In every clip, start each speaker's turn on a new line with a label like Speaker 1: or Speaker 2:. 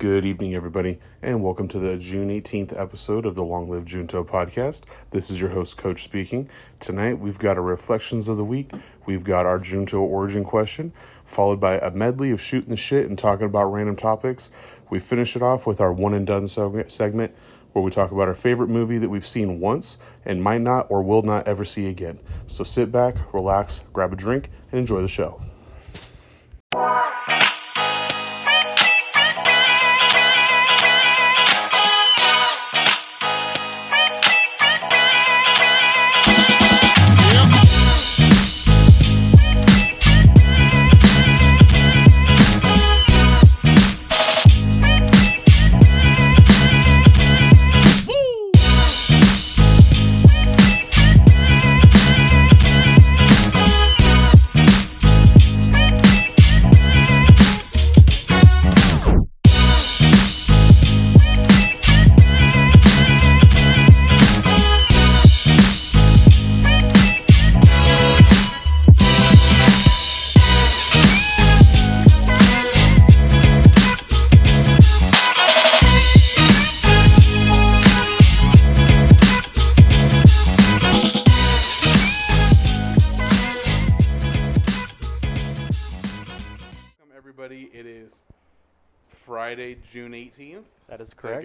Speaker 1: Good evening, everybody, and welcome to the June 18th episode of the Long Live Junto podcast. This is your host, Coach, speaking. Tonight, we've got our reflections of the week, we've got our Junto origin question, followed by a medley of shooting the shit and talking about random topics. We finish it off with our one and done segment where we talk about our favorite movie that we've seen once and might not or will not ever see again. So sit back, relax, grab a drink, and enjoy the show.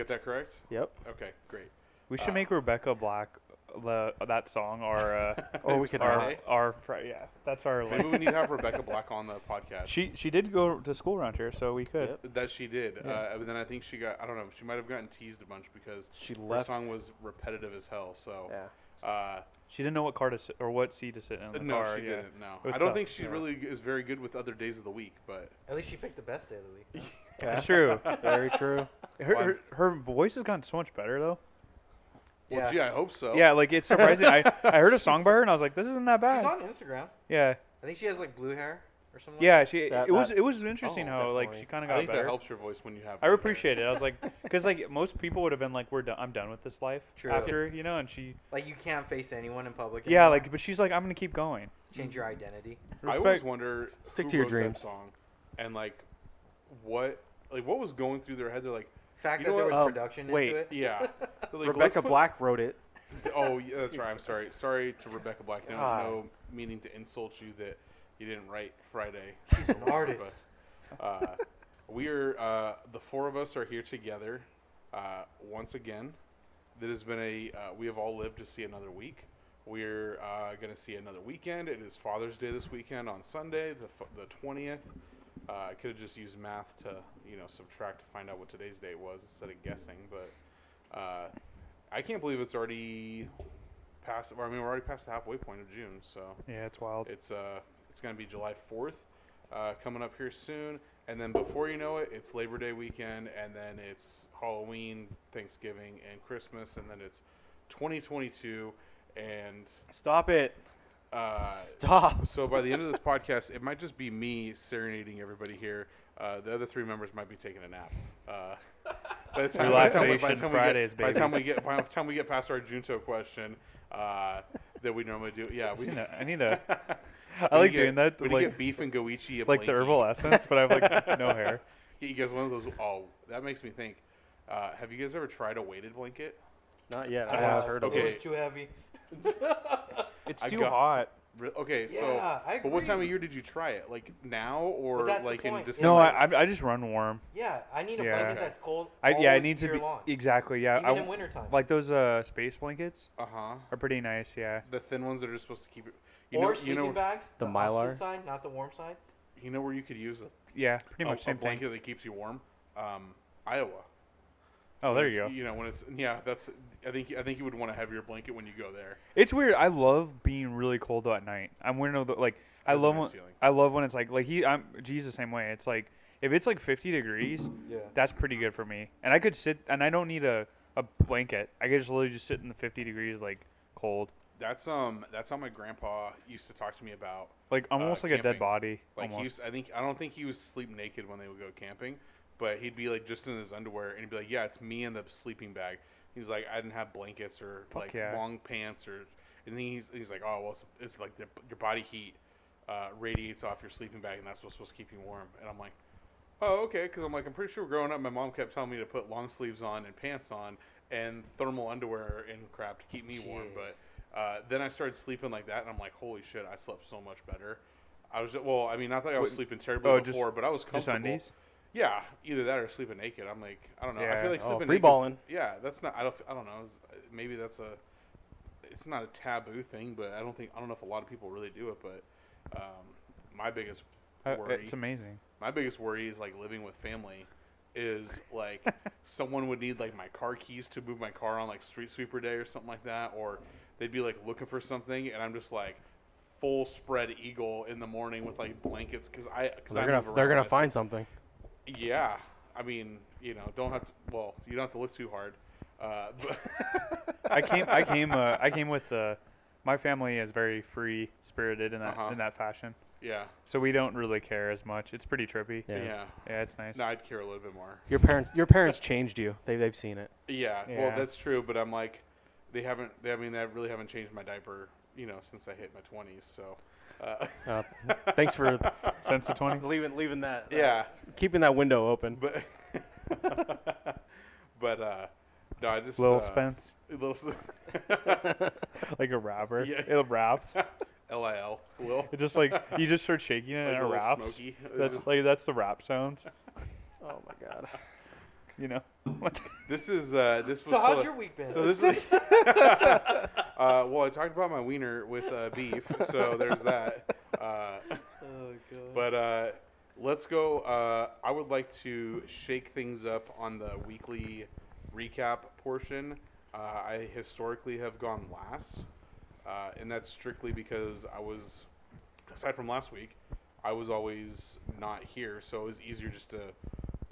Speaker 1: Get that correct?
Speaker 2: Yep.
Speaker 1: Okay, great.
Speaker 3: We should
Speaker 1: Uh,
Speaker 3: make Rebecca Black the that song our uh,
Speaker 2: Oh, we
Speaker 1: It's
Speaker 2: could
Speaker 1: Friday.
Speaker 3: our, our yeah that's our
Speaker 1: Maybe
Speaker 3: like,
Speaker 1: we need to have Rebecca Black on the podcast.
Speaker 3: she she did go to school around here so we could
Speaker 2: Yep.
Speaker 1: that she did.
Speaker 3: Yeah.
Speaker 1: Uh, but then I think she got, I don't know, she might have gotten teased a bunch because
Speaker 2: She
Speaker 1: her
Speaker 2: left.
Speaker 1: song was repetitive as hell. So,
Speaker 2: Yeah.
Speaker 1: uh,
Speaker 3: she didn't know what car to sit or what seat to sit in the
Speaker 1: no,
Speaker 3: car
Speaker 1: she
Speaker 3: yeah.
Speaker 1: didn't. No. I don't
Speaker 3: tough,
Speaker 1: think she
Speaker 2: yeah.
Speaker 1: really is very good with other days of the week, but
Speaker 4: At least she picked the best day of the week.
Speaker 3: That's true
Speaker 2: Very true.
Speaker 3: her, her her voice has gotten so much better though
Speaker 1: well,
Speaker 4: Yeah.
Speaker 1: gee, I hope so.
Speaker 3: yeah like it's surprising I I heard a song by her and I was like this isn't that bad.
Speaker 4: She's
Speaker 3: bad
Speaker 4: on Instagram.
Speaker 3: yeah
Speaker 4: I think she has like blue hair or something.
Speaker 3: yeah she
Speaker 2: That-
Speaker 3: it was
Speaker 2: that-
Speaker 3: it was interesting
Speaker 2: oh,
Speaker 3: how like she kind of
Speaker 1: I
Speaker 3: got
Speaker 1: think
Speaker 3: better
Speaker 1: that helps your voice when you have.
Speaker 3: I
Speaker 1: blue hair.
Speaker 3: appreciate it. I was like, because like most people would have been like, "We're done. I'm done with this life."
Speaker 4: True.
Speaker 3: After you know, and she,
Speaker 4: Like you can't face anyone in public.
Speaker 3: yeah, like, but she's like, "I'm gonna keep going."
Speaker 4: change your identity.
Speaker 1: I always wonder
Speaker 2: Stick
Speaker 1: who
Speaker 2: to your
Speaker 1: wrote
Speaker 2: dreams.
Speaker 1: that song, and like what, like what was going through their head. They're like,
Speaker 4: Fact
Speaker 1: You
Speaker 4: that
Speaker 1: know
Speaker 4: there
Speaker 1: what?
Speaker 4: was
Speaker 2: Um,
Speaker 4: production
Speaker 2: wait.
Speaker 4: into it.
Speaker 1: yeah. They're like,
Speaker 2: Rebecca
Speaker 1: "Let's put-
Speaker 2: Black wrote it.
Speaker 1: Oh, yeah, that's right. I'm sorry. Sorry to Rebecca Black. No,
Speaker 2: God.
Speaker 1: no meaning to insult you that you didn't write Friday.
Speaker 4: She's an artist.
Speaker 1: But, uh, we are uh, the four of us are here together uh, once again. That has been a uh, we have all lived to see another week. We're uh, going to see another weekend. It is Father's Day this weekend on Sunday, the f- the twentieth. Uh, I could have just used math to you know subtract to find out what today's date was instead of guessing, but uh, I can't believe it's already past. I mean, we're already past the halfway point of June, so
Speaker 3: Yeah, it's wild.
Speaker 1: it's uh, it's gonna be July fourth, uh, coming up here soon, and then before you know it, it's Labor Day weekend, and then it's Halloween, Thanksgiving, and Christmas, and then it's 2022, and
Speaker 2: Stop it.
Speaker 1: Uh,
Speaker 2: Stop.
Speaker 1: so by the end of this podcast, it might just be me serenading everybody here. Uh, the other three members might be taking a nap. Uh, by the time, by the time we- by the
Speaker 3: Relaxation
Speaker 1: time we
Speaker 3: Fridays,
Speaker 1: get, By the time we get, by the time we get past our Junto question, uh, that we normally do, yeah, we.
Speaker 3: I need to- I need to-
Speaker 1: we
Speaker 3: I like
Speaker 1: get-
Speaker 3: doing that,
Speaker 1: We
Speaker 3: like-
Speaker 1: get beef and goichi, a
Speaker 3: like the herbal essence, but I have like no hair.
Speaker 1: You guys, one of those. Oh, that makes me think. Uh, have you guys ever tried a weighted blanket?
Speaker 2: Not yet.
Speaker 1: I
Speaker 2: I
Speaker 1: have.
Speaker 2: have heard of
Speaker 1: Okay.
Speaker 2: it.
Speaker 4: It was too heavy.
Speaker 2: It's
Speaker 1: I
Speaker 2: too
Speaker 1: got-
Speaker 2: hot.
Speaker 1: Re- okay,
Speaker 4: Yeah,
Speaker 1: so.
Speaker 4: I
Speaker 1: But what time of year did you try it? Like now or
Speaker 4: But that's the
Speaker 1: like in
Speaker 4: point.
Speaker 1: December?
Speaker 3: No, I I I just run warm.
Speaker 4: Yeah, I need a
Speaker 3: Yeah.
Speaker 4: blanket
Speaker 1: Okay.
Speaker 4: that's cold.
Speaker 3: I
Speaker 4: all
Speaker 3: yeah, it needs to
Speaker 4: year
Speaker 3: be
Speaker 4: long.
Speaker 3: exactly yeah.
Speaker 4: Even
Speaker 3: I
Speaker 4: in wintertime.
Speaker 3: like those uh space blankets
Speaker 1: Uh huh.
Speaker 3: are pretty nice. Yeah.
Speaker 1: The thin ones that are supposed to keep it. You
Speaker 4: or
Speaker 1: know, you
Speaker 4: sleeping
Speaker 1: know,
Speaker 4: bags.
Speaker 2: The
Speaker 4: opposite
Speaker 2: Mylar?
Speaker 4: side, not the warm side.
Speaker 1: you know where you could use a,
Speaker 3: Yeah, pretty
Speaker 1: a,
Speaker 3: much
Speaker 1: a
Speaker 3: same thing.
Speaker 1: blanket that keeps you warm. Um, Iowa.
Speaker 3: Oh, there you go.
Speaker 1: You know when it's yeah, that's. I think I think you would want a heavier blanket when you go there.
Speaker 3: It's weird. I love being really cold though at night. I'm weird though. Like I
Speaker 1: That's a
Speaker 3: love
Speaker 1: nice
Speaker 3: when,
Speaker 1: feeling.
Speaker 3: I love when it's like like he I'm G's the same way. It's like if it's like 50 degrees,
Speaker 4: Yeah.
Speaker 3: that's pretty good for me. And I could sit and I don't need a a blanket. I could just literally just sit in the 50 degrees like cold.
Speaker 1: That's um. That's how my grandpa used to talk to me about.
Speaker 3: Like
Speaker 1: Uh,
Speaker 3: almost like a dead body.
Speaker 1: Like he used, I think I don't think he was sleep naked when they would go camping, but he'd be like just in his underwear and he'd be like, "Yeah, it's me in the sleeping bag." He's like, "I didn't have blankets or
Speaker 3: Fuck
Speaker 1: like
Speaker 3: yeah.
Speaker 1: long pants or," and then he's he's like, "Oh well, it's, it's like the, your body heat uh, radiates off your sleeping bag and that's what's supposed to keep you warm." And I'm like, oh, okay. Because I'm like, I'm pretty sure growing up, my mom kept telling me to put long sleeves on and pants on and thermal underwear and crap to keep me warm. But uh, then I started sleeping like that, and I'm like, holy shit, I slept so much better. I was well. I mean, not that I was
Speaker 3: Wait,
Speaker 1: sleeping terribly
Speaker 3: oh, just-
Speaker 1: before, but I was
Speaker 3: Just
Speaker 1: comfortable.
Speaker 3: undies.
Speaker 1: Yeah, either that or sleeping naked. I'm like, I don't know. I feel like
Speaker 2: Oh,
Speaker 1: sleeping
Speaker 2: free
Speaker 1: naked's-
Speaker 2: balling.
Speaker 1: Yeah, that's not. I don't. I don't know. Maybe that's a. It's not a taboo thing, but I don't think I don't know if a lot of people really do it. But um, my biggest
Speaker 3: Uh,
Speaker 1: worry,
Speaker 3: It's amazing.
Speaker 1: my biggest worry is like living with family, is like someone would need like my car keys to move my car on like street sweeper day or something like that, or they'd be like looking for something, and I'm just like full spread eagle in the morning with like blankets because I cause
Speaker 2: They're
Speaker 1: I
Speaker 2: gonna they're gonna find something.
Speaker 1: Yeah, I mean, you know, don't have to. Well, you don't have to look too hard. Uh, but
Speaker 3: I came. I came. Uh, I came with. Uh, my family is very free spirited in that
Speaker 1: Uh-huh.
Speaker 3: in that fashion.
Speaker 1: yeah,
Speaker 3: So we don't really care as much. It's pretty trippy.
Speaker 2: Yeah.
Speaker 1: yeah.
Speaker 3: Yeah, it's nice.
Speaker 1: No, I'd care a little bit more.
Speaker 2: Your parents your parents changed you. They they've seen it.
Speaker 1: Yeah, well, that's true, but I'm like, they haven't. They, I mean, they really haven't changed my diaper, you know, since I hit my 20s. So. Uh,
Speaker 2: Uh, thanks for
Speaker 3: Since the twenty.
Speaker 2: leaving leaving that. that-
Speaker 1: yeah,
Speaker 2: keeping that window open.
Speaker 1: but. but uh, no, I just
Speaker 3: Little
Speaker 1: uh,
Speaker 3: Spence,
Speaker 1: Little.
Speaker 3: like a rapper.
Speaker 1: Yeah.
Speaker 3: It raps.
Speaker 1: Lil. Will.
Speaker 3: It just like you just start shaking it
Speaker 1: Like
Speaker 3: and it
Speaker 1: little
Speaker 3: raps.
Speaker 1: Smokey.
Speaker 3: That's like that's the rap sounds.
Speaker 2: oh my god.
Speaker 3: You know.
Speaker 1: This is uh, this was
Speaker 4: So how's
Speaker 1: full-
Speaker 4: your week been?
Speaker 1: So this is. uh, well, I talked about my wiener with uh, beef, so there's that. Uh,
Speaker 4: oh god.
Speaker 1: but uh, let's go. Uh, I would like to shake things up on the weekly recap portion. Uh, I historically have gone last, uh, and that's strictly because I was, aside from last week, I was always not here, so it was easier just to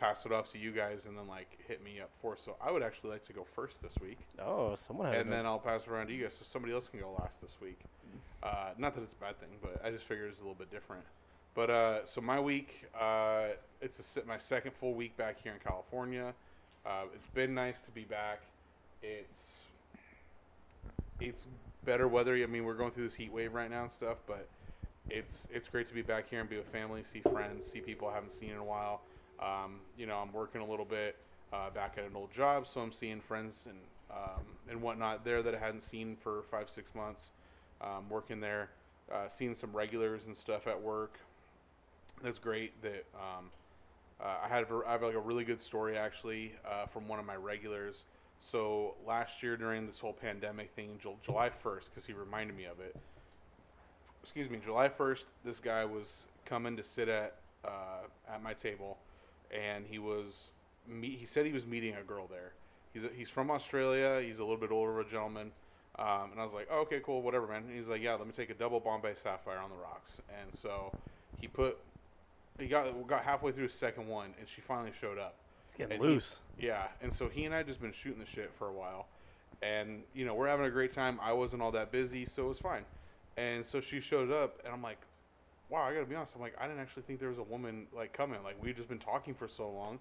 Speaker 1: pass it off to you guys and then like hit me up for. So I would actually like to go first this week
Speaker 2: Oh, someone had
Speaker 1: and then I'll pass it around to you guys so somebody else can go last this week. Uh, not that it's a bad thing, but I just figured it's a little bit different. But uh, so my week, uh, it's a, my second full week back here in California. Uh, it's been nice to be back. It's it's better weather. I mean, we're going through this heat wave right now and stuff, but it's it's great to be back here and be with family, see friends, see people I haven't seen in a while. Um, you know, I'm working a little bit uh, back at an old job, so I'm seeing friends and um, and whatnot there that I hadn't seen for five six months. Um, working there, uh, seeing some regulars and stuff at work. That's great. That um, uh, I had I have like a really good story actually uh, from one of my regulars. So last year during this whole pandemic thing, Jul- July 1st, because he reminded me of it. Excuse me, July 1st, this guy was coming to sit at uh, at my table, and he was me- he said he was meeting a girl there. He's a, he's from Australia. He's a little bit older of a gentleman. Um, and I was like, oh, okay, cool, whatever, man. And he's like, yeah, let me take a double Bombay Sapphire on the rocks. And so he put, he got got halfway through his second one, and she finally showed up.
Speaker 2: It's getting
Speaker 1: and he-
Speaker 2: loose.
Speaker 1: Yeah, and so he and I just been shooting the shit for a while, and you know we're having a great time. I wasn't all that busy, so it was fine. And so she showed up, and I'm like, wow, I gotta be honest. I'm like, I didn't actually think there was a woman like coming. Like we'd just been talking for so long.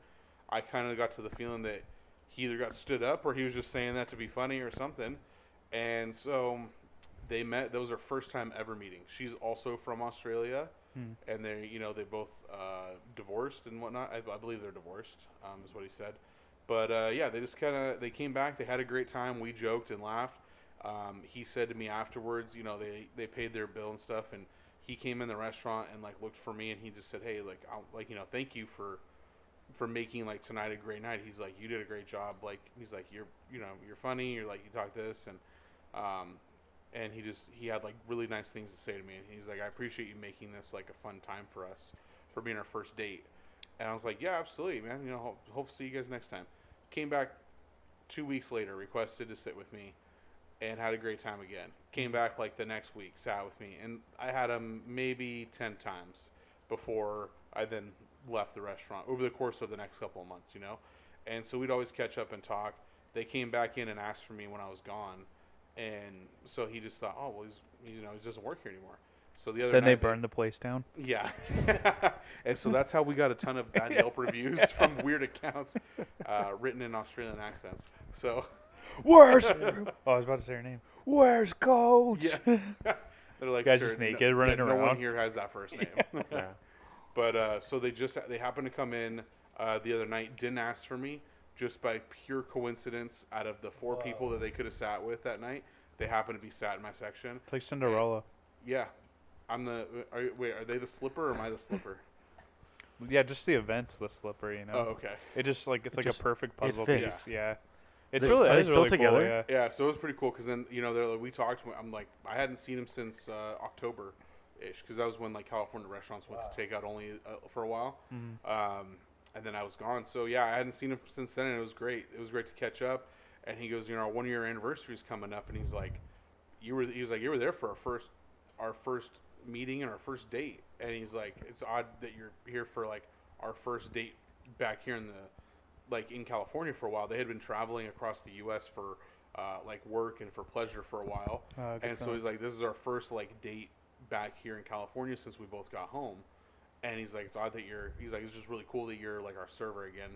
Speaker 1: I kind of got to the feeling that he either got stood up or he was just saying that to be funny or something. And so they met. That was their first time ever meeting. She's also from Australia,
Speaker 3: Hmm.
Speaker 1: and they, you know, they both uh, divorced and whatnot. I, I believe they're divorced, um, is what he said. But uh, yeah, they just kind of they came back. They had a great time. We joked and laughed. Um, he said to me afterwards, you know, they they paid their bill and stuff, and he came in the restaurant and like looked for me, and he just said, hey, like, I'll, like you know, thank you for for making like tonight a great night. He's like, you did a great job. Like he's like, you're you know, you're funny. You're like, you talk this and um, and he just he had like really nice things to say to me. And he's like, I appreciate you making this like a fun time for us for being our first date. And I was like, yeah, absolutely, man. You know, hope, hope see you guys next time. Came back two weeks later, requested to sit with me, and had a great time again. Came back like the next week, sat with me, and I had him maybe ten times before I then left the restaurant over the course of the next couple of months, you know. And so we'd always catch up and talk. They came back in and asked for me when I was gone, and so he just thought, oh well, he's you know he doesn't work here anymore. So the other
Speaker 3: Then they burned the place down.
Speaker 1: yeah. and so that's how we got a ton of bad Yelp reviews from weird accounts uh, written in Australian accents. So,
Speaker 3: Where's? oh, I was about to say her name. Where's Coach?
Speaker 1: yeah. They're like,
Speaker 3: Guys
Speaker 1: sure,
Speaker 3: just
Speaker 1: no-
Speaker 3: naked, running
Speaker 1: yeah, No one
Speaker 3: around."
Speaker 1: here has that first name.
Speaker 2: Yeah.
Speaker 1: But uh, so they just they happened to come in uh, the other night, didn't ask for me, just by pure coincidence. Out of the four people that they could have sat with that night, they happened to be sat in my section.
Speaker 3: It's like Cinderella.
Speaker 1: Yeah, I'm the. Are, you- wait, are they the slipper or am I the slipper?
Speaker 3: Yeah, just the event's the slipper, you know.
Speaker 1: oh, okay.
Speaker 3: It just like it's
Speaker 2: It
Speaker 3: like
Speaker 2: just-
Speaker 3: a perfect puzzle
Speaker 2: fits.
Speaker 3: piece. Yeah. It's
Speaker 2: They-
Speaker 3: really,
Speaker 2: are they still
Speaker 3: really cool,
Speaker 2: together?
Speaker 3: yeah.
Speaker 1: Yeah, so it was pretty cool because then you know they're like, we talked. I'm like I hadn't seen him since uh, October, ish, because that was when like California restaurants went
Speaker 4: Wow.
Speaker 1: to take out only uh, for a while.
Speaker 3: Mhm.
Speaker 1: Um, and then I was gone. So yeah, I hadn't seen him since then, and it was great. It was great to catch up. And he goes, you know, our one year anniversary is coming up, and he's like, you were, he was like, you were there for our first, our first meeting and our first date, and he's like, it's odd that you're here for like our first date back here in the, like in California for a while. They had been traveling across the U.S. for, uh, like work and for pleasure for a while,
Speaker 3: Uh,
Speaker 1: and so he's like, this is our first like date back here in California since we both got home. And he's like, it's odd that you're. He's like, it's just really cool that you're like our server again,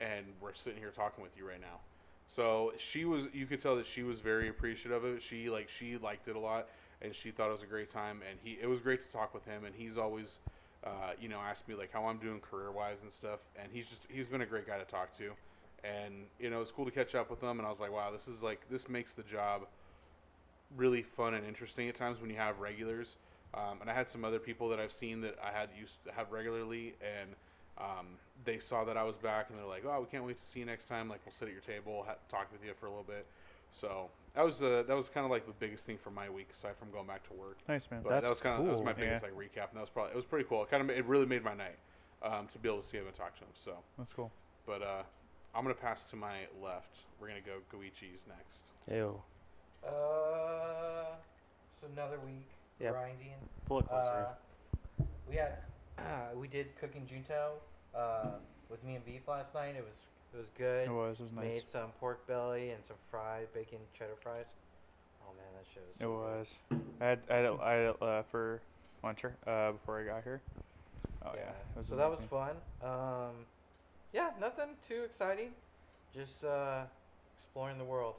Speaker 1: and we're sitting here talking with you right now. So she was. You could tell that she was very appreciative of it. She like she liked it a lot, and she thought it was a great time. And he, it was great to talk with him. And he's always, uh, you know, asked me like how I'm doing career wise and stuff. And he's just he's been a great guy to talk to. And you know, it's cool to catch up with him. And I was like, wow, this is like this makes the job really fun and interesting at times when you have regulars. Um, and I had some other people that I've seen that I had used to have regularly, and um, they saw that I was back, and they're like, "Oh, we can't wait to see you next time. Like, we'll sit at your table, ha- talk with you for a little bit." So that was uh, that was kind of like the biggest thing for my week, aside from going back to work.
Speaker 3: nice man.
Speaker 1: But
Speaker 2: That's
Speaker 1: that was kind of that was
Speaker 2: cool.
Speaker 1: my biggest
Speaker 3: Yeah.
Speaker 1: like recap, and that was probably it was pretty cool. It kind of it really made my night um, to be able to see him and talk to him. So,
Speaker 3: That's cool.
Speaker 1: but uh, I'm gonna pass to my left. We're gonna go Goichi's next.
Speaker 2: Ew.
Speaker 4: Uh, so another week
Speaker 2: Yep.
Speaker 4: grinding.
Speaker 2: Pull it closer.
Speaker 4: Uh, we had we did cooking junto uh, with me and beef last night. It was it was good.
Speaker 3: It was. It was nice.
Speaker 4: Made some pork belly and some fried bacon cheddar fries. Oh man, that shit was.
Speaker 3: It
Speaker 4: so
Speaker 3: was. I had I had it, I had it uh, for lunch uh, before I got here. Oh
Speaker 4: good.
Speaker 3: yeah. it was
Speaker 4: so that was fun. Um, yeah, nothing too exciting. Just uh, exploring the world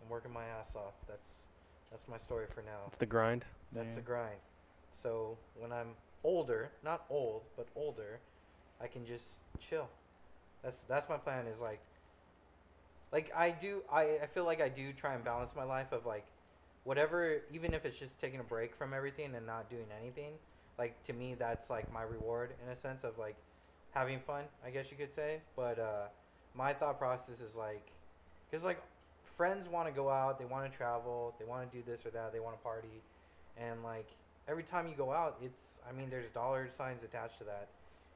Speaker 4: and working my ass off. That's that's my story for now.
Speaker 2: It's the grind.
Speaker 4: That's
Speaker 3: Yeah.
Speaker 4: the grind. So when I'm older, not old, but older, I can just chill. That's that's my plan. Is like, like I do. I I feel like I do try and balance my life of like, whatever. Even if it's just taking a break from everything and not doing anything. Like to me, that's like my reward in a sense of like having fun. I guess you could say. But uh, my thought process is like, because like friends want to go out, they want to travel, they want to do this or that, they want to party, and like every time you go out, it's I mean there's dollar signs attached to that,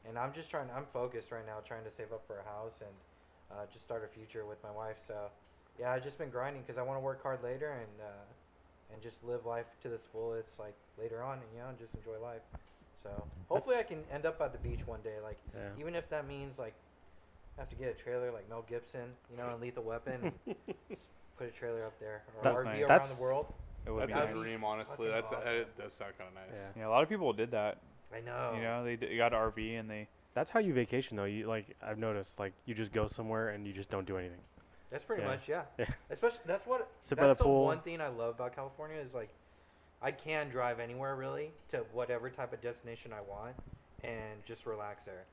Speaker 4: and I'm just trying. I'm focused right now, trying to save up for a house and uh, just start a future with my wife. So yeah, I've just been grinding because I want to work hard later and uh, and just live life to the fullest, like later on, and you know, and just enjoy life. So hopefully I can end up at the beach one day, like
Speaker 2: Yeah.
Speaker 4: even if that means like I have to get a trailer like Mel Gibson, you know, and Lethal Weapon, and just put a trailer up there or
Speaker 3: That's
Speaker 4: RV
Speaker 3: nice.
Speaker 4: around
Speaker 2: That's-
Speaker 4: the world.
Speaker 3: It would
Speaker 1: That's
Speaker 3: be
Speaker 1: a
Speaker 3: nice.
Speaker 1: dream, honestly.
Speaker 4: fucking
Speaker 1: That's
Speaker 4: awesome.
Speaker 1: it does sound kind of nice.
Speaker 2: Yeah.
Speaker 3: Yeah, a lot of people did that.
Speaker 4: I know.
Speaker 3: You know, they, d- got an RV and they.
Speaker 2: That's how you vacation though. You like I've noticed like you just go somewhere and you just don't do anything.
Speaker 4: That's pretty
Speaker 2: Yeah.
Speaker 4: much yeah.
Speaker 2: Yeah.
Speaker 4: Especially that's what
Speaker 2: Sit by
Speaker 4: that's
Speaker 2: the
Speaker 4: the
Speaker 2: pool.
Speaker 4: one thing I love about California is like I can drive anywhere really to whatever type of destination I want and just relax there.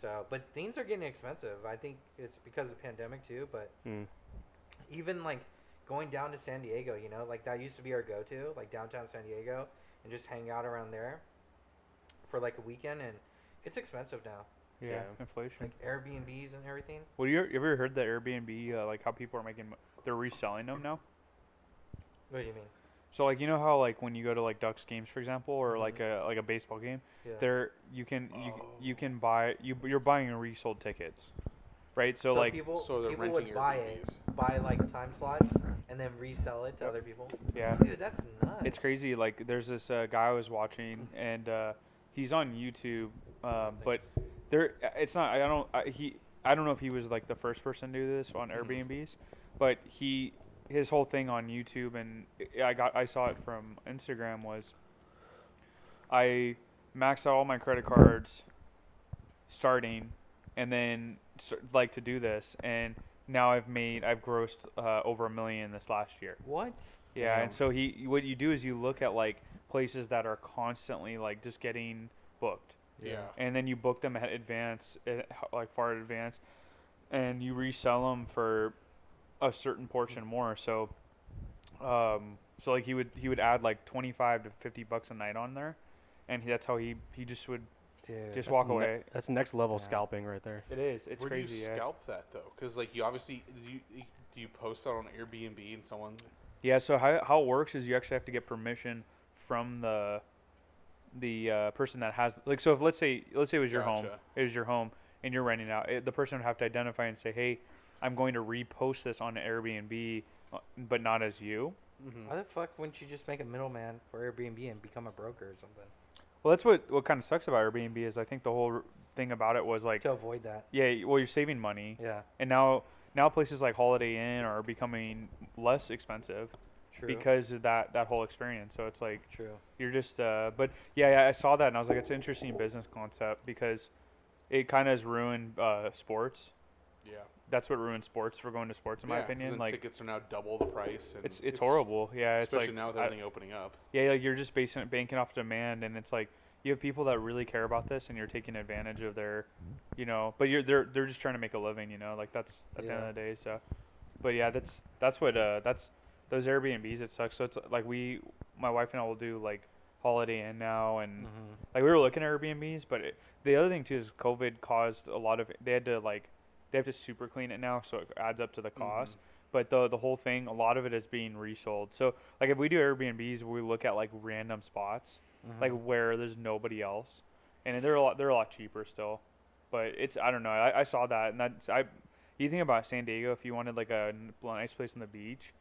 Speaker 4: So, but things are getting expensive. I think it's because of the pandemic too, but
Speaker 2: Mm.
Speaker 4: even like going down to San Diego, you know, like that used to be our go-to, like downtown San Diego, and just hang out around there for like a weekend, and it's expensive now,
Speaker 3: Yeah,
Speaker 2: Yeah.
Speaker 3: inflation.
Speaker 4: like Airbnbs and everything.
Speaker 3: Well, you, you ever heard that Airbnb, uh, like how people are making, they're reselling them now?
Speaker 4: What do you mean?
Speaker 3: So like you know how like when you go to like Ducks games for example or like a like a baseball game,
Speaker 4: Yeah.
Speaker 3: there you can you c- you can buy you you're buying resold tickets, right? So, like
Speaker 4: people,
Speaker 1: So they're
Speaker 4: people
Speaker 1: renting
Speaker 4: would buy it, buy like time slots, and then resell it to
Speaker 3: Yep.
Speaker 4: other people.
Speaker 3: yeah,
Speaker 4: Dude, that's nuts.
Speaker 3: it's crazy. Like there's this uh, guy I was watching and uh, he's on YouTube, uh, but there it's not I don't I, he I don't know if he was like the first person to do this on
Speaker 1: Mhm.
Speaker 3: Airbnbs, but he his whole thing on YouTube and I got I saw it from Instagram was I maxed out all my credit cards starting and then like to do this and now I've made I've grossed uh, over a million this last year.
Speaker 4: what?
Speaker 3: Yeah,
Speaker 2: Damn.
Speaker 3: and so he what you do is you look at like places that are constantly like just getting booked.
Speaker 1: Yeah.
Speaker 3: and then you book them at advance, eh, like far in advance, and you resell them for a certain portion more. So, um, so like he would he would add like twenty five to fifty bucks a night on there, and he, that's how he he just would
Speaker 4: Dude.
Speaker 3: just
Speaker 2: That's
Speaker 3: walk
Speaker 2: ne-
Speaker 3: away.
Speaker 2: That's next level
Speaker 4: Yeah.
Speaker 2: scalping right there.
Speaker 3: It is. It's
Speaker 1: Where
Speaker 3: crazy.
Speaker 1: do you
Speaker 3: yeah.
Speaker 1: scalp that though? Because like you obviously do you do you post that on Airbnb and someone
Speaker 3: Yeah, so how how it works is you actually have to get permission from the the uh, person that has like so if let's say let's say it was your home it was your home and you're renting out it, the person would have to identify and say hey I'm going to repost this on Airbnb uh, but not as you.
Speaker 1: Mm-hmm.
Speaker 4: Why the fuck wouldn't you just make a middleman for Airbnb and become a broker or something?
Speaker 3: Well that's what what kind of sucks about Airbnb is I think the whole thing about it was like
Speaker 4: to avoid that?
Speaker 3: yeah well you're saving money.
Speaker 4: Yeah,
Speaker 3: and now now places like Holiday Inn are becoming less expensive
Speaker 4: true.
Speaker 3: because of that that whole experience so it's like
Speaker 4: true.
Speaker 3: You're just, uh, but yeah, yeah, I saw that and I was like, it's an interesting business concept because it kind of has ruined uh, sports.
Speaker 1: Yeah.
Speaker 3: That's what ruined sports for going to sports, in my opinion.
Speaker 1: then
Speaker 3: Like,
Speaker 1: tickets are now double the price. And
Speaker 3: it's, it's horrible. Yeah, it's
Speaker 1: especially
Speaker 3: like,
Speaker 1: now with
Speaker 3: I-
Speaker 1: opening up.
Speaker 3: yeah, like you're just basing banking off demand, and it's like you have people that really care about this, and you're taking advantage of their, you know, but you're they're they're just trying to make a living, you know, like that's at the end of the day. So, but yeah, that's that's what uh that's those Airbnbs. It sucks. So it's like we, my wife and I will do like Holiday Inn now, and
Speaker 4: Mm-hmm.
Speaker 3: like we were looking at Airbnbs, but it, the other thing too is COVID caused a lot of they had to like they have to super clean it now, so it adds up to the cost. But the the whole thing, a lot of it is being resold. So like if we do Airbnbs, we look at like random spots, like
Speaker 4: Mm-hmm.
Speaker 3: where there's nobody else, and they're a lot they're a lot cheaper still. But it's I don't know I, I saw that and that's I you think about San Diego if you wanted like a nice place on the beach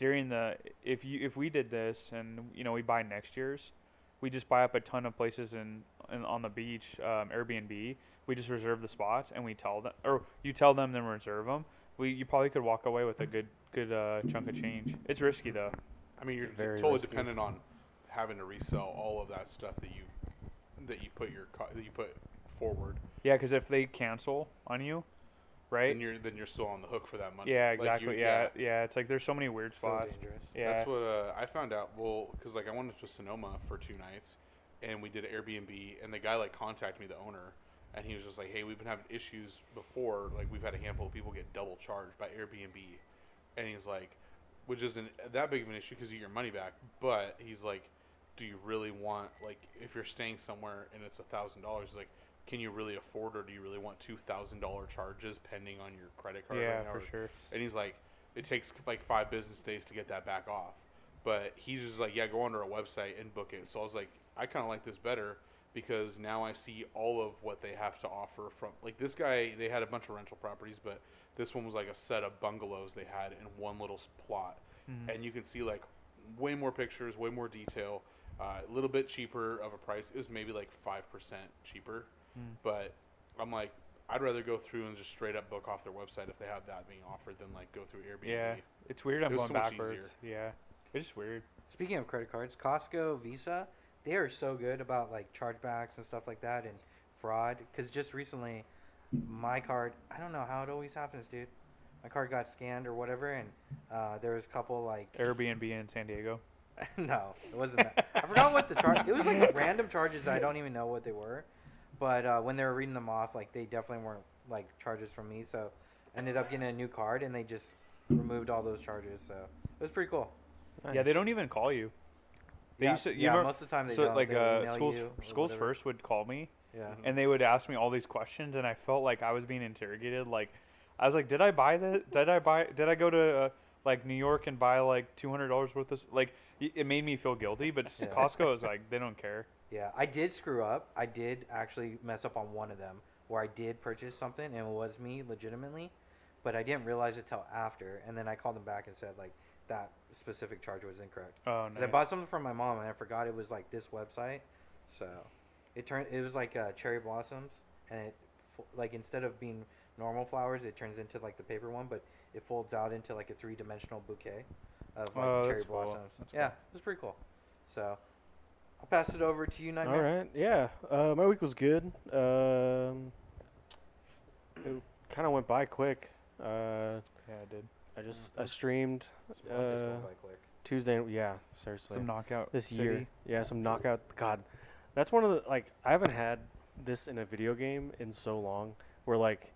Speaker 3: during the if you if we did this and you know we buy next year's we just buy up a ton of places in, in on the beach um, Airbnb we just reserve the spots and we tell them or you tell them then reserve them we you probably could walk away with a good good uh, chunk of change it's risky though
Speaker 1: I mean, you're
Speaker 2: Very
Speaker 1: totally
Speaker 2: risky.
Speaker 1: dependent on having to resell all of that stuff that you that you put your that you put forward.
Speaker 3: yeah because if they cancel on you right
Speaker 1: Then you're then you're still on the hook for that money.
Speaker 3: yeah
Speaker 1: Like, you-
Speaker 3: exactly yeah, yeah it's like there's so many weird
Speaker 4: so
Speaker 3: spots
Speaker 4: dangerous.
Speaker 3: yeah
Speaker 1: That's what uh, I found out. Well, because like I went to Sonoma for two nights, and we did Airbnb, and the guy like contacted me, the owner, and he was just like, "Hey, we've been having issues before. Like we've had a handful of people get double charged by Airbnb," and he's like, which isn't that big of an issue because you get your money back, but he's like, "Do you really want like if you're staying somewhere and it's a thousand dollars, like." Can you really afford, or do you really want two thousand dollar charges pending on your credit card?
Speaker 3: yeah
Speaker 1: right now,
Speaker 3: for
Speaker 1: or-
Speaker 3: sure
Speaker 1: and he's like, it takes like five business days to get that back off. But he's just like, yeah, go onto our website and book it. So I was like, I kind of like this better because now I see all of what they have to offer from like this guy. They had a bunch of rental properties, but this one was like a set of bungalows they had in one little plot,
Speaker 3: Mhm.
Speaker 1: and you can see like way more pictures, way more detail, uh, a little bit cheaper of a price. It was maybe like five percent cheaper,
Speaker 3: Mm.
Speaker 1: but I'm like. I'd rather go through and just straight up book off their website if they have that being offered than like go through Airbnb.
Speaker 3: yeah it's weird I'm
Speaker 1: It was
Speaker 3: going
Speaker 1: so
Speaker 3: backwards yeah it's just weird
Speaker 4: Speaking of credit cards, Costco, Visa, they are so good about like chargebacks and stuff like that and fraud. Because just recently, my card, I don't know how it always happens, dude. My card got scanned or whatever, and uh, there was a couple like
Speaker 3: Airbnb in San Diego
Speaker 4: no, it wasn't that. I forgot what the charge. It was like random charges. I don't even know what they were, but uh, when they were reading them off, like they definitely weren't like charges from me. So, ended up getting a new card, and they just removed all those charges. So it was pretty cool.
Speaker 3: Yeah, they don't even call you. They
Speaker 4: yeah,
Speaker 3: used to, you
Speaker 4: yeah,
Speaker 3: remember-
Speaker 4: most of the time they
Speaker 3: so
Speaker 4: don't.
Speaker 3: like
Speaker 4: They'll
Speaker 3: uh,
Speaker 4: email
Speaker 3: schools
Speaker 4: you
Speaker 3: schools
Speaker 4: whatever.
Speaker 3: first would call me
Speaker 4: Yeah.
Speaker 3: and they would ask me all these questions and I felt like I was being interrogated. Like I was like, did I buy this? Did I buy? Did I go to uh, like New York and buy like two hundred dollars worth of s- like? It made me feel guilty, but
Speaker 4: Yeah.
Speaker 3: Costco is like they don't care.
Speaker 4: Yeah, I did screw up. I did actually mess up on one of them where I did purchase something and it was me legitimately, but I didn't realize it till after. And then I called them back and said like that specific charge was incorrect.
Speaker 3: Oh,
Speaker 4: 'Cause
Speaker 3: nice.
Speaker 4: I bought something from my mom and I forgot it was like this website, so it turned it was like uh, cherry blossoms and it fo- like instead of being normal flowers, it turns into like the paper one, but it folds out into like a three dimensional bouquet of like
Speaker 3: Oh,
Speaker 4: cherry
Speaker 3: that's cool.
Speaker 4: blossoms.
Speaker 3: That's
Speaker 4: yeah,
Speaker 3: cool.
Speaker 4: it was pretty cool. So I'll pass it over to you,
Speaker 2: All
Speaker 4: Nightmare.
Speaker 2: right. Yeah. Uh, my week was good. Um, it kind of went by quick. Uh,
Speaker 3: yeah, I did
Speaker 2: I just I streamed
Speaker 4: Just want this one
Speaker 2: uh,
Speaker 4: by quick.
Speaker 2: Tuesday. Yeah, seriously.
Speaker 3: some knockout
Speaker 2: this
Speaker 3: City.
Speaker 2: year. Yeah, some knockout. God, that's one of the like I haven't had this in a video game in so long. Where like,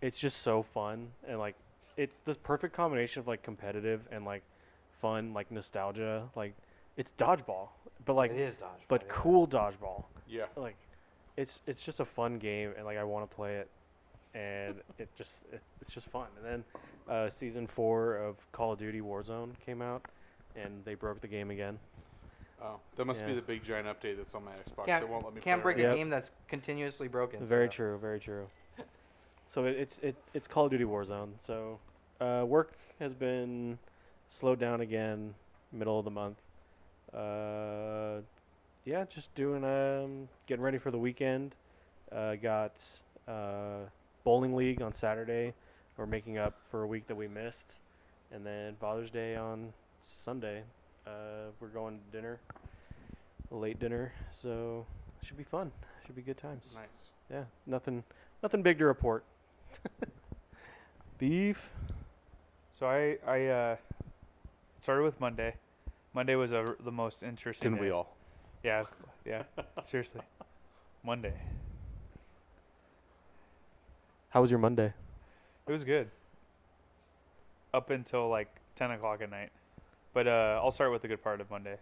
Speaker 2: it's just so fun and like, it's this perfect combination of like competitive and like, fun like nostalgia. Like, it's dodgeball, but like,
Speaker 4: it is dodgeball.
Speaker 2: but
Speaker 4: yeah.
Speaker 2: cool dodgeball.
Speaker 1: Yeah.
Speaker 2: Like, it's it's just a fun game and like I want to play it, and it just it, it's just fun. And then, uh, season four of Call of Duty Warzone came out, and they broke the game again.
Speaker 1: Oh, that must be the big giant update that's on my Xbox.
Speaker 4: Can't,
Speaker 1: it won't let me
Speaker 4: can't
Speaker 1: play
Speaker 4: break
Speaker 1: right
Speaker 4: a
Speaker 2: Yep.
Speaker 4: game that's continuously broken.
Speaker 2: Very
Speaker 4: so.
Speaker 2: true, very true. So it, it's it it's Call of Duty Warzone. So uh, work has been slowed down again, middle of the month. Uh, yeah, just doing um getting ready for the weekend. Uh, got uh, bowling league on Saturday. We're making up for a week that we missed, and then Father's Day on Sunday. Uh, we're going to dinner, a late dinner. So should be fun. Should be good times.
Speaker 1: Nice.
Speaker 2: Yeah, nothing, nothing big to report. Beef.
Speaker 3: So I I uh, started with Monday. Monday was a, the most interesting.
Speaker 1: Didn't we
Speaker 3: day.
Speaker 1: all?
Speaker 3: Yeah, yeah. seriously, Monday.
Speaker 2: How was your Monday?
Speaker 3: It was good. Up until like ten o'clock at night, but uh, I'll start with the good part of Monday.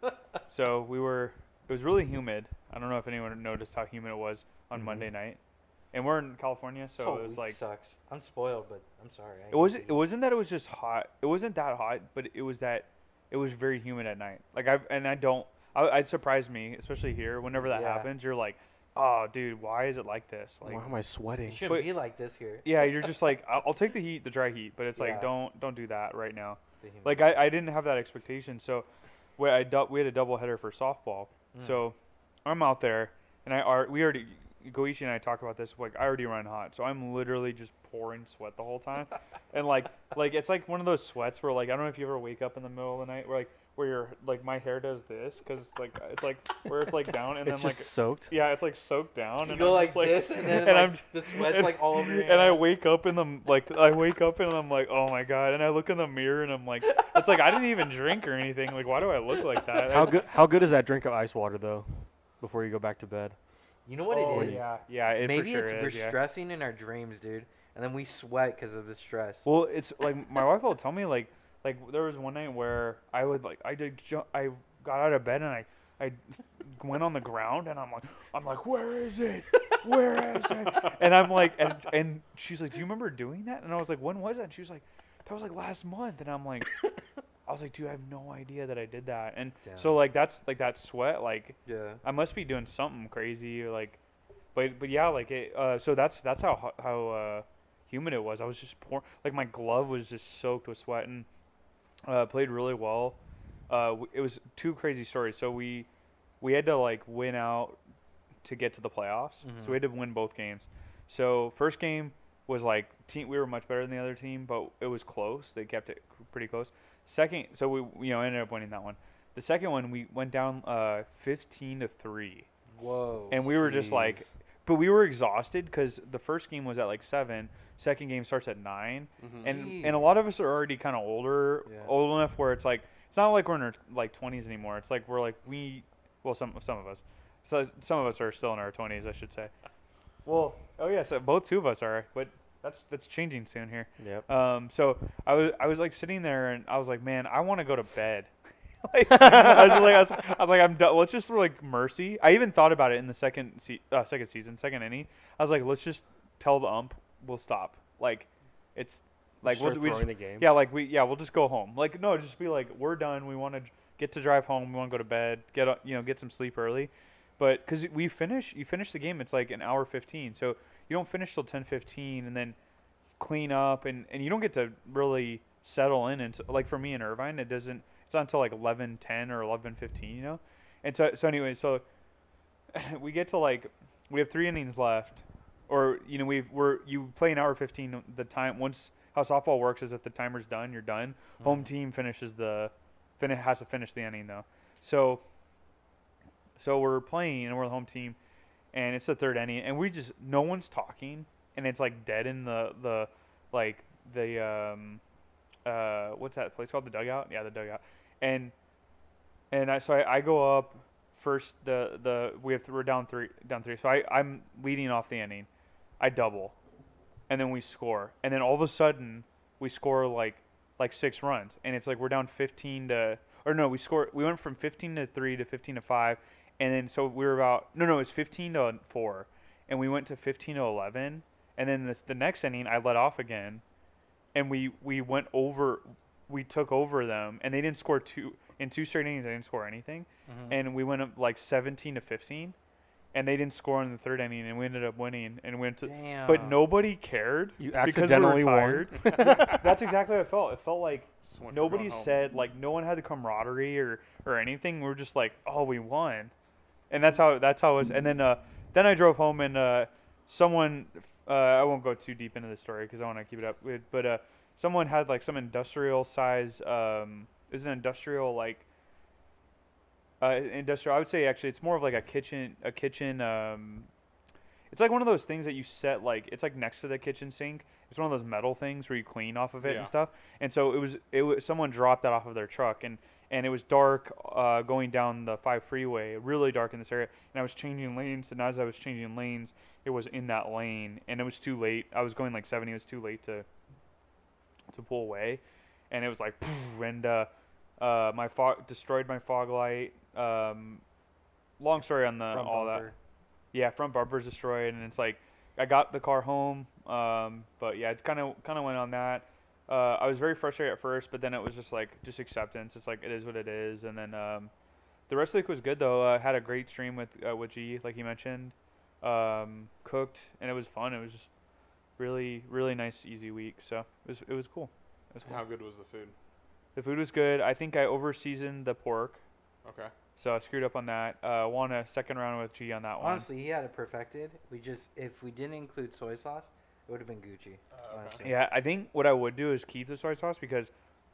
Speaker 3: so we were. It was really humid. I don't know if anyone noticed how humid it was on
Speaker 2: Mhm.
Speaker 3: Monday night, and we're in California, so
Speaker 4: whole
Speaker 3: it was like
Speaker 4: sucks. I'm spoiled, but I'm sorry. I
Speaker 3: It wasn't. It wasn't that it was just hot. It wasn't that hot, but it was that it was very humid at night. Like I and I don't. I, it surprised me, especially here. Whenever that
Speaker 4: Yeah.
Speaker 3: happens, you're like, oh, dude, why is it like this? Like,
Speaker 2: Why am I sweating?
Speaker 4: It shouldn't
Speaker 3: but-
Speaker 4: be like this here.
Speaker 3: yeah, you're just like, I'll, I'll take the heat, the dry heat, but it's
Speaker 4: Yeah.
Speaker 3: like, don't don't do that right now. Like I, I didn't have that expectation, so we I dou- we had a double header for softball.
Speaker 4: Mm.
Speaker 3: So I'm out there, and I are we already Goichi and I talk about this. Like I already run hot, so I'm literally just pouring sweat the whole time, and like like it's like one of those sweats where like I don't know if you ever wake up in the middle of the night where like where your like my hair does this because it's like it's like where it's like down and
Speaker 2: it's
Speaker 3: then
Speaker 2: just
Speaker 3: like
Speaker 2: soaked.
Speaker 3: yeah it's like soaked down
Speaker 4: you
Speaker 3: and
Speaker 4: go
Speaker 3: I'm
Speaker 4: like,
Speaker 3: just, like
Speaker 4: this, and then
Speaker 3: and
Speaker 4: like,
Speaker 3: I'm
Speaker 4: the sweat's
Speaker 3: and-
Speaker 4: like all over your
Speaker 3: and I wake up in the like I wake up and I'm like, oh my god, and I look in the mirror and I'm like, it's like I didn't even drink or anything. Like, why do I look like that?
Speaker 2: How good? How good is that drink of ice water though? Before you go back to bed.
Speaker 4: You know what
Speaker 3: oh,
Speaker 4: it is?
Speaker 3: Yeah, yeah. It
Speaker 4: Maybe
Speaker 3: sure
Speaker 4: it's
Speaker 3: is,
Speaker 4: we're
Speaker 3: yeah.
Speaker 4: stressing in our dreams, dude, and then we sweat because of the stress.
Speaker 3: Well, it's like my wife will tell me like like there was one night where I would like I did ju- I got out of bed and I I went on the ground and I'm like I'm like where is it where is it and I'm like and and she's like do you remember doing that and I was like when was that and she was like that was like last month and I'm like I was like dude I have no idea that I did that and so like that's like that sweat like
Speaker 4: yeah.
Speaker 3: I must be doing something crazy, or like, but but yeah, like it. Uh, so that's that's how how uh, humid it was. I was just pouring, like my glove was just soaked with sweat, and uh, played really well. Uh, it was two crazy stories. So we we had to like win out to get to the playoffs.
Speaker 4: Mhm.
Speaker 3: So we had to win both games. So first game was like team. We were much better than the other team, but it was close. They kept it pretty close. Second, so we you know ended up winning that one. The second one we went down uh, 15 to three,
Speaker 4: Whoa.
Speaker 3: and we were just like, but we were exhausted because the first game was at like seven. Second game starts at 9
Speaker 1: Mhm.
Speaker 3: and and a lot of us are already kind of older,
Speaker 4: Yeah.
Speaker 3: old enough where it's like it's not like we're in our like 20s anymore. It's like we're like we, well some some of us, so some of us are still in our 20s, I should say. Well, oh yeah, so both two of us are, but that's that's changing soon here.
Speaker 2: Yep.
Speaker 3: Um, so I was I was like sitting there and I was like, man, I want to go to bed. like, I was like, I was, I was like, I'm done. Let's just like mercy. I even thought about it in the second se- uh, second season, second inning. I was like, let's just tell the ump we'll stop. Like, it's like we'll, we just,
Speaker 2: the game.
Speaker 3: yeah, like we yeah we'll just go home. Like no, just be like we're done. We want to get to drive home. We want to go to bed. Get a- you know get some sleep early. But because we finish, you finish the game. It's like an hour fifteen. So you don't finish till ten fifteen, and then clean up, and, and you don't get to really settle in. And like for me in Irvine, it doesn't. It's not until like eleven ten or eleven fifteen, you know. And so so anyway, so we get to like we have three innings left, or you know we've we're you play an hour fifteen. The time once how softball works is if the timer's done, you're done. Mm-hmm. Home team finishes the fin has to finish the inning though. So so we're playing and we're the home team, and it's the third inning, and we just no one's talking, and it's like dead in the the like the um uh what's that place called the dugout? Yeah, the dugout, and and I so I, I go up first the the we have we're down three down three. So I I'm leading off the inning. I double, and then we score, and then all of a sudden we score like like six runs, and it's like we're down 15 to or no, we score we went from 15 to three to 15 to five, and then so we were about no no it was 15 to four, and we went to 15 to 11, and then this, the next inning I let off again, and we we went over we took over them, and they didn't score two in two straight innings. They didn't score anything,
Speaker 4: Mhm.
Speaker 3: and we went up like 17 to 15, and they didn't score in the third inning, and we ended up winning and went to.
Speaker 4: Damn.
Speaker 3: But nobody cared
Speaker 2: You
Speaker 3: because we
Speaker 2: accidentally
Speaker 3: were
Speaker 2: won.
Speaker 3: tired. That's exactly how it felt. It felt like
Speaker 1: Someone
Speaker 3: nobody said like no one had the camaraderie or or anything. We were just like, oh, we won, and that's how that's how it was. And then uh, then I drove home and uh, someone uh, I won't go too deep into the story because I want to keep it up. With, but uh, someone had like some industrial size. Um, is an industrial like. Uh, industrial. I would say actually, it's more of like a kitchen. A kitchen. Um, it's like one of those things that you set like it's like next to the kitchen sink. It's one of those metal things where you clean off of it
Speaker 1: Yeah.
Speaker 3: and stuff. And so it was it was someone dropped that off of their truck and and it was dark uh, going down the five freeway, really dark in this area. And I was changing lanes, and as I was changing lanes, it was in that lane, and it was too late. I was going like 70. It was too late to to pull away, and it was like, and uh, uh, my fog destroyed my fog light. Um, long story on the
Speaker 4: Front
Speaker 3: all
Speaker 4: bumper.
Speaker 3: that. Yeah, front bumper's destroyed, and it's like I got the car home, um, but yeah, it's kind of kind of went on that. Uh, I was very frustrated at first, but then it was just like just acceptance. It's like it is what it is, and then um, the rest of the week was good though. I had a great stream with uh, with G, like you mentioned. Um, cooked, and it was fun. It was just really really nice, easy week. So it was it was cool. It was cool.
Speaker 1: How good was the food?
Speaker 3: The food was good. I think I over seasoned the pork,
Speaker 1: Okay.
Speaker 3: so I screwed up on that. Uh, won a second round with G on that one.
Speaker 4: Honestly, he had it perfected. We just if we didn't include soy sauce, it would have been Gucci.
Speaker 1: Uh, okay.
Speaker 4: honestly.
Speaker 3: Yeah, I think what I would do is keep the soy sauce because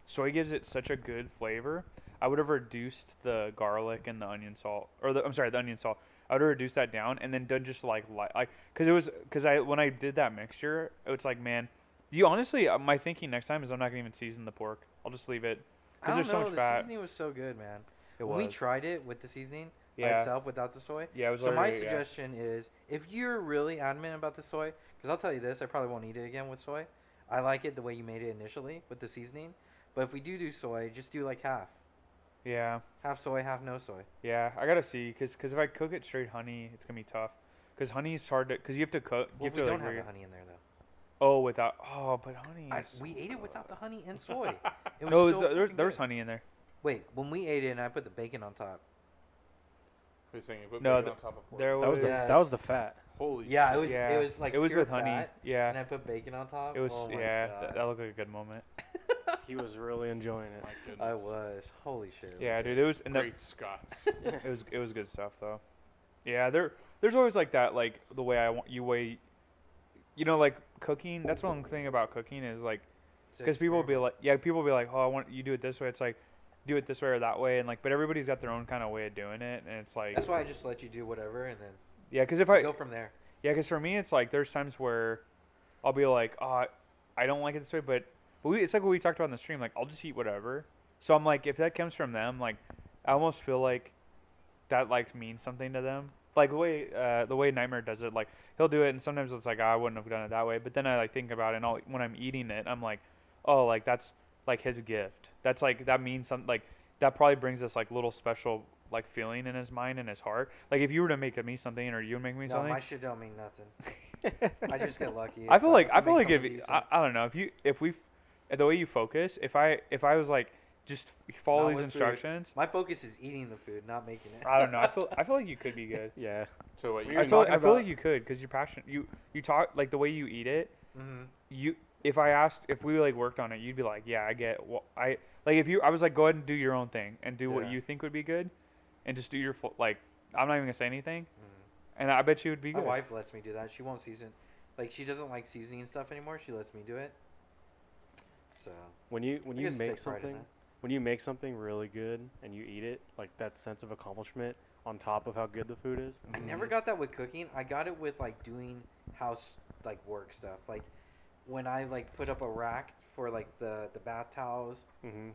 Speaker 3: soy gives it such a good flavor. I would have reduced the garlic and the onion salt, or the I'm sorry, the onion salt. I would have reduced that down and then done just like like like because it was because I when I did that mixture, it's like man, you honestly uh, my thinking next time is I'm not gonna even season the pork. I'll just leave it
Speaker 4: I
Speaker 3: because
Speaker 4: don't
Speaker 3: there's so
Speaker 4: know.
Speaker 3: much
Speaker 4: the
Speaker 3: fat.
Speaker 4: seasoning was so good, man.
Speaker 3: It
Speaker 4: when
Speaker 3: was.
Speaker 4: we tried it with the seasoning by itself without the soy.
Speaker 3: yeah, it was
Speaker 4: So my
Speaker 3: already, yeah.
Speaker 4: suggestion is, if you're really adamant about the soy, because I'll tell you this, I probably won't eat it again with soy. I like it the way you made it initially with the seasoning, but if we do do soy, just do like half,
Speaker 3: Yeah,
Speaker 4: half soy, half no soy.
Speaker 3: yeah, I gotta see because cause if I cook it straight honey, it's gonna be tough. Because honey's hard to because you have to cook.
Speaker 4: Well,
Speaker 3: you
Speaker 4: if
Speaker 3: have
Speaker 4: we
Speaker 3: to
Speaker 4: don't
Speaker 3: like
Speaker 4: have
Speaker 3: re-
Speaker 4: the honey in there though.
Speaker 3: Oh, without oh, but honey.
Speaker 4: I,
Speaker 3: is-
Speaker 4: we ate it without the honey and soy. It was
Speaker 3: no,
Speaker 4: so
Speaker 3: th- there, there was honey in there.
Speaker 4: Wait, when we ate it and I put the bacon on top.
Speaker 1: Who's saying you put
Speaker 3: No,
Speaker 1: bacon
Speaker 3: th-
Speaker 1: on top of pork?
Speaker 3: there
Speaker 2: That was the
Speaker 4: Yes.
Speaker 2: that was the fat.
Speaker 1: Holy
Speaker 4: Yeah, it was.
Speaker 3: yeah,
Speaker 4: It was like
Speaker 3: it was
Speaker 4: pure
Speaker 3: with honey.
Speaker 4: fat,
Speaker 3: Yeah,
Speaker 4: and I put bacon on top.
Speaker 3: it was.
Speaker 4: Oh my
Speaker 3: yeah,
Speaker 4: God.
Speaker 3: th- that looked like a good moment.
Speaker 2: He was really enjoying it.
Speaker 1: My.
Speaker 4: I was. Holy shit.
Speaker 3: Yeah,
Speaker 4: good.
Speaker 3: dude, it was. And the,
Speaker 1: Great Scots.
Speaker 3: it was. It was good stuff though. Yeah, there. There's always like that, like the way I want you way. You know, like cooking. That's one thing about cooking is like because people will be like, yeah, people will be like, oh, I want you do it this way. It's like, do it this way or that way, and like, but everybody's got their own kind of way of doing it, and it's like,
Speaker 4: That's why I just let you do whatever and then
Speaker 3: yeah, because if I
Speaker 4: go from there.
Speaker 3: Yeah, because for me, it's like there's times where I'll be like, oh, I don't like it this way, but but we, it's like what we talked about in the stream. Like, I'll just eat whatever. So I'm like, if that comes from them, like, I almost feel like that like means something to them. Like the way uh, the way Nightmare does it, like he'll do it, and sometimes it's like "Ah, I wouldn't have done it that way. But then I like think about it, and I'll, when I'm eating it, I'm like, oh, like that's like his gift. That's like that means something. Like that probably brings us like little special like feeling in his mind and his heart. Like if you were to make me something, or you would make me
Speaker 4: No,
Speaker 3: something,
Speaker 4: my shit don't mean nothing. I just get lucky.
Speaker 3: I feel like I
Speaker 4: if
Speaker 3: feel like if I. I don't know if you if we the way you focus if I if I was like just follow
Speaker 4: Not
Speaker 3: these
Speaker 4: with food.
Speaker 3: instructions
Speaker 4: my focus is eating the food, not making it.
Speaker 3: I don't know I feel I feel like you could be good
Speaker 2: Yeah.
Speaker 1: So what?
Speaker 2: We
Speaker 1: You
Speaker 3: I
Speaker 2: were
Speaker 3: feel
Speaker 2: talking
Speaker 3: I feel like you could because you're passionate you you talk like the way you eat it
Speaker 4: hmm
Speaker 3: you if I asked if we like worked on it you'd be like yeah I get what I like if you I was like go ahead and do your own thing and do what you think would be good and just do your full like I'm not even gonna say anything
Speaker 4: Mm.
Speaker 3: and I bet you would be good.
Speaker 4: My
Speaker 3: good
Speaker 4: wife lets me do that. She won't season. Like she doesn't like seasoning stuff anymore. She lets me do it. So
Speaker 2: When you when
Speaker 4: I
Speaker 2: you make
Speaker 4: take pride in
Speaker 2: something when you make something really good and you eat it, like that sense of accomplishment on top of how good the food is.
Speaker 4: I never
Speaker 3: Mhm.
Speaker 4: got that with cooking. I got it with like doing house like work stuff. Like when I like put up a rack for like the the bath towels.
Speaker 2: Mm-hmm.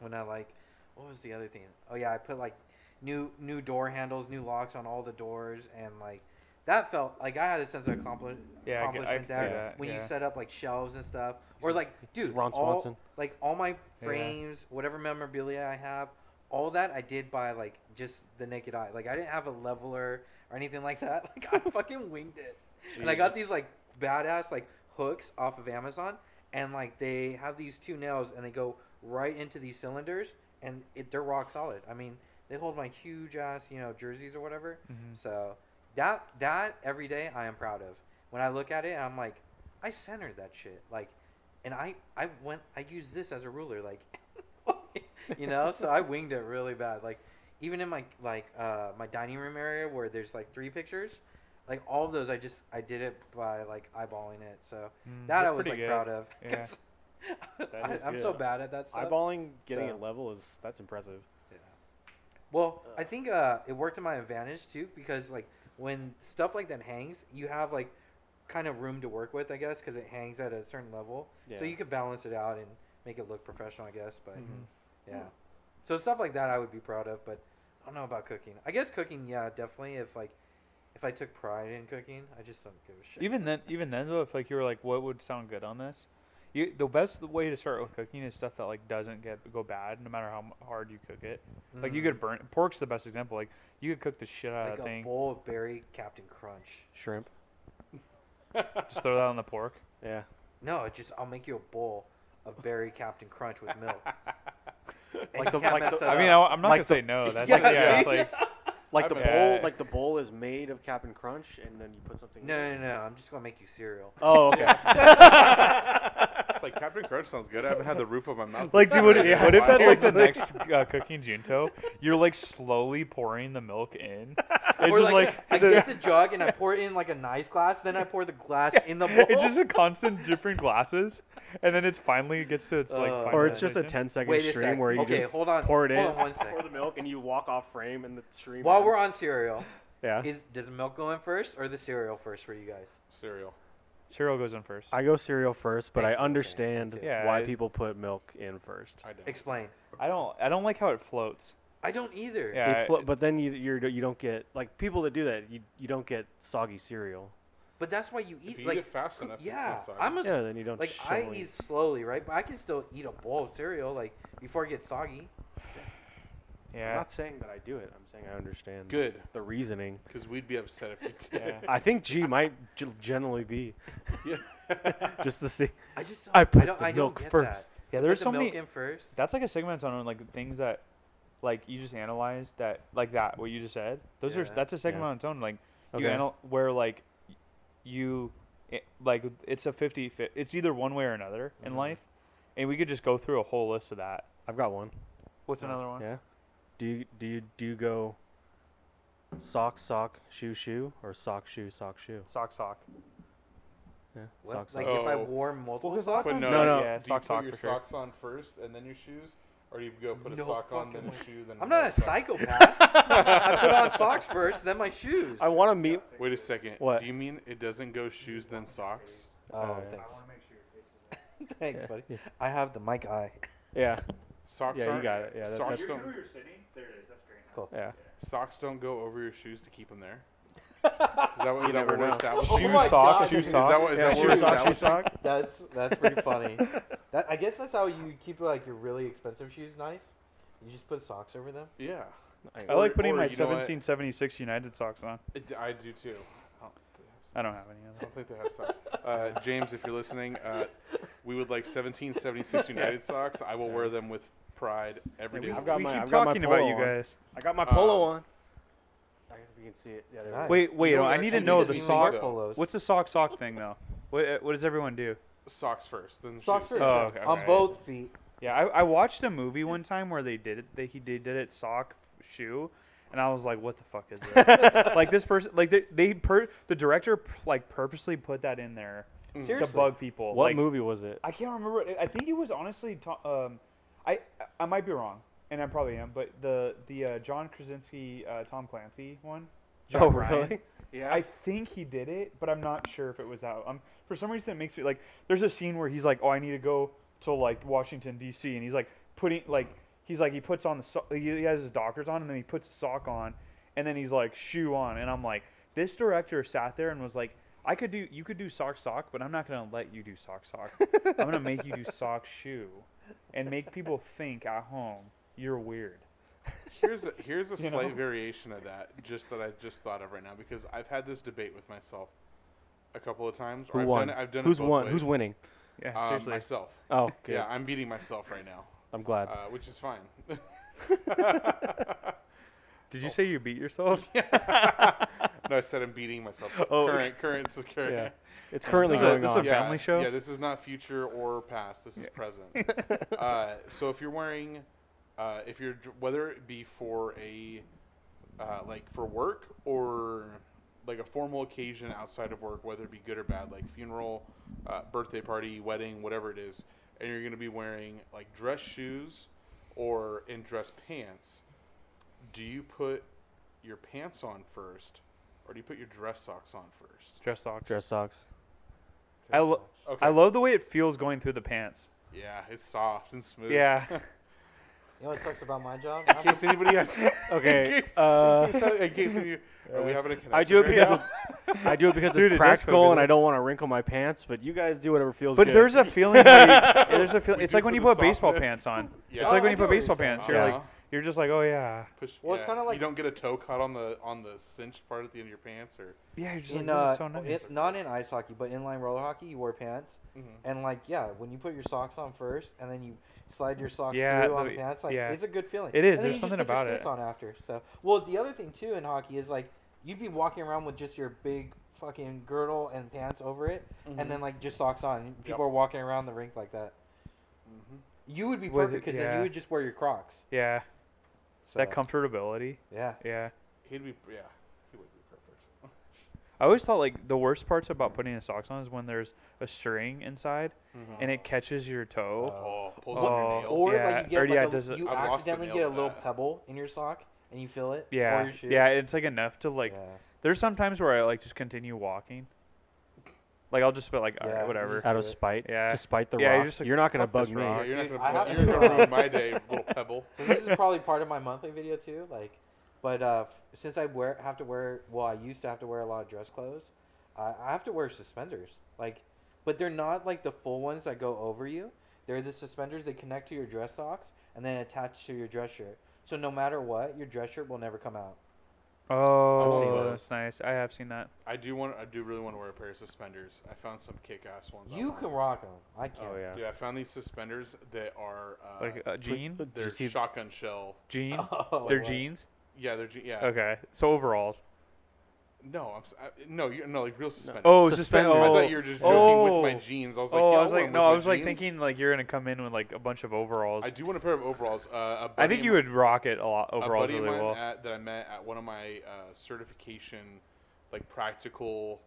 Speaker 4: When I like, what was the other thing? Oh yeah, I put like new new door handles, new locks on all the doors, and like that felt like I had a sense of accompli-
Speaker 3: Yeah, I I
Speaker 4: accomplishment
Speaker 3: can see
Speaker 4: there
Speaker 3: that,
Speaker 4: when you set up like shelves and stuff, or like dude,
Speaker 2: Ron
Speaker 4: all-
Speaker 2: Swanson.
Speaker 4: like all my
Speaker 3: Yeah.
Speaker 4: frames, whatever memorabilia I have, all that I did by like just the naked eye. Like I didn't have a leveler or anything like that. Like I fucking winged it. And I got these like badass like hooks off of Amazon, and like they have these two nails, and they go right into these cylinders, and it, they're rock solid. I mean, they hold my huge ass, you know, jerseys or whatever.
Speaker 3: Mhm.
Speaker 4: So that that every day I am proud of. When I look at it, I'm like, I centered that shit. Like, and I I went I used this as a ruler. Like, you know, so I winged it really bad. Like, even in my like uh, my dining room area where there's like three pictures, like all of those I just I did it by like eyeballing it. So
Speaker 3: Mm,
Speaker 4: that I was like
Speaker 3: good.
Speaker 4: proud of.
Speaker 3: Yeah.
Speaker 4: 'cause
Speaker 2: That
Speaker 4: I, I'm so bad at that stuff.
Speaker 2: Eyeballing, getting
Speaker 4: So-
Speaker 2: it level is that's impressive.
Speaker 4: Well,
Speaker 2: Uh.
Speaker 4: I think uh, it worked to my advantage too because like when stuff like that hangs, you have like kind of room to work with, I guess, because it hangs at a certain level.
Speaker 2: Yeah.
Speaker 4: So you could balance it out and make it look professional, I guess. But
Speaker 3: Mhm.
Speaker 4: yeah, so stuff like that I would be proud of. But I don't know about cooking. I guess cooking, yeah, definitely. If like if I took pride in cooking, I just don't give a shit.
Speaker 3: Even then, even then though, if like you were like, what would sound good on this? You, the best way to start with cooking is stuff that like doesn't get go bad no matter how hard you cook it. Like you
Speaker 4: Mm.
Speaker 3: could burn pork's the best example. Like you could cook the shit out
Speaker 4: like
Speaker 3: of that
Speaker 4: a
Speaker 3: thing,
Speaker 4: bowl of berry Captain Crunch.
Speaker 2: Shrimp.
Speaker 3: just throw that on the pork.
Speaker 2: Yeah.
Speaker 4: No, it just I'll make you a bowl of berry Captain Crunch with milk.
Speaker 2: Like the- like the-
Speaker 4: that
Speaker 3: I mean. I, I'm not
Speaker 2: Like
Speaker 3: gonna say no. That's
Speaker 4: yeah,
Speaker 3: like, yeah, it's like
Speaker 2: Like the
Speaker 1: I've-
Speaker 2: bowl,
Speaker 3: Yeah.
Speaker 2: like the bowl is made of Captain Crunch, and then you put something.
Speaker 4: No,
Speaker 2: in
Speaker 4: no,
Speaker 2: it.
Speaker 4: no. I'm just gonna make you cereal.
Speaker 2: Oh, okay.
Speaker 1: It's like Captain Crunch sounds good. I haven't had the roof of my mouth.
Speaker 3: Like, dude, what,
Speaker 2: Yeah,
Speaker 3: what if that's like the next uh, cooking junto? You're like slowly pouring the milk in. It's
Speaker 4: or
Speaker 3: just like,
Speaker 4: I
Speaker 3: it's, a-
Speaker 4: get the jug and I pour it in like a nice glass, then I pour the glass in the bowl.
Speaker 3: it's just a constant different glasses, and then it's finally gets to its like.
Speaker 4: Oh,
Speaker 3: final
Speaker 2: or it's just a
Speaker 3: position.
Speaker 2: 10 second
Speaker 4: Wait
Speaker 2: stream
Speaker 4: sec.
Speaker 2: where you
Speaker 4: okay,
Speaker 2: just
Speaker 4: hold on.
Speaker 2: pour it in,
Speaker 4: Hold on one
Speaker 2: pour the milk, and you walk off frame, and the stream.
Speaker 4: While
Speaker 2: ends.
Speaker 4: we're on cereal,
Speaker 2: yeah,
Speaker 4: is does the milk go in first or the cereal first for you guys?
Speaker 1: cereal.
Speaker 3: Cereal goes in first.
Speaker 2: I go cereal first, but
Speaker 4: Thank
Speaker 2: I understand.
Speaker 3: Yeah,
Speaker 2: why
Speaker 3: I-
Speaker 2: people put milk in first.
Speaker 1: I don't.
Speaker 4: Explain.
Speaker 3: I don't. I don't like how it floats.
Speaker 4: I don't either.
Speaker 3: Yeah.
Speaker 2: They
Speaker 3: I-
Speaker 2: flo- but then you you're, you don't get like people that do that. You you don't get soggy cereal.
Speaker 4: But that's why you
Speaker 1: If
Speaker 4: eat
Speaker 1: you
Speaker 4: like
Speaker 1: eat it fast enough, it's
Speaker 4: yeah.
Speaker 1: not soggy.
Speaker 4: I'm a s-
Speaker 2: Yeah, then you don't.
Speaker 4: like
Speaker 2: show
Speaker 4: I
Speaker 2: any-
Speaker 4: eat slowly, right? But I can still eat a bowl of cereal like before it gets soggy.
Speaker 2: I'm not saying that I do it. I'm saying I understand
Speaker 1: Good,
Speaker 2: the reasoning.
Speaker 1: because we'd be upset if you did.
Speaker 3: Yeah.
Speaker 2: I think G might g- generally be
Speaker 1: Yeah.
Speaker 2: just to see.
Speaker 4: I just
Speaker 2: I
Speaker 4: I
Speaker 2: put
Speaker 4: don't,
Speaker 2: the
Speaker 4: I don't
Speaker 2: milk
Speaker 4: get
Speaker 2: first.
Speaker 4: That.
Speaker 3: Yeah.
Speaker 4: Put
Speaker 3: There's
Speaker 4: the
Speaker 3: so
Speaker 4: milk
Speaker 3: many.
Speaker 4: in first.
Speaker 3: That's like a segment on like things that, like you just analyze that like that what you just said. Those are that's a segment
Speaker 2: Yeah.
Speaker 3: on its own. Like you
Speaker 2: Okay.
Speaker 3: anal- where like you i like it's a 50 fit. It's either one way or another in
Speaker 4: Mhm.
Speaker 3: life, and we could just go through a whole list of that.
Speaker 2: I've got one.
Speaker 3: What's
Speaker 4: Yeah.
Speaker 3: another one?
Speaker 2: Yeah. Do you do you do you go sock sock shoe shoe or sock shoe sock shoe?
Speaker 3: Sock sock.
Speaker 2: Yeah.
Speaker 4: What?
Speaker 2: Sock
Speaker 4: like
Speaker 2: sock.
Speaker 4: if I
Speaker 1: Oh.
Speaker 4: wore multiple
Speaker 3: Well, 'cause
Speaker 4: socks.
Speaker 1: But no,
Speaker 2: No, no.
Speaker 3: Yeah,
Speaker 1: Do
Speaker 3: sock
Speaker 1: you
Speaker 3: sock
Speaker 1: put your
Speaker 3: for sure.
Speaker 1: socks on first and then your shoes, or do you go put a
Speaker 4: No
Speaker 1: sock on, then
Speaker 4: fucking
Speaker 1: a shoe, then?
Speaker 4: I'm
Speaker 1: no
Speaker 4: not a
Speaker 1: socks?
Speaker 4: psychopath. I put on socks first, then my shoes.
Speaker 2: I want to meet.
Speaker 1: Wait a second.
Speaker 2: What?
Speaker 1: Do you mean it doesn't go shoes then socks?
Speaker 4: Oh,
Speaker 2: Uh,
Speaker 4: thanks. thanks,
Speaker 2: Yeah,
Speaker 4: buddy.
Speaker 2: yeah.
Speaker 4: I have the mic eye.
Speaker 2: Yeah.
Speaker 1: Socks
Speaker 2: Yeah, you
Speaker 1: aren't-
Speaker 2: got it. Yeah, that-
Speaker 1: socks
Speaker 2: that's-
Speaker 1: don't.
Speaker 3: you're sitting. There it is. That's great.
Speaker 4: Cool.
Speaker 2: Yeah.
Speaker 1: Socks don't go over your shoes to keep them there. Is that what,
Speaker 2: You
Speaker 1: is that
Speaker 2: never
Speaker 1: what we're
Speaker 2: know.
Speaker 1: establishing?
Speaker 3: Shoe
Speaker 4: Oh my
Speaker 3: sock,
Speaker 4: God,
Speaker 3: shoe
Speaker 4: dude.
Speaker 1: Is
Speaker 3: sock.
Speaker 1: that what, is
Speaker 2: Yeah,
Speaker 1: that what
Speaker 2: shoe
Speaker 1: we're
Speaker 2: sock, shoe
Speaker 1: establishing?
Speaker 2: sock.
Speaker 4: That's that's pretty funny. That I guess that's how you keep like your really expensive shoes nice. You just put socks over them.
Speaker 1: Yeah,
Speaker 2: I-
Speaker 3: I like putting
Speaker 1: or
Speaker 3: my
Speaker 1: you know what?
Speaker 3: 1776 United socks on.
Speaker 1: it, I do too. I don't,
Speaker 3: I don't have any
Speaker 1: I
Speaker 3: of them.
Speaker 1: don't think they have socks. Uh, James, if you're listening, uh, we would like 1776 United socks. I will wear them with pride every day.
Speaker 3: we,
Speaker 2: I've got
Speaker 3: we
Speaker 2: my-
Speaker 3: keep
Speaker 2: I've got my
Speaker 3: talking about
Speaker 2: polo
Speaker 3: you
Speaker 2: on.
Speaker 3: guys.
Speaker 2: I got my polo
Speaker 1: Uh,
Speaker 2: on. I don't know if you can see it. Yeah, there
Speaker 4: Nice.
Speaker 3: Wait, wait.
Speaker 1: You
Speaker 3: no,
Speaker 1: don't
Speaker 3: I need to know the
Speaker 1: to
Speaker 4: These
Speaker 1: be
Speaker 3: sock.
Speaker 4: polos.
Speaker 3: What's the sock sock thing though? What uh, what does everyone do?
Speaker 1: Socks first, then
Speaker 4: socks
Speaker 1: shoes.
Speaker 4: first?
Speaker 3: Oh, okay,
Speaker 4: on
Speaker 3: alright.
Speaker 4: both feet.
Speaker 3: Yeah, I, I watched a movie one time where they did it. They he did, did it sock shoe, and I was like, what the fuck is this? like this person, like they, they per the director like purposely put that in there
Speaker 1: Mm.
Speaker 4: Seriously.
Speaker 3: to bug people.
Speaker 2: What
Speaker 3: like,
Speaker 2: movie was it?
Speaker 3: I can't remember. I think it was honestly. To, um, I I might be wrong, and I probably am. But the the uh, John Krasinski, uh, Tom Clancy one. Jack
Speaker 2: oh,
Speaker 3: Ryan,
Speaker 2: really? Yeah.
Speaker 3: I think he did it, but I'm not sure if it was that. Um, for some reason, it makes me like. There's a scene where he's like, "Oh, I need to go to like Washington D.C." and he's like putting like he's like he puts on the so- he he has his doctors on and then he puts the sock on and then he's like shoe on and I'm like this director sat there and was like I could do you could do sock sock but I'm not gonna let you do sock sock I'm gonna make you do sock shoe and make people think at home you're weird
Speaker 1: Here's a here's a
Speaker 3: You
Speaker 1: slight
Speaker 3: know?
Speaker 1: variation of that, just that I just thought of right now because I've had this debate with myself a couple of times.
Speaker 2: Who
Speaker 1: I've
Speaker 2: won?
Speaker 1: Done it, I've done
Speaker 2: Who's
Speaker 1: it both
Speaker 2: won? Who's winning?
Speaker 3: yeah
Speaker 1: Um,
Speaker 3: seriously
Speaker 1: myself.
Speaker 2: Oh, good.
Speaker 1: Yeah, I'm beating myself right now,
Speaker 2: I'm glad.
Speaker 1: uh, which is fine.
Speaker 3: did you say you beat yourself
Speaker 1: no, I said I'm beating myself.
Speaker 3: Oh.
Speaker 1: current, current, current.
Speaker 2: yeah. It's currently
Speaker 3: This is a-
Speaker 2: going
Speaker 3: this is a
Speaker 2: on.
Speaker 1: yeah,
Speaker 3: family show?
Speaker 1: Yeah, this is not future or past. This is
Speaker 3: Yeah.
Speaker 1: present. uh, so if you're wearing, uh, if you're whether it be for a, uh, like for work or like a formal occasion outside of work, whether it be good or bad, like funeral, uh, birthday party, wedding, whatever it is, and you're going to be wearing like dress shoes or in dress pants, do you put your pants on first, or do you put your dress socks on first?
Speaker 3: dress socks
Speaker 2: Dress socks.
Speaker 3: I lo-
Speaker 1: Okay.
Speaker 3: I love the way it feels going through the pants
Speaker 1: Yeah, it's soft and smooth.
Speaker 3: Yeah.
Speaker 4: You know what sucks about my job?
Speaker 1: in case anybody has.
Speaker 2: Okay,
Speaker 1: In case,
Speaker 2: uh,
Speaker 1: in case, in case you, are we having a connection?
Speaker 2: I do it because
Speaker 1: now?
Speaker 2: it's I do it because
Speaker 3: Dude,
Speaker 2: it's practical and I don't want to wrinkle my pants. But you guys do whatever feels good.
Speaker 3: But
Speaker 2: good.
Speaker 3: there's a feeling. Where you, there's a feel. It's like when you
Speaker 1: the
Speaker 3: put baseball pants on.
Speaker 1: Yeah.
Speaker 3: It's like
Speaker 4: Oh,
Speaker 3: when
Speaker 4: I
Speaker 3: you put baseball pants. You're like,
Speaker 1: Uh-huh.
Speaker 3: You're just like, oh yeah,
Speaker 1: Push,
Speaker 4: Well, it's kinda like-
Speaker 1: you don't get a toe caught on the on the cinched part at the end of your pants, or
Speaker 3: yeah. You're just
Speaker 4: in
Speaker 3: like,
Speaker 4: uh,
Speaker 3: is so nice.
Speaker 4: it, not in ice hockey, but inline roller hockey, you wear pants, and like yeah, when you put your socks on first, and then you slide your socks
Speaker 3: Yeah,
Speaker 4: through on
Speaker 3: the-
Speaker 4: the pants, like
Speaker 3: yeah.
Speaker 4: it's a good feeling.
Speaker 3: It is,
Speaker 4: And then
Speaker 3: there's
Speaker 4: you just
Speaker 3: something
Speaker 4: put your
Speaker 3: about it.
Speaker 4: skates on after. So well, the other thing too in hockey is like you'd be walking around with just your big fucking girdle and pants over it, and then like just socks on. People
Speaker 1: Yep.
Speaker 4: are walking around the rink like that.
Speaker 1: Mhm.
Speaker 4: You would be perfect
Speaker 3: it-
Speaker 4: because then you would just wear your Crocs.
Speaker 3: yeah,
Speaker 4: So,
Speaker 3: that comfortability.
Speaker 4: Yeah.
Speaker 3: Yeah.
Speaker 1: he'd be yeah, he would be perfect.
Speaker 3: I always thought like the worst parts about putting the socks on is when there's a string inside
Speaker 1: Mhm.
Speaker 3: and it catches your toe.
Speaker 1: oh, pulls
Speaker 3: Oh,
Speaker 1: on your nail.
Speaker 4: Or
Speaker 3: Yeah,
Speaker 4: like you
Speaker 3: or
Speaker 4: get
Speaker 3: yeah,
Speaker 4: a,
Speaker 3: does it-
Speaker 4: you
Speaker 1: I've lost a
Speaker 4: accidentally get a little
Speaker 1: that.
Speaker 4: pebble in your sock and you feel it. Or
Speaker 3: yeah,
Speaker 4: your shoe.
Speaker 3: yeah. It's like enough to like.
Speaker 4: yeah.
Speaker 3: There's some times where I like just continue walking. Like I'll just be like, all
Speaker 4: Yeah,
Speaker 3: right, whatever.
Speaker 2: out of spite.
Speaker 3: Yeah.
Speaker 2: To spite the
Speaker 3: Yeah, you're just like,
Speaker 2: you're not gonna bug me.
Speaker 3: rock."
Speaker 1: Yeah, you're not
Speaker 4: Dude,
Speaker 1: gonna,
Speaker 4: I
Speaker 1: ru-
Speaker 4: have
Speaker 1: you're gonna
Speaker 4: uh,
Speaker 1: ruin my day, little pebble.
Speaker 4: So this is probably part of my monthly video too. Like, but uh, since I wear have to wear well, I used to have to wear a lot of dress clothes. I I have to wear suspenders. Like, but they're not like the full ones that go over you. They're the suspenders that connect to your dress socks and then attach to your dress shirt. So no matter what, your dress shirt will never come out.
Speaker 3: Oh, that's nice. I have seen that.
Speaker 1: I do want. I do really want to wear a pair of suspenders. I found some kick-ass ones.
Speaker 4: You
Speaker 1: online.
Speaker 4: can rock them. I can't.
Speaker 2: Oh yeah.
Speaker 1: Dude, I found these suspenders that are uh,
Speaker 3: Like uh, jean,
Speaker 2: Did you
Speaker 1: they're shotgun shell.
Speaker 3: jean.
Speaker 4: Oh,
Speaker 3: They're
Speaker 4: wow.
Speaker 3: jeans.
Speaker 1: Yeah, they're je- yeah.
Speaker 3: Okay, so overalls.
Speaker 1: No, I'm s- I, no, you no like real suspenders.
Speaker 3: Oh,
Speaker 2: Suspenders.
Speaker 3: suspend.
Speaker 2: I
Speaker 1: I
Speaker 3: Oh,
Speaker 1: thought you were just joking with my
Speaker 3: Oh.
Speaker 1: jeans. I was like,
Speaker 3: oh,
Speaker 1: yeah,
Speaker 3: I
Speaker 1: I'll
Speaker 3: was
Speaker 1: wear
Speaker 3: like,
Speaker 1: 'em
Speaker 3: no,
Speaker 1: with
Speaker 3: I
Speaker 1: my
Speaker 3: was like
Speaker 1: jeans.
Speaker 3: thinking like you're gonna come in with like a bunch of overalls.
Speaker 1: I do want a pair of overalls. Uh, a
Speaker 3: I
Speaker 1: buddy
Speaker 3: think
Speaker 1: of
Speaker 3: you
Speaker 1: mi-
Speaker 3: would rock it a lot
Speaker 1: a
Speaker 3: overalls
Speaker 1: buddy
Speaker 3: really
Speaker 1: of mine
Speaker 3: well.
Speaker 1: at, that I met at one of my uh, certification, like practical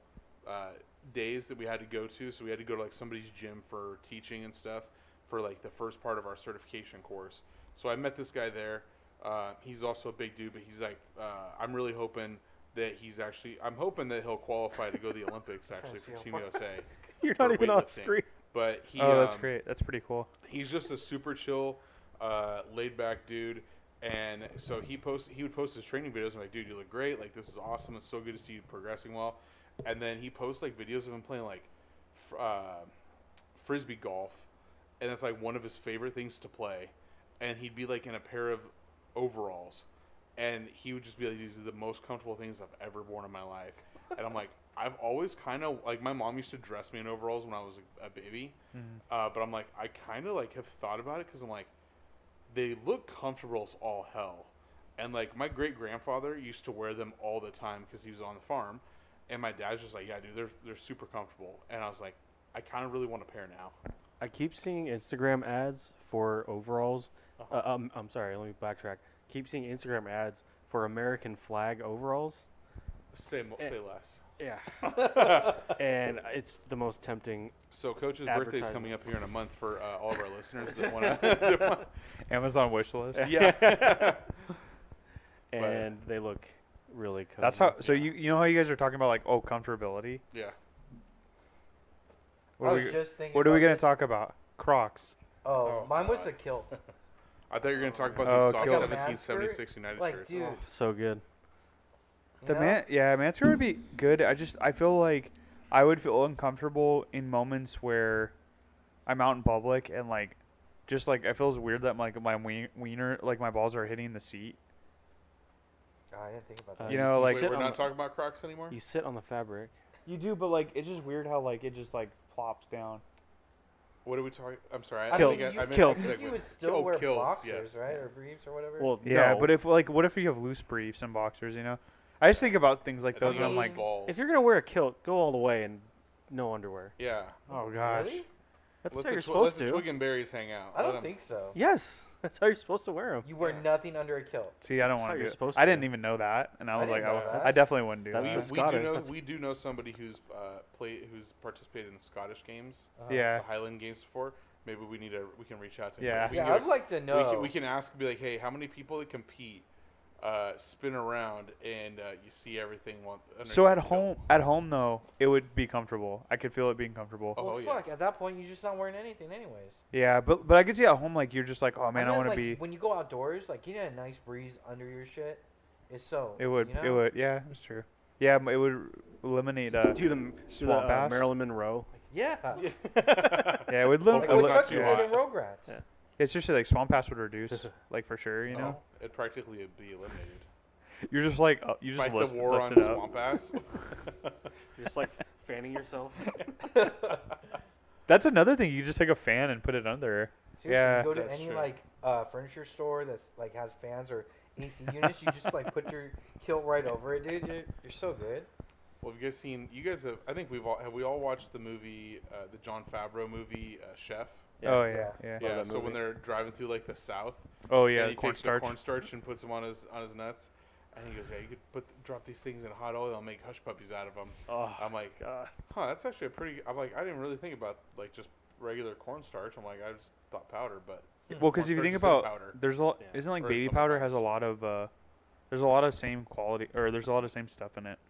Speaker 1: uh, days that we had to go to. So we had to go to like somebody's gym for teaching and stuff for like the first part of our certification course. So I met this guy there. Uh, he's also a big dude, but he's like, uh, I'm really hoping that he's actually, I'm hoping that he'll qualify to go to the Olympics actually for Team USA.
Speaker 2: You're not even on screen.
Speaker 1: But he,
Speaker 3: oh, that's
Speaker 1: um,
Speaker 3: great. That's pretty cool.
Speaker 1: he's just a super chill, uh, laid back dude. And so he post he would post his training videos. I'm like, dude, you look great. Like this is awesome. It's so good to see you progressing well. And then he posts like videos of him playing like fr- uh, frisbee golf, and it's like one of his favorite things to play. And he'd be like in a pair of overalls, and he would just be like, these are the most comfortable things I've ever worn in my life. And I'm like, I've always kind of like my mom used to dress me in overalls when I was a, a baby.
Speaker 3: Mhm.
Speaker 1: Uh, but I'm like, I kind of like have thought about it because I'm like, they look comfortable as all hell, and like my great grandfather used to wear them all the time because he was on the farm, and my dad's just like, yeah, dude, they're they're super comfortable, and I was like, I kind of really want a pair now.
Speaker 2: I keep seeing Instagram ads for overalls.
Speaker 1: Uh-huh.
Speaker 2: Uh, um, I'm sorry. Let me backtrack. Keep seeing Instagram ads for American flag overalls.
Speaker 1: Say mo-
Speaker 2: Eh.
Speaker 1: say less.
Speaker 2: Yeah. and it's the most tempting.
Speaker 1: So coach's birthday is
Speaker 2: Advertisement.
Speaker 1: coming up here in a month for uh, all of our listeners that want to.
Speaker 3: Amazon wish list.
Speaker 1: yeah.
Speaker 2: And they look really cozy.
Speaker 3: That's how. So
Speaker 1: Yeah.
Speaker 3: you you know how you guys are talking about like oh comfortability.
Speaker 1: yeah.
Speaker 3: What
Speaker 4: I
Speaker 3: are
Speaker 4: was
Speaker 3: we
Speaker 4: just thinking.
Speaker 3: What are we
Speaker 4: about
Speaker 3: gonna
Speaker 4: this.
Speaker 3: talk about? Crocs.
Speaker 4: Oh,
Speaker 1: Oh,
Speaker 4: mine was
Speaker 1: God.
Speaker 4: a kilt.
Speaker 1: I thought you were gonna talk about
Speaker 3: Oh,
Speaker 1: these soft
Speaker 3: kill-
Speaker 1: 1776 United
Speaker 4: Like,
Speaker 1: shirts.
Speaker 4: dude,
Speaker 2: Oh, so good.
Speaker 4: you
Speaker 3: The
Speaker 4: know?
Speaker 3: man, yeah, Mansker would be good. I just, I feel like I would feel uncomfortable in moments where I'm out in public and like, just like it feels weird that like my wien- wiener, like my balls are hitting the seat.
Speaker 4: Oh, I didn't think about
Speaker 2: Uh,
Speaker 4: that.
Speaker 3: You know, like
Speaker 1: Wait,
Speaker 2: sit
Speaker 1: we're
Speaker 2: on
Speaker 1: not
Speaker 2: the-
Speaker 1: talking about Crocs anymore.
Speaker 2: You sit on the fabric.
Speaker 3: You do, but like it's just weird how like it just like plops down.
Speaker 1: What are we talking? I'm sorry. I
Speaker 2: Kilts.
Speaker 1: think I, I meant
Speaker 2: Kilts.
Speaker 1: to
Speaker 4: I think you
Speaker 1: segue.
Speaker 4: would still
Speaker 1: Oh,
Speaker 4: wear
Speaker 1: kilts,
Speaker 4: boxers,
Speaker 1: yes.
Speaker 4: right, or briefs or whatever.
Speaker 2: Well,
Speaker 3: Yeah,
Speaker 2: no.
Speaker 3: but if like, what if you have loose briefs and boxers? You know, I just think about things like
Speaker 1: I
Speaker 3: those. And I'm like,
Speaker 1: balls.
Speaker 2: if you're gonna wear a kilt, go all the way and no underwear.
Speaker 1: yeah.
Speaker 3: oh gosh.
Speaker 4: Really?
Speaker 2: That's
Speaker 1: let
Speaker 2: how you're
Speaker 1: twi-
Speaker 2: supposed
Speaker 1: let the
Speaker 2: to.
Speaker 1: twig and berries hang out.
Speaker 4: I don't think so.
Speaker 2: Yes, that's how you're supposed to wear them.
Speaker 4: You wear
Speaker 1: Yeah.
Speaker 4: nothing under a kilt.
Speaker 3: See, I don't
Speaker 2: That's how
Speaker 3: want to
Speaker 2: you're
Speaker 3: do it. I
Speaker 2: to.
Speaker 3: didn't even know that, and I
Speaker 4: I
Speaker 3: was like,
Speaker 4: didn't know
Speaker 3: I,
Speaker 4: that.
Speaker 3: I definitely wouldn't do
Speaker 2: That's
Speaker 1: We,
Speaker 3: that.
Speaker 2: the
Speaker 1: we do
Speaker 2: Scottish-
Speaker 1: know
Speaker 2: that's-
Speaker 1: we do know somebody who's uh, play who's participated in Scottish games,
Speaker 4: Uh-huh.
Speaker 3: Yeah.
Speaker 1: the Highland games before. Maybe we need to we can reach out to him.
Speaker 3: Yeah.
Speaker 1: we
Speaker 4: Yeah,
Speaker 1: can,
Speaker 4: I'd
Speaker 1: get
Speaker 4: like to
Speaker 1: a-
Speaker 4: know.
Speaker 1: we can we can ask be like, hey, how many people that compete uh, spin around and uh, you see everything.
Speaker 3: So at
Speaker 1: the kilt?
Speaker 3: home, at home though, it would be comfortable. I could feel it being comfortable.
Speaker 1: Oh,
Speaker 4: well,
Speaker 1: yeah.
Speaker 4: fuck. At that point, you're just not wearing anything, anyways.
Speaker 3: Yeah, but but I could see at home like you're just like, oh man, I,
Speaker 4: meant,
Speaker 3: want to
Speaker 4: like,
Speaker 3: be.
Speaker 4: When you go outdoors, like getting a nice breeze under your shit is so.
Speaker 3: It would,
Speaker 4: You know?
Speaker 3: it would, yeah, it's true. Yeah, it would eliminate. Uh,
Speaker 2: do the, do the
Speaker 3: swamp
Speaker 2: uh,
Speaker 3: bass?
Speaker 2: Marilyn Monroe.
Speaker 4: Yeah.
Speaker 3: yeah, it would lim-
Speaker 4: Like
Speaker 1: Hopefully
Speaker 4: what
Speaker 1: it's
Speaker 3: elim-
Speaker 1: Chuckie
Speaker 4: did in Rugrats.
Speaker 2: Yeah.
Speaker 3: It's just like swamp pass would reduce, like for sure. You
Speaker 1: Oh,
Speaker 3: know,
Speaker 1: it practically would be eliminated.
Speaker 3: you're just like uh, you just
Speaker 1: Fight
Speaker 3: list,
Speaker 1: the war on
Speaker 3: it up.
Speaker 1: swamp ass.
Speaker 2: You're just like fanning yourself.
Speaker 3: That's another thing. You just take a fan and put it under.
Speaker 4: Seriously,
Speaker 3: Yeah.
Speaker 4: you go to any
Speaker 1: true.
Speaker 4: like uh, furniture store that's like has fans or AC units, you just like put your kilt right over it, dude. You're, you're so good.
Speaker 1: Well, have you guys seen? You guys have. I think we've all have we all watched the movie, uh, the Jon Favreau movie, uh, Chef.
Speaker 2: Yeah.
Speaker 3: oh yeah,
Speaker 4: Yeah.
Speaker 3: yeah.
Speaker 2: Love
Speaker 1: Yeah. So when they're driving through like the South,
Speaker 3: Oh
Speaker 1: and
Speaker 3: yeah,
Speaker 1: he takes
Speaker 3: cornstarch.
Speaker 1: the cornstarch and puts them on his on his nuts, and he goes, "Yeah, you could put drop these things in hot oil and make hush puppies out of them."
Speaker 2: Oh,
Speaker 1: I'm like,
Speaker 2: God.
Speaker 1: huh, that's actually a pretty. I'm like, I didn't really think about like just regular cornstarch. I'm like, I just thought powder, but
Speaker 3: Well, because if you think about,
Speaker 1: powder.
Speaker 3: there's a lot.
Speaker 2: Yeah.
Speaker 3: Isn't like
Speaker 1: Or
Speaker 3: baby
Speaker 1: some
Speaker 3: powder has a lot of. uh There's a lot of same quality, or there's a lot of same stuff in it
Speaker 1: yeah,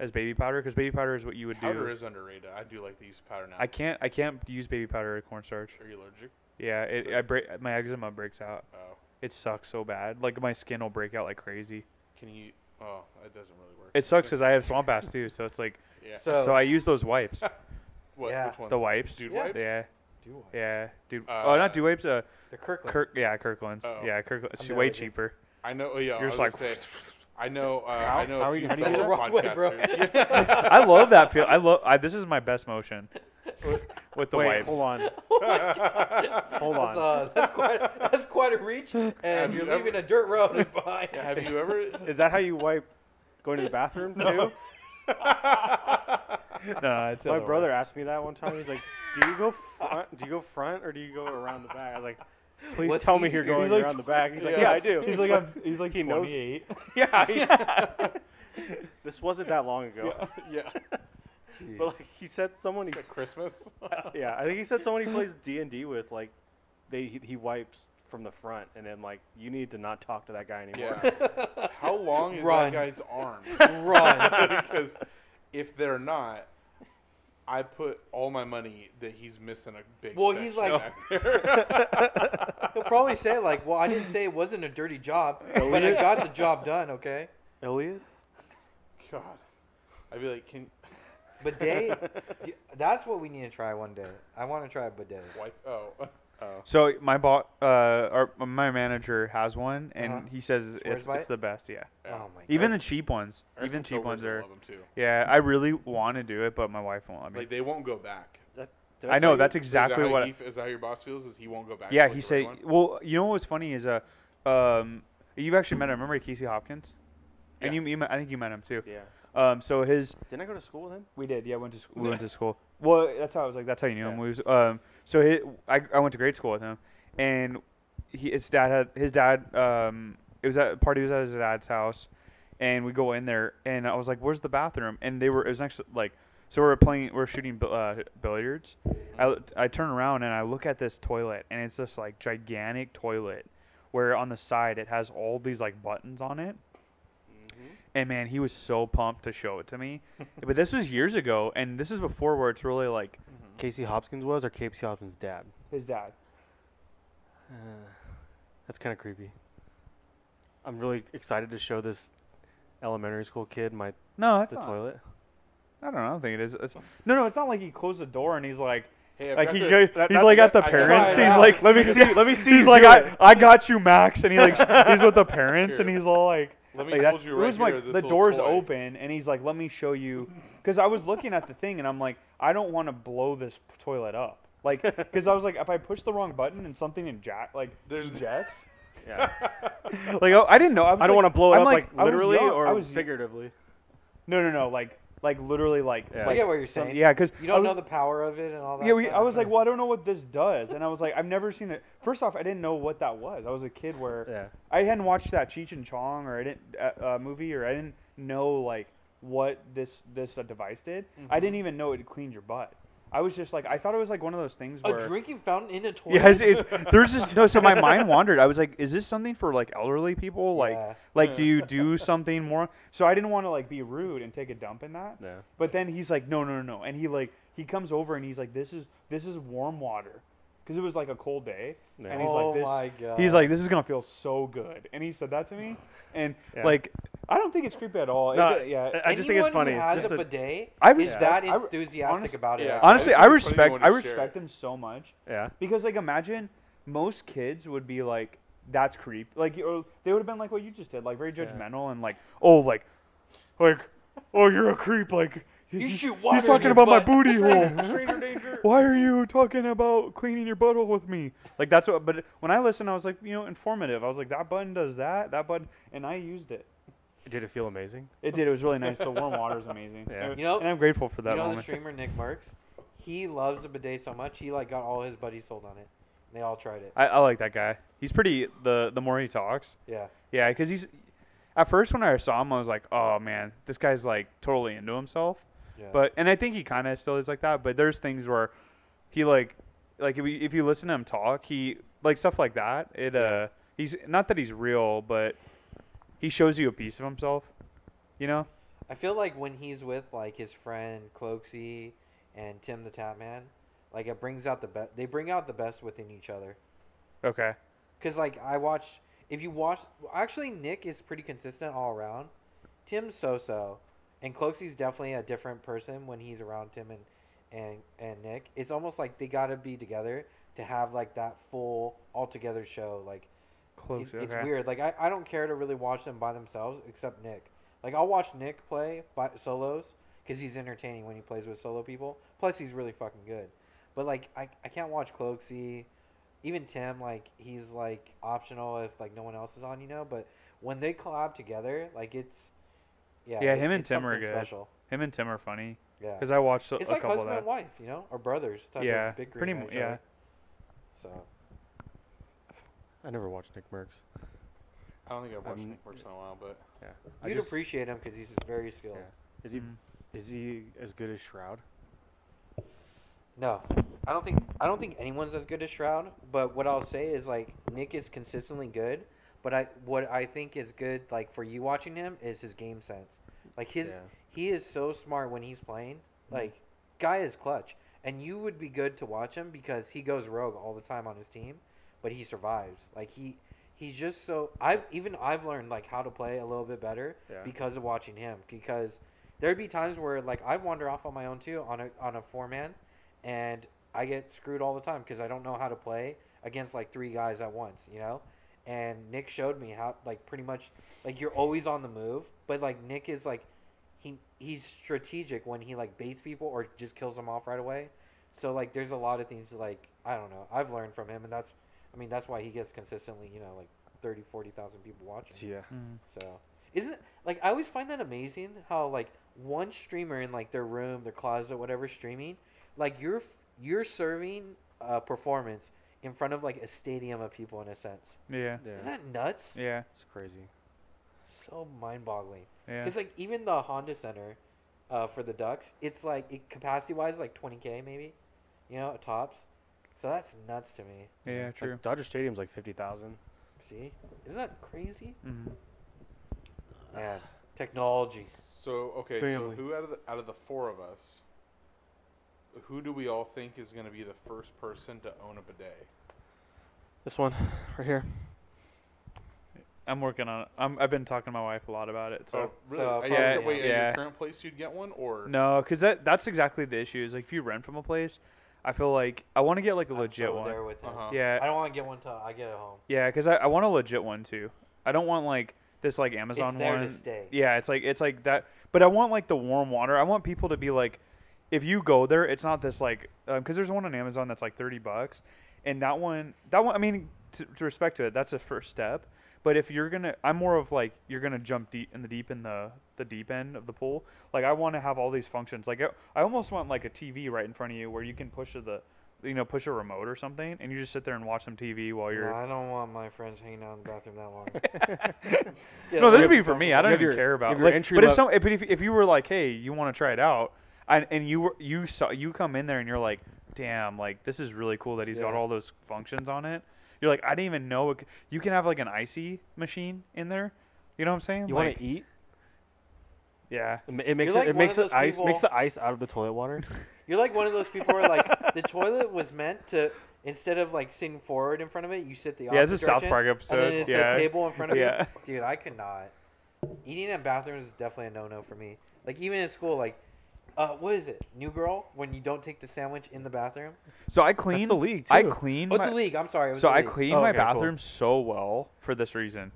Speaker 3: as baby powder. Because baby powder is what you would
Speaker 1: powder
Speaker 3: do.
Speaker 1: is underrated. I do like to use powder now.
Speaker 3: I can't. I can't use baby powder or cornstarch.
Speaker 1: Are you allergic?
Speaker 3: Yeah, it.
Speaker 1: So-
Speaker 3: I break my eczema breaks out.
Speaker 1: Oh,
Speaker 3: It sucks so bad. Like my skin will break out like crazy.
Speaker 1: can you? Oh, it doesn't really work.
Speaker 3: It sucks because I have swamp ass too. So it's like.
Speaker 1: Yeah.
Speaker 4: So,
Speaker 3: So I use those wipes.
Speaker 1: what?
Speaker 4: Yeah.
Speaker 1: Which ones?
Speaker 3: The wipes.
Speaker 1: Dude
Speaker 4: Yeah.
Speaker 1: wipes.
Speaker 3: Yeah.
Speaker 4: do I?
Speaker 3: Yeah, dude.
Speaker 1: Uh,
Speaker 3: oh, not dew wipes. Uh,
Speaker 4: The Kirkland.
Speaker 3: Kirk. Yeah, Kirkland's.
Speaker 1: Oh.
Speaker 3: Yeah, Kirkland's. It's way cheaper.
Speaker 1: I know. Oh, yeah.
Speaker 3: You're
Speaker 1: I
Speaker 3: just
Speaker 1: was
Speaker 3: like.
Speaker 1: Gonna say, I know. Uh,
Speaker 2: How-
Speaker 1: I know.
Speaker 2: how are you-
Speaker 1: few
Speaker 2: how do you do?
Speaker 4: Wrong way, bro.
Speaker 3: I love that feel. I love. I, this is my best motion. With the
Speaker 2: Wait,
Speaker 3: wipes.
Speaker 2: hold on. Oh Hold
Speaker 4: That's,
Speaker 2: on.
Speaker 4: uh, that's quite that's quite a reach, and
Speaker 1: Have
Speaker 4: you're
Speaker 1: you ever-
Speaker 4: leaving a dirt road behind.
Speaker 1: Have you ever?
Speaker 2: Is that how you wipe going to the bathroom too?
Speaker 3: no, it's
Speaker 2: My brother
Speaker 3: way.
Speaker 2: asked me that one time. He's like, "Do you go front? Do you go front or do you go around the back?" I was like, "Please
Speaker 4: What's
Speaker 2: tell me you're going
Speaker 3: like
Speaker 2: around the back." He's like,
Speaker 1: Yeah.
Speaker 2: "Yeah, I do."
Speaker 3: He's like, I'm, he's like
Speaker 2: He knows- "Yeah." yeah. this wasn't that long ago.
Speaker 1: yeah.
Speaker 2: But like, he said someone. He,
Speaker 1: Christmas.
Speaker 2: yeah, I think he said someone he plays D and D with. Like, they he, he wipes from the front, and then like you need to not talk to that guy anymore.
Speaker 1: Yeah. How long is
Speaker 4: Run.
Speaker 1: that guy's arms?
Speaker 4: Run.
Speaker 1: because if they're not, I put all my money that he's missing a big.
Speaker 4: Well, he's like- He'll probably say like, "Well, I didn't say it wasn't a dirty job, but I got the job done." Okay.
Speaker 2: Elliot.
Speaker 1: God, I'd be like, can
Speaker 4: Bidet. d- that's what we need to try one day. I want to try a bidet.
Speaker 1: wipe? Oh,
Speaker 2: Oh.
Speaker 3: So my bot, uh, or my manager has one, and
Speaker 4: Uh-huh.
Speaker 3: he says it's it's the best. Yeah.
Speaker 1: yeah.
Speaker 4: Oh my god.
Speaker 3: Even the cheap ones.
Speaker 1: Or
Speaker 3: Even cheap ones
Speaker 1: coworkers
Speaker 3: are.
Speaker 1: Love them too.
Speaker 3: Yeah, I really want to do it, but my wife won't let me.
Speaker 1: Like they won't go back.
Speaker 2: Did
Speaker 3: I know
Speaker 2: you-
Speaker 3: that's
Speaker 1: Is that
Speaker 3: exactly
Speaker 1: how
Speaker 3: what.
Speaker 1: he f- is that how your boss feels? Is he won't go back?
Speaker 3: yeah, he
Speaker 1: the
Speaker 3: say. Well, you know what's funny is uh, um, you've actually met him. Remember Casey Hopkins? And you, you met, I think you met him too.
Speaker 2: Yeah.
Speaker 3: Um, so his
Speaker 2: Didn't I go to school with him?
Speaker 3: We did, yeah. Went to school. We went to school. Well, that's how I was like. That's how you knew him. We was, um, so he, I, I went to grade school with him, and he, his dad had his dad. Um, it was at a party. Was at his dad's house, and we go in there, and I was like, "Where's the bathroom?" And they were. It was next to, like. So we're playing. We're shooting uh, billiards. I, I turn around and I look at this toilet, and it's this like gigantic toilet, where on the side it has all these like buttons on it. And man, he was so pumped to show it to me. but this was years ago, and this is before where it's really like
Speaker 2: Casey Hopkins was, or Casey Hopkins' dad?
Speaker 3: his dad.
Speaker 2: Uh, that's kind of creepy. I'm really excited to show this elementary school kid my
Speaker 3: No, that's
Speaker 2: the
Speaker 3: not.
Speaker 2: toilet.
Speaker 3: I don't know. I don't think it is. It's, no, no, it's not like he closed the door and he's like,
Speaker 1: Hey,
Speaker 3: like he,
Speaker 1: this-
Speaker 3: go-
Speaker 1: that-
Speaker 3: he's like at the
Speaker 1: I
Speaker 3: parents. He's
Speaker 1: out.
Speaker 3: like,
Speaker 2: let me see. Let me see.
Speaker 3: he's like,
Speaker 2: do
Speaker 3: I. I got you, Max, and he like, he's with the parents, and he's all like,
Speaker 1: Let me
Speaker 3: like that.
Speaker 1: hold you right
Speaker 3: was
Speaker 1: here,
Speaker 3: like
Speaker 1: this
Speaker 3: the door's
Speaker 1: toy.
Speaker 3: open, and he's like, let me show you, because I was looking at the thing, and I'm like, I don't want to blow this toilet up, like, because I was like, if I push the wrong button and something in jack, like,
Speaker 1: There's
Speaker 3: ejects,
Speaker 2: Yeah.
Speaker 3: like I, I didn't know. I, was
Speaker 2: I don't
Speaker 3: like-
Speaker 2: want to blow it
Speaker 3: I'm
Speaker 2: up
Speaker 3: like,
Speaker 2: like,
Speaker 3: I was
Speaker 2: literally
Speaker 3: young- I
Speaker 2: or
Speaker 3: was
Speaker 2: figuratively.
Speaker 3: No, no, no, like, like literally, like,
Speaker 2: Yeah.
Speaker 4: I
Speaker 3: like
Speaker 4: get what you're
Speaker 3: some-
Speaker 4: saying.
Speaker 3: yeah, because
Speaker 4: You don't know the power of it and all that.
Speaker 3: Yeah, we,
Speaker 4: stuff?
Speaker 3: I was like, well, I don't know what this does, and I was like, I've never seen it. First off, I didn't know what that was. I was a kid where
Speaker 2: Yeah.
Speaker 3: I hadn't watched that Cheech and Chong or I didn't uh, uh, movie, or I didn't know like what this this uh, device did. I didn't even know it cleaned your butt. I was just like, I thought it was like one of those things where a
Speaker 4: drinking fountain in a toilet.
Speaker 3: Yes, it's there's just no. So my mind wandered. I was like, is this something for like elderly people? Like,
Speaker 4: Yeah.
Speaker 3: like do you do something more? So I didn't want to like be rude and take a dump in that.
Speaker 2: Yeah.
Speaker 3: But then he's like, no, no, no, no, and he like he comes over and he's like, this is this is warm water, because it was like a cold day,
Speaker 2: Yeah.
Speaker 3: and he's
Speaker 4: oh
Speaker 3: like, this.
Speaker 4: my god.
Speaker 3: He's like, this is gonna feel so good, and he said that to me, and
Speaker 2: Yeah.
Speaker 3: like, I don't think it's creepy at all. It
Speaker 2: No,
Speaker 3: d- yeah.
Speaker 2: I just think it's funny.
Speaker 4: Who has
Speaker 2: just
Speaker 4: a
Speaker 2: the-
Speaker 4: bidet
Speaker 3: I
Speaker 4: is
Speaker 3: respect-
Speaker 4: that enthusiastic
Speaker 3: honest-
Speaker 4: about it.
Speaker 1: yeah.
Speaker 3: Honestly,
Speaker 1: I
Speaker 3: I
Speaker 1: just think it's funny
Speaker 3: respect
Speaker 1: when
Speaker 3: I respect him so much
Speaker 2: yeah.
Speaker 3: because like imagine most kids would be like, that's creep. Like you- they would have been like what you just did, like very
Speaker 2: Yeah.
Speaker 3: judgmental and like, oh, like, like, oh, you're a creep. Like
Speaker 4: You shoot water
Speaker 3: He's
Speaker 4: in
Speaker 3: talking
Speaker 4: your
Speaker 3: about my booty hole. Why are you talking about cleaning your butthole with me? Like that's what. But when I listened, I was like, you know, informative. I was like, that button does that, that button, and I used it.
Speaker 2: Did it feel amazing?
Speaker 3: It did. It was really nice. The warm water is amazing.
Speaker 2: Yeah.
Speaker 3: And-
Speaker 4: You know-
Speaker 3: and I'm grateful for that
Speaker 4: you know the
Speaker 3: moment.
Speaker 4: streamer Nickmercs. He loves the bidet so much. He like got all his buddies sold on it. They all tried it.
Speaker 3: I, I like that guy. He's pretty. The the more he talks,
Speaker 4: Yeah.
Speaker 3: yeah, because he's. At first, when I saw him, I was like, oh man, this guy's like totally into himself.
Speaker 4: Yeah.
Speaker 3: But and I think he kind of still is like that. But there's things where he like, like if you, if you listen to him talk, he like stuff like that. It uh, he's not that he's real, but he shows you a piece of himself. You know?
Speaker 4: I feel like when he's with like his friend Cloakzy and Tim the Tatman, like it brings out the best. They bring out the best within each other.
Speaker 3: Okay.
Speaker 4: Cause like I watch, if you watch, actually Nick is pretty consistent all around. Tim's so-so, and Cloakzy's definitely a different person when he's around Tim and and and Nick. It's almost like they gotta be together to have like that full all together show. Like
Speaker 3: Close.
Speaker 4: it- it's weird. Like I, I don't care to really watch them by themselves except Nick. Like I'll watch Nick play by solos because he's entertaining when he plays with solo people. Plus he's really fucking good. But like I, I can't watch Cloakzy, even Tim. Like he's like optional if like no one else is on, you know. But when they collab together, like it's yeah.
Speaker 3: Yeah,
Speaker 4: it-
Speaker 3: him and Tim are good.
Speaker 4: Special.
Speaker 3: Him and Tim are funny
Speaker 4: Yeah.
Speaker 3: because I watched a,
Speaker 4: It's
Speaker 3: a
Speaker 4: like
Speaker 3: couple
Speaker 4: husband
Speaker 3: of
Speaker 4: and wife, you know, or brothers type
Speaker 3: Yeah,
Speaker 4: big
Speaker 3: pretty
Speaker 4: at
Speaker 3: mu-
Speaker 4: each
Speaker 3: yeah.
Speaker 4: other. So
Speaker 2: I never watched Nickmercs.
Speaker 1: I don't think I've watched
Speaker 2: Um,
Speaker 1: Nickmercs in a while, but
Speaker 2: Yeah.
Speaker 4: You'd
Speaker 2: just-
Speaker 4: appreciate him because he's very skilled.
Speaker 2: Yeah. Is he
Speaker 3: Mm.
Speaker 2: is he as good as Shroud?
Speaker 4: No, I don't think I don't think anyone's as good as Shroud. But what I'll say is like Nick is consistently good. But I what I think is good like for you watching him is his game sense. Like his
Speaker 2: yeah.
Speaker 4: he is so smart when he's playing. Mm-hmm. Like guy is clutch, and you would be good to watch him because he goes rogue all the time on his team, but he survives. Like he he's just so I've even I've learned like how to play a little bit better
Speaker 2: Yeah.
Speaker 4: because of watching him because there'd be times where like I wander off on my own too on a on a four man and I get screwed all the time because I don't know how to play against like three guys at once, you know. And Nick showed me how like pretty much like you're always on the move, but like Nick is like he he's strategic when he like baits people or just kills them off right away. So like there's a lot of things like I don't know I've learned from him and that's I mean that's why he gets consistently you know like 30 40,000 people watching.
Speaker 2: Yeah.
Speaker 3: Mm.
Speaker 4: So isn't like I always find that amazing how like one streamer in like their room, their closet, whatever streaming, like you're you're serving a performance in front of like a stadium of people in a sense.
Speaker 3: Yeah.
Speaker 4: Isn't that nuts?
Speaker 3: Yeah.
Speaker 2: It's crazy.
Speaker 4: So mind-boggling.
Speaker 3: Yeah.
Speaker 4: Because like even the Honda Center uh, for the Ducks, it's like it, capacity-wise like 20k maybe, you know, tops. So that's nuts to me.
Speaker 3: Yeah.
Speaker 2: Like,
Speaker 3: True.
Speaker 2: Dodger Stadium's like fifty thousand.
Speaker 4: See, isn't that crazy?
Speaker 3: hmm
Speaker 4: Man, technology.
Speaker 1: so okay.
Speaker 2: Family.
Speaker 1: So who out of the out of the four of us, who do we all think is going to be the first person to own a bidet?
Speaker 2: This one right here.
Speaker 3: I'm working on. it. I'm, I've been talking to my wife a lot about it. So
Speaker 1: So really,
Speaker 4: so
Speaker 3: yeah,
Speaker 1: you, wait, at
Speaker 3: yeah.
Speaker 1: your current place you'd get one or
Speaker 3: no, because that that's exactly the issue. Is like if you rent from a place, I feel like I want to get like a
Speaker 4: I'm
Speaker 3: legit
Speaker 4: so
Speaker 3: one.
Speaker 4: there with him.
Speaker 1: Uh-huh.
Speaker 3: Yeah,
Speaker 4: I don't want to get one till I get it home.
Speaker 3: yeah, because I, I want a legit one too. I don't want like this like Amazon
Speaker 4: it's there
Speaker 3: one.
Speaker 4: to stay.
Speaker 3: Yeah, it's like it's like that. But I want like the warm water. I want people to be like, if you go there, it's not this like um, because there's one on Amazon that's like thirty bucks, and that one that one I mean to, to respect to it, that's a first step. But if you're gonna, I'm more of like you're gonna jump deep in the deep in the the deep end of the pool. Like I want to have all these functions. Like I, I almost want like a TV right in front of you where you can push the, you know, push a remote or something, and you just sit there and watch some TV while you're.
Speaker 4: I don't want my friends hanging out in the bathroom that long. Yeah,
Speaker 3: no, this would be for me. I don't even
Speaker 2: your-
Speaker 3: care about. Like,
Speaker 2: entry
Speaker 3: but if some, but if if you were like, hey, you want to try it out, and and you were you saw you come in there and you're like, damn, like this is really cool that he's got all those functions on it. You're like, I didn't even know it, c- you can have like an icy machine in there. You know what I'm saying?
Speaker 2: You
Speaker 3: like,
Speaker 2: want to eat?
Speaker 3: Yeah.
Speaker 2: It, ma- it makes
Speaker 4: like
Speaker 2: it, it makes the
Speaker 4: those
Speaker 2: ice makes the ice out of the toilet water.
Speaker 4: You're like one of those people where like the toilet was meant to instead of like sitting forward in front of it, you sit the
Speaker 3: Yeah, it's a
Speaker 4: opposite
Speaker 3: South
Speaker 4: direction,
Speaker 3: Park
Speaker 4: And
Speaker 3: episode.
Speaker 4: then it's
Speaker 3: yeah.
Speaker 4: a table in front of
Speaker 3: Yeah.
Speaker 4: you. Dude, I could not. Eating in bathrooms is definitely a no-no for me. Like even in school, like, uh, what is it? New girl when you don't take the sandwich in the bathroom.
Speaker 3: So I
Speaker 2: That's
Speaker 3: clean.
Speaker 2: the league too.
Speaker 3: I clean.
Speaker 4: Oh,
Speaker 3: my,
Speaker 4: the league. I'm sorry. It was
Speaker 3: so
Speaker 4: the
Speaker 3: I clean
Speaker 2: Oh,
Speaker 3: my
Speaker 2: okay, cool.
Speaker 3: bathroom so well for this reason.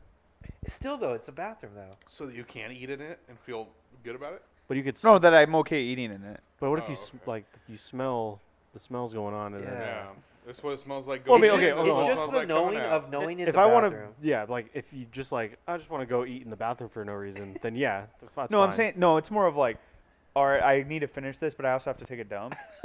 Speaker 4: Still though, it's a bathroom though.
Speaker 1: so that you can eat in it and feel good about it?
Speaker 2: but you could. s-
Speaker 3: No, that I'm okay eating in it.
Speaker 2: But what if
Speaker 1: Oh,
Speaker 2: you sm- like you smell the smells going on? in then-
Speaker 4: Yeah.
Speaker 1: Yeah. That's what it smells like.
Speaker 2: Well, I
Speaker 1: going
Speaker 2: mean,
Speaker 1: in,
Speaker 2: okay,
Speaker 1: that's
Speaker 2: hold
Speaker 1: what
Speaker 2: on.
Speaker 1: it
Speaker 4: It's just the
Speaker 1: like
Speaker 4: knowing of knowing it's
Speaker 2: if
Speaker 4: a
Speaker 2: I want to, yeah, like if you just like I just want to go eat in the bathroom for no reason, then yeah, th- that's
Speaker 3: no, I'm saying no. It's more of like, all right, I need to finish this, but I also have to take a dump.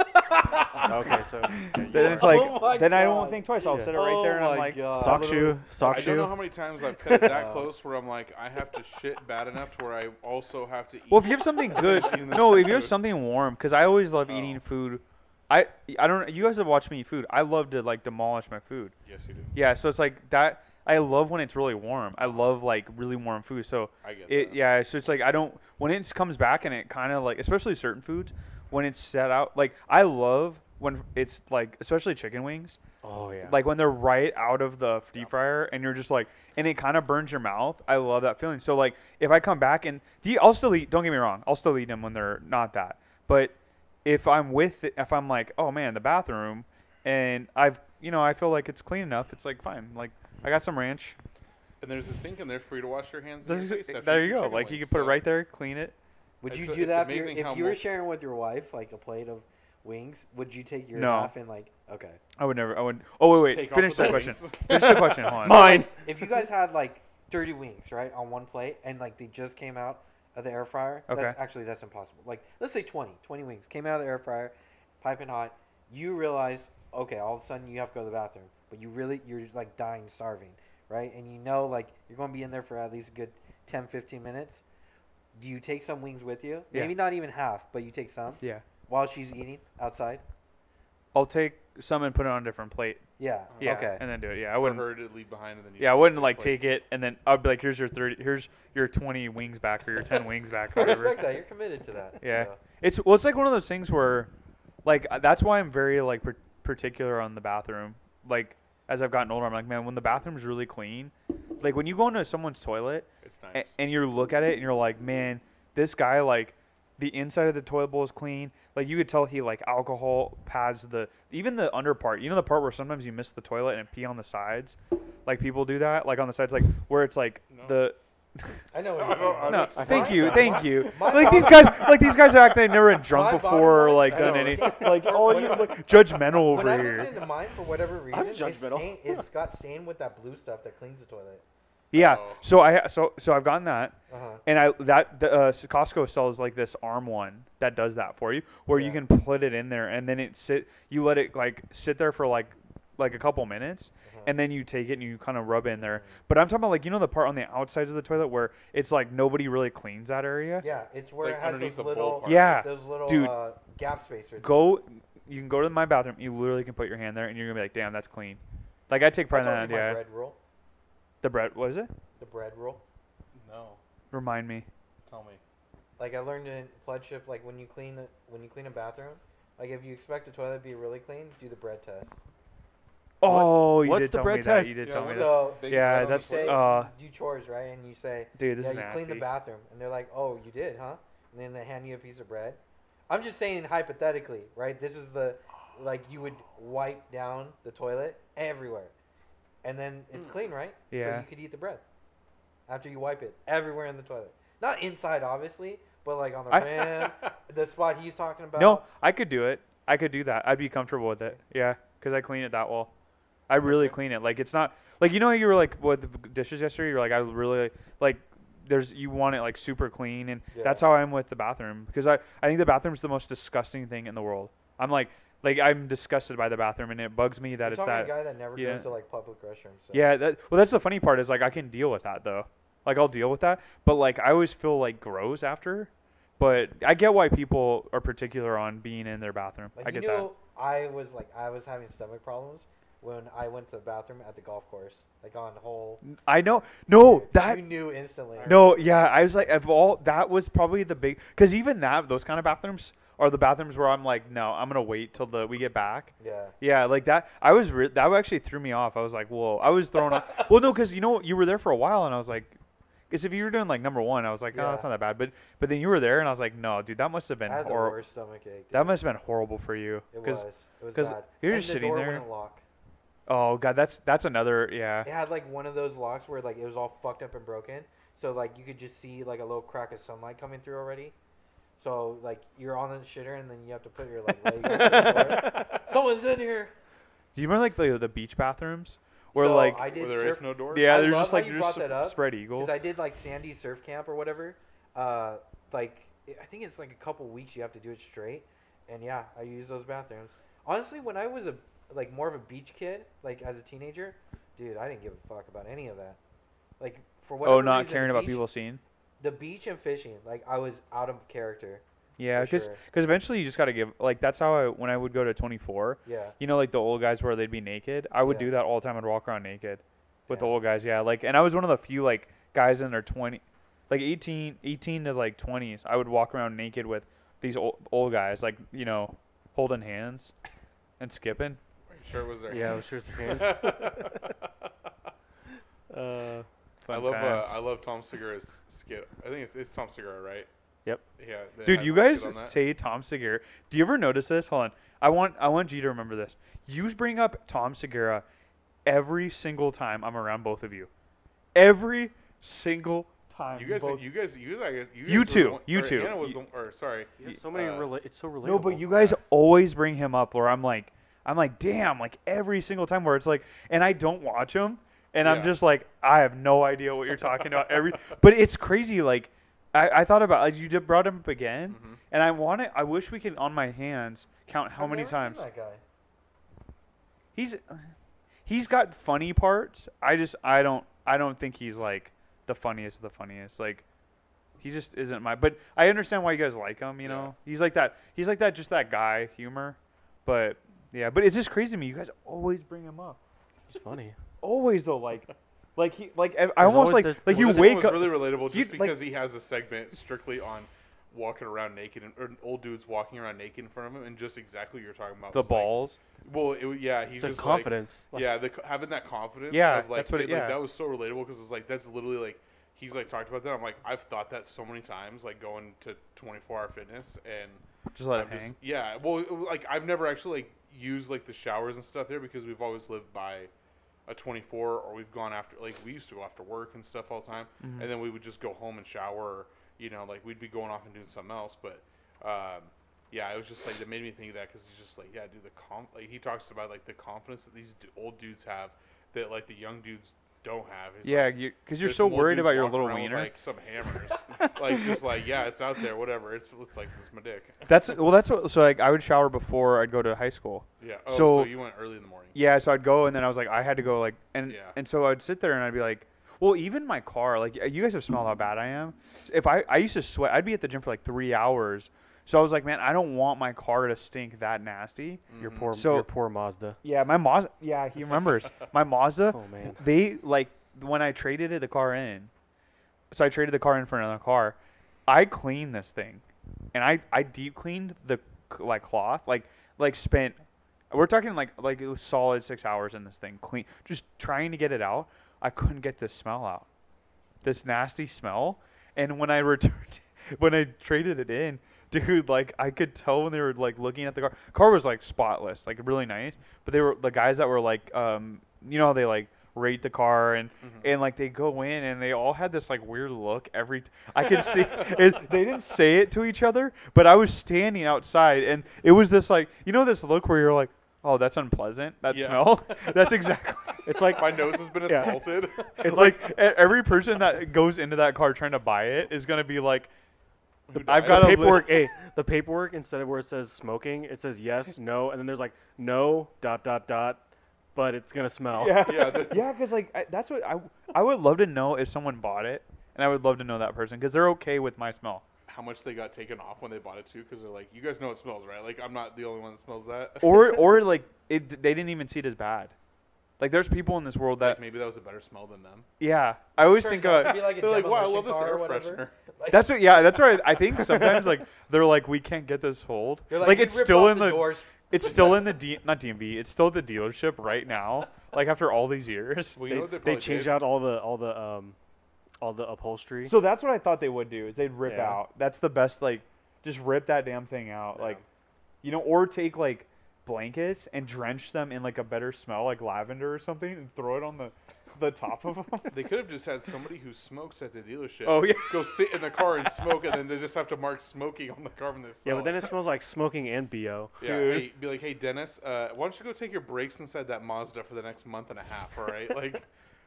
Speaker 2: okay, so yeah,
Speaker 3: then it's like,
Speaker 4: Oh
Speaker 3: then I
Speaker 4: God.
Speaker 3: won't think twice. I'll
Speaker 2: Yeah.
Speaker 3: sit it right there, and
Speaker 4: oh
Speaker 3: I'm like,
Speaker 4: God.
Speaker 2: sock
Speaker 3: a little
Speaker 2: shoe, sock
Speaker 1: I don't know how many times I've cut it that close where I'm like, I have to shit bad enough to where I also have to eat.
Speaker 3: Well, if you have something good, no, if you have something warm, because I always love
Speaker 1: Oh.
Speaker 3: eating food. I I don't. You guys have watched me eat food. I love to like demolish my food.
Speaker 1: Yes, you do.
Speaker 3: Yeah, so it's like that. I love when it's really warm. I love like really warm food. So
Speaker 1: I get
Speaker 3: it
Speaker 1: that.
Speaker 3: yeah. So it's like I don't when it comes back and it kind of like especially certain foods when it's set out. Like I love when it's like especially chicken wings.
Speaker 2: Oh yeah.
Speaker 3: like when they're right out of the deep fryer and you're just like and it kind of burns your mouth i love that feeling so like if i come back and do i'll still eat don't get me wrong i'll still eat them when they're not that but if i'm with it, if i'm like oh man the bathroom and i've you know i feel like it's clean enough it's like fine like i got some ranch
Speaker 1: And there's a sink in there for you to wash your hands. and
Speaker 3: This
Speaker 1: your face
Speaker 3: there you go
Speaker 1: chicken
Speaker 3: like you can put it right there clean it
Speaker 4: Would you
Speaker 1: a-
Speaker 4: do
Speaker 1: it's
Speaker 4: that if, you're,
Speaker 1: amazing how
Speaker 4: if you were sharing with your wife like a plate of wings? Would you take your
Speaker 3: No.
Speaker 4: half and like okay?
Speaker 3: i would never i would oh wait wait
Speaker 1: Take
Speaker 3: finish that question finish the question hold on
Speaker 2: Mine.
Speaker 4: If you guys had like 30 wings right on one plate and like they just came out of the air fryer, that's
Speaker 3: Okay.
Speaker 4: actually that's impossible. Like let's say 20, 20 wings came out of the air fryer, piping hot. You realize okay, all of a sudden you have to go to the bathroom, but you really you're like dying, starving, right? And you know like you're going to be in there for at least a good 10, 15 minutes. Do you take some wings with you?
Speaker 3: Yeah.
Speaker 4: Maybe not even half, but you take some
Speaker 3: yeah
Speaker 4: while she's eating outside.
Speaker 3: i'll take some and put it on a different plate
Speaker 4: Yeah.
Speaker 3: yeah
Speaker 4: Okay.
Speaker 3: and then do it yeah i wouldn't
Speaker 1: her to leave behind and then you
Speaker 3: Yeah, I wouldn't like
Speaker 1: plate.
Speaker 3: take it and then I'd be like, "Here's your thirty, here's your twenty wings back or your ten wings back." Or
Speaker 4: I respect that. You're committed to that.
Speaker 3: Yeah.
Speaker 4: so.
Speaker 3: It's well, it's like one of those things where, like, that's why I'm very like par- particular on the bathroom. Like, as I've gotten older, I'm like, man, when the bathroom's really clean, like when you go into someone's toilet
Speaker 1: nice.
Speaker 3: and you look at it and you're like, man, this guy like, the inside of the toilet bowl is clean. Like you could tell he like alcohol pads the even the under part. You know the part where sometimes you miss the toilet and pee on the sides. Like people do that, like on the sides, like where it's like
Speaker 1: No.
Speaker 3: the
Speaker 4: I know. What you're
Speaker 1: don't-
Speaker 4: saying.
Speaker 1: I
Speaker 3: no,
Speaker 2: I
Speaker 3: thank you,
Speaker 2: so.
Speaker 3: thank you.
Speaker 4: my
Speaker 3: Like these guys, like these guys act they've never been drunk before, or like done
Speaker 4: know.
Speaker 3: any, like
Speaker 4: When-
Speaker 3: oh you like judgmental
Speaker 4: When I
Speaker 3: over
Speaker 4: looked
Speaker 3: here.
Speaker 4: into mine for whatever reason, it's,
Speaker 2: judgmental.
Speaker 4: stained, it's got stained with that blue stuff that cleans the toilet.
Speaker 3: Yeah,
Speaker 1: Oh.
Speaker 3: so I so so I've gotten that,
Speaker 4: Uh huh.
Speaker 3: and I that the, uh, Costco sells like this arm one that does that for you, where you can put it in there and then it sit. You let it like sit there for like like a couple minutes,
Speaker 4: Uh-huh.
Speaker 3: And then you take it and you kind of rub it in there. But I'm talking about like you know the part on the outsides of the toilet where it's like nobody really cleans that area.
Speaker 4: Yeah, it's where
Speaker 1: like
Speaker 4: it has
Speaker 1: underneath
Speaker 4: those
Speaker 1: the bowl
Speaker 4: little,
Speaker 1: part.
Speaker 3: Yeah,
Speaker 4: those little
Speaker 3: dude.
Speaker 4: uh, gap spacers.
Speaker 3: Go, you can go to my bathroom. You literally can put your hand there, and you're gonna be like, damn, that's clean. Like I take
Speaker 4: I
Speaker 3: pride
Speaker 4: told
Speaker 3: in
Speaker 4: you
Speaker 3: that.
Speaker 4: my
Speaker 3: Yeah,
Speaker 4: bread rule.
Speaker 3: the bread. What is it?
Speaker 4: The bread rule.
Speaker 1: No,
Speaker 3: Remind me.
Speaker 1: tell me.
Speaker 4: Like I learned in pledgeship, like when you clean a, when you clean a bathroom, like if you expect a toilet to be really clean, do the bread test.
Speaker 3: Oh, you
Speaker 2: what's
Speaker 3: did
Speaker 2: the
Speaker 3: tell
Speaker 2: bread
Speaker 3: me that. You
Speaker 2: test?
Speaker 3: did
Speaker 1: Yeah,
Speaker 3: tell me
Speaker 1: what's
Speaker 3: that.
Speaker 4: So
Speaker 1: Big
Speaker 3: Yeah,
Speaker 1: bread
Speaker 3: that's-
Speaker 4: you say
Speaker 3: uh,
Speaker 4: you do chores, right? And you say,
Speaker 3: Dude, this
Speaker 4: yeah,
Speaker 3: is
Speaker 4: you clean the bathroom, and they're like, oh, you did, huh? And then they hand you a piece of bread. I'm just saying hypothetically, right? This is the like you would wipe down the toilet everywhere, and then it's
Speaker 1: Mm.
Speaker 4: clean, right? Yeah. So
Speaker 3: Yeah.
Speaker 4: you could eat the bread after you wipe it everywhere in the toilet, not inside, obviously, but like on the
Speaker 3: I-
Speaker 4: rim, the spot he's talking about.
Speaker 3: No, I could do it. I could do that. I'd be comfortable with it. Yeah, because I clean it that well. I really clean it. Like it's not like you know how you were like with the dishes yesterday. You're like I really like there's you want it like super clean and that's how I'm with the bathroom because I I think the bathroom's the most disgusting thing in the world. I'm like like I'm disgusted by the bathroom and it bugs me that
Speaker 4: You're
Speaker 3: it's that.
Speaker 4: guy that never
Speaker 3: yeah.
Speaker 4: goes to like public restrooms. So.
Speaker 3: Yeah, that well that's the funny part is like I can deal with that though. Like I'll deal with that, but like I always feel like gross after. But I get why people are particular on being in their bathroom.
Speaker 4: Like
Speaker 3: I
Speaker 4: you
Speaker 3: get that.
Speaker 4: I was like I was having stomach problems when I went to the bathroom at the golf course, like on whole.
Speaker 3: I know. No, that
Speaker 4: you knew instantly.
Speaker 3: No, yeah, I was like, of all that was probably the big, because even that those kind of bathrooms are the bathrooms where I'm like, no, I'm gonna wait till the we get back.
Speaker 4: Yeah.
Speaker 3: Yeah, like that. I was re- that actually threw me off. I was like, whoa, I was thrown off. Well, no, because you know you were there for a while, and I was like, because if you were doing like number one, I was like, oh,
Speaker 4: Yeah.
Speaker 3: that's not that bad. But but then you were there, and I was like, no, dude, that must have been
Speaker 4: I had the
Speaker 3: horrible.
Speaker 4: stomach ache.
Speaker 3: That must have been horrible for you.
Speaker 4: It was. It was bad.
Speaker 3: you're
Speaker 4: and
Speaker 3: just sitting there-. Oh god, that's that's another yeah.
Speaker 4: It had like one of those locks where like it was all fucked up and broken. So like you could just see like a little crack of sunlight coming through already. So like you're on the shitter and then you have to put your like leg the. Someone's in here.
Speaker 3: Do you remember like the the beach bathrooms? where
Speaker 4: so
Speaker 3: like
Speaker 4: I did
Speaker 1: Where there is
Speaker 4: surf
Speaker 1: no door.
Speaker 3: yeah,
Speaker 4: I
Speaker 3: they're
Speaker 4: love
Speaker 3: just
Speaker 4: how
Speaker 3: like
Speaker 4: you
Speaker 3: you're
Speaker 4: brought
Speaker 3: just
Speaker 4: that up,
Speaker 3: spread eagle.
Speaker 4: because I did like Sandy surf camp or whatever. Uh, like I I think it's like a couple weeks you have to do it straight. And yeah, I use those bathrooms. Honestly, when I was a like more of a beach kid, like as a teenager, dude, I didn't give a fuck about any of that. Like for what?
Speaker 3: oh, not
Speaker 4: reason,
Speaker 3: caring about
Speaker 4: beach-
Speaker 3: people seeing.
Speaker 4: The beach and fishing, like I was out of character.
Speaker 3: Yeah, because
Speaker 4: sure.
Speaker 3: eventually you just got to give like that's how I when I would go to 24.
Speaker 4: Yeah.
Speaker 3: You know, like the old guys where they'd be naked. I would
Speaker 4: Yeah.
Speaker 3: do that all the time. I'd walk around naked with the old guys. Yeah, like and I was one of the few like guys in their 20, like 18, 18 to like 20s. I would walk around naked with these old old guys, like you know, holding hands and skipping.
Speaker 1: Are sure was there?
Speaker 2: Yeah, I was sure it's their hands. uh,
Speaker 1: I love uh. I love Tom Segura's skit. I think it's, it's Tom Segura, right?
Speaker 2: Yep.
Speaker 1: Yeah.
Speaker 3: Dude, you guys
Speaker 1: skit on that.
Speaker 3: say Tom Segura. Do you ever notice this? Hold on. I want I want you to remember this. You bring up Tom Segura every single time I'm around both of you. Every single time.
Speaker 1: You guys,
Speaker 3: both-
Speaker 1: you guys, you guys, you,
Speaker 3: You
Speaker 1: guys were
Speaker 3: two,
Speaker 1: one-
Speaker 3: you
Speaker 1: or
Speaker 3: two.
Speaker 1: Hannah was
Speaker 3: You-
Speaker 1: the, or sorry.
Speaker 2: he so many.
Speaker 1: uh,
Speaker 2: rela- it's so relatable.
Speaker 3: no, but you guys always bring him up where I'm like I'm like, damn, like every single time where it's like and I don't watch him and I'm just like, I have no idea what you're talking about every but it's crazy, like I, I thought about like you did brought him up again
Speaker 1: mhm.
Speaker 3: and I want it I wish we could on my hands count how
Speaker 4: I've
Speaker 3: many
Speaker 4: never seen
Speaker 3: times.
Speaker 4: that guy.
Speaker 3: He's he's got funny parts. I just I don't I don't think he's like the funniest of the funniest. Like he just isn't my but I understand why you guys like him, you
Speaker 1: Yeah.
Speaker 3: know. He's like that he's like that just that guy humor. But yeah, but it's just crazy to me. You guys always bring him up.
Speaker 2: It's funny.
Speaker 3: Always though, like like he like I- I
Speaker 2: There's
Speaker 3: almost
Speaker 2: always-
Speaker 3: like
Speaker 2: there's-
Speaker 3: like
Speaker 1: Well,
Speaker 3: you
Speaker 1: this one
Speaker 3: wake
Speaker 1: was
Speaker 3: up
Speaker 1: really relatable just
Speaker 3: you- like-
Speaker 1: because he has a segment strictly on walking around naked and or old dudes walking around naked in front of him and just exactly what you're talking about.
Speaker 3: the
Speaker 1: was, like-
Speaker 3: balls.
Speaker 1: well, it, w- yeah, he's
Speaker 2: the
Speaker 1: just
Speaker 2: confidence.
Speaker 1: Like, yeah, the, co- having that confidence.
Speaker 3: Yeah,
Speaker 1: of, like,
Speaker 3: that's what it-
Speaker 1: like,
Speaker 3: yeah.
Speaker 1: that was so relatable because it's like that's literally like he's like talked about that. I'm like I've thought that so many times, like going to 24 hour fitness and
Speaker 3: Just let
Speaker 1: I'm
Speaker 3: it
Speaker 1: just-
Speaker 3: hang.
Speaker 1: yeah, well, it- like I've never actually like used like the showers and stuff there because we've always lived by a 24 or we've gone after like we used to go after work and stuff all the time
Speaker 3: Mhm.
Speaker 1: and then we would just go home and shower or you know like we'd be going off and doing something else but um, yeah it was just like that made me think of that because he's just like yeah dude the com like he talks about like the confidence that these d- old dudes have that like the young dudes don't have He's
Speaker 3: Yeah,
Speaker 1: like,
Speaker 3: you because you're so worried about your little
Speaker 1: with,
Speaker 3: wiener.
Speaker 1: like some hammers like just like yeah it's out there whatever it's it's like this is my dick
Speaker 3: That's well that's what so like I would shower before I'd go to high school.
Speaker 1: yeah oh, so,
Speaker 3: So-
Speaker 1: you went early in the morning
Speaker 3: Yeah, so I'd go and then I was like, I had to go like, and
Speaker 1: Yeah.
Speaker 3: and so I'd sit there and I'd be like, well, even my car, like you guys have smelled how bad I am. If I I used to sweat, I'd be at the gym for like three hours. So I was like, man, I don't want my car to stink that nasty.
Speaker 2: Your
Speaker 1: Mhm.
Speaker 2: poor,
Speaker 3: So-
Speaker 2: your poor Mazda.
Speaker 3: Yeah, my Mazda. Yeah, he remembers my Mazda.
Speaker 2: Oh man.
Speaker 3: They like when I traded it, the car in. So I traded the car in for another car. I cleaned this thing, and I I deep cleaned the c- like cloth, like like spent we're talking like like a solid six hours in this thing, clean, just trying to get it out. I couldn't get this smell out, this nasty smell. And when I returned, when I traded it in, dude, like I could tell when they were like looking at the car. Car was like spotless, like really nice. But they were the guys that were like, um, you know, how they like rate the car and and like they go in and they all had this like weird look every t- I could see it, they didn't say it to each other but I was standing outside and it was this like you know this look where you're like oh that's unpleasant that
Speaker 1: Yeah.
Speaker 3: smell that's exactly
Speaker 2: It's like
Speaker 1: My nose has been
Speaker 2: Yeah.
Speaker 1: assaulted.
Speaker 3: it's like every person that goes into that car trying to buy it is gonna be like
Speaker 1: Who
Speaker 3: I've got
Speaker 2: the
Speaker 3: a li-
Speaker 2: paperwork. hey, the paperwork instead of where it says smoking, it says yes, no, and then there's like no dot dot dot, but it's gonna smell.
Speaker 3: yeah
Speaker 1: Yeah, the-
Speaker 3: yeah because like I, that's what I I would love to know if someone bought it and I would love to know that person because they're okay with my smell
Speaker 1: how much they got taken off when they bought it too, because they're like, you guys know it smells, right? Like I'm not the only one that smells that.
Speaker 3: or or like it they didn't even see it as bad. Like there's people in this world that
Speaker 1: like maybe that was a better smell than them.
Speaker 3: yeah. I always think
Speaker 4: out to
Speaker 3: about
Speaker 4: like a
Speaker 1: They're like, wow, I love this air freshener.
Speaker 4: Like,
Speaker 3: that's what yeah that's right. I think sometimes like they're like we can't get this hold.
Speaker 4: you're
Speaker 3: Like, it's still in the,
Speaker 4: doors.
Speaker 3: it's still in the D not DMV it's still the dealership right now. Like after all these years.
Speaker 1: Well,
Speaker 2: They,
Speaker 1: know they,
Speaker 2: they changed out all the all the um all the upholstery.
Speaker 3: So that's what I thought they would do is they'd rip
Speaker 2: Yeah.
Speaker 3: out. That's the best like just rip that damn thing out.
Speaker 1: Yeah.
Speaker 3: Like you know or take like blankets and drench them in like a better smell like lavender or something and throw it on the the top of them.
Speaker 1: They could have just had somebody who smokes at the dealership.
Speaker 3: Oh, yeah.
Speaker 1: Go sit in the car and smoke, and then they just have to mark smoking on the car when they sell
Speaker 2: yeah, but then it smells like smoking and bo.
Speaker 1: Yeah,
Speaker 3: Dude.
Speaker 1: hey, be like, hey Dennis, uh, why don't you go take your breaks inside that Mazda for the next month and a half? All right, like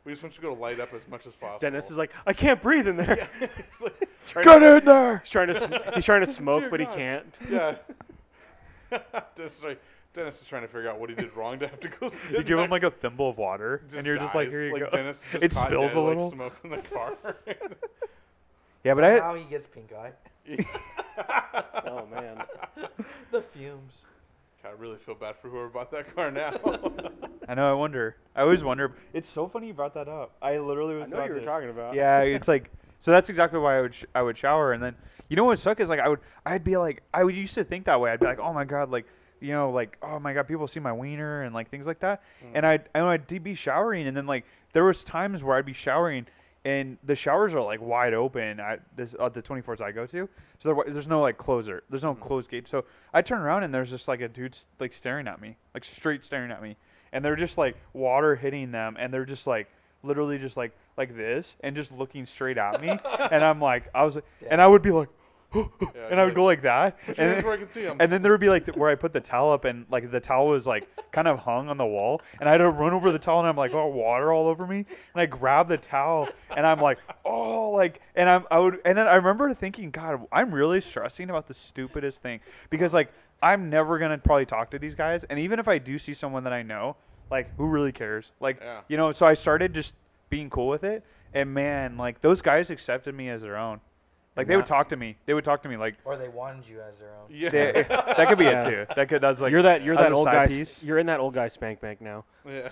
Speaker 1: we just want you to go light up as much as possible.
Speaker 2: Dennis is like, I can't breathe in there.
Speaker 1: He's like,
Speaker 2: trying
Speaker 3: Get
Speaker 2: to,
Speaker 3: in there.
Speaker 2: He's trying to sm- he's trying to smoke,
Speaker 1: Dear
Speaker 2: but he can't.
Speaker 1: yeah. Dennis, is like, Dennis is trying to figure out what he did wrong to have to go. Sit
Speaker 3: You
Speaker 1: in
Speaker 3: give him like a thimble of water, and you're just like,
Speaker 1: dies.
Speaker 3: here you
Speaker 1: like
Speaker 3: go.
Speaker 1: Dennis just
Speaker 3: it spills
Speaker 1: dead,
Speaker 3: a
Speaker 1: like,
Speaker 3: little.
Speaker 1: smoke in the car.
Speaker 3: yeah, but I
Speaker 4: Somehow he gets pink eye.
Speaker 2: Oh man.
Speaker 4: the fumes.
Speaker 1: I really feel bad for whoever bought that car now.
Speaker 3: I know. I wonder. I always wonder. It's so funny you brought that up. I literally was.
Speaker 2: I know
Speaker 3: about
Speaker 2: you were
Speaker 3: to-
Speaker 2: talking about.
Speaker 3: Yeah, it's like so. That's exactly why I would sh- I would shower, and then you know what suck is like I would I'd be like I would used to think that way. I'd be like, oh my god, like you know, like oh my god, people see my wiener and like things like that. And I'd I I'd be showering, and then like there was times where I'd be showering, and the showers are like wide open at this at the 24s I go to. So there, there's no like closer. There's no
Speaker 1: Mhm.
Speaker 3: closed gate. So I turn around and there's just like a dude like staring at me, like straight staring at me, and they're just like water hitting them, and they're just like literally just like like this and just looking straight at me, and I'm like I was like, and I would be like, and I would go like that,
Speaker 1: Put your
Speaker 3: and
Speaker 1: hands
Speaker 3: then,
Speaker 1: where I can see
Speaker 3: and then there would be like th- where I put the towel up, and like the towel was like kind of hung on the wall, and I had to run over the towel, and I'm like, oh, water all over me, and I grab the towel, and I'm like, oh, like, and I'm I would, and then I remember thinking, God, I'm really stressing about the stupidest thing because like I'm never gonna probably talk to these guys, and even if I do see someone that I know, like who really cares, like
Speaker 1: Yeah.
Speaker 3: you know, so I started just being cool with it, and man, like those guys accepted me as their own. Like they would talk to me. They would talk to me like
Speaker 4: Or they wanted you as their own.
Speaker 1: yeah.
Speaker 3: they, that could be
Speaker 2: Yeah.
Speaker 3: it too. That could that's like
Speaker 2: you're that you're
Speaker 3: as
Speaker 2: that old guy.
Speaker 3: piece.
Speaker 2: You're in that old guy spank bank now.
Speaker 1: yeah.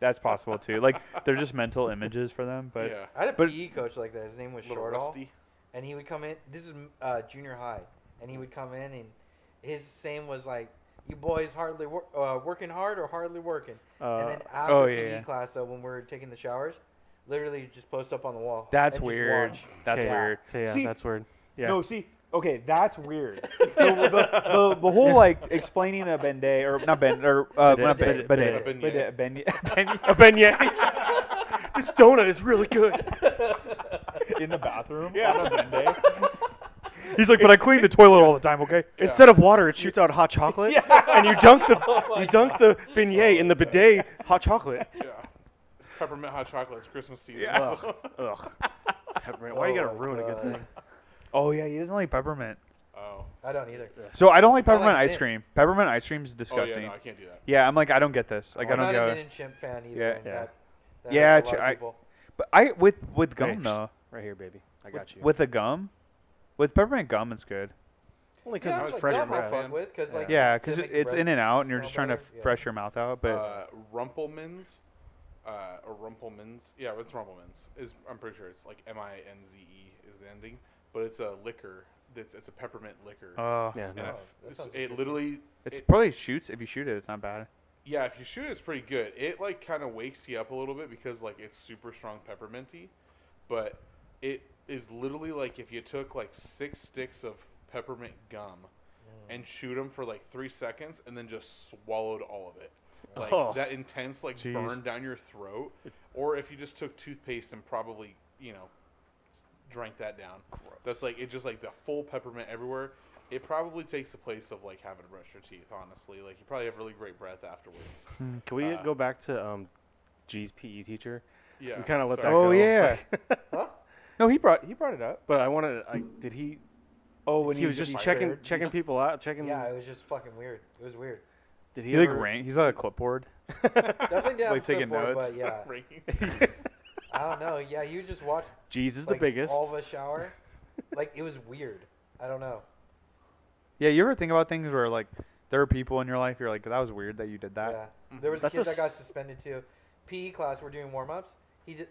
Speaker 3: That's possible too. Like they're just mental images for them. But
Speaker 1: yeah.
Speaker 4: I had a
Speaker 3: But-
Speaker 4: PE coach like that. His name was
Speaker 1: Little
Speaker 4: Shortall,
Speaker 1: rusty.
Speaker 4: and he would come in. This is uh, junior high, and he would come in, and his same was like, "You boys hardly wor- uh, working hard or hardly working."
Speaker 2: Uh,
Speaker 4: and then after
Speaker 3: oh,
Speaker 4: PE
Speaker 3: yeah, yeah.
Speaker 4: class, though, when we were taking the showers, literally just post up on the wall.
Speaker 3: that's
Speaker 4: and just
Speaker 3: weird.
Speaker 4: watch.
Speaker 3: That's
Speaker 2: Okay.
Speaker 3: weird.
Speaker 2: okay, yeah,
Speaker 3: See-
Speaker 2: that's weird. Yeah.
Speaker 3: No, see, okay, that's weird. the, the, the, the whole like explaining a bidet or not ben or uh, not
Speaker 2: Bidet.
Speaker 3: bidet,
Speaker 2: Bidet.
Speaker 3: bidet, bidet, bidet, bidet,
Speaker 2: a beignet. this donut is really good.
Speaker 3: in the bathroom
Speaker 2: Yeah.
Speaker 3: on a bidet. He's like, but I clean the toilet all the time. Okay.
Speaker 2: Instead of water, it shoots out hot chocolate, Yeah. and you dunk the you dunk the beignet in the bidet hot chocolate.
Speaker 1: Yeah. It's peppermint hot chocolate. It's Christmas season.
Speaker 3: Yeah.
Speaker 1: so-
Speaker 2: Ugh. Peppermint. Why do you gotta
Speaker 4: Oh my
Speaker 2: ruin a good thing?
Speaker 3: Oh yeah, he doesn't like peppermint.
Speaker 1: Oh.
Speaker 4: I don't either.
Speaker 3: So I don't like
Speaker 4: I like
Speaker 3: peppermint ice
Speaker 4: mint.
Speaker 3: cream. Peppermint ice cream is
Speaker 1: Oh yeah,
Speaker 3: disgusting.
Speaker 1: no, I can't do that.
Speaker 3: Yeah, I'm like, I don't get this. Like, I
Speaker 4: I'm
Speaker 3: don't
Speaker 4: not
Speaker 3: go.
Speaker 4: a Min and Chimp fan either.
Speaker 3: Yeah.
Speaker 4: and
Speaker 2: Yeah.
Speaker 4: That, that
Speaker 3: Yeah,
Speaker 4: hurts a lot
Speaker 3: ch-
Speaker 4: of
Speaker 3: I-
Speaker 4: people.
Speaker 3: But I with with gum
Speaker 2: Thanks.
Speaker 3: though.
Speaker 2: Right here, baby. I got you.
Speaker 3: With a gum, with peppermint gum, it's good.
Speaker 2: Only
Speaker 4: Yeah,
Speaker 2: because
Speaker 4: it's
Speaker 2: it's
Speaker 4: like
Speaker 2: fresh
Speaker 4: gum I
Speaker 2: breath.
Speaker 4: fuck with, 'cause, like,
Speaker 3: Yeah,
Speaker 4: it's
Speaker 3: because
Speaker 4: gonna
Speaker 3: it's in and out, and you're just trying to
Speaker 4: better,
Speaker 3: fresh your mouth out. But
Speaker 1: uh, Rumpelmans, uh, or Rumpelmans. Yeah, it's Rumpelmans. Is I'm pretty sure it's like M I N Z E is the ending, but it's a liquor that's it's a peppermint liquor.
Speaker 3: Uh,
Speaker 2: Yeah,
Speaker 1: and
Speaker 2: no.
Speaker 1: I
Speaker 4: Oh, that
Speaker 1: it's-
Speaker 4: sounds
Speaker 1: it
Speaker 4: interesting.
Speaker 1: literally
Speaker 3: it's
Speaker 1: it-
Speaker 3: probably shoots if you shoot it. It's not bad.
Speaker 1: yeah, if you shoot it, it's pretty good. It like kind of wakes you up a little bit because like it's super strong pepperminty, but it is literally like if you took like six sticks of peppermint gum
Speaker 4: Mm.
Speaker 1: and chewed them for like three seconds and then just swallowed all of it. Like
Speaker 2: Oh.
Speaker 1: that intense like
Speaker 3: Jeez.
Speaker 1: burn down your throat, or if you just took toothpaste and probably you know drank that down. That's like it just like the full peppermint everywhere. It probably takes the place of like having to brush your teeth. Honestly, like you probably have really great breath afterwards.
Speaker 2: Can we
Speaker 1: Uh,
Speaker 2: go back to um, G's PE teacher?
Speaker 1: Yeah,
Speaker 2: we kind of let that
Speaker 1: sorry.
Speaker 3: Oh,
Speaker 2: go.
Speaker 3: yeah.
Speaker 4: Huh?
Speaker 3: No, he brought he brought it up.
Speaker 2: but I wanted. I did he?
Speaker 3: Oh, when
Speaker 2: he was just checking checking people out. Checking.
Speaker 4: Yeah, it was just fucking weird. It was weird.
Speaker 2: Did he?
Speaker 3: He like
Speaker 2: ever-
Speaker 3: ran. He's on a clipboard.
Speaker 4: Definitely did have
Speaker 3: Like
Speaker 4: a
Speaker 3: taking
Speaker 4: clipboard,
Speaker 3: notes?
Speaker 4: but yeah, I don't know. Yeah, you just watched
Speaker 2: Jesus is
Speaker 4: like,
Speaker 2: the biggest.
Speaker 4: all of a shower. like it was weird. I don't know.
Speaker 3: Yeah, you ever think about things where like there are people in your life you're like that was weird that you did that.
Speaker 4: Yeah. There was
Speaker 2: That's
Speaker 4: a
Speaker 2: a
Speaker 4: kid that got suspended too. PE class, we're doing warm ups. He just,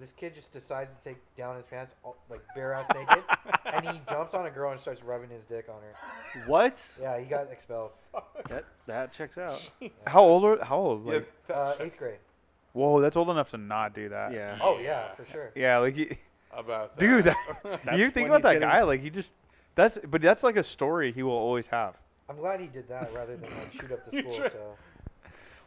Speaker 4: this kid just decides to take down his pants, all, like bare ass naked, and he jumps on a girl and starts rubbing his dick on her.
Speaker 2: What?
Speaker 4: Yeah, he got expelled.
Speaker 2: That that checks out.
Speaker 3: How old? Are, how old? Like,
Speaker 1: that
Speaker 4: Uh, eighth grade.
Speaker 3: whoa, that's old enough to not do that.
Speaker 2: Yeah.
Speaker 4: Oh yeah, for sure.
Speaker 3: Yeah, like you,
Speaker 1: About that.
Speaker 3: dude, that, you think about
Speaker 2: he's
Speaker 3: that guy, like he just that's but that's like a story he will always have.
Speaker 4: I'm glad he did that rather than like shoot up the school.
Speaker 1: should.
Speaker 4: So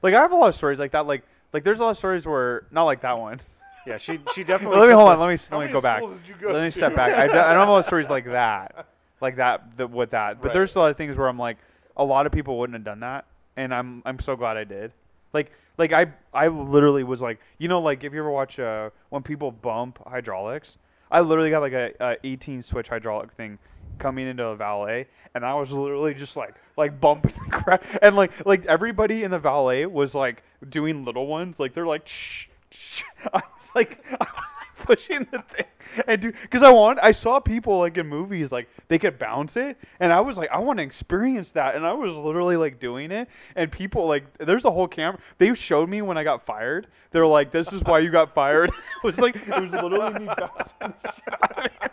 Speaker 3: Like I have a lot of stories like that. Like like there's a lot of stories where not like that one.
Speaker 2: Yeah, she she definitely.
Speaker 3: let me hold on. Let me
Speaker 1: How
Speaker 3: let me go back.
Speaker 1: schools did you go
Speaker 3: Let me
Speaker 1: to?
Speaker 3: step back. I, don't- I don't have a lot of stories like that, like that, the, with that. But
Speaker 1: Right.
Speaker 3: there's a lot of things where I'm like, a lot of people wouldn't have done that, and I'm I'm so glad I did. Like like I I literally was like, you know, like if you ever watch uh when people bump hydraulics, I literally got like a, a 18 switch hydraulic thing coming into a valet, and I was literally just like like bumping the crap, and like like everybody in the valet was like doing little ones, like they're like shh. I was like I was like pushing the thing, and dude, because I want I saw people like in movies like they could bounce it, and I was like I want to experience that, and I was literally like doing it, and people like there's a whole camera. They showed me when I got fired. They're like, this is why you got fired. it was like it was literally me bouncing the shit out of.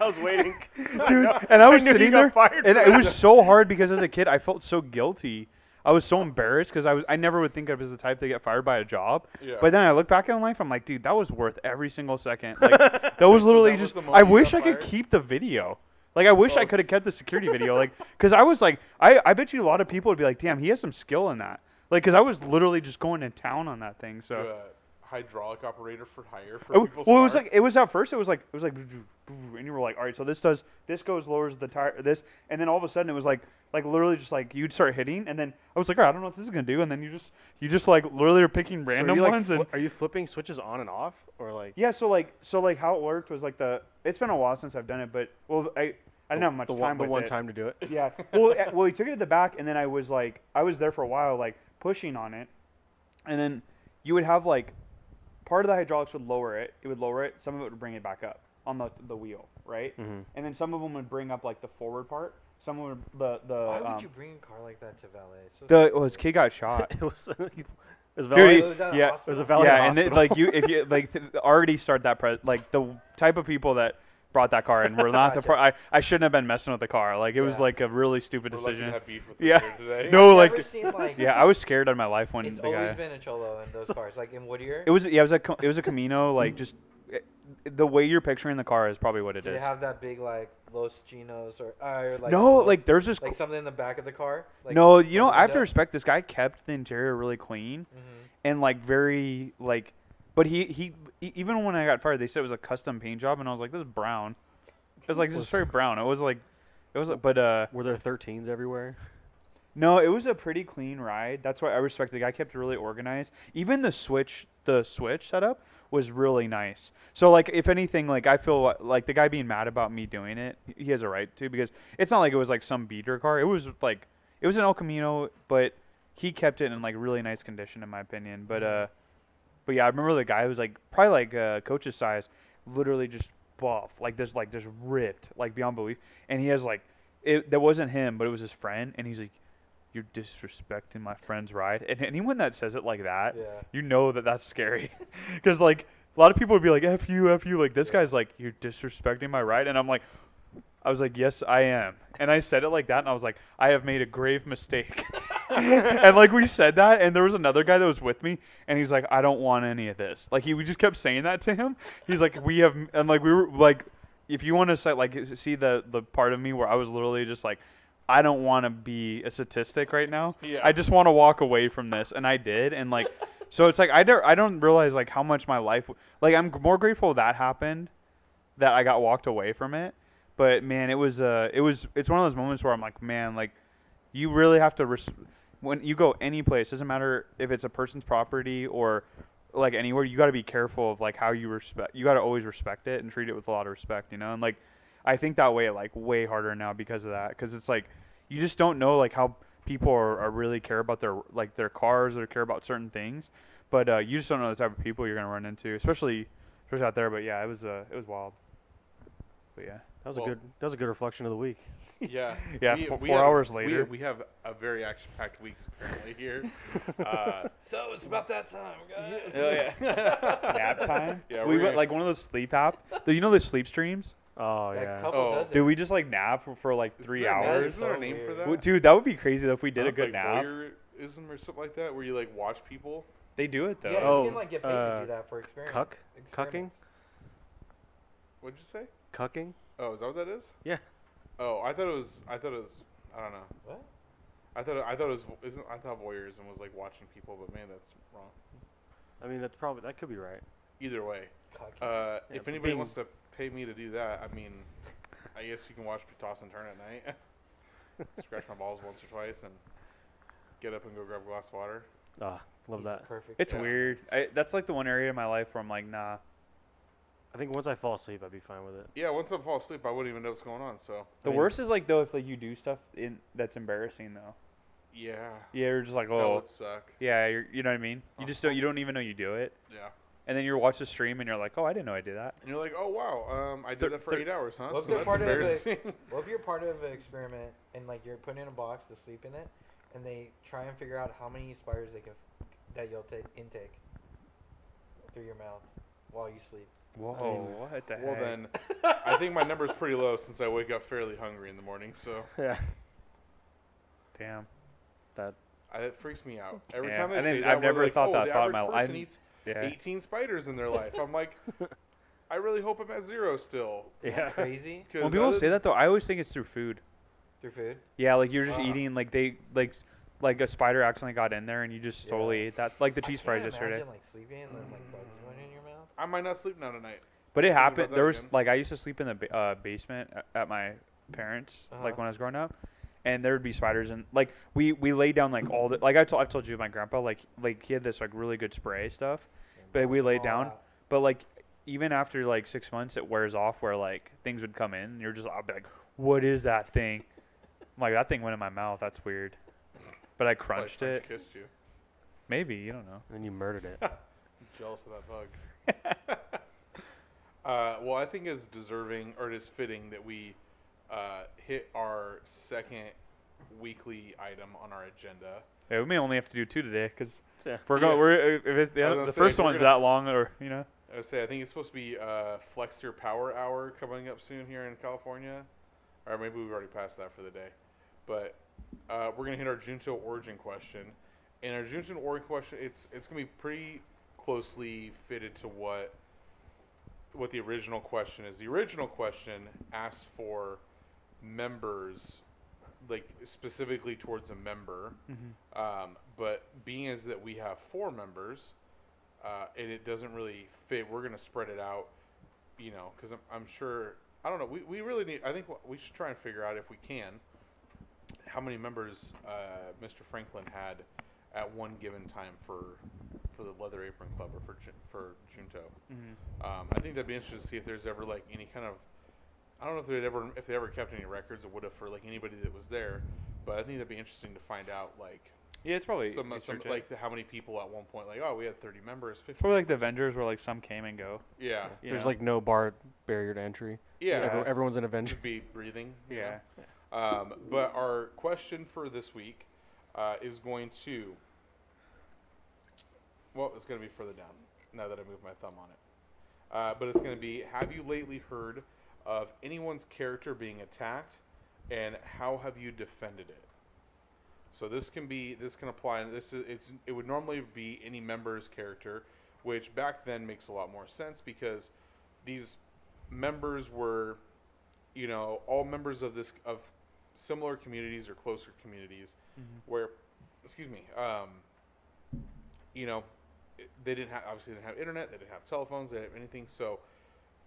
Speaker 2: I was waiting.
Speaker 3: dude. And I was
Speaker 2: you
Speaker 3: sitting there,
Speaker 2: fired
Speaker 3: and it was so hard because as a kid, I felt so guilty. I was so embarrassed because I was I never would think I was the type to get fired by a job.
Speaker 1: Yeah.
Speaker 3: But then I look back on life, I'm like, dude, that was worth every single second. Like that was literally
Speaker 1: that was
Speaker 3: just.
Speaker 1: the
Speaker 3: I wish I could
Speaker 1: fired?
Speaker 3: keep the video. Like I wish I
Speaker 1: Oh.
Speaker 3: could have kept the security video. Like because I was like, I I bet you a lot of people would be like, damn, he has some skill in that. Like because I was literally just going to town on that thing. So.
Speaker 1: Hydraulic operator for hire for
Speaker 3: Oh,
Speaker 1: people's
Speaker 3: well, it was like it was at first. It was like it was like, and you were like, all right, so this does this goes lowers the tire this, and then all of a sudden it was like like literally just like you'd start hitting, and then I was like, all right, I don't know what this is gonna do, and then you just you just like literally are picking
Speaker 2: So are
Speaker 3: random
Speaker 2: you, like,
Speaker 3: ones,
Speaker 2: fli-
Speaker 3: and
Speaker 2: are you flipping switches on and off, or like?
Speaker 3: yeah, so like so like how it worked was like the it's been a while since I've done it, but well I I didn't have much
Speaker 2: the
Speaker 3: time
Speaker 2: one, the one
Speaker 3: it.
Speaker 2: time to do it.
Speaker 3: Yeah. Well, eh, well, he took it to the back, and then I was like, I was there for a while, like pushing on it, and then you would have like part of the hydraulics would lower it. It would lower it. Some of it would bring it back up on the the wheel, right?
Speaker 2: Mhm.
Speaker 3: And then some of them would bring up like the forward part. Some of them would, the the
Speaker 4: Why would
Speaker 3: um,
Speaker 4: you bring a car like that to valet? So
Speaker 3: the
Speaker 4: stupid.
Speaker 3: well, his kid got shot.
Speaker 2: it was. it was
Speaker 3: Dude,
Speaker 2: valet-
Speaker 3: he-
Speaker 4: Oh, was that
Speaker 3: yeah, it
Speaker 2: it was a valet
Speaker 3: yeah, and it, like you, if you like th- already start that pre- like the type of people that brought that car and were not the
Speaker 4: Gotcha.
Speaker 3: pro- I I shouldn't have been messing with the car. Like it was like a really stupid
Speaker 1: We're
Speaker 3: decision.
Speaker 1: have beef with
Speaker 3: Yeah.
Speaker 1: today.
Speaker 3: No, like
Speaker 4: seen, like,
Speaker 3: yeah, I was scared out of my life when
Speaker 4: It's
Speaker 3: the
Speaker 4: always
Speaker 3: guy.
Speaker 4: been a cholo in those cars, like in Whittier.
Speaker 3: It was yeah, it was a co- it was a Camino. Like just it, the way you're picturing the car is probably what it
Speaker 4: Did
Speaker 3: is.
Speaker 4: it have that big like Los Chinos or, uh, or like
Speaker 3: no,
Speaker 4: Los-
Speaker 3: like there's this.
Speaker 4: like something in the back of the car? Like
Speaker 3: no, you know I have to respect this guy. Kept the interior really clean
Speaker 4: Mhm.
Speaker 3: and like very like, but he he e- even when I got fired, they said it was a custom paint job, and I was like, this is brown. It was like this is very brown. It was like, it was like, but uh,
Speaker 2: Were there 13s everywhere?
Speaker 3: No, it was a pretty clean ride. That's why I respect the guy. Kept it really organized. Even the switch, the switch setup was really nice. So like, if anything, like I feel like the guy being mad about me doing it, he has a right to because it's not like it was like some beater car. It was like it was an El Camino, but he kept it in like really nice condition in my opinion. But uh, but yeah, I remember the guy was like probably like uh, coach's size, literally just buff, like this, like just ripped, like beyond belief. And he has like, it that wasn't him, but it was his friend, and he's like, "You're disrespecting my friend's ride." And anyone that says it like that,
Speaker 4: Yeah.
Speaker 3: you know that that's scary, because like a lot of people would be like, "F you, F you," like this
Speaker 4: Yeah.
Speaker 3: guy's like, "You're disrespecting my ride," and I'm like, I was like, yes, I am. And I said it like that, and I was like, I have made a grave mistake. and like we said that, and there was another guy that was with me, and he's like, I don't want any of this. Like he, we just kept saying that to him. He's like, we have, and like we were like, if you want to say like see the the part of me where I was literally just like, I don't want to be a statistic right now.
Speaker 1: Yeah.
Speaker 3: I just want to walk away from this, and I did, and like, so it's like I don't I don't realize like how much my life like I'm more grateful that happened, that I got walked away from it. But man, it was uh it was it's one of those moments where I'm like, man, like, you really have to res- when you go any place, doesn't matter if it's a person's property or like anywhere, you got to be careful of like how you respect. You got to always respect it and treat it with a lot of respect, you know. And like, I think that way like way harder now because of that. Because it's like you just don't know like how people are, are really care about their like their cars or care about certain things. But uh, you just don't know the type of people you're gonna run into, especially especially out there. But yeah, it was uh it was wild. But yeah.
Speaker 2: That was
Speaker 1: Well-
Speaker 2: a good. That was a good reflection of the week.
Speaker 1: Yeah.
Speaker 3: Yeah,
Speaker 1: we-
Speaker 3: fo-
Speaker 1: we
Speaker 3: four
Speaker 1: have-
Speaker 3: hours later.
Speaker 1: We, have a very action-packed weeks apparently here. Uh,
Speaker 4: So it's about that time, guys.
Speaker 3: Oh, yeah. Nap time.
Speaker 1: Yeah,
Speaker 3: we went
Speaker 1: gonna-
Speaker 3: like one of those sleep app. Do you know those sleep streams?
Speaker 2: Oh
Speaker 4: That
Speaker 2: yeah.
Speaker 4: couple
Speaker 1: Oh,
Speaker 4: does it.
Speaker 3: Dude, we just like nap for, for like
Speaker 1: isn't
Speaker 3: three
Speaker 1: there-
Speaker 3: hours.
Speaker 1: Isn't there a
Speaker 4: So
Speaker 1: name for
Speaker 4: weird.
Speaker 1: that?
Speaker 3: W- Dude, that would be crazy though if we did a
Speaker 1: Like
Speaker 3: good nap.
Speaker 1: Voyeurism or something like that, where you like watch people.
Speaker 3: They do it though.
Speaker 4: Yeah,
Speaker 2: Oh,
Speaker 4: you can like get paid
Speaker 2: uh,
Speaker 4: to do that for experiment.
Speaker 2: cuck? Cucking?
Speaker 4: experiments.
Speaker 1: What'd you say?
Speaker 2: Cucking.
Speaker 1: Oh, is that what that is?
Speaker 2: Yeah.
Speaker 1: Oh, I thought it was. I thought it was. I don't know.
Speaker 4: What?
Speaker 1: I thought. I thought it was. Isn't I thought voyeurism was like watching people, but man, that's wrong.
Speaker 2: I mean, that's probably that could be right.
Speaker 1: Either way,
Speaker 4: Cucking.
Speaker 1: uh,
Speaker 2: Yeah,
Speaker 1: if anybody
Speaker 2: being-
Speaker 1: wants to pay me to do that, I mean, I guess you can watch me toss and turn at night, scratch my balls once or twice, and get up and go grab a glass of water.
Speaker 2: Ah, love
Speaker 4: He's
Speaker 2: that.
Speaker 4: Perfect.
Speaker 3: It's
Speaker 1: Yeah.
Speaker 3: weird. I, that's like the one area in my life where I'm like, nah.
Speaker 2: I think once I fall asleep, I'd be fine with it.
Speaker 1: Yeah, once I fall asleep, I wouldn't even know what's going on. So
Speaker 3: The
Speaker 2: mean-
Speaker 3: worst is like though if like you do stuff in that's embarrassing though.
Speaker 1: yeah,
Speaker 3: Yeah, you're just like, oh, that
Speaker 1: would suck.
Speaker 3: yeah, you're, you know what I mean. You just don't you don't even know you do it,
Speaker 1: Yeah,
Speaker 3: and then you watch the stream and you're like, oh, I didn't know I did that.
Speaker 1: and you're like, oh wow, um, I did
Speaker 3: Thir-
Speaker 1: that for
Speaker 3: thir-
Speaker 1: eight hours, huh?
Speaker 4: What if
Speaker 1: so
Speaker 4: they're
Speaker 1: that's
Speaker 4: part of the-
Speaker 1: embarrassing.
Speaker 4: What if you're part of an experiment and like you're put in a box to sleep in it, and they try and figure out how many spiders they can that you'll take intake through your mouth while you sleep.
Speaker 3: Whoa,
Speaker 2: mean,
Speaker 3: what the
Speaker 1: well
Speaker 3: heck?
Speaker 1: then, I think my number's pretty low since I wake up fairly hungry in the morning. So
Speaker 2: Yeah.
Speaker 3: Damn.
Speaker 2: That.
Speaker 1: I, it freaks me out every
Speaker 3: Yeah,
Speaker 1: time they
Speaker 3: I
Speaker 1: say
Speaker 3: didn't-
Speaker 1: that.
Speaker 3: I've never
Speaker 1: like,
Speaker 3: thought
Speaker 1: oh,
Speaker 3: that
Speaker 1: the
Speaker 3: thought in my- I-
Speaker 1: person eats
Speaker 3: Yeah.
Speaker 1: 18 spiders in their life. I'm like, I really hope I'm at zero still.
Speaker 2: Yeah.
Speaker 4: crazy
Speaker 1: 'cause
Speaker 3: When people say that though, I always think it's through food.
Speaker 4: through food.
Speaker 3: Yeah, like you're just
Speaker 1: Ah.
Speaker 3: eating like they like like a spider accidentally got in there and you just
Speaker 4: Yeah.
Speaker 3: totally ate that like the
Speaker 4: I
Speaker 3: cheese
Speaker 4: can't
Speaker 3: fries yesterday.
Speaker 4: Imagine like sleeping and then like bugs going in your mouth.
Speaker 1: I might not sleep now tonight.
Speaker 3: But it happened.
Speaker 1: that
Speaker 3: There was
Speaker 1: again.
Speaker 3: like I used to sleep in the ba- uh, basement a- at my parents
Speaker 4: Uh-huh.
Speaker 3: like when I was growing up, and there would be spiders and like we we laid down like all the like I told I've told you my grandpa like like he had this like really good spray stuff, But we
Speaker 4: block
Speaker 3: laid down.
Speaker 4: out.
Speaker 3: but like even after like six months it wears off where like things would come in and you're just I'll be like what is that thing? I'm like that thing went in my mouth. That's weird. But I crunched
Speaker 1: French
Speaker 3: it.
Speaker 1: Kissed you.
Speaker 3: Maybe you don't know.
Speaker 2: And then you murdered it.
Speaker 1: I'm jealous of that bug. uh, well, I think it's deserving or it is fitting that we uh, hit our second weekly item on our agenda.
Speaker 3: Yeah, we may only have to do two today because
Speaker 2: Yeah.
Speaker 3: we're
Speaker 1: Yeah.
Speaker 3: going. We're if it's the, the
Speaker 1: say,
Speaker 3: first one's
Speaker 1: gonna-
Speaker 3: that long or you know.
Speaker 1: I would say I think it's supposed to be uh, Flex Your Power Hour coming up soon here in California, or maybe we've already passed that for the day. But uh, we're gonna hit our Junto origin question, and our Junto origin question it's it's gonna be pretty closely fitted to what what the original question is. The original question asked for members, like specifically towards a member.
Speaker 3: Mm-hmm.
Speaker 1: Um, but being as that we have four members, uh, and it doesn't really fit, we're going to spread it out, you know, because I'm, I'm sure, I don't know, we, we really need, I think we should try and figure out if we can, how many members uh, Mr. Franklin had at one given time for for the Leather Apron Club or for for Junto.
Speaker 3: Mm-hmm.
Speaker 1: Um, I think that'd be interesting to see if there's ever like any kind of I don't know if they ever if they ever kept any records or would have for like anybody that was there, but I think that'd be interesting to find out like
Speaker 3: Yeah, it's probably
Speaker 1: some, some like the, how many people at one point like oh we had 30 members 50
Speaker 3: probably like the
Speaker 1: members.
Speaker 3: Avengers where like some came and go.
Speaker 1: yeah
Speaker 3: you
Speaker 2: There's
Speaker 3: know?
Speaker 2: like no bar barrier to entry.
Speaker 1: yeah
Speaker 2: Every- everyone's an Avenger.
Speaker 1: just be breathing you
Speaker 3: Yeah.
Speaker 1: um, but our question for this week uh, is going to well it's going to be further down now that I move my thumb on it uh, but it's going to be have you lately heard of anyone's character being attacked and how have you defended it. So this can be this can apply and this is it's it would normally be any member's character, which back then makes a lot more sense because these members were you know all members of this of similar communities or closer communities where excuse me um, you know they didn't have obviously didn't have internet they didn't have telephones they didn't have anything so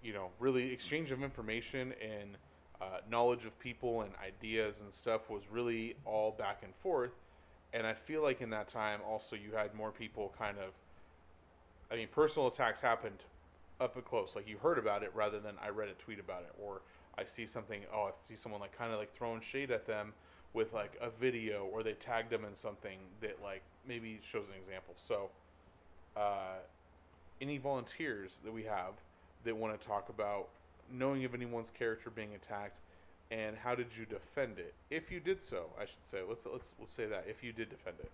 Speaker 1: you know really exchange of information and uh, knowledge of people and ideas and stuff was really all back and forth. And i feel like in that time also you had more people kind of i mean personal attacks happened up and close like you heard about it rather than i read a tweet about it or i see something oh i see someone like kind of like throwing shade at them with like a video or they tagged them in something that like maybe shows an example. So uh, any volunteers that we have that want to talk about knowing of anyone's character being attacked and how did you defend it if you did so i should say let's let's let's say that if you did defend it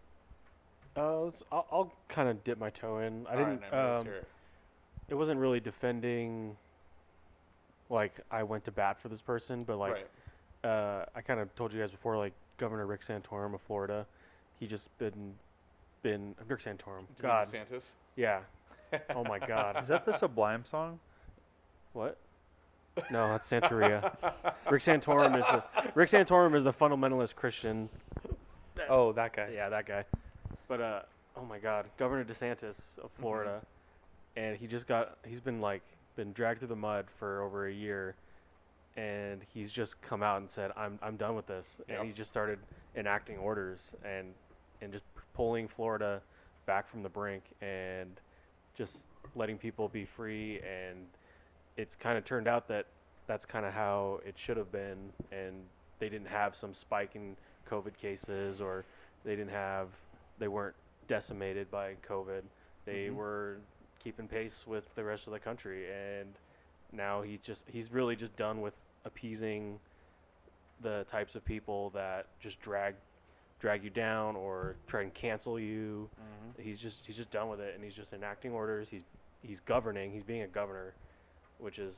Speaker 2: Uh, let's, I'll, I'll kind of dip my toe in. I
Speaker 1: All right,
Speaker 2: didn't.
Speaker 1: Naomi, let's
Speaker 2: um,
Speaker 1: it.
Speaker 2: it wasn't really defending. Like I went to bat for this person, but like
Speaker 1: right
Speaker 2: uh, I kind of told you guys before, like Governor Rick Santorum of Florida, he just been been Rick Santorum.
Speaker 1: Do you
Speaker 2: God,
Speaker 1: DeSantis?
Speaker 2: yeah. Oh my God.
Speaker 3: Is that the Sublime song?
Speaker 2: What? No, that's Santeria. Rick Santorum is the Rick Santorum is the fundamentalist Christian.
Speaker 3: Oh, that guy.
Speaker 2: Yeah, that guy. But uh, oh my God, Governor DeSantis of Florida, and he just got he's been like been dragged through the mud for over a year, and he's just come out and said I'm I'm done with this,
Speaker 1: Yep.
Speaker 2: and he just started enacting orders and and just pulling Florida back from the brink and just letting people be free and it's kind of turned out that that's kind of how it should have been and they didn't have some spike in covid cases or they didn't have they weren't decimated by covid. They
Speaker 1: Mhm.
Speaker 2: were keeping pace with the rest of the country and now he's just he's really just done with appeasing the types of people that just drag drag you down or try and cancel you.
Speaker 1: Mhm.
Speaker 2: he's just he's just done with it and he's just enacting orders. He's he's governing. He's being a governor which is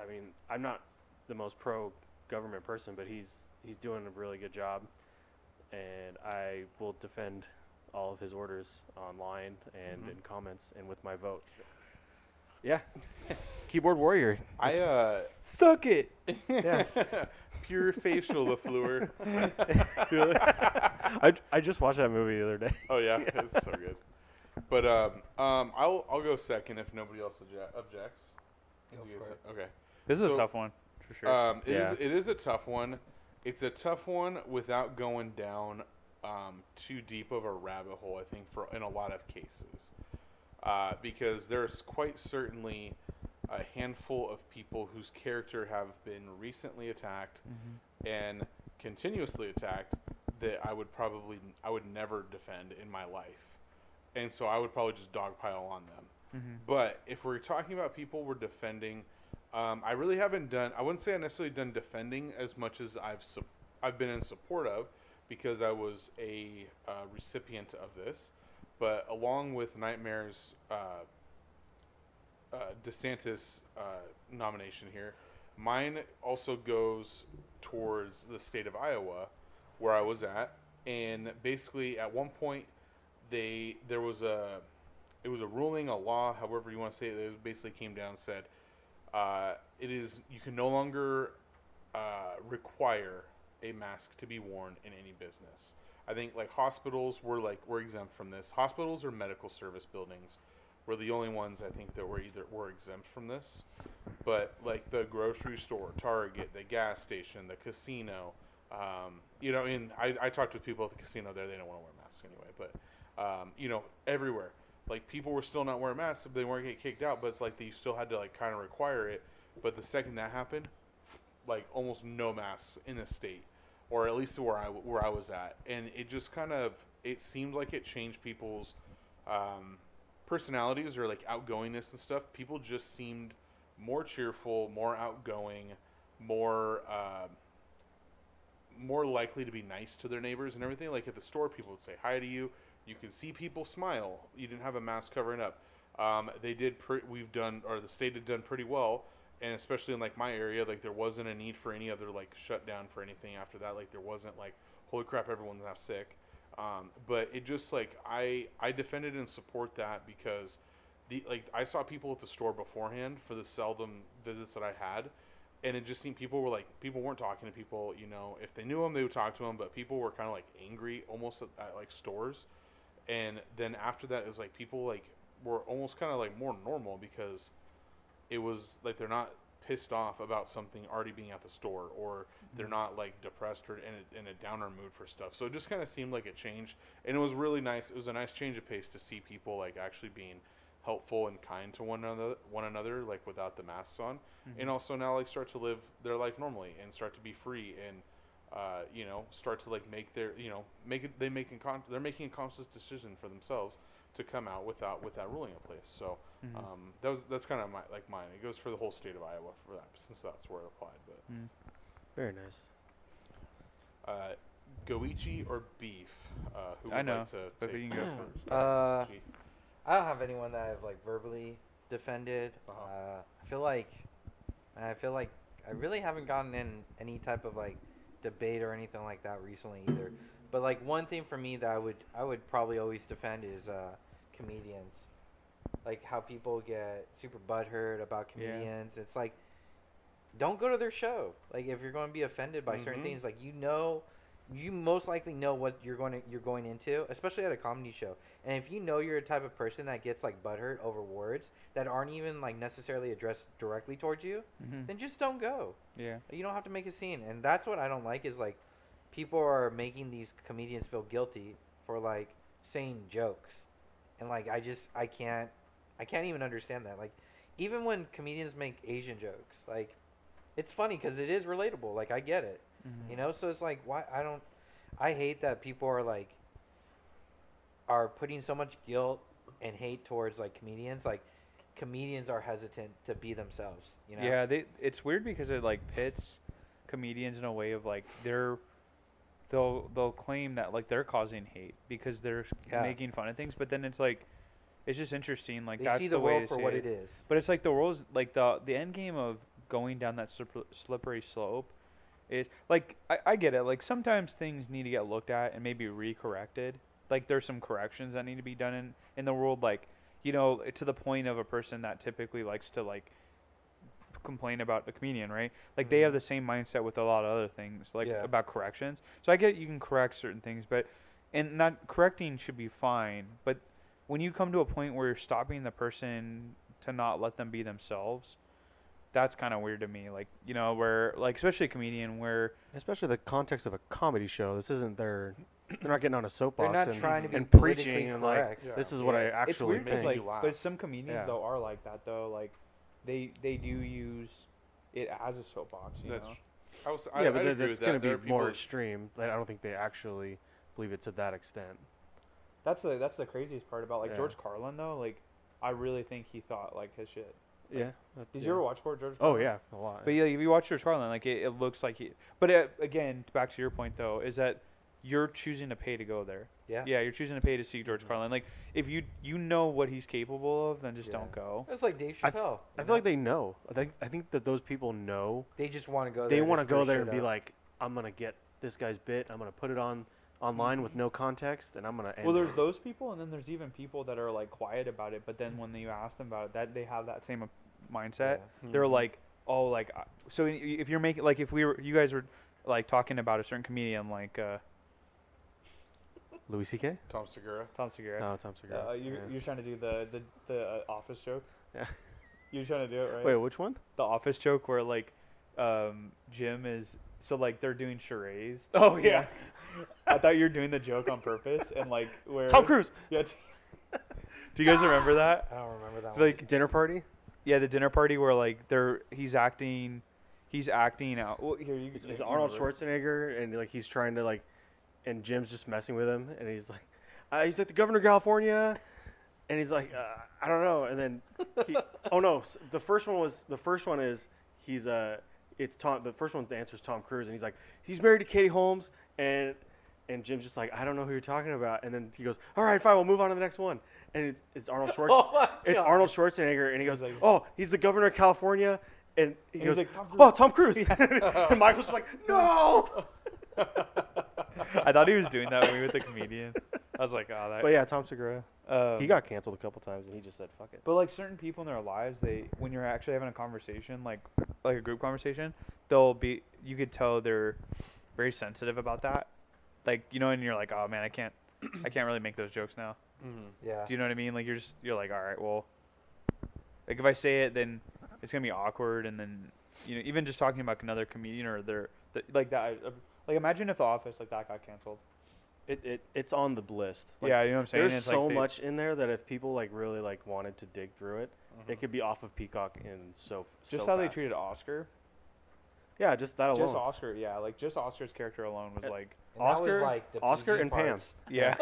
Speaker 2: i mean i'm not the most pro government person but he's he's doing a really good job and i will defend all of his orders online and
Speaker 1: Mhm.
Speaker 2: in comments and with my vote yeah keyboard warrior
Speaker 1: i uh
Speaker 3: Suck it.
Speaker 2: Yeah.
Speaker 1: pure facial lafleur?
Speaker 2: I, I just watched that movie the other day
Speaker 1: Oh yeah, it's so good. But um, um, I'll I'll go second if nobody else obje- objects. Okay.
Speaker 3: This is
Speaker 1: So,
Speaker 3: a tough one for sure.
Speaker 1: Um, it is
Speaker 2: Yeah.
Speaker 1: it is a tough one. It's a tough one without going down um, too deep of a rabbit hole. I think for in a lot of cases, uh, because there's quite certainly a handful of people whose character have been recently attacked
Speaker 3: Mhm.
Speaker 1: and continuously attacked that I would probably I would never defend in my life, and so I would probably just dogpile on them.
Speaker 3: Mhm.
Speaker 1: But if we're talking about people we're defending, um, I really haven't done. I wouldn't say I necessarily done defending as much as I've sup- I've been in support of because I was a uh, recipient of this. But along with Nightmare's uh, uh, DeSantis uh, nomination here, mine also goes towards the state of Iowa, where I was at, and basically at one point they there was a it was a ruling, a law, however you want to say it. It basically came down and said uh, it is you can no longer uh, require a mask to be worn in any business. I think like hospitals were like were exempt from this. Hospitals or medical service buildings were the only ones I think that were either were exempt from this. But like the grocery store, Target, the gas station, the casino, um, you know, and I, I talked with people at the casino there. They don't want to wear masks anyway, but um, you know, everywhere. Like people were still not wearing masks, but they weren't getting kicked out. But it's like they still had to like kind of require it. But the second that happened, like almost no masks in the state, or at least where I where I was at, and it just kind of it seemed like it changed people's um, personalities or like outgoingness and stuff. People just seemed more cheerful, more outgoing, more. Uh, more likely to be nice to their neighbors and everything. Like at the store, people would say hi to you. You could see people smile. You didn't have a mask covering up. Um, they did. Pre- we've done, or the state had done pretty well and especially in like my area, like there wasn't a need for any other like shutdown for anything after that. Like there wasn't like, holy crap, everyone's now sick. Um, but it just like I I defended and support that because the like I saw people at the store beforehand for the seldom visits that I had, and it just seemed people were like people weren't talking to people. You know, if they knew them, they would talk to them, but people were kind of like angry almost at, at like stores. And then after that, it was like people like were almost kind of like more normal because it was like they're not pissed off about something already being at the store or they're
Speaker 3: Mhm.
Speaker 1: not like depressed or in a, in a downer mood for stuff so it just kind of seemed like it changed and it was really nice it was a nice change of pace to see people like actually being helpful and kind to one another one another like without the masks on and
Speaker 3: Mhm.
Speaker 1: also now like start to live their life normally and start to be free and uh, you know start to like make their you know make it they making con- they're making a conscious decision for themselves to come out without with that ruling in place so
Speaker 3: Mhm.
Speaker 1: um, that was that's kind of my like mine it goes for the whole state of Iowa for that since that's where it applied but
Speaker 3: Mm.
Speaker 2: Very nice.
Speaker 1: uh, goichi or beef uh, who would
Speaker 3: I know,
Speaker 1: like to
Speaker 3: but
Speaker 1: take
Speaker 3: you can go
Speaker 1: first?
Speaker 3: first.
Speaker 4: Uh, I don't have anyone that I've like verbally defended.
Speaker 1: Uh-huh.
Speaker 4: Uh, I feel like, I feel like I really haven't gotten in any type of like debate or anything like that recently either. But like one thing for me that I would I would probably always defend is uh, comedians, like how people get super butthurt about
Speaker 3: Yeah.
Speaker 4: comedians. It's like, don't go to their show. Like if you're going to be offended by certain
Speaker 1: Mhm.
Speaker 4: things, like you know, you most likely know what you're going to you're going into, especially at a comedy show. And if you know you're a type of person that gets like butthurt over words that aren't even like necessarily addressed directly towards you,
Speaker 3: Mhm.
Speaker 4: then just don't go.
Speaker 3: Yeah.
Speaker 4: You don't have to make a scene. And that's what I don't like is like people are making these comedians feel guilty for like saying jokes. And like I just I can't I can't even understand that. Like even when comedians make Asian jokes, like it's funny cuz it is relatable. Like I get it.
Speaker 3: Mhm.
Speaker 4: You know, so it's like why I don't I hate that people are like are putting so much guilt and hate towards like comedians. Like comedians are hesitant to be themselves, you know.
Speaker 3: Yeah, they it's weird because it like pits comedians in a way of like they're they'll they'll claim that like they're causing hate because they're
Speaker 4: Yeah.
Speaker 3: making fun of things, but then it's like it's just interesting like
Speaker 4: they
Speaker 3: that's
Speaker 4: see
Speaker 3: the,
Speaker 4: the,
Speaker 3: way
Speaker 4: for what
Speaker 3: it.
Speaker 4: it is.
Speaker 3: But it's like the world's like the the end game of going down that slipper, slippery slope is like I, I get it. Like sometimes things need to get looked at and maybe recorrected. Like there's some corrections that need to be done in in the world. Like you know to the point of a person that typically likes to like complain about a comedian, right? Like they have
Speaker 4: Mhm.
Speaker 3: the same mindset with a lot of other things, like
Speaker 4: Yeah.
Speaker 3: about corrections. So I get you can correct certain things, but and not correcting should be fine. But when you come to a point where you're stopping the person to not let them be themselves, that's kind of weird to me. Like you know, where like especially a comedian where
Speaker 2: Especially the context of a comedy show. This isn't their. They're not getting on a
Speaker 4: They're
Speaker 2: soapbox
Speaker 4: not
Speaker 2: and,
Speaker 4: try to be
Speaker 2: and preaching and like
Speaker 4: correct.
Speaker 1: Yeah.
Speaker 2: this is what I
Speaker 3: Yeah,
Speaker 2: actually
Speaker 3: it's weird 'cause,
Speaker 2: think.
Speaker 3: like,
Speaker 1: You laugh.
Speaker 3: but some comedians
Speaker 2: Yeah.
Speaker 3: though are like that though. Like they they do use it as a soapbox. You
Speaker 1: That's
Speaker 3: know.
Speaker 1: I was, I,
Speaker 2: yeah,
Speaker 1: I'd
Speaker 2: but
Speaker 1: agree
Speaker 2: that, that's
Speaker 1: with
Speaker 2: going
Speaker 1: that.
Speaker 2: to
Speaker 1: There
Speaker 2: be
Speaker 1: are
Speaker 2: more extreme. Like, I don't think they actually believe it to that extent.
Speaker 3: That's the that's the craziest part about like
Speaker 2: Yeah.
Speaker 3: George Carlin though. Like I really think he thought like his shit.
Speaker 2: Yeah. that-
Speaker 3: Did
Speaker 2: yeah.
Speaker 3: you ever watch George?
Speaker 2: Oh yeah, a lot.
Speaker 3: But yeah, if you watch George Carlin, like it, it looks like he. But uh again, back to your point though, is that you're choosing to pay to go there.
Speaker 4: Yeah.
Speaker 3: Yeah, you're choosing to pay to see George
Speaker 2: Mhm.
Speaker 3: Carlin. Like if you you know what he's capable of, then just
Speaker 4: Yeah.
Speaker 3: don't go.
Speaker 4: It's like Dave Chappelle.
Speaker 2: I
Speaker 4: you
Speaker 2: feel like they know. I think I think that those people know.
Speaker 4: they just want to go.
Speaker 2: They want to
Speaker 4: to
Speaker 2: go there and
Speaker 4: shit
Speaker 2: be
Speaker 4: up.
Speaker 2: like, I'm gonna get this guy's bit. I'm gonna put it on online with no context, and I'm gonna. End
Speaker 3: Well, there's
Speaker 2: it.
Speaker 3: those people, and then there's even people that are like quiet about it. But then when you ask them about it, that they have that same uh, mindset. They're
Speaker 2: Mhm.
Speaker 3: like, oh, like uh, so. If you're making like if we were you guys were like talking about a certain comedian like uh,
Speaker 2: Louis C.K.
Speaker 1: Tom Segura.
Speaker 3: Tom Segura.
Speaker 2: No, Tom Segura.
Speaker 3: Uh, you're,
Speaker 2: yeah.
Speaker 3: you're trying to do the the, the uh, office joke.
Speaker 2: Yeah.
Speaker 3: You're trying to do it right.
Speaker 2: Wait, which one?
Speaker 3: the office joke where like um, Jim is so like they're doing charades.
Speaker 2: Oh
Speaker 3: Yeah. I thought you were doing the joke on purpose and like where
Speaker 2: Tom Cruise.
Speaker 3: Yeah. t- do you guys remember that?
Speaker 4: I don't remember that
Speaker 3: It's
Speaker 4: one.
Speaker 3: like
Speaker 2: Dinner party.
Speaker 3: yeah, the dinner party where like they're he's acting, he's acting out. Well, here you.
Speaker 2: It's, it's Arnold
Speaker 3: remember.
Speaker 2: Schwarzenegger, and like he's trying to like, and Jim's just messing with him, and he's like, uh, he's like the governor of California, and he's like, uh, I don't know, and then, he, oh no, the first one was the first one is he's uh, it's Tom. The first one's the answer is Tom Cruise, and he's like, he's married to Katie Holmes, and and Jim's just like, I don't know who you're talking about, and then he goes, all right, fine, we'll move on to the next one, and it, it's Arnold Schwarzenegger.
Speaker 4: oh
Speaker 2: It's Arnold Schwarzenegger, and he goes,
Speaker 3: like-
Speaker 2: "Oh, he's the governor of California," and he
Speaker 3: And
Speaker 2: goes,
Speaker 3: like, "Tom
Speaker 2: "Oh, Tom Cruise," and Michael's just like, "No."
Speaker 3: I thought he was doing that when we were with the comedian. I was like, oh, that.
Speaker 2: But yeah, Tom Segura,
Speaker 3: um,
Speaker 2: he got canceled a couple times, and he just said, "Fuck it."
Speaker 3: But like certain people in their lives, they when you're actually having a conversation, like like a group conversation, they'll be you could tell they're very sensitive about that. Like you know, and you're like, oh man, I can't, I can't really make those jokes now.
Speaker 4: Yeah.
Speaker 3: Do you know what I mean? Like you're just you're like, all right, well, like if I say it, then it's gonna be awkward, and then you know, even just talking about another comedian or their the, like that. uh, Like imagine if The Office like that got canceled.
Speaker 2: It, it it's on the list. Like,
Speaker 3: yeah, you know what I'm saying.
Speaker 2: There's
Speaker 3: It's
Speaker 2: so
Speaker 3: like they-
Speaker 2: much in there that if people like really like wanted to dig through it,
Speaker 1: Mm-hmm.
Speaker 2: it could be off of Peacock and so
Speaker 3: Just
Speaker 2: so
Speaker 3: how they treated Oscar.
Speaker 2: Yeah, just that alone.
Speaker 3: Just Oscar, yeah. Like just Oscar's character alone was
Speaker 2: Uh,
Speaker 3: like,
Speaker 4: And
Speaker 2: Oscar-
Speaker 4: like, the
Speaker 2: Oscar
Speaker 4: PG
Speaker 2: and Pam.
Speaker 3: yeah.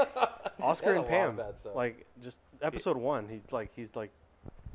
Speaker 2: Oscar and
Speaker 4: a lot of
Speaker 2: Pam, like just episode one, he's like he's like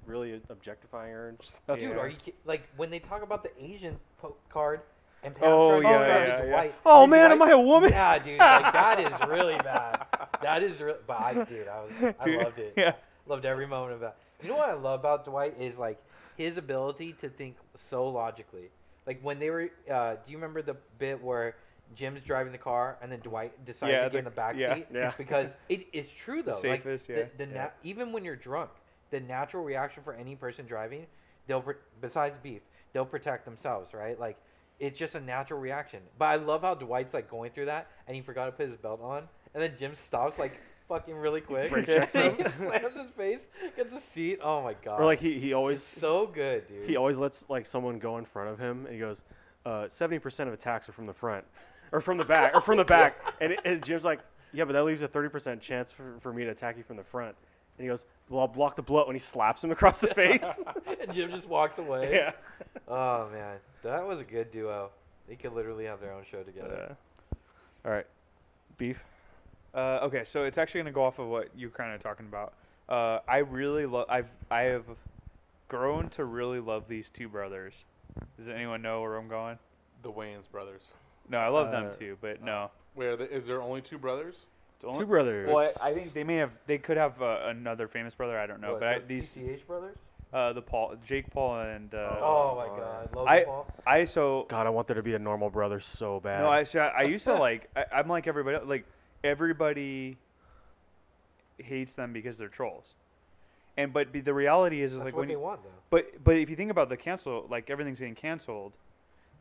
Speaker 2: really objectifying her. And just,
Speaker 4: Dude,
Speaker 3: Yeah.
Speaker 4: are you ki- like when they talk about the Asian po- card and Pam
Speaker 3: Oh,
Speaker 2: yeah,
Speaker 3: yeah, yeah.
Speaker 4: Dwight?
Speaker 2: oh man, am I a woman?
Speaker 4: Yeah, dude, like that is really bad. That is real. But I, dude, I was, I loved it.
Speaker 3: Yeah.
Speaker 4: Loved every moment of that. You know what I love about Dwight is like his ability to think so logically. Like when they were, uh, do you remember the bit where Jim's driving the car and then Dwight decides
Speaker 3: Yeah,
Speaker 4: to get in
Speaker 3: the-
Speaker 4: the back
Speaker 3: yeah.
Speaker 4: seat?
Speaker 2: Yeah.
Speaker 4: Because it, it's true though. like
Speaker 3: safest,
Speaker 4: the,
Speaker 3: yeah.
Speaker 4: the
Speaker 2: Yeah.
Speaker 4: na- even when you're drunk, the natural reaction for any person driving, they'll pr- besides beef, they'll protect themselves, right? Like it's just a natural reaction. But I love how Dwight's like going through that and he forgot to put his belt on, and then Jim stops like fucking really quick.
Speaker 2: Brake checks
Speaker 4: he
Speaker 2: him.
Speaker 4: slams his face, gets a seat. Oh my god.
Speaker 2: Or like he he
Speaker 4: it's
Speaker 2: always
Speaker 4: so good, dude.
Speaker 2: he always lets like someone go in front of him, and he goes, uh, seventy percent of attacks are from the front, or from the back, or from the back, and, and Jim's like, yeah, but that leaves a thirty percent chance for, for me to attack you from the front, and he goes, well, I'll block the blow, and he slaps him across the face.
Speaker 4: and Jim just walks away.
Speaker 2: yeah.
Speaker 4: Oh man, that was a good duo. They could literally have their own show together.
Speaker 2: Uh, all right, beef.
Speaker 3: Uh, okay, so it's actually gonna go off of what you're kind of talking about. Uh, I really love. I've I have grown to really love these two brothers. Does anyone know where I'm going?
Speaker 1: The Wayans brothers.
Speaker 3: No, I love them
Speaker 2: Uh,
Speaker 3: too, but no.
Speaker 1: Where the, is there only two brothers?
Speaker 3: It's only-
Speaker 2: Two brothers.
Speaker 3: Well, I, I think they may have. They could have uh, another famous brother. I don't know,
Speaker 4: What,
Speaker 3: but I,
Speaker 4: those
Speaker 3: these
Speaker 4: PCH brothers?
Speaker 3: uh, the Paul, Jake Paul, and uh,
Speaker 4: Oh, my
Speaker 2: Oh,
Speaker 4: god, Logan
Speaker 3: I-
Speaker 4: Paul.
Speaker 3: I so
Speaker 2: God, I want there to be a normal brother so bad.
Speaker 3: No, I, so I, I used to like. I, I'm like everybody. else, Like everybody hates them because they're trolls, and but be, the reality is, is
Speaker 4: That's
Speaker 3: like
Speaker 4: what
Speaker 3: when
Speaker 4: they
Speaker 3: you,
Speaker 4: want though.
Speaker 3: but but if you think about the cancel, like everything's getting canceled,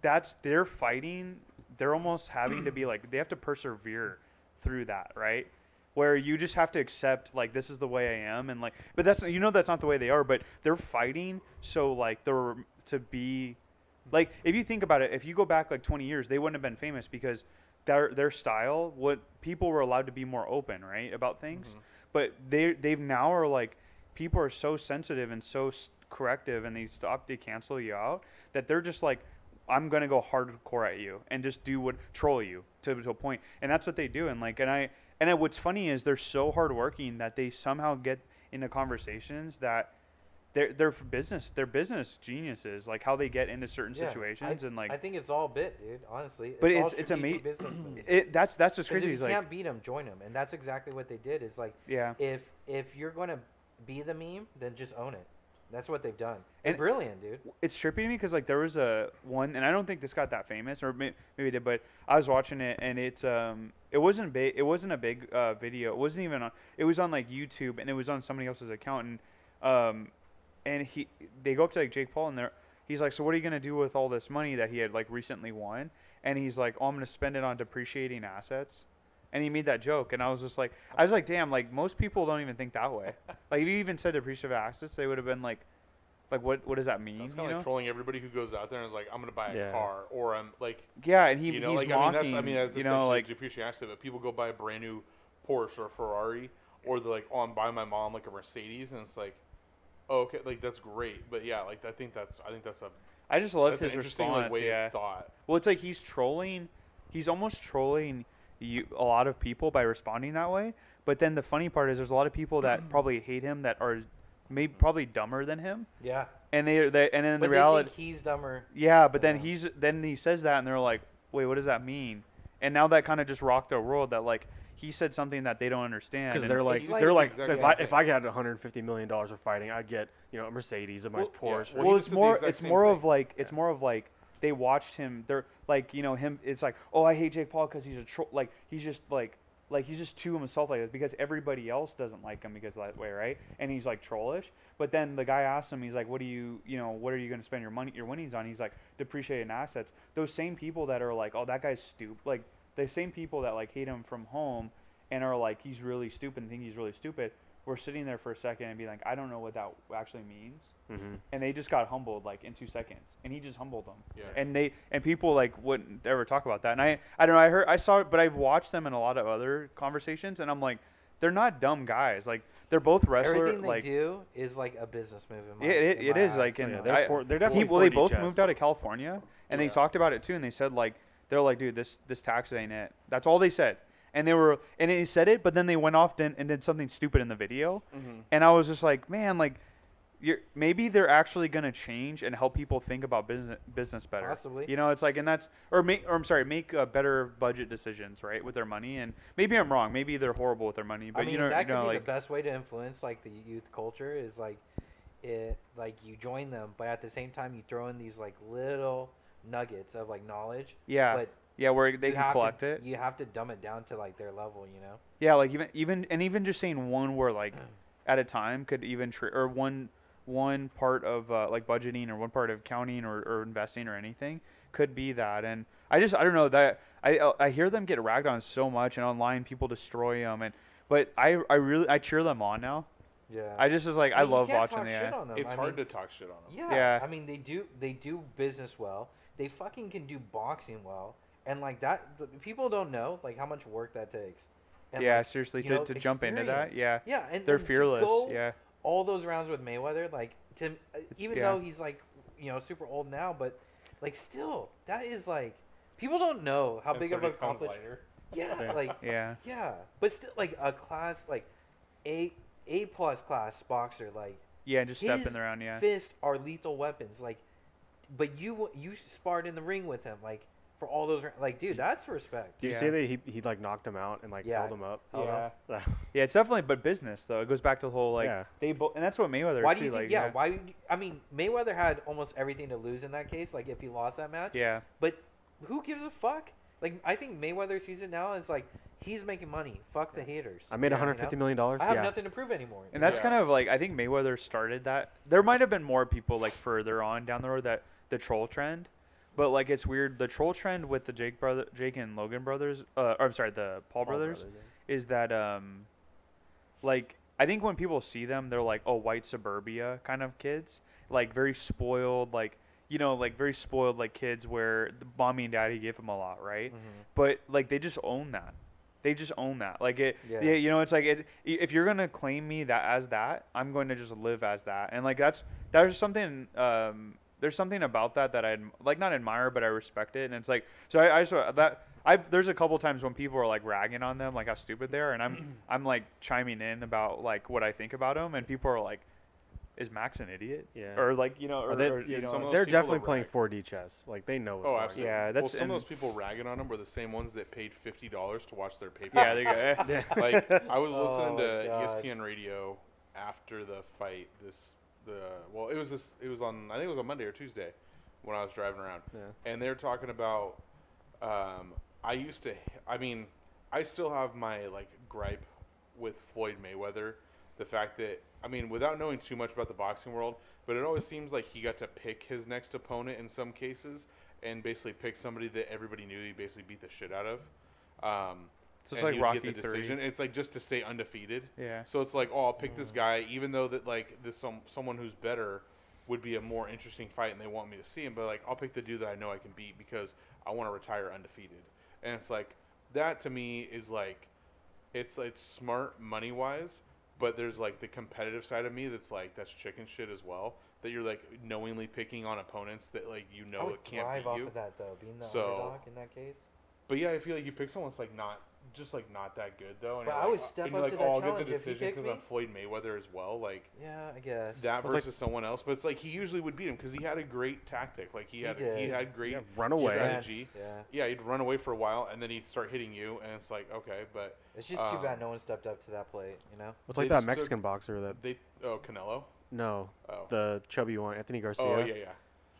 Speaker 3: that's they're fighting. They're almost having to be like they have to persevere through that, right? Where you just have to accept like this is the way I am, and like, but that's you know that's not the way they are. But they're fighting so like they're to be like if you think about it, if you go back like 20 years, they wouldn't have been famous because their their style, what people were allowed to be more open, right, about things. Mm-hmm. But they they've now are like people are so sensitive and so corrective, and they stop they cancel you out that they're just like. I'm gonna go hardcore at you and just do what troll you to, to a point, and that's what they do. And like, and I, and then what's funny is they're so hardworking that they somehow get into conversations that they're they're for business they're business geniuses like how they get into certain
Speaker 4: Yeah,
Speaker 3: situations
Speaker 4: I,
Speaker 3: and like
Speaker 4: I think it's all bit, dude. Honestly,
Speaker 3: But it's- it's
Speaker 4: strategic
Speaker 3: ama-
Speaker 4: business moves.
Speaker 3: it that's that's what's
Speaker 4: 'Cause if
Speaker 3: crazy
Speaker 4: you
Speaker 3: like
Speaker 4: can't beat them, join them, and that's exactly what they did. Is like
Speaker 3: yeah
Speaker 4: if if you're gonna be the meme, then just own it. That's what they've done. They're
Speaker 3: And-
Speaker 4: brilliant, dude.
Speaker 3: it's trippy to me because like there was a one and I don't think this got that famous or may, maybe it did but I was watching it and it's um it wasn't big it wasn't a big uh, video it wasn't even on it was on like YouTube and it was on somebody else's account and um and he they go up to like Jake Paul and they're he's like so what are you gonna do with all this money that he had like recently won and he's like oh I'm gonna spend it on depreciating assets and he made that joke and I was just like I was like damn like most people don't even think that way like if you even said depreciative assets they would have been like like what what does that mean
Speaker 1: That's kind of
Speaker 3: know
Speaker 1: like trolling everybody who goes out there and is like, I'm gonna buy a
Speaker 2: Yeah.
Speaker 1: car, or I'm like,
Speaker 3: Yeah, and he,
Speaker 1: you know,
Speaker 3: he's
Speaker 1: like
Speaker 3: mocking.
Speaker 1: I mean, that's I mean, that's
Speaker 3: you
Speaker 1: essentially
Speaker 3: know, like
Speaker 1: depreciation asset. But people go buy a brand new Porsche or Ferrari, or they're like, oh, I'm buying my mom like a Mercedes, and it's like, oh, okay, like that's great, but yeah, like I think that's I think that's a
Speaker 3: I just loved his
Speaker 1: interesting
Speaker 3: response.
Speaker 1: like, way
Speaker 3: yeah.
Speaker 1: of thought.
Speaker 3: Well, it's like he's trolling. He's almost trolling you a lot of people by responding that way. But then the funny part is, there's a lot of people that probably hate him that are maybe probably dumber than him,
Speaker 4: Yeah.
Speaker 3: and they they and then
Speaker 4: But
Speaker 3: the reality.
Speaker 4: think he's dumber.
Speaker 3: Yeah, but then
Speaker 4: Yeah.
Speaker 3: he's then he says that, and they're like, "Wait, what does that mean?" And now that kind of just rocked their world. That like he said something that they don't understand.
Speaker 2: Because
Speaker 3: and-
Speaker 2: they're like,
Speaker 1: like
Speaker 2: they're like,
Speaker 1: exact
Speaker 2: if I,
Speaker 1: thing.
Speaker 2: if I had 150 million dollars of fighting, I'd get you know a Mercedes, a nice
Speaker 1: Well, yeah,
Speaker 2: Porsche.
Speaker 1: well,
Speaker 3: well, it's more it's more
Speaker 1: thing.
Speaker 3: of like it's
Speaker 1: Yeah.
Speaker 3: more of like they watched him they're like you know him it's like oh i hate jake paul because he's a troll like he's just like like he's just to himself like this because everybody else doesn't like him because of that way right? And he's like trollish. But then the guy asked him he's like what do you you know what are you going to spend your money your winnings on? He's like depreciating assets. Those same people that are like oh that guy's stupid like the same people that like hate him from home and are like he's really stupid and think he's really stupid were sitting there for a second and be like i don't know what that actually means
Speaker 2: hmm
Speaker 3: and they just got humbled like in two seconds, and he just humbled them.
Speaker 1: Yeah.
Speaker 3: And they and people like wouldn't ever talk about that. And I I don't know. I heard I saw it, but I've watched them in a lot of other conversations, and I'm like, they're not dumb guys. Like they're both wrestlers.
Speaker 4: Everything they
Speaker 3: like
Speaker 4: do is like a business move. In my,
Speaker 3: Yeah, it-
Speaker 4: in
Speaker 3: it
Speaker 4: my
Speaker 3: is,
Speaker 4: eyes.
Speaker 3: like,
Speaker 2: So,
Speaker 3: in-
Speaker 2: yeah,
Speaker 3: I-
Speaker 2: they're, for, they're definitely
Speaker 3: he, well, they both
Speaker 2: chess.
Speaker 3: moved out of California, and
Speaker 1: Yeah.
Speaker 3: they talked about it too. And they said like they're like, dude, this this tax ain't it. That's all they said. And they were and they said it, but then they went off and, and did something stupid in the video.
Speaker 1: Mhm.
Speaker 3: And I was just like, man, like, you're maybe they're actually gonna change and help people think about business business better.
Speaker 4: Possibly.
Speaker 3: You know, it's like, and that's or make or I'm sorry, make uh, better budget decisions, right, with their money. And maybe I'm wrong. Maybe they're horrible with their money, but
Speaker 4: I mean,
Speaker 3: you know,
Speaker 4: that
Speaker 3: you
Speaker 4: could
Speaker 3: know,
Speaker 4: be
Speaker 3: like,
Speaker 4: the best way to influence like the youth culture is like, it like you join them, but at the same time you throw in these like little nuggets of like knowledge.
Speaker 3: yeah,
Speaker 4: but
Speaker 3: yeah, where they
Speaker 4: you
Speaker 3: can collect
Speaker 4: to,
Speaker 3: it.
Speaker 4: You have to dumb it down to like their level, you know.
Speaker 3: Yeah, like even even and even just saying one word like at a time could even tr- or one one part of uh, like budgeting or one part of counting or, or investing or anything could be that. And I just I don't know that I uh, I hear them get ragged on so much and online people destroy them and but I I really I cheer them on now.
Speaker 4: Yeah.
Speaker 3: I just is like I,
Speaker 4: mean, you
Speaker 3: love watching the
Speaker 4: shit.
Speaker 1: It's
Speaker 4: I
Speaker 1: hard
Speaker 4: mean,
Speaker 1: to talk shit on them.
Speaker 4: Yeah,
Speaker 3: Yeah.
Speaker 4: I mean they do they do business well. They fucking can do boxing well, and like that, the, people don't know like how much work that takes. And,
Speaker 3: yeah,
Speaker 4: like,
Speaker 3: seriously to,
Speaker 4: know,
Speaker 3: to jump into that. Yeah.
Speaker 4: yeah, and
Speaker 3: They're
Speaker 4: and
Speaker 3: fearless.
Speaker 4: go
Speaker 3: Yeah.
Speaker 4: all those rounds with Mayweather, like to uh, even
Speaker 3: yeah.
Speaker 4: though he's like you know super old now, but like still that is like people don't know how
Speaker 1: And
Speaker 4: big of
Speaker 1: 30
Speaker 4: a
Speaker 1: pounds
Speaker 4: accomplishment. Yeah,
Speaker 2: Yeah.
Speaker 4: like
Speaker 3: Yeah.
Speaker 4: yeah, but still like a class like a a plus class boxer like
Speaker 3: Yeah, just
Speaker 4: his
Speaker 3: stepping around, yeah.
Speaker 4: fists are lethal weapons. Like, but you you sparred in the ring with him, like for all those. ra- Like, dude, that's respect.
Speaker 2: Did you
Speaker 3: Yeah.
Speaker 2: see that he he like knocked him out and like
Speaker 4: Yeah.
Speaker 2: held him up?
Speaker 4: Held
Speaker 3: Yeah.
Speaker 2: Yeah.
Speaker 3: Yeah, it's definitely but business though. It goes back to the whole like
Speaker 2: Yeah.
Speaker 3: they both and that's what Mayweather
Speaker 4: Why
Speaker 3: is
Speaker 4: do you
Speaker 3: too,
Speaker 4: think?
Speaker 3: like,
Speaker 4: yeah, why? would you- I mean, Mayweather had almost everything to lose in that case. Like, if he lost that match.
Speaker 3: Yeah.
Speaker 4: But who gives a fuck? Like, I think Mayweather sees it now as like he's making money. Fuck the haters.
Speaker 2: I made
Speaker 4: Yeah,
Speaker 2: 150
Speaker 4: you know?
Speaker 2: million dollars.
Speaker 4: I have
Speaker 2: yeah.
Speaker 4: nothing to prove anymore.
Speaker 3: And that's
Speaker 1: Yeah.
Speaker 3: kind of like I think Mayweather started that. There might have been more people like further on down the road that the troll trend, but like it's weird. The troll trend with the Jake brother, Jake and Logan brothers, uh, or I'm sorry, the Paul,
Speaker 2: Paul
Speaker 3: brothers,
Speaker 2: brothers, yeah.
Speaker 3: is that um, like I think when people see them, they're like, oh, white suburbia kind of kids, like very spoiled, like you know, like very spoiled like kids where the mommy and daddy give them a lot, right?
Speaker 4: Mhm.
Speaker 3: but like they just own that they just own that like it
Speaker 4: Yeah.
Speaker 3: yeah, you know it's like it, if you're gonna claim me that as that i'm going to just live as that and like that's there's something um there's something about that that i like not admire but i respect it and it's like so i, I just that i there's a couple times when people are like ragging on them like how stupid they are and i'm i'm like chiming in about like what i think about them and people are like is max an idiot
Speaker 2: Yeah.
Speaker 3: or like you know or,
Speaker 2: Or they,
Speaker 3: or, you know
Speaker 1: some of those
Speaker 2: they're definitely playing 4D chess. Like they know what's
Speaker 1: Oh,
Speaker 2: going
Speaker 1: absolutely.
Speaker 2: on.
Speaker 3: Yeah,
Speaker 1: well,
Speaker 3: that's-
Speaker 1: some of those people ragging on them were the same ones that paid fifty dollars to watch their pay.
Speaker 3: yeah there you go
Speaker 2: Yeah.
Speaker 1: like I was
Speaker 4: Oh
Speaker 1: listening
Speaker 4: my
Speaker 1: to
Speaker 4: God.
Speaker 1: ESPN radio after the fight. This the well, it was this. It was on. I think it was on Monday or Tuesday when I was driving around,
Speaker 2: Yeah.
Speaker 1: and they're talking about. Um, I used to. I mean, I still have my like gripe with Floyd Mayweather. The fact that I mean, without knowing too much about the boxing world, but it always seems like he got to pick his next opponent in some cases, and basically pick somebody that everybody knew he basically beat the shit out of. Um,
Speaker 3: So it's
Speaker 1: and
Speaker 3: like
Speaker 1: he would
Speaker 3: Rocky
Speaker 1: get the
Speaker 3: three.
Speaker 1: It's like just to stay undefeated.
Speaker 3: yeah
Speaker 1: So it's like, oh, I'll pick
Speaker 3: Mm.
Speaker 1: this guy, even though that like this some someone who's better would be a more interesting fight, and they want me to see him. But like, I'll pick the dude that I know I can beat because I want to retire undefeated. And it's like that to me is like, it's it's smart money wise, but there's like the competitive side of me that's like that's chicken shit as well. That you're like knowingly picking on opponents that like you
Speaker 4: I
Speaker 1: know
Speaker 4: would
Speaker 1: it can't
Speaker 4: thrive
Speaker 1: beat
Speaker 4: off
Speaker 1: you.
Speaker 4: of that though, being the
Speaker 1: So-
Speaker 4: underdog in that case.
Speaker 1: But yeah, I feel like you pick someone that's like not just like not that good though. And
Speaker 4: But I
Speaker 1: like,
Speaker 4: would
Speaker 1: uh,
Speaker 4: step
Speaker 1: and
Speaker 4: up
Speaker 1: like,
Speaker 4: to that
Speaker 1: oh, I'll get
Speaker 4: challenge
Speaker 1: the
Speaker 4: if he
Speaker 1: decision
Speaker 4: kicked
Speaker 1: because I'm
Speaker 4: me.
Speaker 1: Floyd Mayweather as well. Like
Speaker 4: Yeah, I guess.
Speaker 1: that
Speaker 2: Well, it's
Speaker 1: versus someone else, but it's like he usually would beat him because he had a great tactic. Like he
Speaker 4: He
Speaker 1: had he
Speaker 4: did.
Speaker 1: had great
Speaker 2: Yeah, run away.
Speaker 1: strategy.
Speaker 4: Yeah.
Speaker 1: Yeah, he'd run away for a while and then he'd start hitting you, and it's like okay, but
Speaker 4: It's just too
Speaker 1: Um,
Speaker 4: bad no one stepped up to that plate. You know.
Speaker 2: It's
Speaker 1: They
Speaker 2: like that
Speaker 1: just took-
Speaker 2: Mexican boxer that
Speaker 1: they oh Canelo
Speaker 2: no,
Speaker 1: oh
Speaker 2: the chubby one, Anthony Garcia.
Speaker 1: oh yeah yeah.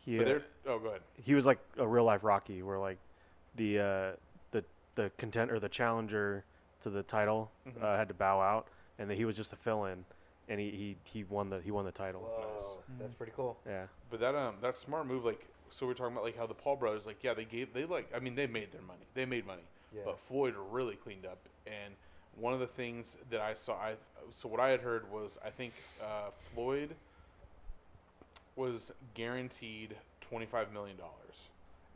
Speaker 2: He,
Speaker 1: But
Speaker 2: uh,
Speaker 1: they're oh go ahead.
Speaker 2: he was like a real life Rocky, where like the uh, the the content or the challenger to the title
Speaker 1: Mhm.
Speaker 2: uh, had to bow out, and then he was just a fill in, and he, he he won the he won the title.
Speaker 4: Whoa, that's
Speaker 3: Mhm.
Speaker 4: pretty cool.
Speaker 2: Yeah,
Speaker 1: But that um that smart move like so we're talking about like how the Paul brothers like yeah they gave they like I mean they made their money they made money
Speaker 4: Yeah.
Speaker 1: but Floyd really cleaned up and one of the things that I saw I so what I had heard was I think uh, Floyd was guaranteed twenty five million dollars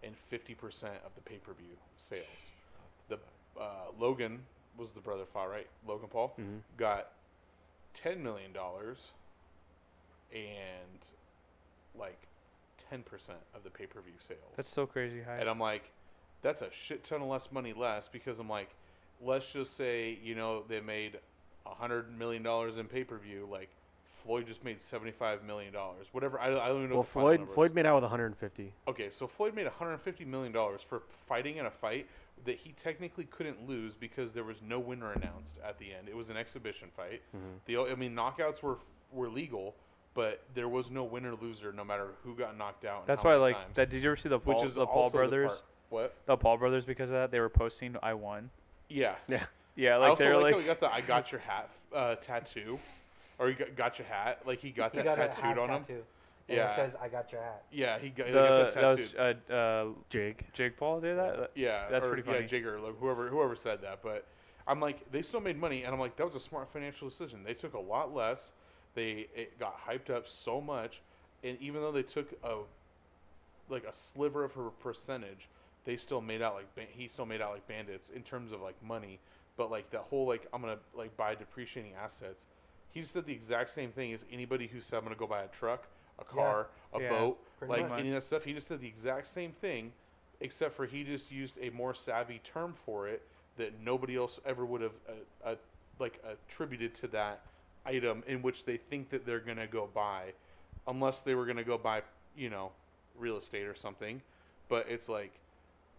Speaker 1: and fifty percent of the pay per view sales. The uh, Logan was the brother fought right Logan Paul
Speaker 2: hmm
Speaker 1: got ten million dollars and like ten percent of the pay per view sales.
Speaker 3: That's so crazy high.
Speaker 1: and I'm like, that's a shit ton of less money less because I'm like, let's just say you know they made a hundred million dollars in pay per view, like Floyd just made seventy five million dollars, whatever. I, I don't even know.
Speaker 2: Well, Floyd. Floyd made out with 150.
Speaker 1: Okay, so Floyd made 150 million dollars for fighting in a fight that he technically couldn't lose because there was no winner announced at the end. It was an exhibition fight.
Speaker 2: Mhm.
Speaker 1: The o- I mean, knockouts were were legal, but there was no winner loser no matter who got knocked out.
Speaker 3: That's why,
Speaker 1: many
Speaker 3: like,
Speaker 1: times,
Speaker 3: that. Did you ever see the
Speaker 1: which is
Speaker 3: the Paul brothers?
Speaker 1: part- what?
Speaker 3: The Paul brothers, because of that, they were posting "I won."
Speaker 1: Yeah.
Speaker 2: Yeah,
Speaker 3: Yeah, like they're
Speaker 1: like,
Speaker 3: like,
Speaker 1: how he got the "I got your hat" uh, tattoo, or he got, got your hat. Like he got
Speaker 4: He
Speaker 1: that
Speaker 4: got a
Speaker 1: tattooed
Speaker 4: hat
Speaker 1: on him.
Speaker 4: Tattoo. And
Speaker 1: Yeah.
Speaker 4: It says, "I got your hat."
Speaker 1: Yeah, he got, he
Speaker 3: the,
Speaker 1: got that
Speaker 3: that was uh, uh,
Speaker 2: Jake.
Speaker 3: Jake Paul did that.
Speaker 1: Yeah,
Speaker 3: That's
Speaker 1: or,
Speaker 3: pretty
Speaker 1: Yeah,
Speaker 3: funny.
Speaker 1: Jigger, like whoever whoever said that, but I'm like they still made money, and I'm like that was a smart financial decision. They took a lot less. They it got hyped up so much, and even though they took a like a sliver of her percentage, they still made out like ba- he still made out like bandits in terms of like money. But like that whole like I'm gonna like buy depreciating assets. He just did the exact same thing as anybody who said I'm gonna go buy a truck, a car, a
Speaker 3: Yeah,
Speaker 1: boat, like
Speaker 3: much.
Speaker 1: any of that stuff. He just did the exact same thing, except for he just used a more savvy term for it that nobody else ever would have uh, uh, like attributed to that item in which they think that they're gonna go buy, unless they were gonna go buy, you know, real estate or something. But it's like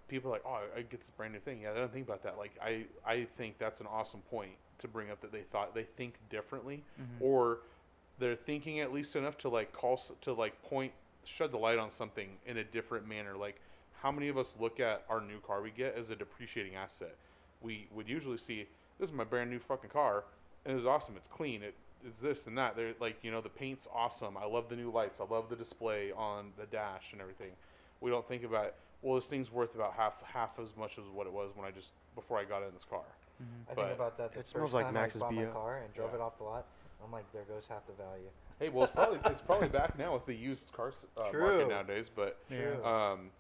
Speaker 1: people are like, oh, I get this brand new thing. Yeah, they don't think about that. Like I, I think that's an awesome point to bring up that they thought they think differently,
Speaker 3: Mhm.
Speaker 1: or they're thinking at least enough to like call to like point shed the light on something in a different manner. Like how many of us look at our new car we get as a depreciating asset? We would usually see this is my brand new fucking car, and it's awesome. It's clean. It's this and that. They're like you know the paint's awesome. I love the new lights. I love the display on the dash and everything. We don't think about well this thing's worth about half half as much as what it was when I just before I got in this car.
Speaker 3: Mhm.
Speaker 4: I
Speaker 1: But
Speaker 4: think about that the
Speaker 2: it
Speaker 4: first
Speaker 2: smells like
Speaker 4: time
Speaker 2: Max's
Speaker 4: I bought my car and drove
Speaker 1: Yeah.
Speaker 4: it off the lot. I'm like, there goes half the value.
Speaker 1: Hey, well it's probably it's probably back now with the used car uh, market nowadays, but.
Speaker 4: True.
Speaker 1: Um,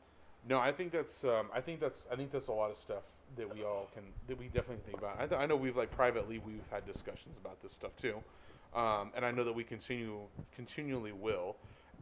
Speaker 1: no, I think that's um, I think that's I think that's a lot of stuff that we all can that we definitely think about. I, th- I know we've like privately we've had discussions about this stuff too, um, and I know that we continue continually will,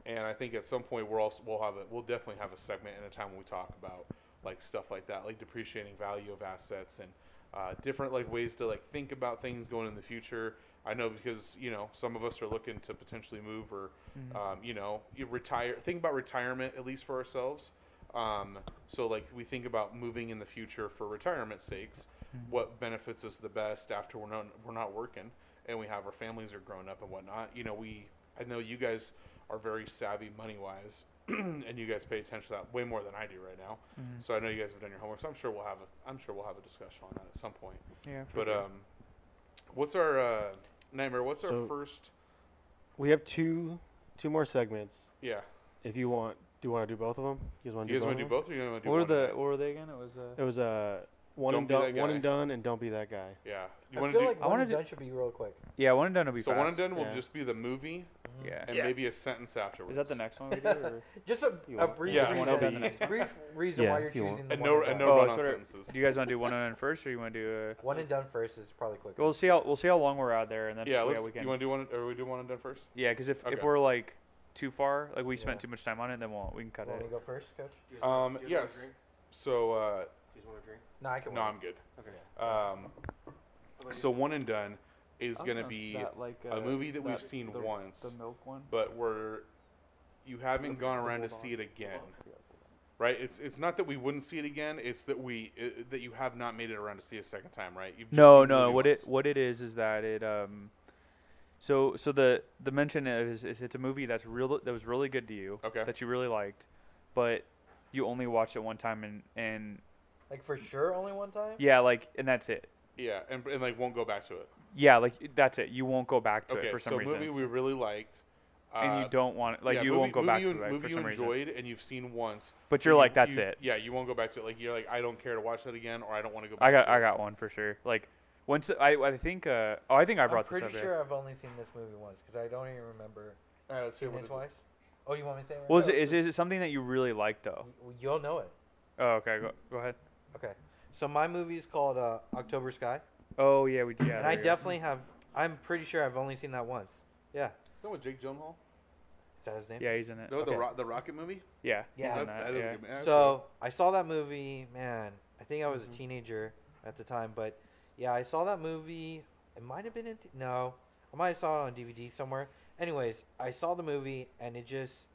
Speaker 1: and I think at some point we're also we'll have a we'll definitely have a segment in a time when we talk about like stuff like that, like depreciating value of assets and uh, different like ways to like think about things going in the future. I know because you know some of us are looking to potentially move or
Speaker 3: Mhm.
Speaker 1: um, you know, you retire. Think about retirement at least for ourselves. Um, so like we think about moving in the future for retirement sakes.
Speaker 3: Mhm.
Speaker 1: What benefits us the best after we're not we're not working and we have our families are grown up and whatnot. You know, we I know you guys are very savvy money wise, and you guys pay attention to that way more than I do right now.
Speaker 3: Mhm.
Speaker 1: So I know you guys have done your homework. So I'm sure we'll have a I'm sure we'll have a discussion on that at some point.
Speaker 3: Yeah. for
Speaker 1: But
Speaker 3: sure.
Speaker 1: um, what's our uh, nightmare? What's our first?
Speaker 2: We have two two more segments.
Speaker 1: Yeah,
Speaker 2: If you want, do you want to do both of them? You guys want to
Speaker 1: you
Speaker 2: do
Speaker 1: guys
Speaker 2: both?
Speaker 1: want to do
Speaker 2: them?
Speaker 1: both, or you want to do both?
Speaker 3: what were
Speaker 1: one
Speaker 3: the what were they again? It was uh,
Speaker 2: It was uh, one
Speaker 1: Don't
Speaker 2: and
Speaker 1: be
Speaker 2: done,
Speaker 1: that
Speaker 2: one
Speaker 1: guy.
Speaker 2: and done, and don't be that guy.
Speaker 1: Yeah. You
Speaker 4: I
Speaker 1: want
Speaker 4: feel
Speaker 1: do?
Speaker 4: like
Speaker 3: I
Speaker 4: one
Speaker 3: wanna
Speaker 4: and
Speaker 3: do-
Speaker 4: done should be real quick.
Speaker 3: yeah, one and done will be
Speaker 1: so
Speaker 3: fast.
Speaker 1: one and done will
Speaker 2: Yeah.
Speaker 1: just be the movie
Speaker 3: Yeah.
Speaker 1: and
Speaker 2: Yeah.
Speaker 1: maybe a sentence afterwards.
Speaker 3: Is that the next one we do? Or?
Speaker 4: Just a,
Speaker 2: You
Speaker 4: a
Speaker 2: want-
Speaker 4: brief
Speaker 1: Yeah,
Speaker 3: one
Speaker 4: reason.
Speaker 3: and done the
Speaker 4: brief reason
Speaker 2: Yeah,
Speaker 4: why you're
Speaker 2: if you want.
Speaker 4: choosing the
Speaker 1: And
Speaker 4: one
Speaker 1: no
Speaker 4: and
Speaker 1: and
Speaker 4: done.
Speaker 1: no
Speaker 3: Oh,
Speaker 1: run-on
Speaker 3: it's alright.
Speaker 1: sentences.
Speaker 3: Do you guys want to do one and done first, or you want to do? Uh,
Speaker 4: One and done first is probably quicker.
Speaker 3: we'll see how we'll see how long we're out there, and then
Speaker 1: Yeah, let's,
Speaker 3: we can.
Speaker 1: you want to do one? Or we do one and done first?
Speaker 3: yeah, because if,
Speaker 1: Okay.
Speaker 3: if we're like too far, like we spent
Speaker 4: Yeah.
Speaker 3: too much time on it, then we'll we can cut
Speaker 4: Want me
Speaker 3: it.
Speaker 4: to go first, coach?
Speaker 1: Um, yes. So uh,
Speaker 2: You just want to drink?
Speaker 4: No, I can.
Speaker 1: No,
Speaker 4: wait.
Speaker 1: I'm good.
Speaker 2: Okay.
Speaker 1: Um, so one and done is
Speaker 3: I
Speaker 1: gonna
Speaker 3: know,
Speaker 1: be
Speaker 3: that, like,
Speaker 1: a
Speaker 3: uh,
Speaker 1: movie that we've seen
Speaker 3: the,
Speaker 1: once,
Speaker 3: The milk one.
Speaker 1: but we're you haven't gone around to see it again, right? It's it's not that we wouldn't see it again. It's that we i that you have not made it around to see a second time, right? You've just
Speaker 3: No,
Speaker 1: seen the
Speaker 3: no.
Speaker 1: movie
Speaker 3: What
Speaker 1: once.
Speaker 3: it what it is is that it um. So so the the mention is, is it's a movie that's real that was really good to you
Speaker 1: Okay.
Speaker 3: that you really liked, but you only watched it one time and and
Speaker 4: Like for sure, only one time.
Speaker 3: yeah like and that's it.
Speaker 1: Yeah, and, and like won't go back to it.
Speaker 3: Yeah, like that's it. You won't go back to
Speaker 1: okay,
Speaker 3: it for some
Speaker 1: so
Speaker 3: reason.
Speaker 1: movie we really liked.
Speaker 3: and
Speaker 1: uh,
Speaker 3: you don't want like
Speaker 1: yeah,
Speaker 3: you
Speaker 1: movie,
Speaker 3: won't go back
Speaker 1: you,
Speaker 3: to it
Speaker 1: movie
Speaker 3: for
Speaker 1: you
Speaker 3: some reason.
Speaker 1: enjoyed and you've seen once.
Speaker 3: But you're
Speaker 1: you-
Speaker 3: like that's
Speaker 1: you-
Speaker 3: it.
Speaker 1: Yeah, you won't go back to it. Like you're like I don't care to watch that again, or I don't want to go. back
Speaker 3: I got
Speaker 1: to
Speaker 3: I
Speaker 1: it.
Speaker 3: got one for sure. Like once I I think uh oh I think I
Speaker 4: I'm
Speaker 3: brought this
Speaker 4: pretty
Speaker 3: up. yeah.
Speaker 4: sure I've only seen this movie once because I don't even remember
Speaker 1: All right, let's hear
Speaker 4: seeing
Speaker 1: what
Speaker 4: it
Speaker 1: is
Speaker 4: twice. Oh, you want me to say it? Right
Speaker 3: Well, is it, is, is it something that you really like though?
Speaker 4: You'll know it.
Speaker 3: Oh, okay. Go, go ahead.
Speaker 4: Okay. So my movie is called uh, October Sky,
Speaker 3: Oh yeah, we yeah.
Speaker 4: and I
Speaker 3: there go.
Speaker 4: definitely have. I'm pretty sure I've only seen that once. Yeah.
Speaker 1: Is that with Jake Gyllenhaal?
Speaker 4: Is that his name?
Speaker 3: Yeah, he's in it.
Speaker 1: No, the
Speaker 4: Okay.
Speaker 1: ro- the Rocket movie.
Speaker 3: Yeah.
Speaker 4: Yeah.
Speaker 3: He's in
Speaker 1: That's-
Speaker 3: that.
Speaker 1: that is a
Speaker 3: yeah.
Speaker 1: good movie.
Speaker 4: So I saw that movie, man. I think I was
Speaker 3: Mhm.
Speaker 4: a teenager at the time, but yeah, I saw that movie. It might have been in th- no, I might have saw it on DVD somewhere. Anyways, I saw the movie and it just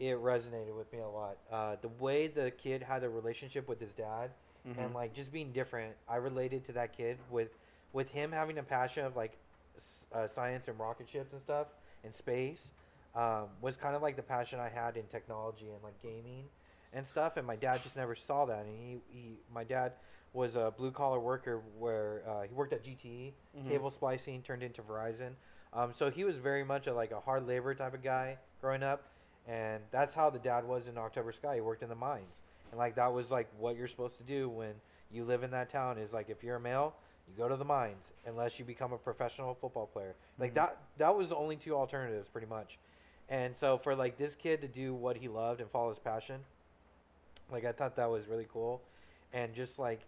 Speaker 4: it resonated with me a lot. Uh, the way the kid had a relationship with his dad
Speaker 1: Mm-hmm.
Speaker 4: and like just being different, I related to that kid with with him having a passion of like uh, science and rocket ships and stuff and space. Um, was kind of like the passion I had in technology and like gaming and stuff. And my dad just never saw that. And he, he my dad was a blue collar worker where uh, he worked at GTE,
Speaker 1: Mhm.
Speaker 4: cable splicing, turned into Verizon. Um, so he was very much a, like a hard labor type of guy growing up, and that's how the dad was in October Sky. He worked in the mines, and like that was like what you're supposed to do when you live in that town. Is like if you're a male, you go to the mines unless you become a professional football player. Like
Speaker 3: Mhm.
Speaker 4: that that was the only two alternatives pretty much. And so for like this kid to do what he loved and follow his passion, like I thought that was really cool, and just like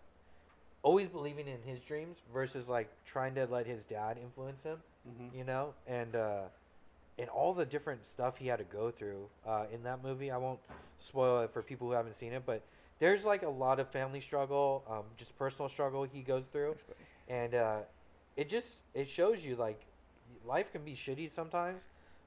Speaker 4: always believing in his dreams versus like trying to let his dad influence him,
Speaker 1: Mm-hmm.
Speaker 4: you know, and uh, and all the different stuff he had to go through uh, in that movie. I won't spoil it for people who haven't seen it, but there's like a lot of family struggle, um, just personal struggle he goes through, and uh, it just it shows you like life can be shitty sometimes,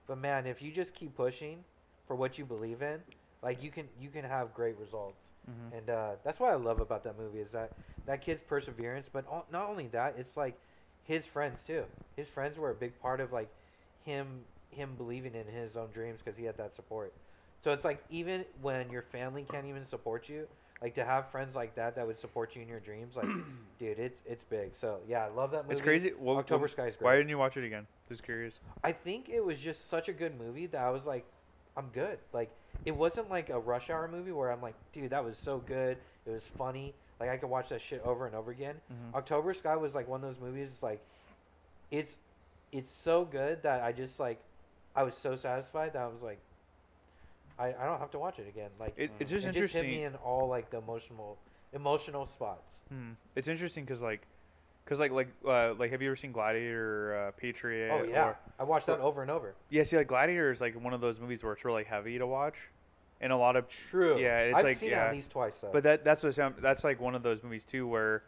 Speaker 4: but man, if you just keep pushing for what you believe in, like you can you can have great results.
Speaker 3: Mhm.
Speaker 4: And uh, that's what I love about that movie is that that kid's perseverance, but al- not only that, it's like his friends too. His friends were a big part of like him him believing in his own dreams because he had that support. So it's like even when your family can't even support you, like to have friends like that that would support you in your dreams, like dude, it's it's big. So yeah, I love that movie.
Speaker 3: It's crazy. What,
Speaker 4: October
Speaker 3: what-
Speaker 4: Sky's
Speaker 3: Why didn't you watch it again? Just curious.
Speaker 4: I think it was just such a good movie that I was like, I'm good. Like, it wasn't like a rush hour movie where I'm like, dude, that was so good. It was funny. Like, I could watch that shit over and over again.
Speaker 3: Mhm.
Speaker 4: October Sky was like one of those movies. Like, it's it's so good that I just like, I was so satisfied that I was like, I, I don't have to watch it again. Like,
Speaker 3: It, it's
Speaker 4: it
Speaker 3: just
Speaker 4: just hit me in all like the emotional emotional spots.
Speaker 3: Hmm. It's interesting because like, cause like like uh, like have you ever seen Gladiator, or, uh, Patriot?
Speaker 4: oh yeah,
Speaker 3: Or,
Speaker 4: I watched that over and over.
Speaker 3: yeah, see, like Gladiator is like one of those movies where it's really heavy to watch, and a lot of.
Speaker 4: True.
Speaker 3: Yeah, it's
Speaker 4: I've
Speaker 3: like
Speaker 4: seen
Speaker 3: yeah.
Speaker 4: it at least twice though.
Speaker 3: But that that's what sound, that's like one of those movies too where,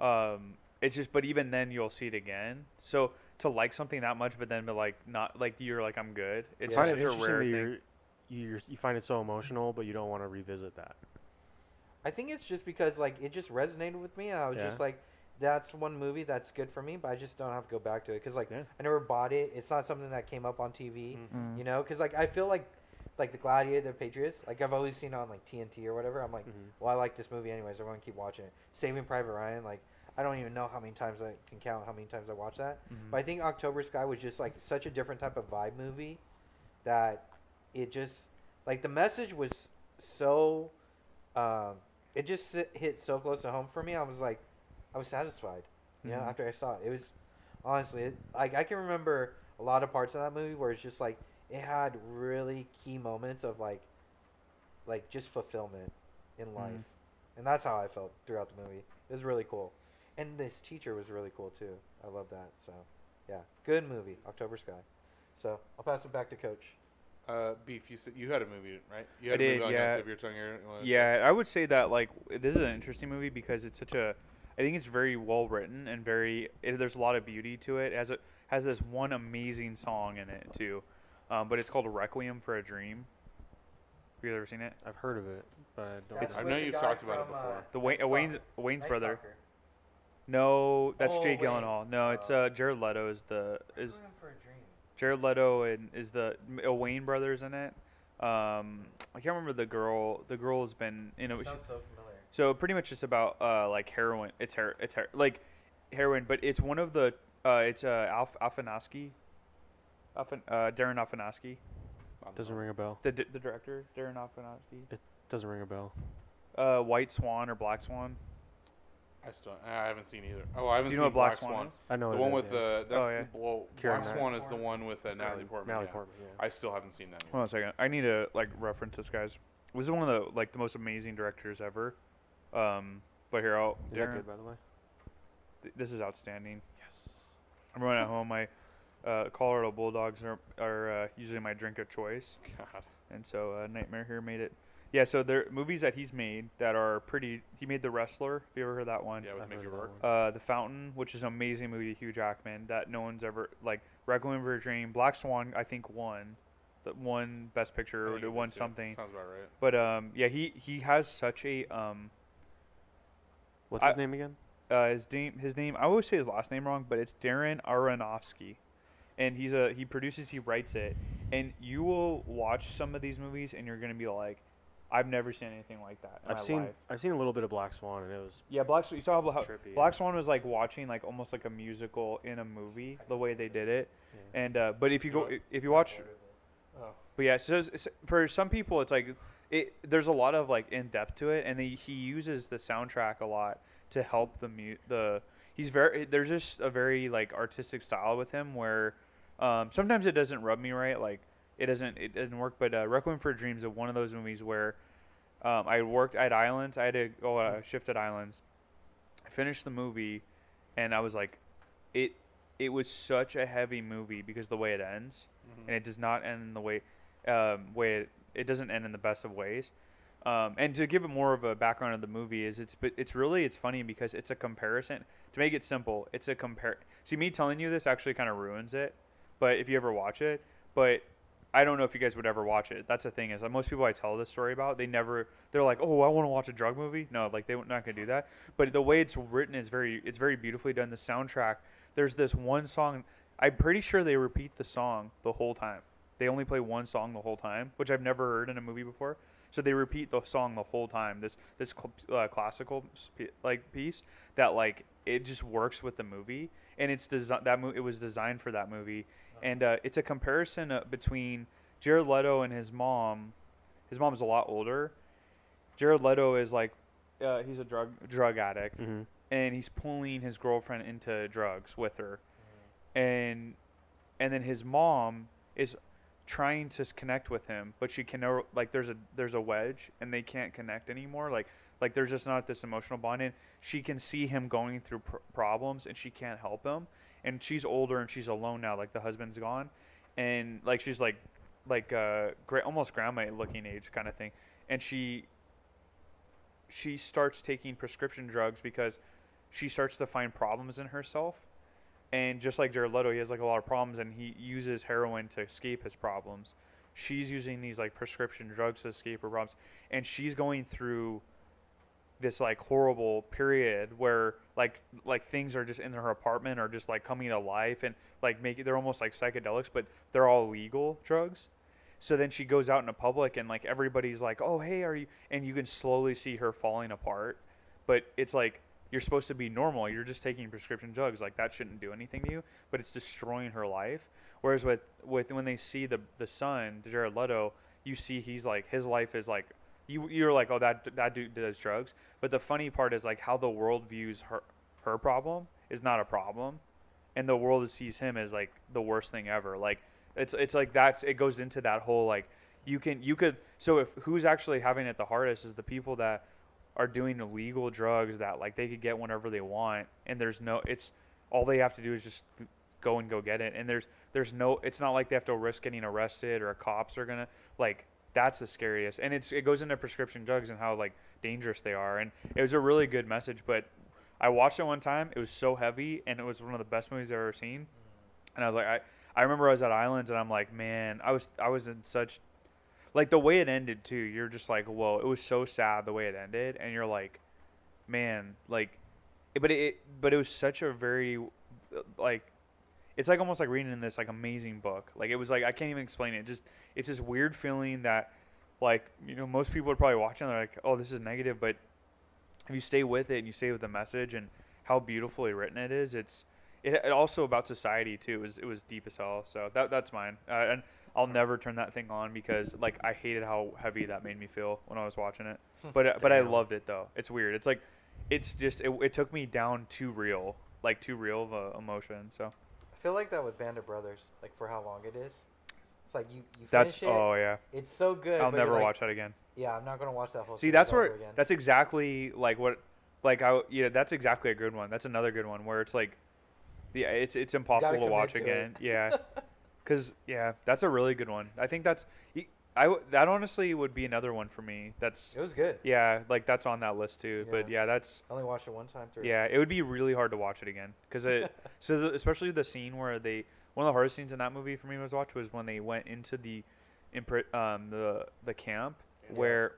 Speaker 3: um, it's just but even then you'll see it again. So to like something that much, but then be like not like you're like I'm good. It's
Speaker 4: Yeah.
Speaker 2: I
Speaker 3: just
Speaker 2: it
Speaker 3: such a
Speaker 2: interesting
Speaker 3: rare thing.
Speaker 2: you're, you're, find it so emotional, but you don't want to revisit that.
Speaker 4: I think it's just because like it just resonated with me. And I was
Speaker 2: Yeah.
Speaker 4: just like, that's one movie that's good for me, but I just don't have to go back to it because like
Speaker 2: Yeah.
Speaker 4: I never bought it. It's not something that came up on TV,
Speaker 2: Mm.
Speaker 3: Mm.
Speaker 4: you know. Because like I feel like like the Gladiator, the Patriots, like I've always seen on like TNT or whatever. I'm like,
Speaker 2: Mhm.
Speaker 4: well, I like this movie anyways. I'm gonna keep watching it. Saving Private Ryan, like I don't even know how many times I can count how many times I watched that.
Speaker 3: Mhm.
Speaker 4: But I think October Sky was just like such a different type of vibe movie that it just like the message was so um, it just hit so close to home for me. I was like, I was satisfied. You know,
Speaker 3: Mhm.
Speaker 4: after I saw it, it was honestly it, like I can remember a lot of parts of that movie where it's just like it had really key moments of like like just fulfillment in life,
Speaker 3: Mhm.
Speaker 4: and that's how I felt throughout the movie. It was really cool, and this teacher was really cool too. I love that. So, yeah, good movie, October Sky. So I'll pass it back to Coach.
Speaker 1: Uh, beef. You said you had a movie, right? You
Speaker 3: I
Speaker 1: had a movie
Speaker 3: did,
Speaker 1: on
Speaker 3: yeah.
Speaker 1: the of your tongue here. You wanna say?
Speaker 3: Yeah, I would say that like this is an interesting movie because it's such a. I think it's very well written and very. It, there's a lot of beauty to it. As it has this one amazing song in it too, um, but it's called Requiem for a Dream. Have you ever seen it?
Speaker 2: I've heard of it, but I don't.
Speaker 4: That's
Speaker 1: I know you've
Speaker 4: guy
Speaker 1: talked about it
Speaker 4: from, uh,
Speaker 1: before.
Speaker 3: The Wayne, uh, Wayne's Wayne's
Speaker 4: Night
Speaker 3: brother.
Speaker 4: Stalker.
Speaker 3: No, that's
Speaker 4: Oh,
Speaker 3: Jake
Speaker 4: Wayne.
Speaker 3: Gyllenhaal. No, it's
Speaker 4: Oh.
Speaker 3: uh, Jared Leto is the is
Speaker 4: Requiem for a Dream.
Speaker 3: Jared Leto and is the uh, Wayans brothers in it. Um, I can't remember the girl. The girl has been you know. she-
Speaker 4: Sounds so familiar.
Speaker 3: So pretty much it's about uh like heroin. It's her. It's her like heroin, but it's one of the uh it's uh Alf Afanasky. Afan, uh Darren Afanasky,
Speaker 1: I
Speaker 2: Doesn't
Speaker 1: know.
Speaker 2: ring a bell.
Speaker 3: the di- the director Darren Afanasky.
Speaker 2: It doesn't ring a bell.
Speaker 3: Uh, White Swan or Black Swan.
Speaker 1: I still. I haven't seen either. Oh, I haven't
Speaker 3: Do you
Speaker 1: seen
Speaker 3: know what Black
Speaker 1: Black
Speaker 3: Swan
Speaker 1: Swan.
Speaker 3: is?
Speaker 2: I know
Speaker 1: The
Speaker 2: it
Speaker 1: one
Speaker 2: is,
Speaker 1: with
Speaker 2: yeah.
Speaker 1: the that's
Speaker 3: Oh, yeah.
Speaker 1: the, well, Black
Speaker 2: Knight-
Speaker 1: Swan is the one with uh, Natalie Portman.
Speaker 2: Natalie
Speaker 1: yeah.
Speaker 2: Portman. Yeah.
Speaker 1: I still haven't seen that.
Speaker 3: Hold on a second. I need to like reference this guys. This is one of the like the most amazing directors ever. Um, but here I'll.
Speaker 2: Is that good, by the way?
Speaker 3: th- this is outstanding.
Speaker 2: Yes.
Speaker 3: Everyone at home, my uh, Colorado Bulldogs are are uh, usually my drink of choice.
Speaker 1: God.
Speaker 3: and so uh, Nightmare here made it. Yeah, so there movies that he's made that are pretty. He made The Wrestler. Have you ever heard that one?
Speaker 1: Yeah, with Mickey
Speaker 2: heard of that
Speaker 1: Rourke.
Speaker 3: Uh, The Fountain, which is an amazing movie, Hugh Jackman, that no one's ever like. Requiem for a Dream, Black Swan, I think won, the one Best Picture or
Speaker 1: think it
Speaker 3: won something.
Speaker 1: Sounds about right.
Speaker 3: But um, yeah, he he has such a um,
Speaker 2: What's
Speaker 3: I-
Speaker 2: his name again?
Speaker 3: uh, his name his name I always say his last name wrong, but it's Darren Aronofsky, and he's a he produces he writes it, and you will watch some of these movies and you're gonna be like, I've never seen anything like that. In
Speaker 2: I've
Speaker 3: my
Speaker 2: seen
Speaker 3: life.
Speaker 2: I've seen a little bit of Black Swan, and it was
Speaker 3: Yeah, Black Swan. You saw how,
Speaker 2: trippy,
Speaker 3: Black. Swan was like watching like almost like a musical in a movie, the way they did it.
Speaker 2: Yeah.
Speaker 3: And uh, but if you
Speaker 1: You
Speaker 3: go
Speaker 1: know-
Speaker 3: if you watch,
Speaker 1: Oh.
Speaker 3: but yeah, so it's- for some people it's like it. There's a lot of like in depth to it, and he he uses the soundtrack a lot to help the mu- the. He's very there's just a very like artistic style with him where um, sometimes it doesn't rub me right, like it doesn't it doesn't work. But uh, Requiem for a Dream is one of those movies where um, I worked at Islands. I had to go uh, shift at Islands. I finished the movie, and I was like, it it was such a heavy movie because the way it ends,
Speaker 1: Mhm.
Speaker 3: and it does not end in the way um, way it, it doesn't end in the best of ways. Um, and to give it more of a background of the movie is it's but it's really it's funny because it's a comparison. To make it simple, it's a compare. See, me telling you this actually kind of ruins it. But if you ever watch it, but I don't know if you guys would ever watch it. That's the thing is, like, most people I tell this story about, they never. They're like, "Oh, I want to watch a drug movie." No, like they're not gonna do that. But the way it's written is very, it's very beautifully done. The soundtrack. There's this one song. I'm pretty sure they repeat the song the whole time. They only play one song the whole time, which I've never heard in a movie before. So they repeat the song the whole time. This this cl- uh, classical sp- like piece that like it just works with the movie, and it's desi- that mo- it was designed for that movie, and uh, it's a comparison uh, between Jared Leto and his mom. His mom's a lot older. Jared Leto is like uh, he's a drug drug addict,
Speaker 2: hmm
Speaker 3: and he's pulling his girlfriend into drugs with her. And and then his mom is trying to connect with him but she can never like there's a there's a wedge and they can't connect anymore. Like like there's just not this emotional bond. And she can see him going through pr- problems and she can't help him and she's older and she's alone now like the husband's gone. And like she's like like uh gra- almost grandma looking age kind of thing. And she she starts taking prescription drugs because she starts to find problems in herself. And just like Jared Leto, he has like a lot of problems, and he uses heroin to escape his problems. She's using these like prescription drugs to escape her problems, and she's going through this like horrible period where like like things are just in her apartment are just like coming to life and like making they're almost like psychedelics, but they're all legal drugs. So then she goes out in public, and like everybody's like, "Oh, hey, are you?" And you can slowly see her falling apart, but it's like you're supposed to be normal. You're just taking prescription drugs. Like that shouldn't do anything to you, but it's destroying her life. Whereas with with when they see the the son, Jared Leto, you see he's like his life is like you you're like oh that that dude does drugs. But the funny part is like how the world views her her problem is not a problem, and the world sees him as like the worst thing ever. Like it's it's like that's it goes into that whole like you can you could so if who's actually having it the hardest is the people that are doing illegal drugs that like they could get whenever they want and there's no it's all they have to do is just go and go get it. And there's there's no it's not like they have to risk getting arrested or cops are gonna like that's the scariest. And it's it goes into prescription drugs and how like dangerous they are. And it was a really good message. But I watched it one time. It was so heavy, and it was one of the best movies I've ever seen. And I was like, I I remember I was at Islands, and I'm like, man, I was I was in such like the way it ended too. You're just like, whoa, it was so sad the way it ended, and you're like, man, like, but it but it was such a very like it's like almost like reading in this like amazing book. Like it was like I can't even explain it. Just it's this weird feeling that like you know most people would probably watch it and they're like, oh, this is negative, but if you stay with it and you stay with the message and how beautifully written it is, it's it, it also about society too. It was it was deep as hell. So that that's mine. Uh, and I'll never turn that thing on because like I hated how heavy that made me feel when I was watching it. But uh, but I loved it though. It's weird. It's like it's just it, it took me down too real, like too real of a emotion. So
Speaker 4: I feel like that with Band of Brothers, like for how long it is. It's like you you
Speaker 3: that's
Speaker 4: it.
Speaker 3: oh yeah.
Speaker 4: It's so good.
Speaker 3: I'll never
Speaker 4: like,
Speaker 3: watch that again.
Speaker 4: Yeah, I'm not gonna watch that whole.
Speaker 3: See, that's where
Speaker 4: again.
Speaker 3: that's exactly like what like I you know that's exactly a good one. That's another good one where it's like yeah, it's it's impossible to watch
Speaker 4: to it.
Speaker 3: again. Yeah. Cuz yeah, that's a really good one. I think that's I that honestly would be another one for me. That's
Speaker 4: It was good.
Speaker 3: yeah, like that's on that list too. But
Speaker 4: Yeah.
Speaker 3: yeah, that's
Speaker 4: I only watched it one time through.
Speaker 3: yeah, it would be really hard to watch it again cuz it so especially the scene where they one of the hardest scenes in that movie for me was to watch was when they went into the impri- um the the camp
Speaker 4: Yeah.
Speaker 3: where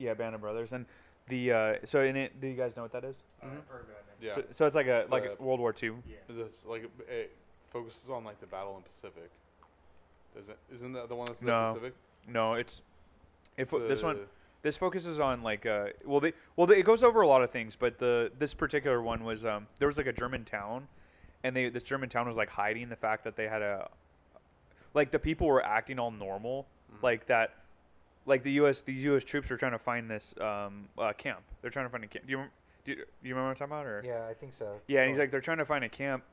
Speaker 3: yeah, Band of Brothers, and the uh, so in it, do you guys know what that is?
Speaker 4: Mhm.
Speaker 1: Yeah.
Speaker 3: So, so it's like a
Speaker 1: It's
Speaker 3: like
Speaker 1: the-
Speaker 3: World War Two.
Speaker 1: This like it focuses on like the battle in Pacific. Does it? Isn't that the one that's in
Speaker 3: No.
Speaker 1: the Pacific?
Speaker 3: No, it's if
Speaker 1: It's,
Speaker 3: this one
Speaker 1: uh,
Speaker 3: this focuses on like uh well they well they, it goes over a lot of things, but the this particular one was um there was like a German town, and they this German town was like hiding the fact that they had a like the people were acting all normal
Speaker 1: Mhm.
Speaker 3: like that like the U.S. these U.S. troops are trying to find this um uh, camp. They're trying to find a camp. Do you do you, do you remember what I'm talking about or
Speaker 4: Yeah, I think so.
Speaker 3: Yeah, and he's like they're trying to find a camp,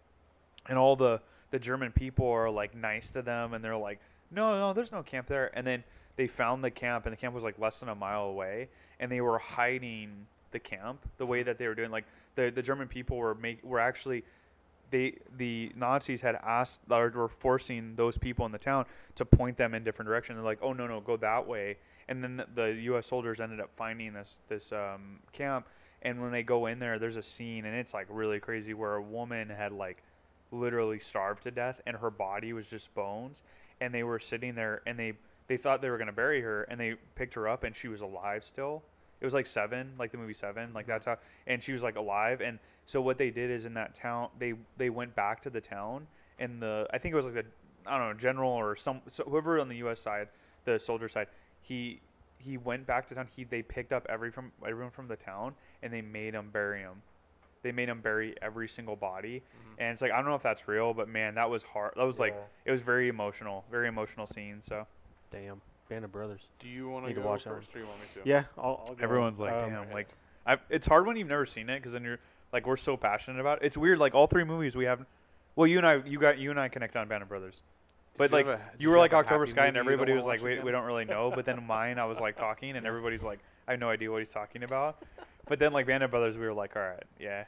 Speaker 3: and all the the German people are like nice to them, and they're like, no, no, there's no camp there. And then they found the camp, and the camp was like less than a mile away, and they were hiding the camp the way that they were doing. Like the the German people were make were actually. They the Nazis had asked or were forcing those people in the town to point them in different directions. They're like, "Oh no, no, go that way." And then the, the U.S. soldiers ended up finding this this um, camp, and when they go in there there's a scene and it's like really crazy where a woman had like literally starved to death and her body was just bones and they were sitting there and they they thought they were going to bury her and they picked her up and she was alive still it was like seven like the movie seven like that's how and she was like alive and so what they did is in that town they they went back to the town and the i think it was like the i don't know general or some so whoever on the us side the soldier side he he went back to town he they picked up every from everyone from the town and they made him bury him they made him bury every single body
Speaker 1: Mhm.
Speaker 3: and it's like i don't know if that's real but man that was hard that was like it was very emotional very emotional scene so.
Speaker 2: Damn, Band of Brothers.
Speaker 1: Do you want to go
Speaker 2: watch that
Speaker 1: first, or you want me to?
Speaker 2: Yeah, I'll. I'll go.
Speaker 3: everyone's like
Speaker 2: Um,
Speaker 3: damn like I, it's hard when you've never seen it because then you're like we're so passionate about it it's weird like all three movies we have well you and i you got you and i connect on band of brothers but
Speaker 1: you
Speaker 3: like
Speaker 1: have a-
Speaker 3: you were
Speaker 1: you
Speaker 3: like october sky and
Speaker 1: movie you don't
Speaker 3: everybody was like
Speaker 1: watch
Speaker 3: we, we don't really know but then mine i was like talking and everybody's like i have no idea what he's talking about but then like band of brothers we were like all right yeah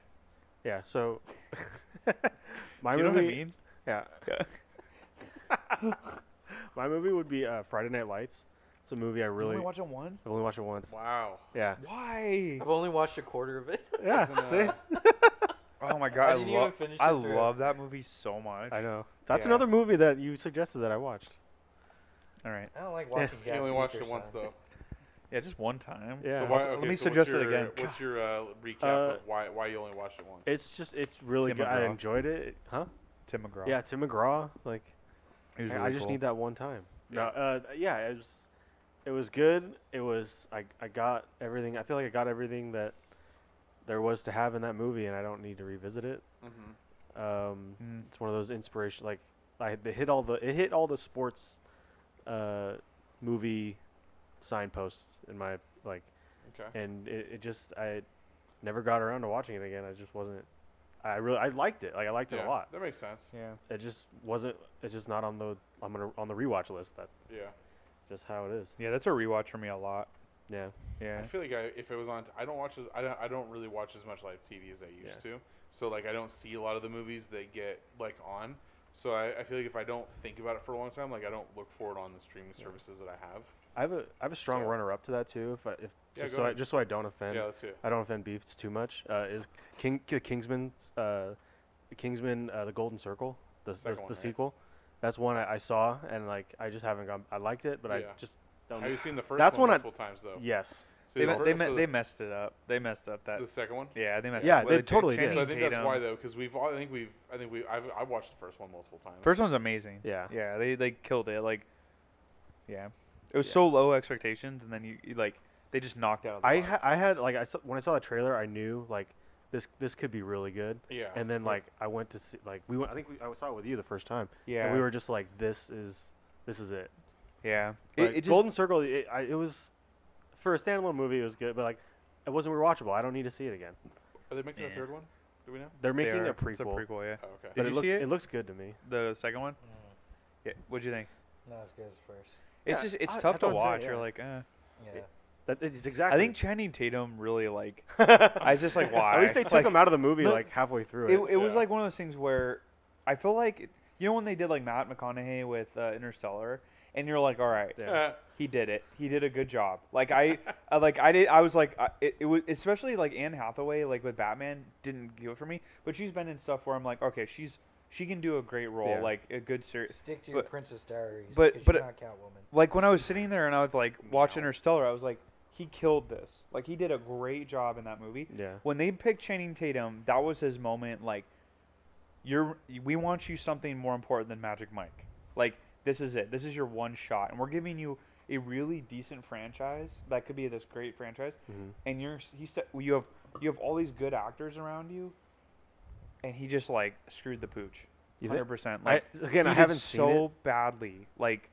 Speaker 2: Yeah. So. my
Speaker 3: Do you know what i mean
Speaker 2: Yeah. My movie would be uh, Friday Night Lights. It's a movie I really.
Speaker 3: you
Speaker 2: really.
Speaker 3: only watch it once
Speaker 2: I've only watched it once.
Speaker 1: Wow.
Speaker 2: Yeah.
Speaker 3: why
Speaker 4: I've only watched a quarter of it.
Speaker 2: Yeah. See.
Speaker 3: oh my god i,
Speaker 4: didn't
Speaker 3: love
Speaker 4: finish
Speaker 3: i
Speaker 4: through.
Speaker 3: love that movie so much
Speaker 2: I know. That's
Speaker 3: Yeah.
Speaker 2: another movie that you suggested that I watched.
Speaker 3: all right
Speaker 4: I don't like
Speaker 2: Yeah.
Speaker 4: watching.
Speaker 1: You
Speaker 4: Gaff
Speaker 1: only watched it once though.
Speaker 3: yeah just one time
Speaker 2: Yeah.
Speaker 1: So why, okay,
Speaker 3: let me
Speaker 1: so
Speaker 3: suggest
Speaker 1: what's
Speaker 3: it again
Speaker 1: What's your uh, recap
Speaker 2: Uh,
Speaker 1: of why why you only watched it once?
Speaker 2: It's just it's really
Speaker 3: Tim
Speaker 2: good. I enjoyed it. Huh?
Speaker 3: tim mcgraw
Speaker 2: Yeah, Tim McGraw. Like
Speaker 3: He was
Speaker 2: I, I just
Speaker 3: cool.
Speaker 2: need that one time. No,
Speaker 1: Yeah.
Speaker 2: uh, yeah, it was it was good. It was I I got everything. I feel like I got everything that there was to have in that movie, and I don't need to revisit it.
Speaker 1: Mm-hmm.
Speaker 2: Um,
Speaker 3: Mm.
Speaker 2: it's one of those inspiration like I they hit all the it hit all the sports uh, movie signposts in my like,
Speaker 1: Okay.
Speaker 2: and it, it just I never got around to watching it again. I just wasn't. I really I liked it. Like I liked it a lot.
Speaker 1: That makes sense.
Speaker 3: yeah
Speaker 2: It just wasn't. It's just not on the I'm gonna on the rewatch list. That
Speaker 1: Yeah.
Speaker 2: just how it is.
Speaker 3: Yeah, that's a rewatch for me a lot.
Speaker 2: Yeah.
Speaker 3: Yeah.
Speaker 1: I feel like I, if it was on, I don't watch as I don't I don't really watch as much live TV as I used to. So like I don't see a lot of the movies that get like on. So I, I feel like if I don't think about it for a long time, like I don't look for it on the streaming services that I have.
Speaker 2: I have a I have a strong
Speaker 1: So-
Speaker 2: runner up to that too. If I, if
Speaker 1: Yeah,
Speaker 2: just
Speaker 1: go
Speaker 2: so I, just so I don't offend
Speaker 1: Yeah, let's see it.
Speaker 2: I don't offend beefs too much. Uh, is King Ki- Kingsman uh, Kingsman uh, the Golden Circle the the, the
Speaker 1: one, right?
Speaker 2: sequel? That's one I, I saw and like I just haven't gone. I liked it, but I just don't. Know.
Speaker 1: Have you seen the first
Speaker 2: That's
Speaker 1: one
Speaker 2: one I-
Speaker 1: multiple times though?
Speaker 2: yes.
Speaker 1: So
Speaker 3: They,
Speaker 1: the
Speaker 3: me- they,
Speaker 1: so
Speaker 3: me-
Speaker 1: the-
Speaker 3: they messed it up. They messed up that.
Speaker 1: the second one.
Speaker 3: Yeah, they messed
Speaker 2: Yeah,
Speaker 3: it up.
Speaker 2: they
Speaker 3: With
Speaker 2: totally did.
Speaker 1: So I
Speaker 3: Channing
Speaker 1: think that's why though, because we've all, I think we've I think we I've I watched the first one multiple times.
Speaker 3: First one's amazing.
Speaker 2: Yeah.
Speaker 3: Yeah, they they killed it. Like, yeah, it was
Speaker 2: Yeah.
Speaker 3: so low expectations, and then you, you like they just knocked out. Of the
Speaker 2: I
Speaker 3: park.
Speaker 2: ha- I had like I saw, when I saw the trailer, I knew like this this could be really good.
Speaker 1: yeah.
Speaker 2: And then
Speaker 1: but-
Speaker 2: like I went to see like we went. I think we, I saw it with you the first time.
Speaker 3: yeah,
Speaker 2: And we were just like, this is this is it.
Speaker 3: yeah.
Speaker 2: But
Speaker 3: It, it just,
Speaker 2: Golden Circle, it, I, it was for a standalone movie, it was good, but like it wasn't rewatchable. I don't need to see it again.
Speaker 1: are they making a third one? Do we know?
Speaker 2: They're making
Speaker 3: are-
Speaker 2: a prequel,
Speaker 3: It's a prequel, yeah.
Speaker 1: Oh, okay.
Speaker 3: Did
Speaker 2: but
Speaker 3: you
Speaker 2: it looks
Speaker 3: see it?
Speaker 2: it looks good to me.
Speaker 3: The second one.
Speaker 4: Mm,
Speaker 3: Yeah. What'd you think?
Speaker 4: not as good as first.
Speaker 3: It's
Speaker 2: Yeah,
Speaker 3: just it's
Speaker 2: I-
Speaker 3: tough
Speaker 2: I
Speaker 3: to
Speaker 2: thought so,
Speaker 3: watch.
Speaker 2: yeah.
Speaker 3: You're like, eh.
Speaker 4: Yeah.
Speaker 2: That it's exactly.
Speaker 3: I think Channing Tatum really like.
Speaker 2: I
Speaker 3: I was just like, why?
Speaker 2: At least they took
Speaker 3: Like,
Speaker 2: him out of the movie like halfway through
Speaker 3: It,
Speaker 2: it.
Speaker 3: it was like one of those things where I feel like you know when they did like Matt McConaughey with uh, Interstellar, and you're like, all right,
Speaker 2: Yeah.
Speaker 3: he did it. He did a good job. Like I, I like I did. I was like, I, it, it was especially like Anne Hathaway, like with Batman, didn't do it for me. But she's been in stuff where I'm like, okay, she's she can do a great role,
Speaker 2: Yeah.
Speaker 3: like a good series.
Speaker 4: Stick to your
Speaker 3: but-
Speaker 4: Princess Diaries.
Speaker 3: but- but
Speaker 4: you're
Speaker 3: it-
Speaker 4: not Catwoman.
Speaker 3: Like when I was sitting there and I was like watching
Speaker 1: No.
Speaker 3: Interstellar, I was like, he killed this. Like he did a great job in that movie.
Speaker 2: yeah.
Speaker 3: When they picked Channing Tatum, that was his moment. Like, you're we want you something more important than Magic Mike. Like this is it. This is your one shot, and we're giving you a really decent franchise that could be this great franchise.
Speaker 2: Mhm.
Speaker 3: And you're he said you have you have all these good actors around you, and he just like screwed the pooch. Hundred percent.
Speaker 2: I,
Speaker 3: Like
Speaker 2: again,
Speaker 3: he
Speaker 2: I haven't seen
Speaker 3: so badly. Like,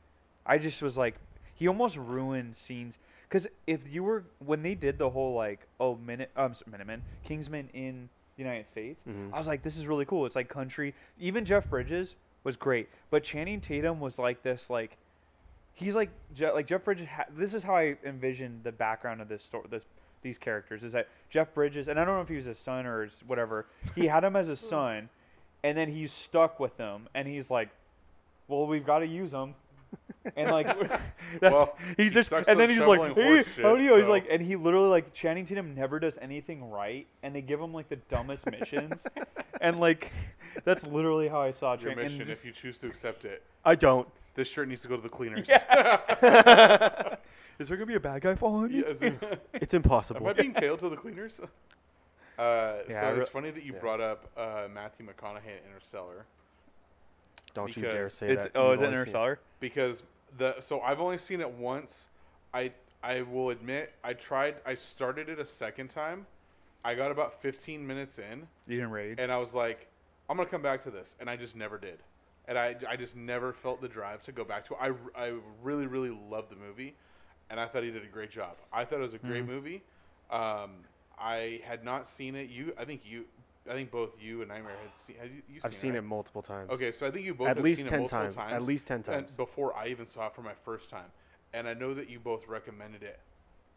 Speaker 3: I just was like, he almost ruined scenes. Because if you were when they did the whole like, oh, minute, um, Minutemen, Kingsman in the United States,
Speaker 2: Mhm.
Speaker 3: I was like, this is really cool. It's like country. Even Jeff Bridges was great, but Channing Tatum was like this, like, he's like, Je- like Jeff Bridges. Ha- this is how I envisioned the background of this story. This these characters is that Jeff Bridges, and I don't know if he was his son or his whatever. He had him as a son, and then he's stuck with them, and he's like, well, we've got to use them. And like, that's
Speaker 1: Well,
Speaker 3: he
Speaker 1: he
Speaker 3: just,
Speaker 1: sucks
Speaker 3: and then he's like,
Speaker 1: shoveling
Speaker 3: hey, how do
Speaker 1: shit,
Speaker 3: you? He's like, and he literally like Channing Tatum never does anything right, and they give him like the dumbest missions, and like, that's literally how I saw
Speaker 1: Your
Speaker 3: Channing.
Speaker 1: mission, if you choose to accept it,
Speaker 2: I don't.
Speaker 1: this shirt needs to go to the cleaners.
Speaker 3: Yeah. Is there gonna be a bad guy following me?
Speaker 1: Yes.
Speaker 2: It's
Speaker 1: Am
Speaker 2: impossible.
Speaker 1: I being tailed to the cleaners? Uh,
Speaker 3: Yeah,
Speaker 1: so
Speaker 3: I
Speaker 1: it's funny that you
Speaker 2: yeah.
Speaker 1: brought up uh, Matthew McConaughey in Interstellar
Speaker 2: Don't you dare
Speaker 1: because
Speaker 2: say
Speaker 3: It's
Speaker 2: that.
Speaker 3: oh,
Speaker 2: You've
Speaker 3: is it
Speaker 2: only seen
Speaker 3: Interstellar?
Speaker 1: because the so I've only seen it once. I I will admit I tried. I started it a second time. I got about 15 minutes in,
Speaker 3: You didn't rage.
Speaker 1: and I was like, I'm gonna come back to this, and I just never did. And I, I just never felt the drive to go back to it. I, I really really loved the movie, and I thought he did a great job. I thought it was a great
Speaker 3: Mhm.
Speaker 1: movie. Um, I had not seen it. You, I think you, I think both you and Nightmare had seen. Had you, you
Speaker 2: I've seen
Speaker 1: right?
Speaker 2: it multiple times.
Speaker 1: Okay, so I think you both
Speaker 2: At
Speaker 1: have
Speaker 2: least
Speaker 1: seen it
Speaker 2: ten
Speaker 1: multiple
Speaker 2: times.
Speaker 1: times.
Speaker 2: At least ten
Speaker 1: and
Speaker 2: times.
Speaker 1: before I even saw it for my first time, and I know that you both recommended it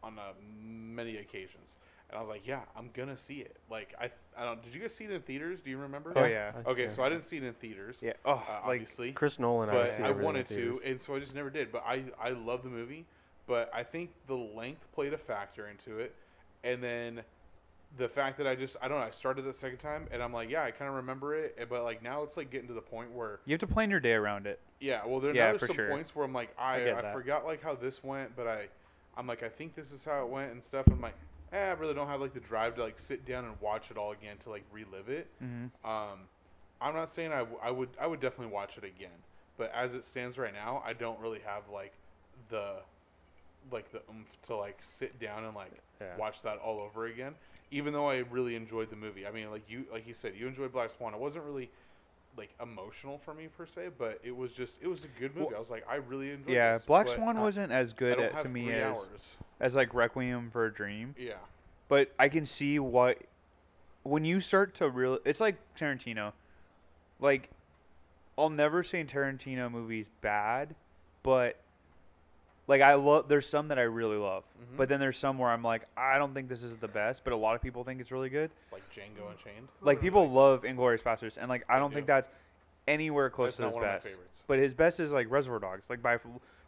Speaker 1: on uh, many occasions. And I was like, yeah, I'm gonna see it. Like I, I don't. Did you guys see it in theaters? Do you remember?
Speaker 3: Oh, yeah.
Speaker 1: Okay,
Speaker 2: yeah.
Speaker 1: so I didn't see it in theaters.
Speaker 3: yeah. Oh,
Speaker 1: Uh,
Speaker 3: like
Speaker 1: obviously,
Speaker 2: Chris Nolan. I
Speaker 1: but
Speaker 2: see
Speaker 1: I
Speaker 2: everything in
Speaker 1: wanted to, and so I just never did. But I, I love the movie, but I think the length played a factor into it, and then the fact that I just, I don't know, I started the second time, and I'm like, yeah, I kind of remember it, eh, but like now it's like getting to the point where
Speaker 3: you have to plan your day around it.
Speaker 1: yeah, well, there
Speaker 3: Yeah,
Speaker 1: there's some
Speaker 3: sure.
Speaker 1: points where I'm like, I,
Speaker 3: get
Speaker 1: I, forgot like how this went, but I, I'm like, I think this is how it went and stuff. I'm like, eh, I really don't have like the drive to like sit down and watch it all again to like relive it.
Speaker 3: Mm-hmm.
Speaker 1: Um, I'm not saying I, w- I would I would definitely watch it again, but as it stands right now, I don't really have like the like the oomph to like sit down and like
Speaker 2: Yeah.
Speaker 1: watch that all over again. Even though I really enjoyed the movie, I mean, like you like you said, you enjoyed Black Swan. It wasn't really like emotional for me per se, but it was just it was a good movie.
Speaker 3: Well,
Speaker 1: I was like, I really enjoyed. It.
Speaker 3: Yeah,
Speaker 1: this,
Speaker 3: Black Swan
Speaker 1: I-
Speaker 3: wasn't as good at, to me as
Speaker 1: hours.
Speaker 3: as like Requiem for a Dream,
Speaker 1: Yeah,
Speaker 3: but I can see what when you start to real. It's like Tarantino. Like, I'll never say Tarantino movies bad, but Like I love. There's some that I really love,
Speaker 1: Mhm.
Speaker 3: but then there's some where I'm like, I don't think this is the best, but a lot of people think it's really good.
Speaker 1: like Django Unchained.
Speaker 3: Like people love Inglourious Basterds, and like I
Speaker 1: I
Speaker 3: don't
Speaker 1: do.
Speaker 3: think that's anywhere close
Speaker 1: That's
Speaker 3: to
Speaker 1: not
Speaker 3: his
Speaker 1: one of my
Speaker 3: best.
Speaker 1: favorites.
Speaker 3: But his best is like Reservoir Dogs. Like by,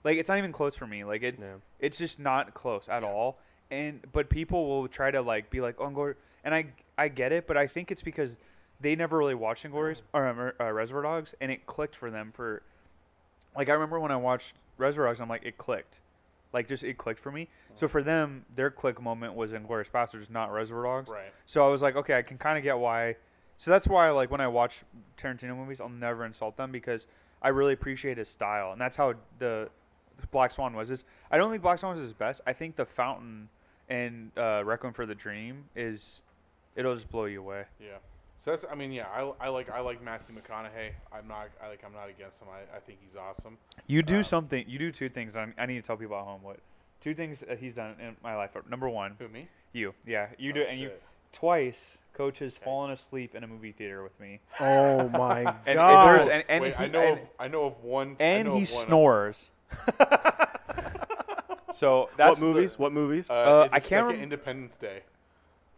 Speaker 3: like it's not even close for me. Like it,
Speaker 2: Yeah.
Speaker 3: it's just not close at
Speaker 1: Yeah.
Speaker 3: all. And but people will try to like be like, oh, Inglourious, and I I get it, but I think it's because they never really watched Inglourious or um, uh, Reservoir Dogs, and it clicked for them for. Like I remember when I watched Reservoir Dogs, I'm like, it clicked, like just it clicked for me. So for them, their click moment was in Inglourious Basterds, not Reservoir Dogs.
Speaker 1: Right.
Speaker 3: So I was like, okay, I can kind of get why. So that's why, like, when I watch Tarantino movies, I'll never insult them because I really appreciate his style, and that's how the Black Swan was. Is I don't think Black Swan was his best. I think The Fountain and uh, Requiem for the Dream is it'll just blow you away.
Speaker 1: Yeah. So that's. I mean, yeah. I, I like I like Matthew McConaughey. I'm not. I like. I'm not against him. I, I think he's awesome.
Speaker 3: You do
Speaker 1: Um,
Speaker 3: something. You do two things. I, I need to tell people at home what two things that he's done in my life. Number one,
Speaker 1: Who me?
Speaker 3: you. Yeah, you
Speaker 1: Oh,
Speaker 3: do, and you twice. Coach has fallen asleep in a movie theater with me,
Speaker 2: Oh my
Speaker 3: and, and
Speaker 2: god.
Speaker 3: there's and, and
Speaker 1: Wait,
Speaker 3: he
Speaker 1: I know
Speaker 3: and,
Speaker 1: of I know of one. I
Speaker 3: and
Speaker 1: know
Speaker 3: he
Speaker 1: of one
Speaker 3: snores. So that's
Speaker 2: what
Speaker 3: the-
Speaker 2: movies? what movies?
Speaker 1: Uh,
Speaker 3: Uh, I can't
Speaker 1: second
Speaker 3: rem-
Speaker 1: Independence Day.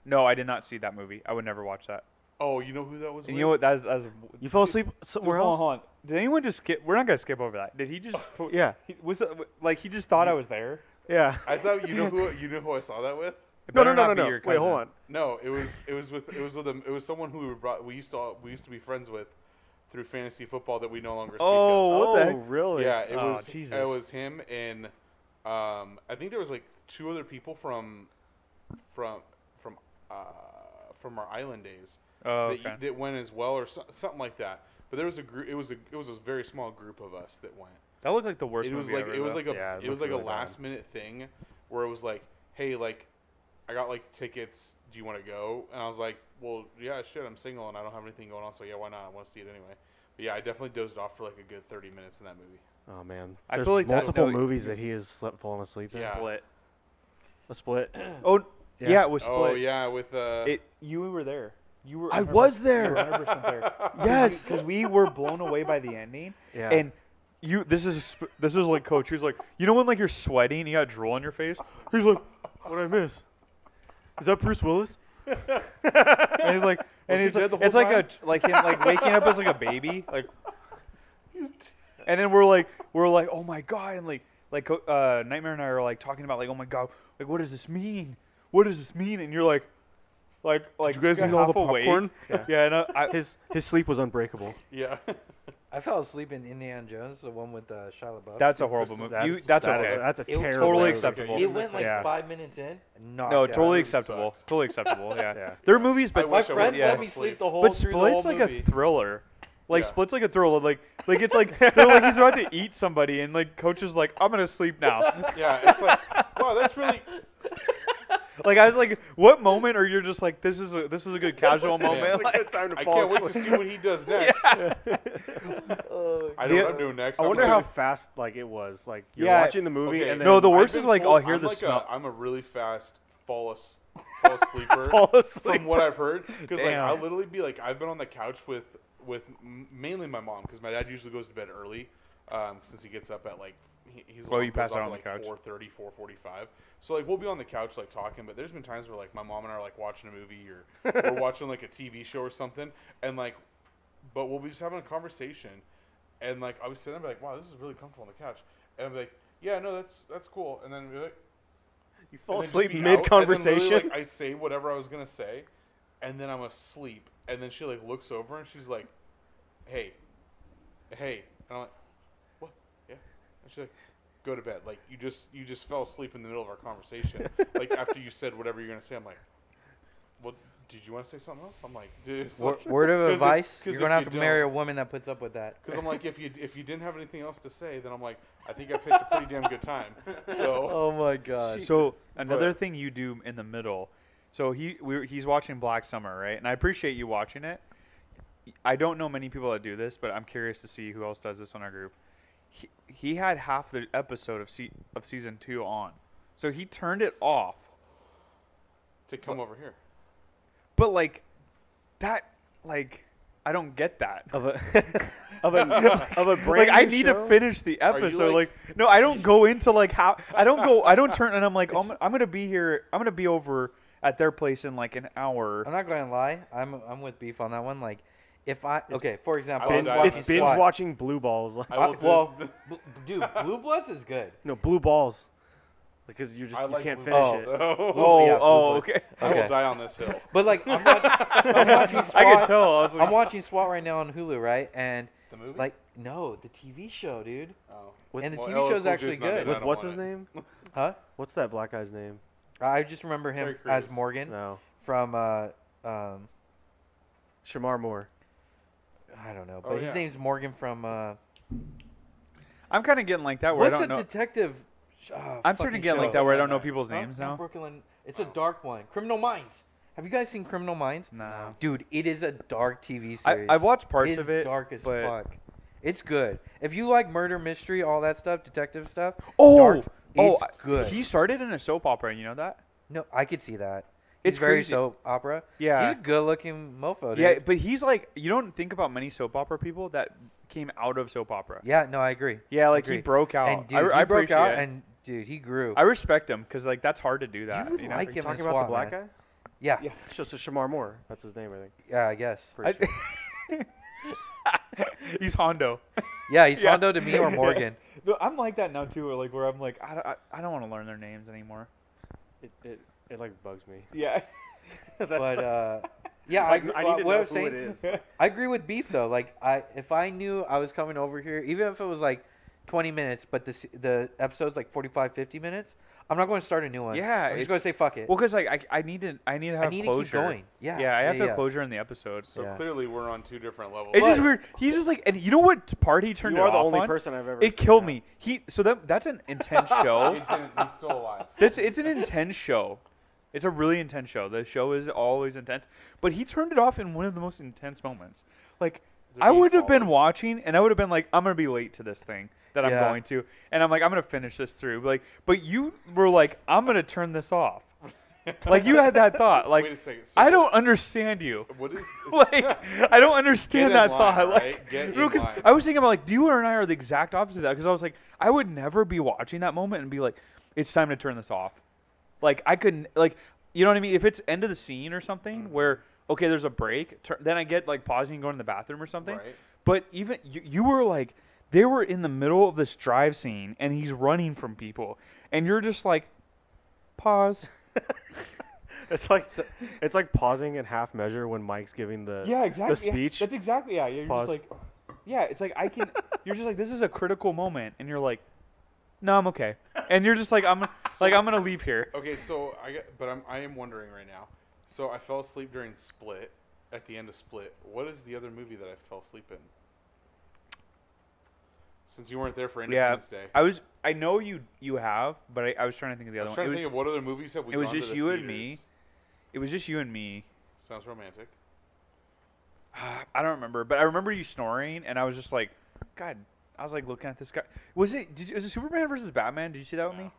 Speaker 3: no, I did not see that movie. I would never watch that.
Speaker 1: Oh, you know who that was?
Speaker 3: And
Speaker 1: with?
Speaker 3: you know what? That's that's.
Speaker 2: you fell asleep somewhere
Speaker 3: hold on,
Speaker 2: else?
Speaker 3: hold on. Did anyone just skip? We're not gonna skip over that. Did he just? Put,
Speaker 2: Yeah.
Speaker 3: He, was it, like he just thought I was there?
Speaker 2: Yeah.
Speaker 1: I thought you know who you know who I saw that with.
Speaker 3: It
Speaker 2: No, no, no,
Speaker 3: not
Speaker 2: no, no. Wait, hold on.
Speaker 1: No, it was it was with it was with them. It was someone who we brought. We used to we used to be friends with through fantasy football that we no longer speak
Speaker 3: Oh, what the
Speaker 2: oh,
Speaker 3: heck?
Speaker 2: really?
Speaker 1: Yeah, it
Speaker 3: Oh,
Speaker 1: was
Speaker 3: Jesus.
Speaker 1: it was him and um I think there was like two other people from from from uh from our island days
Speaker 3: Oh,
Speaker 1: that,
Speaker 3: okay.
Speaker 1: y- that went as well or so, something like that. But there was a group. It was a it was a very small group of us that went.
Speaker 3: That looked like the worst
Speaker 1: it was
Speaker 3: movie
Speaker 1: like
Speaker 3: ever,
Speaker 1: it was
Speaker 3: though.
Speaker 1: like a
Speaker 2: Yeah, it
Speaker 1: it was like
Speaker 2: really
Speaker 1: a
Speaker 2: bad.
Speaker 1: last minute thing where it was like, hey, like I got like tickets. Do you want to go? And I was like, well, yeah, shit. I'm single and I don't have anything going on, so yeah, why not? I want to see it anyway. But yeah, I definitely dozed off for like a good 30 minutes in that movie.
Speaker 2: Oh man.
Speaker 3: I
Speaker 2: There's
Speaker 3: feel like that-
Speaker 2: multiple
Speaker 3: no,
Speaker 2: movies that he has slept, fallen asleep in.
Speaker 1: Yeah.
Speaker 3: Split.
Speaker 2: A split.
Speaker 3: Oh, yeah. it was split.
Speaker 1: Oh yeah, with uh.
Speaker 3: It. You were there. You were.
Speaker 2: I
Speaker 3: 100%
Speaker 2: was
Speaker 3: You
Speaker 2: there.
Speaker 3: were 100 percent there.
Speaker 2: Yes.
Speaker 3: Because we were blown away by the ending,
Speaker 2: Yeah.
Speaker 3: and you. This is this is like coach. He's like, you know when like you're sweating, and you got drool on your face. He's like,
Speaker 2: what did I miss? Is that Bruce Willis?
Speaker 3: and he's like, and
Speaker 1: he
Speaker 3: it's like,
Speaker 1: the whole
Speaker 3: it's like a like him like waking up as like a baby, like. And then we're like, we're like, oh my god, and like, like uh, Nightmare and I are like talking about like, oh my god, like what does this mean? What does this mean? And you're like, like, like
Speaker 2: you guys
Speaker 3: got
Speaker 2: eat all the
Speaker 3: half awake.
Speaker 2: popcorn?
Speaker 3: Yeah, yeah. And I, I,
Speaker 2: His his sleep was unbreakable.
Speaker 1: yeah.
Speaker 4: I fell asleep in Indiana Jones, the one with uh, Shia LaBeouf.
Speaker 3: that's a horrible movie. You, that's
Speaker 2: that is-
Speaker 3: okay.
Speaker 2: that's a
Speaker 4: It was
Speaker 2: terrible.
Speaker 3: totally acceptable.
Speaker 1: Okay,
Speaker 4: it went like
Speaker 2: Yeah.
Speaker 4: five minutes in.
Speaker 3: No,
Speaker 4: out.
Speaker 3: totally acceptable.
Speaker 1: sucked.
Speaker 3: Totally acceptable. Yeah.
Speaker 2: Yeah.
Speaker 3: There are movies, but
Speaker 1: I
Speaker 4: My friends
Speaker 1: would've
Speaker 3: yeah.
Speaker 4: let me sleep the whole
Speaker 3: But
Speaker 4: through whole
Speaker 3: Split's like
Speaker 4: movie.
Speaker 3: a thriller. Like
Speaker 1: Yeah.
Speaker 3: Split's like a thriller. Like like it's like they're like he's about to eat somebody, and like coach is like, I'm gonna sleep now.
Speaker 1: Yeah, it's like, wow, that's really.
Speaker 3: like I was like, what moment are you just like, this is a this is a good casual
Speaker 1: Man,
Speaker 3: moment?
Speaker 1: it's
Speaker 2: like a
Speaker 3: Like,
Speaker 2: good time to
Speaker 1: I
Speaker 2: fall
Speaker 1: can't wait to see what he does next.
Speaker 4: Oh,
Speaker 1: I know
Speaker 3: The-
Speaker 1: what I'm doing next.
Speaker 2: I
Speaker 1: I'm
Speaker 2: wonder how fast like it was. Like you're
Speaker 3: Yeah.
Speaker 2: watching the movie
Speaker 1: Okay.
Speaker 2: and then
Speaker 3: No, the worst is, like,
Speaker 1: told
Speaker 3: I'll hear
Speaker 1: I'm
Speaker 3: the
Speaker 1: like
Speaker 3: smell.
Speaker 1: A, I'm a really fast fall, as, fall asleeper.
Speaker 2: fall asleep.
Speaker 1: from what I've heard, because like I'll literally be like, I've been on the couch with with mainly my mom, because my dad usually goes to bed early, um, since he gets up at like he, he's
Speaker 3: Oh,
Speaker 1: one
Speaker 3: you pass out on
Speaker 1: at,
Speaker 3: the
Speaker 1: like
Speaker 3: couch?
Speaker 1: 4:30, 4:45. So like we'll be on the couch like talking, but there's been times where like my mom and I are like watching a movie or we're watching like a TV show or something, and like, but we'll be just having a conversation, and like I was sitting there like, wow, this is really comfortable on the couch, and I'm like, yeah, no, that's that's cool, and then like.
Speaker 2: you fall asleep mid
Speaker 1: and then literally,
Speaker 2: conversation.
Speaker 1: like, I say whatever I was gonna say, and then I'm asleep. And then she like looks over and she's like, "Hey, hey," and I'm like? And she's like, "Go to bed. Like you just you just fell asleep in the middle of our conversation. like after you said whatever you're gonna say." I'm like, "Well, did you want to say something else?" I'm like, "Dude." it's
Speaker 4: Wor-
Speaker 1: like-
Speaker 4: word of
Speaker 1: 'cause if-
Speaker 4: You're gonna have
Speaker 1: you
Speaker 4: to marry a woman that puts up with that.
Speaker 1: Because I'm like, if you if you didn't have anything else to say, then I'm like, I think I picked a pretty damn good time. So
Speaker 4: oh my god.
Speaker 3: So another
Speaker 1: But-
Speaker 3: thing you do in the middle. So he we, were- he's watching Black Summer, right? And I appreciate you watching it. I don't know many people that do this, but I'm curious to see who else does this on our group. He, he had half the episode of se- of season two on, so he turned it off.
Speaker 1: to come over here.
Speaker 3: But like, that like, I don't get that.
Speaker 2: of a of a of a brand
Speaker 3: like I need
Speaker 2: show?
Speaker 3: to finish the episode.
Speaker 1: like-
Speaker 3: Like, no, I don't go into like how I don't go. I don't turn and I'm like, oh, I'm, I'm gonna be here. I'm gonna be over at their place in like an hour.
Speaker 4: I'm not going to lie. I'm I'm with beef on that one. Like, if I okay, for example,
Speaker 1: I
Speaker 4: I was
Speaker 2: Binge,
Speaker 4: watching
Speaker 2: it's binge
Speaker 4: SWAT.
Speaker 2: watching Blue Balls. Like,
Speaker 1: I
Speaker 4: I-
Speaker 1: will do-
Speaker 4: well, bl- dude, Blue Bloods is good.
Speaker 2: no, Blue Balls. Because you just
Speaker 1: I
Speaker 2: you
Speaker 1: like
Speaker 2: can't
Speaker 1: Blue
Speaker 2: finish
Speaker 1: Balls.
Speaker 2: it.
Speaker 1: Oh,
Speaker 3: Oh,
Speaker 4: yeah,
Speaker 3: oh,
Speaker 4: Blue
Speaker 3: okay.
Speaker 1: I will
Speaker 4: Okay.
Speaker 1: die on this hill.
Speaker 4: But like, I'm, watch- I'm watching SWAT.
Speaker 3: I could tell. I was like,
Speaker 4: I'm watching SWAT right now on Hulu, right? And
Speaker 1: The movie?
Speaker 4: like, no, the TV show, dude.
Speaker 1: oh.
Speaker 2: With,
Speaker 4: and the
Speaker 1: Well,
Speaker 4: TV
Speaker 1: LL
Speaker 4: show's
Speaker 1: Cool
Speaker 4: actually
Speaker 1: not in
Speaker 4: good.
Speaker 1: I
Speaker 2: with
Speaker 1: don't
Speaker 2: what's his
Speaker 1: it.
Speaker 2: name?
Speaker 4: Huh?
Speaker 2: What's that black guy's name?
Speaker 4: I just remember him
Speaker 1: Terry
Speaker 4: as
Speaker 1: Crews.
Speaker 4: Morgan
Speaker 2: No,
Speaker 4: from uh um
Speaker 2: Shemar Moore.
Speaker 4: I don't know,
Speaker 1: Oh,
Speaker 4: but his
Speaker 1: yeah.
Speaker 4: name's Morgan from uh
Speaker 3: I'm kind of getting like that where
Speaker 4: what's
Speaker 3: I
Speaker 4: the
Speaker 3: don't know.
Speaker 4: detective? sh- uh,
Speaker 3: I'm starting to
Speaker 4: fucking
Speaker 3: get like
Speaker 4: show?
Speaker 3: that where I don't know people's names
Speaker 4: Not
Speaker 3: now.
Speaker 4: Brooklyn. It's a dark one. Criminal Minds. Have you guys seen Criminal Minds?
Speaker 3: No.
Speaker 4: Dude, it is a dark TV
Speaker 3: I,
Speaker 4: series.
Speaker 3: I watched parts
Speaker 4: It's
Speaker 3: of it.
Speaker 4: Dark as
Speaker 3: but-
Speaker 4: fuck. It's good. If you like murder mystery, all that stuff, detective stuff.
Speaker 3: Oh,
Speaker 4: dark,
Speaker 3: oh,
Speaker 4: it's
Speaker 3: I-
Speaker 4: good.
Speaker 3: He started in a soap opera. You know that?
Speaker 4: no, I could see that.
Speaker 3: It's
Speaker 4: very
Speaker 3: crazy.
Speaker 4: soap opera.
Speaker 3: Yeah.
Speaker 4: He's a good-looking mofo, dude.
Speaker 3: Yeah, but he's like you don't think about many soap opera people that came out of soap opera.
Speaker 4: Yeah, no, I agree.
Speaker 3: Yeah, like
Speaker 4: Agree.
Speaker 3: he broke out.
Speaker 4: And dude,
Speaker 3: I,
Speaker 4: he
Speaker 3: I
Speaker 4: broke out,
Speaker 3: it.
Speaker 4: and dude, he grew.
Speaker 3: I respect him because like that's hard to do that.
Speaker 4: would
Speaker 3: You know?
Speaker 4: like
Speaker 2: Are you
Speaker 4: him
Speaker 2: talking
Speaker 4: in
Speaker 2: about the black
Speaker 4: man.
Speaker 2: guy?
Speaker 4: yeah,
Speaker 3: Yeah.
Speaker 2: So, so Shemar Moore. That's his name, I think.
Speaker 4: yeah, I guess.
Speaker 2: Pretty sure.
Speaker 3: He's Hondo.
Speaker 4: Yeah, he's
Speaker 3: Yeah.
Speaker 4: Hondo to me or Morgan.
Speaker 3: But I'm like that now too. Like where I'm like I, don't- I, I don't want to learn their names anymore.
Speaker 2: It, it, it like bugs me.
Speaker 3: Yeah.
Speaker 4: but uh, yeah, I,
Speaker 2: Like,
Speaker 4: agree-
Speaker 2: I
Speaker 4: uh,
Speaker 2: need to
Speaker 4: what
Speaker 2: know
Speaker 4: I was
Speaker 2: who
Speaker 4: saying,
Speaker 2: it is.
Speaker 4: I agree with beef though. Like I, if I knew I was coming over here, even if it was like 20 minutes, but the the episode's like 45, 50 minutes, I'm not going to start a new one.
Speaker 3: Yeah,
Speaker 4: I'm just going to say fuck it.
Speaker 3: well, because like I, I need to I need to have
Speaker 4: I need
Speaker 3: closure.
Speaker 4: to keep going. Yeah,
Speaker 3: Yeah, I have to
Speaker 4: yeah.
Speaker 3: have closure in the episode.
Speaker 1: So
Speaker 4: Yeah.
Speaker 1: clearly we're on two different levels.
Speaker 3: It's just weird. He's just like, and you know what part he turned
Speaker 2: you
Speaker 3: it
Speaker 2: are the only
Speaker 3: on?
Speaker 2: person I've ever.
Speaker 3: It
Speaker 2: seen
Speaker 3: killed
Speaker 2: that.
Speaker 3: me. He so that that's an intense show.
Speaker 1: He didn't- he's still alive.
Speaker 3: That's it's an intense show. It's a really intense show. The show is always intense, but he turned it off in one of the most intense moments. Like I would have been watching, and I would have been like, I'm gonna be late to this thing that I'm
Speaker 4: Yeah.
Speaker 3: going to, and I'm like, I'm gonna finish this through. Like, but you were like, I'm gonna turn this off. Like you had that thought. Like
Speaker 1: Wait a second. So
Speaker 3: I don't
Speaker 1: what's-
Speaker 3: understand you.
Speaker 1: What is
Speaker 3: like I don't understand
Speaker 1: in
Speaker 3: that
Speaker 1: line,
Speaker 3: thought. Like,
Speaker 1: right? Get
Speaker 3: no,
Speaker 1: in
Speaker 3: 'cause
Speaker 1: line.
Speaker 3: I was thinking about like, you and I are the exact opposite of that. Because I was like, I would never be watching that moment and be like, it's time to turn this off. Like I couldn't like, you know what I mean? If it's end of the scene or something
Speaker 1: Mm-hmm.
Speaker 3: where okay, there's a break, tur- then I get like pausing and going to the bathroom or something.
Speaker 1: Right.
Speaker 3: But even you, you were like, they were in the middle of this drive scene and he's running from people, and you're just like, pause.
Speaker 2: It's like it's like pausing in half measure when Mike's giving the
Speaker 3: yeah, exactly.
Speaker 2: the
Speaker 3: yeah,
Speaker 2: speech.
Speaker 3: that's exactly yeah. You're
Speaker 2: Pause.
Speaker 3: just like, yeah, it's like I can. You're just like this is a critical moment, and you're like, no, I'm okay. And you're just like I'm like I'm gonna leave here.
Speaker 1: Okay, so I get, but I'm I am wondering right now. So I fell asleep during Split. At the end of Split, what is the other movie that I fell asleep in? Since you weren't there for
Speaker 3: Yeah,
Speaker 1: Independence Day,
Speaker 3: I was. I know you you have, but I, I was trying to think of the
Speaker 1: I
Speaker 3: other
Speaker 1: was
Speaker 3: one.
Speaker 1: trying
Speaker 3: It
Speaker 1: to
Speaker 3: was,
Speaker 1: think of what other movies have we
Speaker 3: it was just you and me. it was just you and me.
Speaker 1: Sounds romantic.
Speaker 3: I don't remember, but I remember you snoring, and I was just like, God. I was like looking at this guy. Was it? Did you, was it Superman versus Batman? Did you see that with
Speaker 1: No.
Speaker 3: me?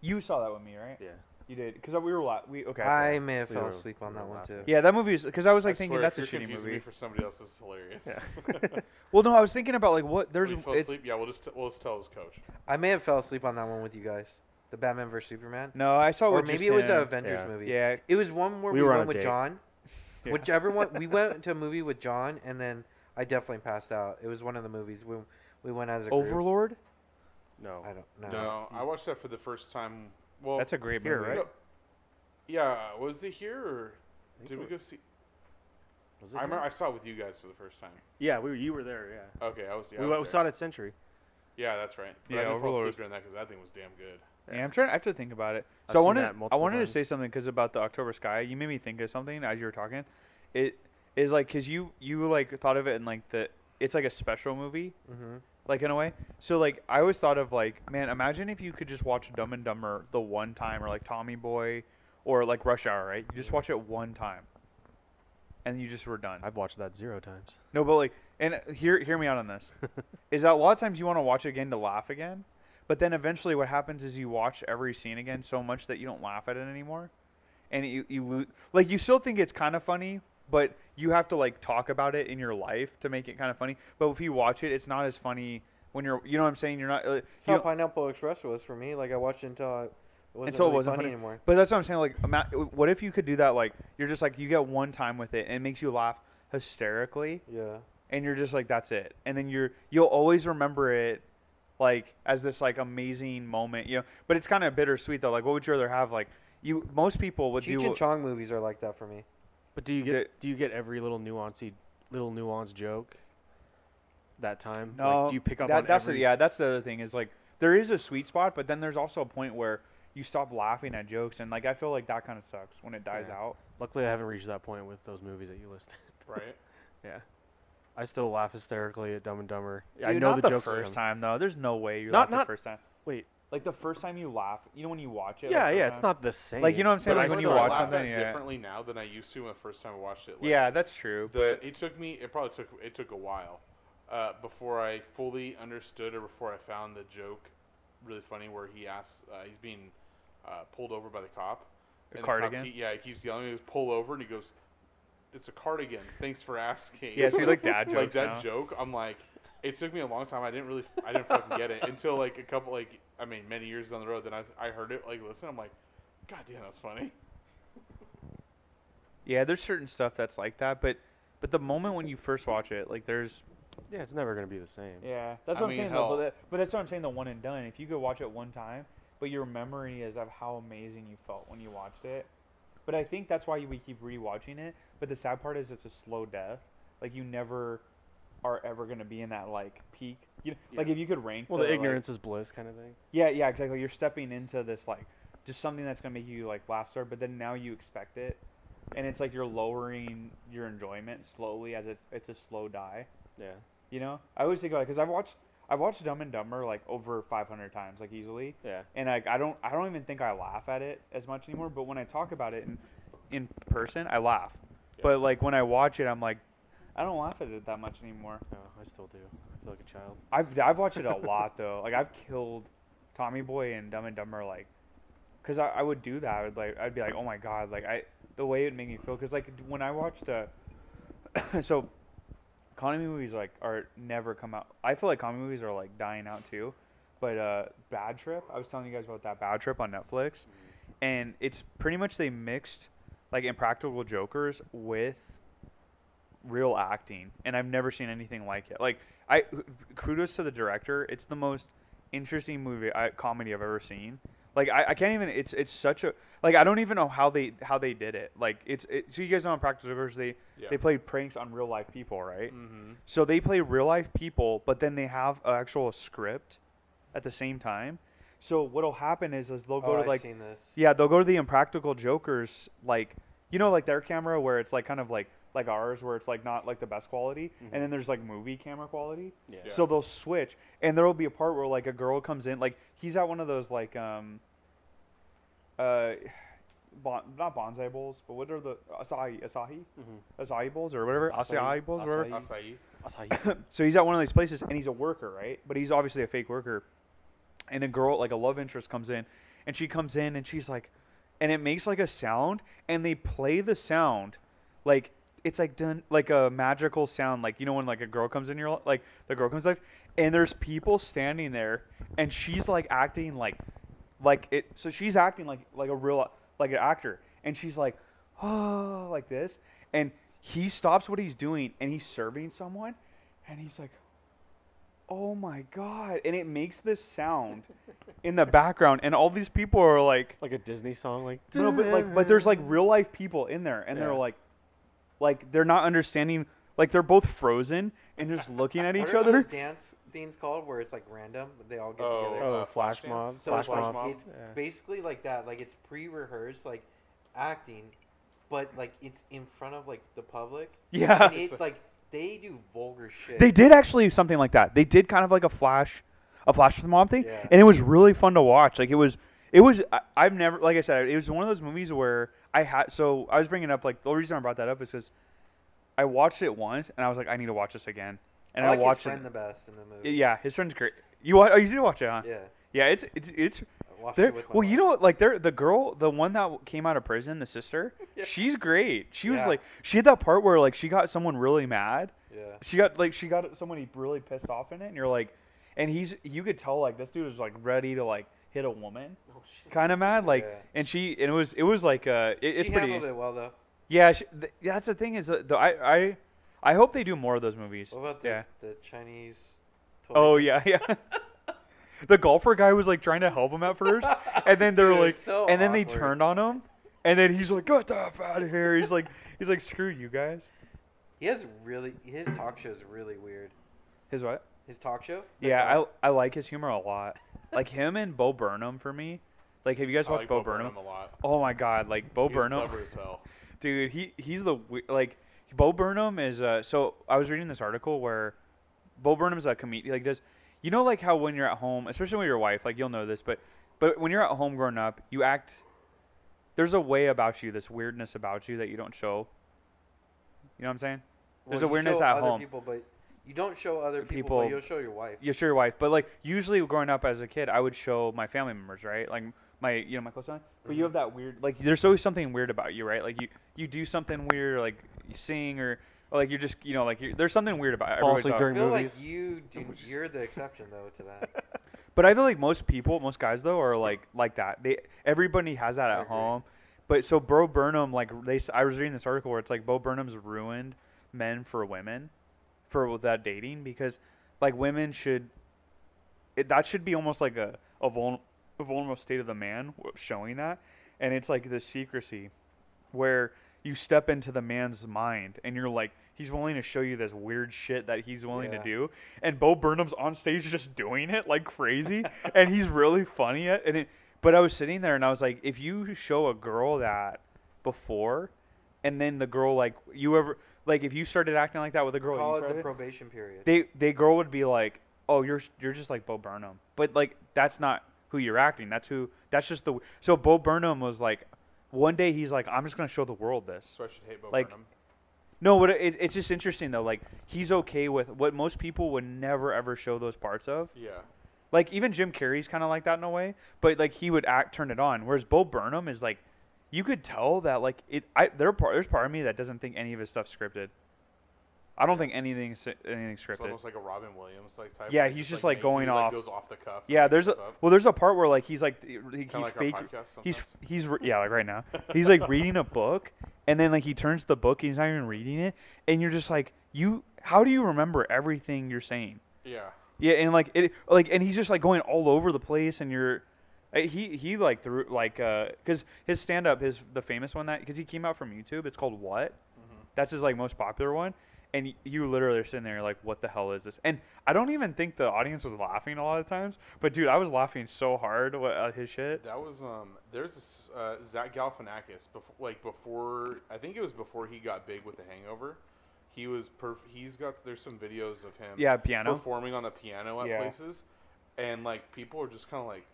Speaker 3: You saw that with me, right?
Speaker 2: yeah.
Speaker 3: You did, because we were la- we okay.
Speaker 4: I may have
Speaker 2: We
Speaker 4: fell
Speaker 2: were-
Speaker 4: asleep on
Speaker 2: we
Speaker 4: that
Speaker 2: were
Speaker 4: one
Speaker 2: laughing.
Speaker 4: too.
Speaker 3: Yeah, that movie is because I was like
Speaker 1: I
Speaker 3: thinking
Speaker 1: swear,
Speaker 3: that's
Speaker 1: if
Speaker 3: a
Speaker 1: you're
Speaker 3: shitty
Speaker 1: confusing
Speaker 3: movie.
Speaker 1: Me for somebody else, this is hilarious.
Speaker 2: Yeah.
Speaker 3: Well, no, I was thinking about like what there's
Speaker 1: When you fell
Speaker 3: it's,
Speaker 1: asleep, yeah, we'll just t- we'll just tell his coach.
Speaker 4: I may have fell asleep on that one with you guys. The Batman vs Superman.
Speaker 3: no, I saw
Speaker 4: or
Speaker 3: with
Speaker 4: maybe
Speaker 3: just
Speaker 4: it was
Speaker 3: him.
Speaker 4: an Avengers
Speaker 2: Yeah.
Speaker 4: movie.
Speaker 3: Yeah,
Speaker 4: It was one where
Speaker 2: We
Speaker 4: we,
Speaker 2: were on
Speaker 4: went
Speaker 2: a
Speaker 4: with
Speaker 2: date.
Speaker 4: John.
Speaker 3: Yeah.
Speaker 4: Whichever one we went to a movie with John, and then I definitely passed out. It was one of the movies we we went as a group.
Speaker 3: Overlord.
Speaker 2: No.
Speaker 4: I don't know. No.
Speaker 1: I watched that for the first time. Well,
Speaker 3: That's a great
Speaker 2: Here,
Speaker 3: movie.
Speaker 2: right?
Speaker 1: no, yeah, was it here or did we go see?
Speaker 2: Was it
Speaker 1: I
Speaker 2: here?
Speaker 1: remember I saw it with you guys for the first time.
Speaker 2: Yeah, we were, you were there. Yeah.
Speaker 1: Okay, I was. Yeah,
Speaker 2: we
Speaker 1: I
Speaker 2: went,
Speaker 1: was
Speaker 2: we
Speaker 1: there.
Speaker 2: saw it at Century.
Speaker 1: Yeah, that's right. But
Speaker 3: Yeah,
Speaker 1: I didn't fall
Speaker 3: Overlord
Speaker 1: asleep
Speaker 3: was-
Speaker 1: during that because that thing was damn good.
Speaker 3: Yeah, I'm trying. I have to think about it.
Speaker 2: I've
Speaker 3: So I
Speaker 2: seen
Speaker 3: wanted.
Speaker 2: that
Speaker 3: I
Speaker 2: multiple
Speaker 3: wanted
Speaker 2: times.
Speaker 3: to say something because about the October Sky. You made me think of something as you were talking. It is like because you you like thought of it in like the it's like a special movie
Speaker 4: Mm-hmm.
Speaker 3: Like in a way. So like I always thought of like man, imagine if you could just watch Dumb and Dumber the one time or like Tommy Boy or like Rush Hour, right? You just watch it one time, and you just were done.
Speaker 2: I've watched that zero times.
Speaker 3: No, but like, and hear hear me out on this. is that a lot of times you want to watch it again to laugh again, but then eventually what happens is you watch every scene again so much that you don't laugh at it anymore, and you you lose like you still think it's kind of funny, but you have to like talk about it in your life to make it kind of funny. But if you watch it, it's not as funny when you're. You know what I'm saying? You're not. Uh,
Speaker 5: That's
Speaker 3: you
Speaker 5: how Pineapple Express was for me. Like I watched it until I, it wasn't
Speaker 3: Until it wasn't
Speaker 5: funny,
Speaker 3: funny.
Speaker 5: anymore.
Speaker 3: But that's what I'm saying. Like, ima- what if you could do that? Like, you're just like you get one time with it, and it makes you laugh hysterically,
Speaker 5: Yeah.
Speaker 3: and you're just like, that's it. And then you're you'll always remember it, like as this like amazing moment, you know. But it's kind of bittersweet though. Like, what would you rather have? Like, you most people would
Speaker 5: Cheech
Speaker 3: do.
Speaker 5: and Chong movies are like that for me.
Speaker 2: But do you get do you get every little nuancey little nuanced joke that time?
Speaker 3: No,
Speaker 2: like, do you pick up
Speaker 3: that,
Speaker 2: on
Speaker 3: that's
Speaker 2: every
Speaker 3: the, yeah. That's the other thing is like there is a sweet spot, but then there's also a point where you stop laughing at jokes, and like I feel like that kind of sucks when it dies
Speaker 2: Yeah.
Speaker 3: out.
Speaker 2: Luckily, I haven't reached that point with those movies that you listed.
Speaker 1: Right.
Speaker 2: yeah, I still laugh hysterically at Dumb and Dumber.
Speaker 3: Dude,
Speaker 2: I know
Speaker 3: not
Speaker 2: the,
Speaker 3: the,
Speaker 2: jokes
Speaker 3: first time though. There's no way you
Speaker 2: Not-
Speaker 3: laugh
Speaker 2: not-
Speaker 3: the first time.
Speaker 2: Wait,
Speaker 3: Like the first time you laugh, you know when you watch it.
Speaker 2: yeah,
Speaker 3: like,
Speaker 2: yeah, it's not the same.
Speaker 3: Like, you know what I'm saying?
Speaker 2: but
Speaker 3: Like,
Speaker 2: I
Speaker 3: when you watch
Speaker 1: laugh
Speaker 2: laugh.
Speaker 3: something, yeah.
Speaker 1: differently now than I used to when the first time I watched it. Like,
Speaker 3: Yeah, that's true.
Speaker 1: The, it took me. It probably took. It took a while uh, before I fully understood or before I found the joke really funny, where he asks, uh, he's being uh, pulled over by the cop.
Speaker 3: The
Speaker 1: and cop
Speaker 3: cardigan?
Speaker 1: yeah, he keeps yelling. He goes, "Pull over!" and he goes, "It's a cardigan. Thanks for asking."
Speaker 3: Yeah, so like dad jokes.
Speaker 1: like that
Speaker 3: now.
Speaker 1: joke. I'm like, it took me a long time. I didn't really, I didn't fucking get it until like a couple, like I mean, many years down the road. Then I, I heard it, like listen. I'm like, God damn, that's funny.
Speaker 3: Yeah, there's certain stuff that's like that, but but the moment when you first watch it, like there's
Speaker 2: Yeah, it's never gonna be the same.
Speaker 3: yeah, that's
Speaker 1: I
Speaker 3: what
Speaker 1: mean,
Speaker 3: I'm saying.
Speaker 1: hell-
Speaker 3: Though, but, that, but that's what I'm saying. The one and done. If you could watch it one time, but your memory is of how amazing you felt when you watched it. But I think that's why we keep rewatching it. But the sad part is it's a slow death. Like you never are ever gonna be in that like peak. You like
Speaker 1: Yeah.
Speaker 3: if you could rank.
Speaker 2: Well,
Speaker 3: the,
Speaker 2: the
Speaker 3: like-
Speaker 2: ignorance is bliss kind of thing.
Speaker 3: Yeah, yeah, exactly. You're stepping into this like just something that's gonna make you like laugh start, but then now you expect it, and it's like you're lowering your enjoyment slowly as it it's a slow die.
Speaker 2: Yeah.
Speaker 3: You know, I always think about it because I've watched I've watched Dumb and Dumber like over 500 times, like easily,
Speaker 2: Yeah.
Speaker 3: and like I don't I don't even think I laugh at it as much anymore. But when I talk about it in in person, I laugh.
Speaker 1: Yeah.
Speaker 3: But like when I watch it, I'm like, I don't laugh at it that much anymore.
Speaker 2: No, I still do. I feel like a child.
Speaker 3: I've I've watched it a lot though. Like I've killed Tommy Boy and Dumb and Dumber like, cause I, I would do that. I would like I'd be like, oh my god, like I the way it made me feel. Cause like when I watched uh, so comedy movies like are never come out. I feel like comedy movies are like dying out too. But uh, Bad Trip, I was telling you guys about that Bad Trip on Netflix, and it's pretty much they mixed like Impractical Jokers with real acting, and I've never seen anything like it. Like I kudos to the director. It's the most interesting movie I, comedy I've ever seen. Like I, I can't even. It's it's such a like I don't even know how they how they did it. Like it's it, so you guys know on Practical Jokers they
Speaker 1: Yeah.
Speaker 3: they played pranks on real life people, right?
Speaker 1: Mm-hmm.
Speaker 3: So they play real life people, but then they have an actual script at the same time. So what'll happen is, is they'll go
Speaker 5: oh,
Speaker 3: to
Speaker 5: I've
Speaker 3: like
Speaker 5: seen this.
Speaker 3: yeah, they'll go to the Impractical Jokers, like you know, like their camera where it's like kind of like like ours, where it's like not like the best quality,
Speaker 2: Mhm.
Speaker 3: and then there's like movie camera quality.
Speaker 2: Yeah.
Speaker 1: Yeah.
Speaker 3: So they'll switch, and there will be a part where like a girl comes in, like he's at one of those like um, uh, bon- not bonsai bowls, but what are the asahi acai
Speaker 2: Mm-hmm.
Speaker 3: acai bowls or whatever
Speaker 2: Acai-
Speaker 3: acai bowls, whatever.
Speaker 2: acai.
Speaker 1: Acai.
Speaker 3: so he's at one of these places and he's a worker, right? But he's obviously a fake worker. And a girl, like a love interest, comes in, and she comes in and she's like, and it makes like a sound, and they play the sound, like it's like done like a magical sound, like you know when like a girl comes in your like the girl comes life, and there's people standing there, and she's like acting like, like it. So she's acting like like a real like an actor, and she's like, oh, like this, and he stops what he's doing, and he's serving someone, and he's like, oh my god, and it makes this sound in the background, and all these people are like,
Speaker 2: Like a Disney song, like
Speaker 3: no, but like, but there's like real life people in there, and they're like, like they're not understanding, like they're both frozen and just looking at
Speaker 5: What
Speaker 3: each
Speaker 5: are
Speaker 3: other.
Speaker 5: those dance things called where it's like random, but they all get
Speaker 1: Oh,
Speaker 5: together?
Speaker 2: Oh,
Speaker 1: uh,
Speaker 2: Flash
Speaker 1: Flashdance?
Speaker 2: Mob.
Speaker 5: So
Speaker 2: Flash
Speaker 5: it's like
Speaker 2: Mob.
Speaker 5: it's
Speaker 2: Yeah.
Speaker 5: basically like that. Like it's pre-rehearsed, like acting, but like it's in front of like the public.
Speaker 3: Yeah,
Speaker 5: And it, like they do vulgar shit.
Speaker 3: they did actually something like that. They did kind of like a flash, a flash with the mob thing,
Speaker 5: Yeah.
Speaker 3: and it was really fun to watch. Like it was, it was. I, I've never, like I said, it was one of those movies where I had. So I was bringing up like the reason I brought that up is because I watched it once and I was like, I need to watch this again, and
Speaker 5: I like
Speaker 3: watched
Speaker 5: his friend
Speaker 3: it.
Speaker 5: the best in the movie.
Speaker 3: Yeah, his friend's great. You wa- oh, you did watch it, huh?
Speaker 5: Yeah.
Speaker 3: Yeah, it's it's it's
Speaker 5: it
Speaker 3: well, you know what? Like, they're the girl, the one that came out of prison, the sister.
Speaker 5: Yeah.
Speaker 3: She's great. She was
Speaker 5: Yeah.
Speaker 3: like, she had that part where like she got someone really mad.
Speaker 5: Yeah.
Speaker 3: She got like she got somebody really pissed off in it, and you're like, and he's you could tell like this dude was like ready to like hit a woman,
Speaker 5: Oh shit.
Speaker 3: kind of mad. Like,
Speaker 5: Yeah.
Speaker 3: and she and it was it was like uh, it, it's
Speaker 5: she
Speaker 3: pretty.
Speaker 5: handled it well though.
Speaker 3: Yeah, she, th- that's the thing is uh, the, I I I hope they do more of those movies.
Speaker 5: What about the
Speaker 3: yeah.
Speaker 5: the Chinese? Toy?
Speaker 3: Oh yeah, yeah. the golfer guy was like trying to help him at first, and then they're
Speaker 5: Dude,
Speaker 3: like,
Speaker 5: so
Speaker 3: and then they turned on him, and then he's like, "Get the f out of here!" He's like, he's like, "Screw you guys."
Speaker 5: He has really his talk show is really weird.
Speaker 3: His what?
Speaker 5: His talk show.
Speaker 3: Yeah,
Speaker 5: uh,
Speaker 3: I I like his humor a lot. Like him and Bo Burnham for me. Like, have you guys
Speaker 1: I
Speaker 3: watched
Speaker 1: like
Speaker 3: Bo,
Speaker 1: Bo
Speaker 3: Burnham?
Speaker 1: Burnham a lot.
Speaker 3: Oh my God, like Bo
Speaker 1: He's
Speaker 3: Burnham,
Speaker 1: clever as hell.
Speaker 3: dude. He he's the like Bo Burnham is uh. So I was reading this article where Bo Burnham's a comedian. Like, does you know like how when you're at home, especially with your wife, like you'll know this, but but when you're at home growing up, you act. There's a way about you, this weirdness about you that you don't show. You know what I'm saying? There's
Speaker 5: well,
Speaker 3: a
Speaker 5: you
Speaker 3: weirdness
Speaker 5: show
Speaker 3: at
Speaker 5: other
Speaker 3: home.
Speaker 5: People, but you don't show other people,
Speaker 3: People-
Speaker 5: you'll show your wife.
Speaker 3: you show your wife, but like usually growing up as a kid, I would show my family members, right? Like my, you know, my close friend. But you
Speaker 5: Mhm.
Speaker 3: have that weird, like, there's always something weird about you, right? Like you, you do something weird, like you sing or, or like you're just, you know, like you're, there's something weird about
Speaker 2: Fall
Speaker 3: everybody's
Speaker 2: asleep
Speaker 3: al-
Speaker 5: I feel
Speaker 2: movies.
Speaker 5: like you do, you're the exception though to that.
Speaker 3: But I feel like most people, most guys though, are like like that. They everybody has that
Speaker 5: I
Speaker 3: at
Speaker 5: agree.
Speaker 3: home. But so Bo Burnham, like they, I was reading this article where it's like Bo Burnham's ruined men for women, for with that dating because like women should, it, that should be almost like a a, vul, a vulnerable state of the man showing that, and it's like the secrecy, where you step into the man's mind and you're like he's willing to show you this weird shit that he's willing
Speaker 5: Yeah.
Speaker 3: to do. And Bo Burnham's on stage just doing it like crazy. And he's really funny at and it but I was sitting there and I was like if you show a girl that before and then the girl like you ever like if you started acting like that with a girl
Speaker 5: Call
Speaker 3: you
Speaker 5: it the probation period.
Speaker 3: they they girl would be like oh you're you're just like Bo Burnham but like that's not who you're acting that's who that's just the so Bo Burnham was like one day he's like I'm just gonna show the world this
Speaker 1: So I should hate Bo
Speaker 3: Like,
Speaker 1: Burnham.
Speaker 3: no, but it, it's just interesting though. Like he's okay with what most people would never ever show those parts of.
Speaker 1: Yeah.
Speaker 3: Like even Jim Carrey's kind of like that in a way, but like he would act turn it on. Whereas Bo Burnham is like, you could tell that like it. I there part there's part of me that doesn't think any of his stuff scripted. I don't think anything anything scripted.
Speaker 1: It's almost like a Robin Williams like type.
Speaker 3: Yeah,
Speaker 1: where
Speaker 3: he's just,
Speaker 1: like,
Speaker 3: like,
Speaker 1: ma-
Speaker 3: going
Speaker 1: he, like,
Speaker 3: off.
Speaker 1: goes off the cuff.
Speaker 3: Yeah, there's a
Speaker 1: up.
Speaker 3: well, there's a part where like he's like he, he- he's
Speaker 1: Kinda like
Speaker 3: fake. He's he's re- yeah like right now he's like reading a book and then like he turns the book he's not even reading it and you're just like you how do you remember everything you're saying
Speaker 1: yeah.
Speaker 3: yeah and like it like and he's just like going all over the place and you're he he like threw like uh because his stand up his the famous one that because he came out from YouTube it's called what
Speaker 1: Mhm.
Speaker 3: that's his like most popular one and y- you literally are sitting there like what the hell is this and I don't even think the audience was laughing a lot of times but dude I was laughing so hard at his shit
Speaker 1: That was um. There's this uh, Zach Galifianakis before, like before. I think it was before he got big with The Hangover. He was perf- He's got there's some videos of him.
Speaker 3: yeah piano
Speaker 1: performing on the piano at
Speaker 3: Yeah.
Speaker 1: places, and like people are just kind of like,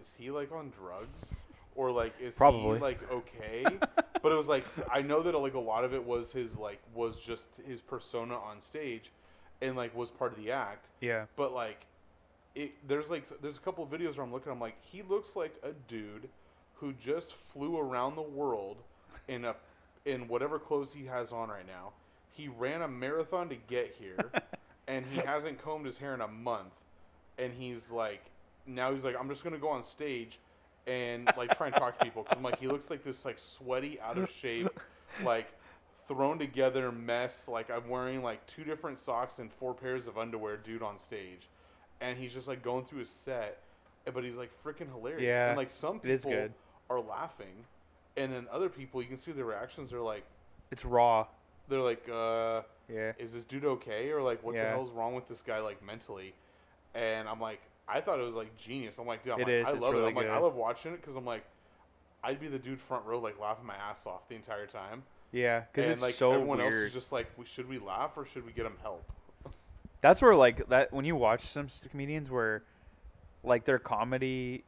Speaker 1: is he like on drugs, or like is
Speaker 3: Probably.
Speaker 1: he like okay? but it was like I know that like a lot of it was his like was just his persona on stage, and like was part of the act.
Speaker 3: yeah
Speaker 1: But like, it there's like there's a couple of videos where I'm looking. I'm like, he looks like a dude who just flew around the world in a in whatever clothes he has on right now. He ran a marathon to get here, and he hasn't combed his hair in a month. And he's like, now he's like, I'm just gonna go on stage and like try and talk to people because I'm like, he looks like this like sweaty, out of shape, like thrown together mess. Like I'm wearing like two different socks and four pairs of underwear, dude, on stage, and he's just like going through his set, but he's like freaking hilarious.
Speaker 3: Yeah,
Speaker 1: and like some people are laughing, and then other people, you can see their reactions. They're like,
Speaker 3: it's raw
Speaker 1: they're like, uh,
Speaker 3: yeah
Speaker 1: is this dude okay, or like, what the hell's wrong with this guy, like mentally? And I'm like, I thought it was like genius. I'm like, dude, I'm
Speaker 3: It
Speaker 1: like,
Speaker 3: is,
Speaker 1: I love it. I'm like, I love watching it because I'm like, I'd be the dude front row, like laughing my ass off the entire time.
Speaker 3: Yeah, because it's
Speaker 1: like
Speaker 3: so
Speaker 1: everyone
Speaker 3: weird.
Speaker 1: else is just like, should we laugh or should we get him help?
Speaker 3: That's where like that when you watch some comedians where, like their comedy,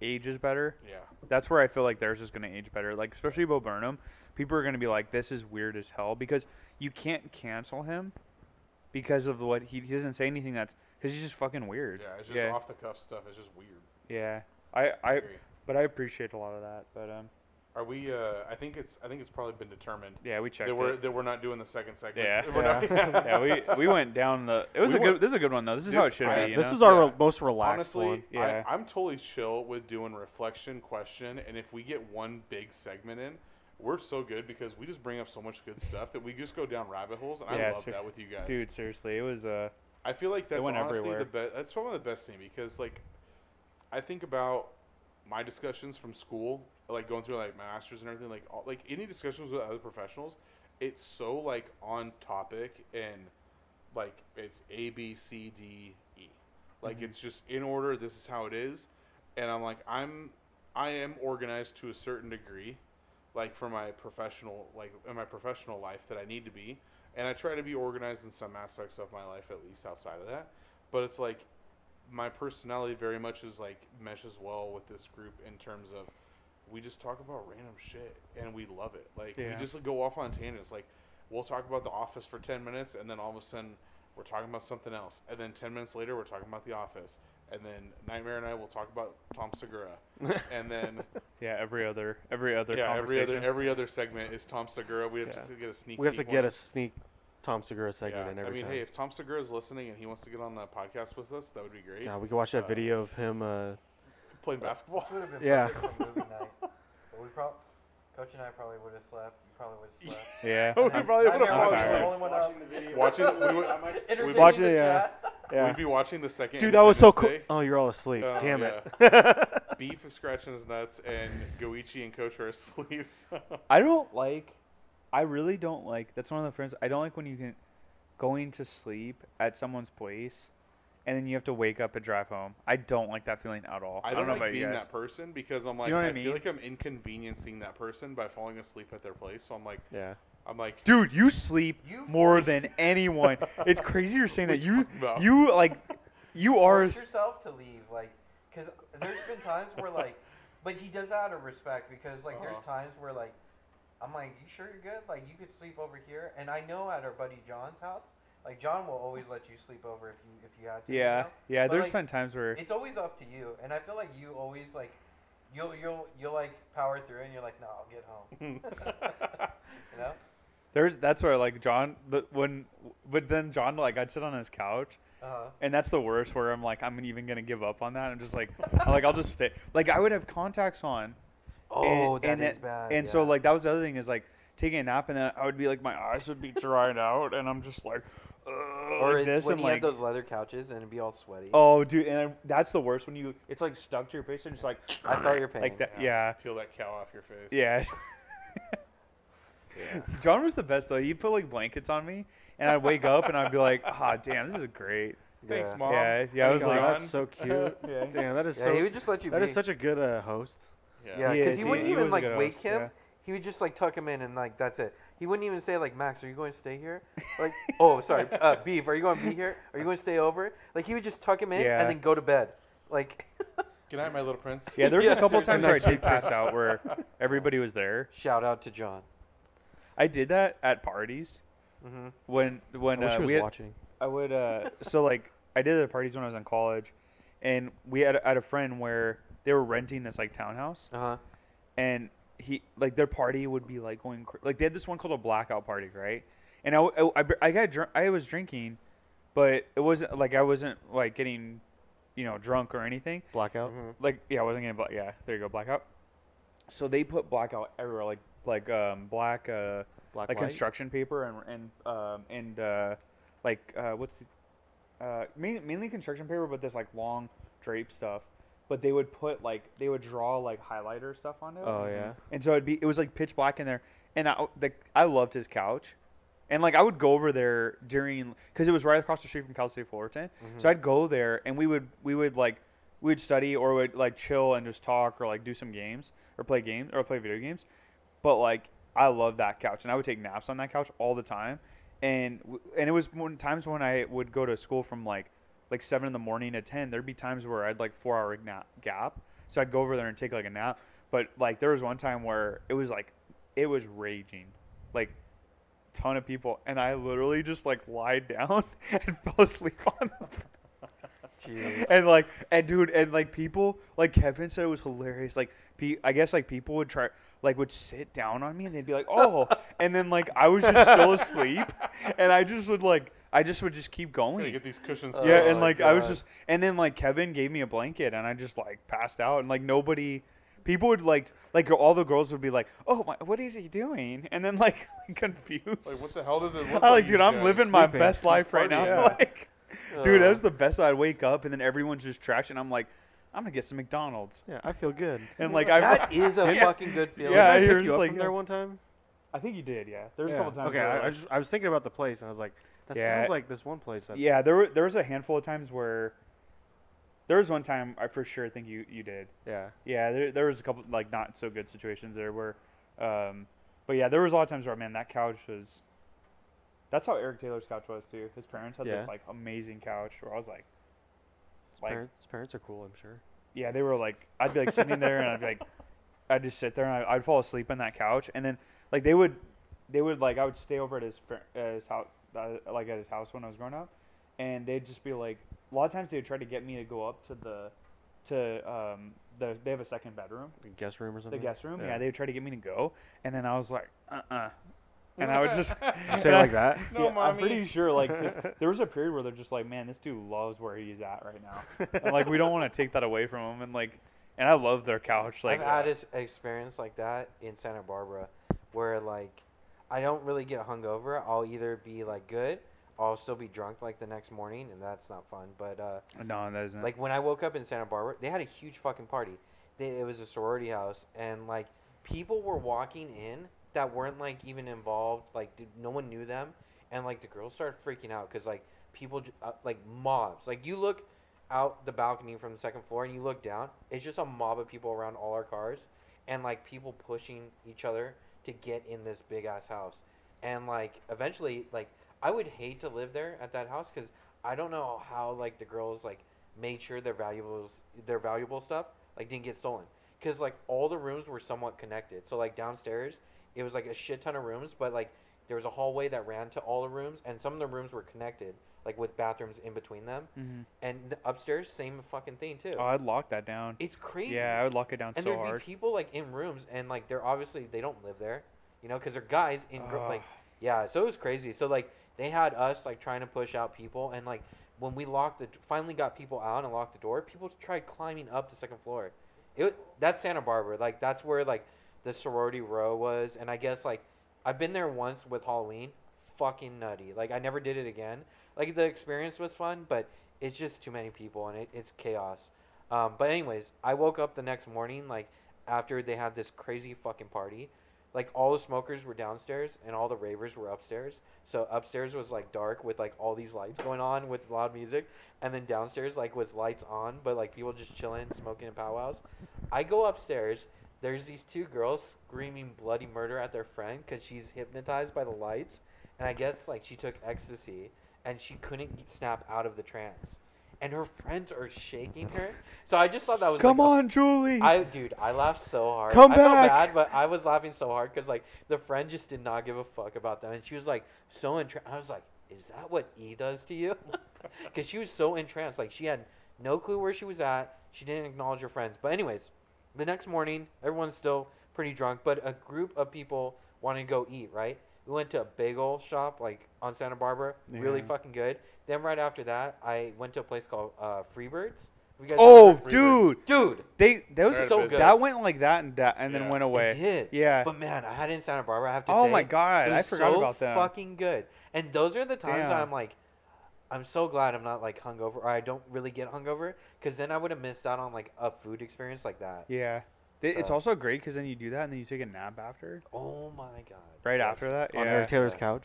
Speaker 3: ages better.
Speaker 1: Yeah.
Speaker 3: That's where I feel like theirs is gonna age better. Like especially Bo Burnham, people are gonna be like, "This is weird as hell," because you can't cancel him because of what he, he doesn't say anything that's because he's just fucking weird.
Speaker 1: Yeah, it's just
Speaker 3: yeah.
Speaker 1: off the cuff stuff. It's just weird.
Speaker 3: Yeah. I I but I appreciate a lot of that. But um,
Speaker 1: Are we? Uh, I think it's. I think it's probably been determined
Speaker 3: yeah, we checked
Speaker 1: that we're
Speaker 3: it.
Speaker 1: that we're not doing the second segment.
Speaker 3: Yeah.
Speaker 1: We're not-
Speaker 3: yeah, we we went down the. It was
Speaker 1: We
Speaker 3: a good. This is a good one though. This is how it should
Speaker 1: I-
Speaker 3: be. You
Speaker 2: this
Speaker 3: know?
Speaker 2: is our
Speaker 1: Yeah.
Speaker 2: most relaxed
Speaker 1: Honestly,
Speaker 2: one.
Speaker 3: Yeah.
Speaker 1: I, I'm totally chill with doing reflection, question, and if we get one big segment in, we're so good because we just bring up so much good stuff that we just go down rabbit holes, and
Speaker 3: Yeah,
Speaker 1: I love
Speaker 3: ser-
Speaker 1: that with you guys.
Speaker 3: dude. Seriously, it was uh.
Speaker 1: I feel like that's honestly
Speaker 3: everywhere.
Speaker 1: the best. That's of the best thing because like, I think about my discussions from school, like going through like my masters and everything. Like, all, like any discussions with other professionals, it's so like on topic and like it's A B C D E. Like
Speaker 3: Mhm.
Speaker 1: it's just in order. This is how it is, and I'm like I'm I am organized to a certain degree, like for my professional like in my professional life that I need to be and I try to be organized in some aspects of my life, at least outside of that. But it's like my personality very much is like meshes well with this group in terms of we just talk about random shit and we love it. Like
Speaker 3: Yeah.
Speaker 1: we just go off on tangents. Like we'll talk about the office for ten minutes, and then all of a sudden we're talking about something else, and then ten minutes later we're talking about the office, and then Nightmare and I will talk about Tom Segura, and then
Speaker 3: Yeah, every other every other
Speaker 1: yeah, every other every other segment is Tom Segura. We have
Speaker 2: Yeah.
Speaker 1: to get a sneak.
Speaker 2: we have to get
Speaker 1: one.
Speaker 2: a sneak Tom Segura segment
Speaker 1: Yeah,
Speaker 2: in every
Speaker 1: I mean,
Speaker 2: time.
Speaker 1: hey, if Tom Segura is listening and he wants to get on the podcast with us, that would be great.
Speaker 2: yeah, we can watch that
Speaker 1: uh,
Speaker 2: video of him. Uh,
Speaker 1: Playing basketball.
Speaker 4: This would have been
Speaker 2: Yeah.
Speaker 4: Perfect for movie night. But we prob- Coach and I probably would have slept. You probably would have slept.
Speaker 3: Yeah.
Speaker 1: Oh, we probably would have
Speaker 3: I'm
Speaker 4: the only one up.
Speaker 1: Watching, we would,
Speaker 4: Entertaining
Speaker 2: watching
Speaker 4: the
Speaker 2: it, yeah.
Speaker 4: chat.
Speaker 2: yeah.
Speaker 1: we'd be watching the second.
Speaker 2: Dude, that was so
Speaker 1: Independence
Speaker 2: cool.
Speaker 1: Day.
Speaker 2: Oh, you're all asleep.
Speaker 1: Oh,
Speaker 2: Damn
Speaker 1: yeah.
Speaker 2: it.
Speaker 1: Beef is scratching his nuts, and Goichi and Coach are asleep. So.
Speaker 3: I don't like. I really don't like. That's one of the friends. I don't like when you can going to sleep at someone's place, and then you have to wake up and drive home. I don't like that feeling at all.
Speaker 1: I
Speaker 3: don't,
Speaker 1: don't,
Speaker 3: know
Speaker 1: like
Speaker 3: about
Speaker 1: being
Speaker 3: you guys.
Speaker 1: that person because I'm
Speaker 3: Do
Speaker 1: like,
Speaker 3: you know what I
Speaker 1: I, feel like I'm inconveniencing that person by falling asleep at their place. So I'm like,
Speaker 2: yeah.
Speaker 1: I'm like,
Speaker 3: Dude, you sleep
Speaker 4: You
Speaker 3: more
Speaker 4: force-
Speaker 3: than anyone. it's crazy you're saying that.
Speaker 1: you
Speaker 3: You
Speaker 1: talking about?
Speaker 3: you like you are.
Speaker 4: Force yourself to leave, like, because there's been times where like, but he does that out of respect because like there's
Speaker 1: Uh-huh.
Speaker 4: times where like, I'm like, you sure you're good? Like you could sleep over here, and I know at our buddy John's house, like John will always let you sleep over if you if you had to. you
Speaker 3: Yeah,
Speaker 4: know?
Speaker 3: yeah.
Speaker 4: But,
Speaker 3: There's
Speaker 4: like,
Speaker 3: been times where
Speaker 4: It's always up to you, and I feel like you always like, you'll you'll you'll like power through, and you're like, no, I'll get home. you know?
Speaker 3: there's that's where like John, but when but then John like I'd sit on his couch
Speaker 4: Uh huh.
Speaker 3: And that's the worst where I'm like, I'm even gonna give up on that. I'm just like, I'm like I'll just stay. Like I would have contacts on,
Speaker 4: Oh,
Speaker 3: and,
Speaker 4: that
Speaker 3: and
Speaker 4: is
Speaker 3: it-
Speaker 4: bad.
Speaker 3: and so like that was the other thing is like taking a nap, and then I would be like, my eyes would be dried out, and I'm just like, Ugh,
Speaker 5: Or
Speaker 3: like
Speaker 5: it's
Speaker 3: this,
Speaker 5: when
Speaker 3: and
Speaker 5: he
Speaker 3: like,
Speaker 5: had those leather couches and it'd be all sweaty.
Speaker 3: oh dude, and I- that's the worst when you, it's like stuck to your face and just like,
Speaker 5: I felt your pain.
Speaker 3: like that,
Speaker 1: Yeah.
Speaker 3: yeah,
Speaker 1: peel that cow off your face.
Speaker 3: yeah.
Speaker 5: Yeah.
Speaker 3: John was the best though. He'd put like blankets on me, and I'd wake up and I'd be like, ah, damn, this is great.
Speaker 1: Thanks,
Speaker 5: Yeah.
Speaker 1: mom.
Speaker 3: Yeah, yeah, I was like,
Speaker 2: that's so cute.
Speaker 3: Yeah.
Speaker 2: Damn, that is
Speaker 5: Yeah,
Speaker 2: so.
Speaker 5: he would just let you
Speaker 2: That
Speaker 5: be.
Speaker 2: is such a good uh, host.
Speaker 5: yeah,
Speaker 3: He
Speaker 5: because
Speaker 3: is,
Speaker 5: he,
Speaker 3: he-
Speaker 5: wouldn't
Speaker 3: he
Speaker 5: even like wake
Speaker 3: host,
Speaker 5: him.
Speaker 3: yeah.
Speaker 5: He would just like tuck him in and like that's it. He wouldn't even say like Max, are you going to stay here? Like, oh sorry, uh, Beef, are you going to be here? Are you going to stay over? Like he would just tuck him in
Speaker 3: Yeah.
Speaker 5: and then go to bed. Like,
Speaker 1: Good night, my little prince.
Speaker 3: Yeah, there was
Speaker 5: Yeah,
Speaker 3: a couple
Speaker 1: seriously.
Speaker 3: times where I did pass out where everybody was there.
Speaker 5: shout out to John.
Speaker 3: I did that at parties
Speaker 5: hmm
Speaker 3: when when
Speaker 2: I wish
Speaker 3: uh,
Speaker 2: was
Speaker 3: we had,
Speaker 2: watching.
Speaker 3: I would uh so like I did it at parties when I was in college, and we had had a friend where they were renting this like townhouse,
Speaker 5: Uh huh.
Speaker 3: and he like their party would be like going cr- like they had this one called a blackout party, right? And I I I got drunk, I was drinking, but it wasn't like I wasn't like getting, you know, drunk or anything.
Speaker 2: Blackout.
Speaker 5: hmm
Speaker 3: like yeah, I wasn't getting black. Yeah, there you go, blackout. So they put blackout everywhere, like like um black uh
Speaker 2: Black
Speaker 3: like
Speaker 2: light.
Speaker 3: construction paper and and um and uh like uh what's the, uh mainly, mainly construction paper, but this like long drape stuff. But they would put like they would draw like highlighter stuff on it.
Speaker 2: Oh yeah.
Speaker 3: And so it'd be it was like pitch black in there, and I the, I loved his couch, and like I would go over there during because it was right across the street from Cal State Fullerton, mm-hmm. so I'd go there and we would we would like we would study or would like chill and just talk or like do some games or play games or play video games, but like I loved that couch and I would take naps on that couch all the time, and and it was when times when I would go to school from like like seven in the morning to ten, there'd be times where I'd like four hour nap gap, so I'd go over there and take like a nap. But like there was one time where it was like it was raging, like ton of people, and I literally just like lied down and fell asleep on them.
Speaker 4: Jeez.
Speaker 3: and like and dude and like people like Kevin said it was hilarious. Like pe- I guess like people would try like would sit down on me and they'd be like, "Oh," and then like I was just still asleep, and I just would like I just would just keep
Speaker 1: Gotta
Speaker 3: going.
Speaker 1: get these cushions.
Speaker 4: Oh
Speaker 3: yeah,
Speaker 4: my
Speaker 3: and like I was oh
Speaker 4: God.
Speaker 3: just and then like Kevin gave me a blanket and I just like passed out and like nobody. People would like, like all the girls would be like, "Oh my, what is he doing?" And then like confused.
Speaker 1: Like, what the hell does it look like?
Speaker 3: I like,
Speaker 1: like
Speaker 3: dude,
Speaker 1: you
Speaker 3: I'm
Speaker 1: guys?
Speaker 3: living my
Speaker 2: Sleeping.
Speaker 3: best life right now.
Speaker 1: partying.
Speaker 3: Like, dude, that was the best. I'd wake up and then everyone's just trash, and I'm like, I'm gonna get some McDonald's.
Speaker 2: Yeah, I feel good.
Speaker 3: And like I,
Speaker 4: that is a
Speaker 3: Yeah.
Speaker 4: fucking good feeling.
Speaker 3: Yeah,
Speaker 2: Didn't I
Speaker 3: you're
Speaker 2: pick you
Speaker 3: just
Speaker 2: up
Speaker 3: like,
Speaker 2: from there one time.
Speaker 3: I think you did. Yeah, there was
Speaker 2: Yeah.
Speaker 3: a couple times.
Speaker 2: Okay,
Speaker 3: where,
Speaker 2: I, I, just, I was thinking about the place, and I was like, that
Speaker 3: Yeah.
Speaker 2: sounds like this one place. That,
Speaker 3: yeah, there were, there was a handful of times where there was one time I for sure think you you did.
Speaker 2: yeah.
Speaker 3: Yeah, there there was a couple like not so good situations there where, um, but yeah, there was a lot of times where man that couch was. That's how Eric Taylor's couch was too. His parents had
Speaker 2: Yeah.
Speaker 3: this like amazing couch where I was like,
Speaker 2: His,
Speaker 3: like
Speaker 2: parents, his parents are cool, I'm sure.
Speaker 3: yeah, they were like, I'd be like sitting there and I'd be like, I'd just sit there and I, I'd fall asleep on that couch, and then like they would, they would like I would stay over at his uh, his house, like at his house when I was growing up, and they'd just be like, a lot of times they would try to get me to go up to the, to um the they have a second bedroom,
Speaker 2: The guest room or something.
Speaker 3: the guest room. Yeah,
Speaker 2: Yeah.
Speaker 3: they would try to get me to go, and then I was like, uh uh and I would just
Speaker 2: say like that?
Speaker 1: No,
Speaker 3: yeah, I'm pretty sure like this, there was a period where they're just like, man, this dude loves where he's at right now, and like we don't want to take that away from him, and like, and I love their couch. Like,
Speaker 4: I've had this experience like that in Santa Barbara, where like I don't really get hungover. I'll either be like good, or I'll still be drunk like the next morning, and that's not fun. But uh,
Speaker 3: no, that isn't.
Speaker 4: like when I woke up in Santa Barbara, they had a huge fucking party. They, it was a sorority house, and like people were walking in that weren't like even involved. Like did, no one knew them, and like the girls started freaking out because like people uh, like mobs. Like you look out the balcony from the second floor and you look down, it's just a mob of people around all our cars, and like people pushing each other to get in this big ass house, and like eventually like I would hate to live there at that house because I don't know how like the girls like made sure their valuables their valuable stuff like didn't get stolen. Because like all the rooms were somewhat connected. So like downstairs it was like a shit ton of rooms but like there was a hallway that ran to all the rooms and some of the rooms were connected like with bathrooms in between them
Speaker 3: hmm
Speaker 4: and the upstairs same fucking thing too
Speaker 3: oh, I'd lock that down.
Speaker 4: it's crazy
Speaker 3: Yeah, I would lock it down
Speaker 4: and
Speaker 3: so
Speaker 4: there'd
Speaker 3: hard.
Speaker 4: be people like in rooms and like they're obviously they don't live there you know because they're guys in gr- like yeah, so it was crazy. So like they had us like trying to push out people, and like when we locked the finally got people out and locked the door, people tried climbing up the second floor. It that's Santa Barbara, like that's where like the sorority row was, and I guess like I've been there once with Halloween, fucking nutty. Like I never did it again. Like the experience was fun, but it's just too many people and it, it's chaos. Um, but anyways, I woke up the next morning like after they had this crazy fucking party like all the smokers were downstairs and all the ravers were upstairs. So upstairs was like dark with like all these lights going on with loud music, and then downstairs like was lights on, but like people just chilling, smoking and powwows. I go upstairs. There's these two girls screaming bloody murder at their friend because she's hypnotized by the lights, and I guess like she took ecstasy and she couldn't get- snap out of the trance, and her friends are shaking her. So I just thought that was
Speaker 3: Come
Speaker 4: like, a-
Speaker 3: on, Julie.
Speaker 4: I dude, I laughed so hard.
Speaker 3: Come
Speaker 4: I felt bad, but I was laughing so hard because like the friend just did not give a fuck about them, and she was like so entranced. I was like, "Is that what E does to you?" Because she was so entranced, like she had no clue where she was at. She didn't acknowledge her friends. But anyways, the next morning, everyone's still pretty drunk, but a group of people wanted to go eat. Right? We went to a bagel shop like on Santa Barbara, really fucking good. Then right after that, I went to a place called uh, Freebirds. Have you
Speaker 3: oh,
Speaker 4: ever heard of Freebirds?
Speaker 3: dude,
Speaker 4: dude.
Speaker 3: they that was
Speaker 4: so good.
Speaker 3: that went like that and that and
Speaker 1: Yeah.
Speaker 3: then went
Speaker 4: It
Speaker 3: away.
Speaker 4: did.
Speaker 3: Yeah.
Speaker 4: But man, I had it in Santa Barbara. I have to
Speaker 3: oh
Speaker 4: say.
Speaker 3: my
Speaker 4: it
Speaker 3: god, I forgot
Speaker 4: so
Speaker 3: about them.
Speaker 4: Fucking good. And those are the times I'm like, I'm so glad I'm not like hungover, or I don't really get hungover, because then I would have missed out on like a food experience like that.
Speaker 3: Yeah. They- It's
Speaker 4: So-
Speaker 3: also great because then you do that and then you take a nap after.
Speaker 4: Oh my god.
Speaker 3: Right
Speaker 4: Yes.
Speaker 3: after that.
Speaker 2: On
Speaker 3: yeah.
Speaker 2: Eric Taylor's couch.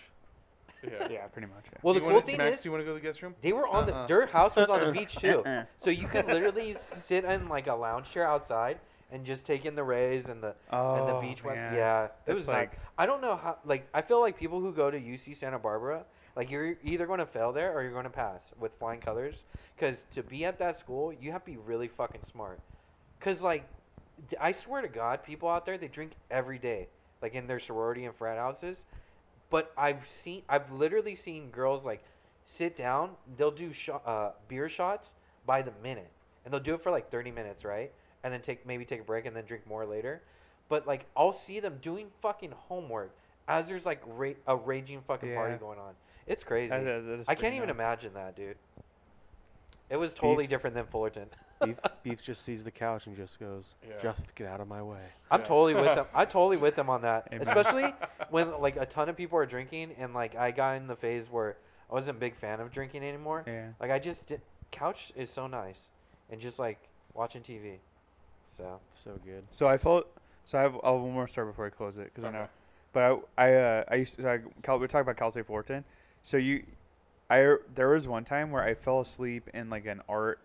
Speaker 1: Yeah.
Speaker 3: Yeah, pretty much. Yeah.
Speaker 4: Well,
Speaker 1: Do
Speaker 4: the cool
Speaker 1: wanna-
Speaker 4: thing
Speaker 1: Max,
Speaker 4: is,
Speaker 1: do you want to go to the guest room?
Speaker 4: they were on
Speaker 1: Uh-uh.
Speaker 4: the uh-huh. their house was on the beach too,
Speaker 3: Uh-uh.
Speaker 4: so you could literally sit in like a lounge chair outside and just take in the rays and the
Speaker 3: Oh,
Speaker 4: and the oh, beach went.
Speaker 3: man.
Speaker 4: Yeah, it
Speaker 3: That's
Speaker 4: was not-
Speaker 3: like
Speaker 4: I don't know how. Like, I feel like people who go to UC Santa Barbara, like you're either going to fail there or you're going to pass with flying colors. Because to be at that school, you have to be really fucking smart. Because like, d- I swear to God, people out there they drink every day, like in their sorority and frat houses. But I've seen, I've literally seen girls like sit down. They'll do shot, uh, beer shots by the minute, and they'll do it for like 30 minutes, right? And then take maybe take a break and then drink more later. But like I'll see them doing fucking homework as there's like ra- a raging fucking party going on. It's crazy.
Speaker 3: That- that-
Speaker 4: I can't even imagine that, dude. It was totally
Speaker 2: Beef.
Speaker 4: different than Fullerton.
Speaker 2: Beef, Beef just sees the couch and just goes,
Speaker 1: Yeah.
Speaker 2: "Just get out of my way."
Speaker 4: I'm
Speaker 1: Yeah.
Speaker 4: totally with them. I'm totally with them on that.
Speaker 3: Amen.
Speaker 4: Especially when like a ton of people are drinking and like I got in the phase where I wasn't a big fan of drinking anymore.
Speaker 3: Yeah.
Speaker 4: Like I just did couch is so nice and just like watching TV. So
Speaker 2: So good.
Speaker 3: So I felt. So I have, I have one more story before I close it because I
Speaker 1: Okay.
Speaker 3: know. But I I uh, I used to I, Cal, we talk about Cal State Fullerton. So you, I there was one time where I fell asleep in like an art.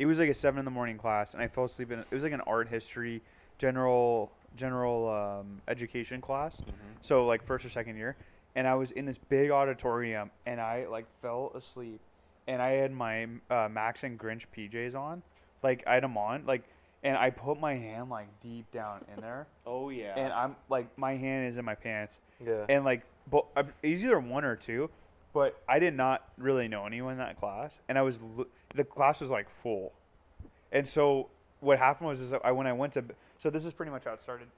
Speaker 3: It was like a seven in the morning class, and I fell asleep in. It was like an art history, general general um, education class.
Speaker 1: Mhm.
Speaker 3: So like first or second year, and I was in this big auditorium, and I like fell asleep, and I had my uh, Max and Grinch PJs on, like I had them on, like, and I put my hand like deep down in there,
Speaker 2: Oh yeah.
Speaker 3: and I'm like my hand is in my pants,
Speaker 4: yeah.
Speaker 3: and like, but it's either one or two, but I did not really know anyone in that class, and I was l- the class was like full, and so what happened was is that I when I went to so this is pretty much how it started.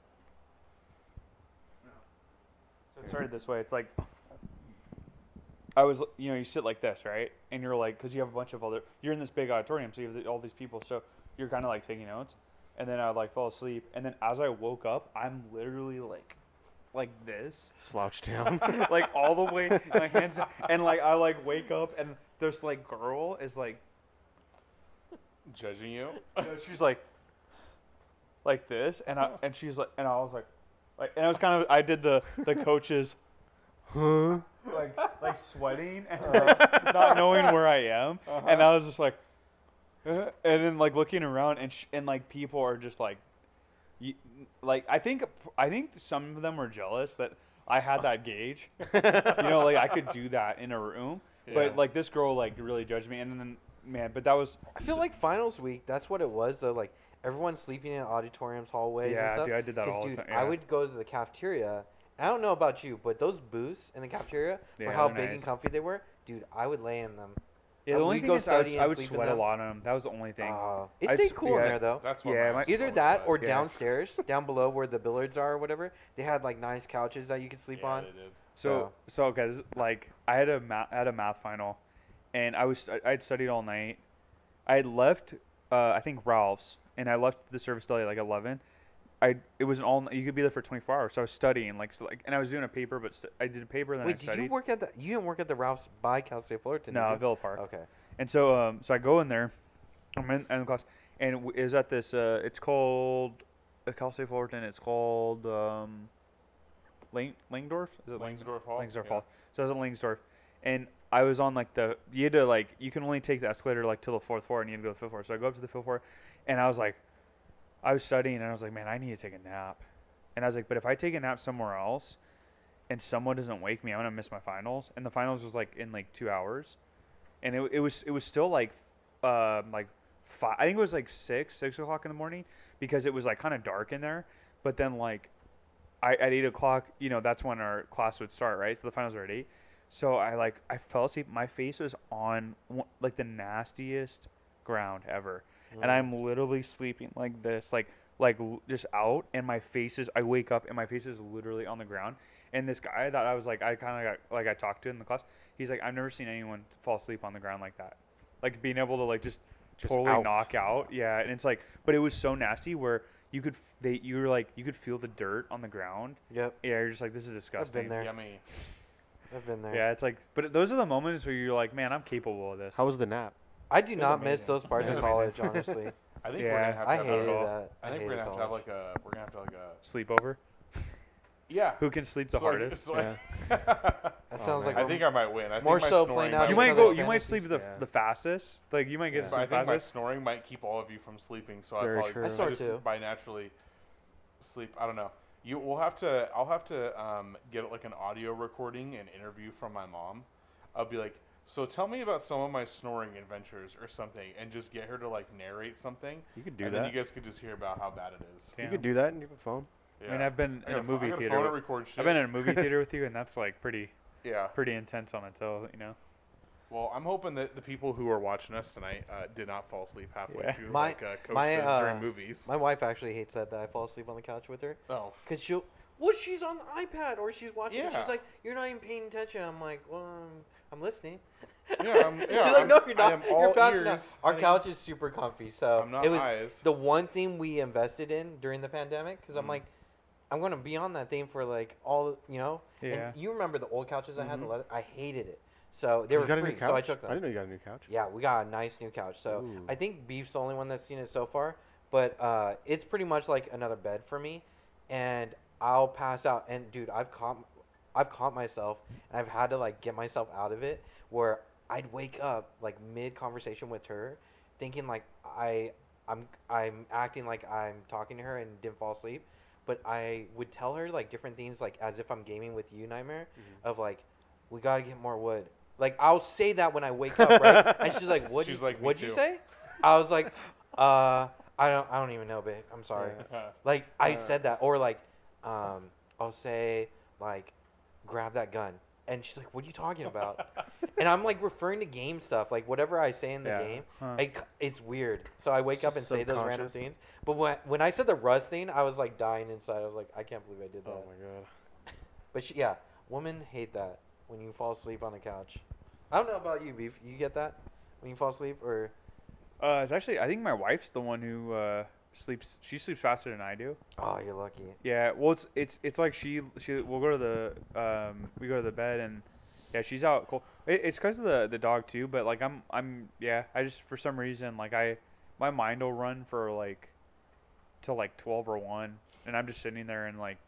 Speaker 3: So it started this way. It's like I was, you know, you sit like this, right? And you're like, because you have a bunch of other, you're in this big auditorium, so you have the, all these people, so you're kind of like taking notes. And then I like fall asleep, and then as I woke up, I'm literally like, like this,
Speaker 2: Slouch down.
Speaker 3: like all the way, my hands, and like I like wake up, and this like girl is like,
Speaker 1: Judging you.
Speaker 3: you know, she's like, like this, and I and she's like, and I was like, like, and I was kind of, I did the the coaches,
Speaker 2: huh?
Speaker 3: like like sweating and like, not knowing where I am, and I was just like, uh, and then like looking around, and sh- and like people are just like, y- like I think I think some of them were jealous that I had that gauge, you know, like I could do that in a room,
Speaker 1: Yeah.
Speaker 3: but like this girl like really judged me, and then man, but that was
Speaker 4: I feel like finals week. That's what it was though. Like everyone sleeping in auditoriums, hallways,
Speaker 3: yeah,
Speaker 4: and stuff.
Speaker 3: dude, I did that
Speaker 4: 'Cause,
Speaker 3: all
Speaker 4: dude,
Speaker 3: the time.
Speaker 4: I would go to the cafeteria. I don't know about you, but those booths in the cafeteria,
Speaker 3: Yeah,
Speaker 4: for how big
Speaker 3: nice.
Speaker 4: and comfy they were, dude, I would lay in them.
Speaker 3: Yeah, the only thing
Speaker 4: go
Speaker 3: is I would, I would sweat a lot on them. That was the only thing.
Speaker 4: Uh, it
Speaker 3: I
Speaker 4: stayed
Speaker 3: s-
Speaker 4: cool in there though.
Speaker 1: That's what
Speaker 3: Yeah,
Speaker 1: mine
Speaker 3: my-
Speaker 4: Either that
Speaker 1: like.
Speaker 4: or
Speaker 3: Yeah.
Speaker 4: downstairs, down below where the billiards are or whatever, they had like nice couches that you could sleep
Speaker 1: yeah,
Speaker 4: on.
Speaker 1: They did.
Speaker 3: So so okay, this like I had a math I had a math final, and I was I had studied all night. I had left uh, I think Ralph's, and I left the service deli at like eleven. I it was an all you could be there for twenty four hours, so I was studying like so like and I was doing a paper, but st- I did a paper and then
Speaker 4: Wait,
Speaker 3: I
Speaker 4: did
Speaker 3: studied.
Speaker 4: you work at the? You didn't work at the Ralph's by Cal State Fullerton?
Speaker 3: no,
Speaker 4: did you?
Speaker 3: Villa Park.
Speaker 4: Okay.
Speaker 3: And so um so I go in there, I'm in, in class, and w- is at this uh it's called uh, Cal State Fullerton. It's called um, Lang Langdorf. Is it Lang-
Speaker 1: Langsdorf Hall.
Speaker 3: Langsdorf
Speaker 1: yeah.
Speaker 3: Hall. So I was at Langsdorf, and I was on like the you had to like you can only take the escalator like till the fourth floor, and you had to go to the fifth floor. So I go up to the fifth floor, and I was like, I was studying, and I was like, man, I need to take a nap, and I was like, but if I take a nap somewhere else, and someone doesn't wake me, I'm gonna miss my finals, and the finals was like in like two hours, and it it was it was still like, um like five. I think it was like six six o'clock in the morning because it was like kind of dark in there, but then like I, at eight o'clock, you know, that's when our class would start, right? So the finals are at eight. So I like I fell asleep. My face was on like the nastiest ground ever, and. I'm literally sleeping like this, like like just out, and my face is. I wake up and my face is literally on the ground. And this guy that I was like, I kind of got like I talked to in the class. He's like, I've never seen anyone fall asleep on the ground like that, like being able to like just,
Speaker 2: Just
Speaker 3: totally
Speaker 2: out.
Speaker 3: knock out. Yeah, and it's like, but it was so nasty where you could they you were like you could feel the dirt on the ground.
Speaker 4: Yep.
Speaker 3: Yeah, you're just like this is disgusting.
Speaker 4: I've been there.
Speaker 1: Yummy.
Speaker 4: I've been there.
Speaker 3: Yeah, it's like, but those are the moments where you're like, man, I'm capable of this.
Speaker 2: How was the nap?
Speaker 4: I do
Speaker 3: was
Speaker 4: not miss those parts of college, honestly.
Speaker 1: I think
Speaker 3: Yeah.
Speaker 1: we're gonna have to
Speaker 4: I
Speaker 1: have
Speaker 4: hated
Speaker 1: a,
Speaker 4: that.
Speaker 1: I think we're gonna have to have like a we're gonna have to like a
Speaker 3: sleepover?
Speaker 1: yeah.
Speaker 3: Who can sleep the
Speaker 1: So,
Speaker 3: hardest?
Speaker 1: so, oh, like-
Speaker 4: That
Speaker 2: Oh,
Speaker 4: sounds
Speaker 2: man.
Speaker 4: like
Speaker 1: I think I might win. I
Speaker 4: More
Speaker 1: think my
Speaker 4: so
Speaker 1: snoring
Speaker 4: playing
Speaker 1: might
Speaker 4: out
Speaker 3: you might go. You might sleep the
Speaker 2: Yeah.
Speaker 3: the fastest. Like you might get
Speaker 2: Yeah.
Speaker 1: But I
Speaker 3: some
Speaker 1: think my snoring might keep all of you from sleeping, so
Speaker 2: Very
Speaker 1: I probably.
Speaker 2: I
Speaker 4: snore
Speaker 1: just
Speaker 4: too.
Speaker 1: by naturally sleep. I don't know. You will have to. I'll have to um, get like an audio recording and interview from my mom. I'll be like, so tell me about some of my snoring adventures or something, and just get her to like narrate something,
Speaker 2: You could do
Speaker 1: and
Speaker 2: that.
Speaker 1: then you guys could just hear about how bad it is.
Speaker 2: You could do that in your phone.
Speaker 1: Yeah.
Speaker 3: I mean, I've been in
Speaker 1: got
Speaker 3: a movie
Speaker 1: I got a
Speaker 3: theater. with- I've been in a movie theater with you, and that's like pretty
Speaker 1: yeah.
Speaker 3: pretty intense on its own. You know.
Speaker 1: Well, I'm hoping that the people who are watching us tonight uh, did not fall asleep halfway
Speaker 2: Yeah.
Speaker 1: through,
Speaker 4: My-
Speaker 1: like uh, Coach
Speaker 4: my,
Speaker 1: does
Speaker 4: uh,
Speaker 1: during movies.
Speaker 4: My wife actually hates that that I fall asleep on the couch with her
Speaker 1: oh,
Speaker 4: because she'll. Well, she's on the iPad or she's watching. it.
Speaker 1: Yeah.
Speaker 4: She's like, "You're not even paying attention." I'm like, "Well, I'm, I'm listening."
Speaker 1: Yeah, I'm-
Speaker 4: She's
Speaker 1: yeah,
Speaker 4: like,
Speaker 1: I'm-
Speaker 4: "No, you're
Speaker 1: I
Speaker 4: not.
Speaker 1: am
Speaker 4: You're
Speaker 1: all
Speaker 4: passing out."
Speaker 1: ears.
Speaker 4: Our
Speaker 1: I-
Speaker 4: couch is super comfy, so
Speaker 1: I'm not
Speaker 4: it was
Speaker 1: eyes.
Speaker 4: the one thing we invested in during the pandemic because I'm
Speaker 1: Mhm.
Speaker 4: like, I'm gonna be on that thing for like all you know.
Speaker 3: Yeah.
Speaker 4: And you remember the old couches I had, the
Speaker 2: Mhm.
Speaker 4: leather? I hated it. So they
Speaker 2: You
Speaker 4: were
Speaker 2: got a
Speaker 4: free,
Speaker 2: new couch?
Speaker 4: so I took them.
Speaker 2: I didn't know you got a new couch.
Speaker 4: Yeah, we got a nice new couch. So
Speaker 2: Ooh.
Speaker 4: I think Beef's the only one that's seen it so far. But uh, it's pretty much like another bed for me, and I'll pass out. And dude, I've caught, I've caught myself, and I've had to like get myself out of it, where I'd wake up like mid conversation with her, thinking like I, I'm, I'm acting like I'm talking to her and didn't fall asleep, but I would tell her like different things like as if I'm gaming with you, Nightmare,
Speaker 2: Mhm.
Speaker 4: of like, we gotta get more wood. Like I'll say that when I wake up, right? and she's like, "What?
Speaker 1: She's
Speaker 4: you,
Speaker 1: like,
Speaker 4: what'd you say?" I was like, "Uh, I don't, I don't even know, babe. I'm sorry."
Speaker 2: Yeah.
Speaker 4: Like I
Speaker 2: Uh.
Speaker 4: said that, or like, um, I'll say like, "Grab that gun," and she's like, "What are you talking about?" and I'm like referring to game stuff, like whatever I say in the
Speaker 2: Yeah.
Speaker 4: game.
Speaker 3: Huh.
Speaker 4: I it's weird. So I wake up and say those random things. But when when I said the Rust thing, I was like dying inside. I was like, I can't believe I did that.
Speaker 2: Oh my god.
Speaker 4: But she, yeah, women hate that when you fall asleep on the couch. I don't know about you, Beef. You get that when you fall asleep, or
Speaker 3: Uh, it's actually I think my wife's the one who uh, sleeps. She sleeps faster than I do.
Speaker 4: oh, you're lucky.
Speaker 3: Yeah. Well, it's it's it's like she she we'll go to the um we go to the bed and yeah she's out cold. It, it's because of the the dog too. But like I'm I'm yeah I just for some reason like I my mind will run for like till like twelve or one and I'm just sitting there and like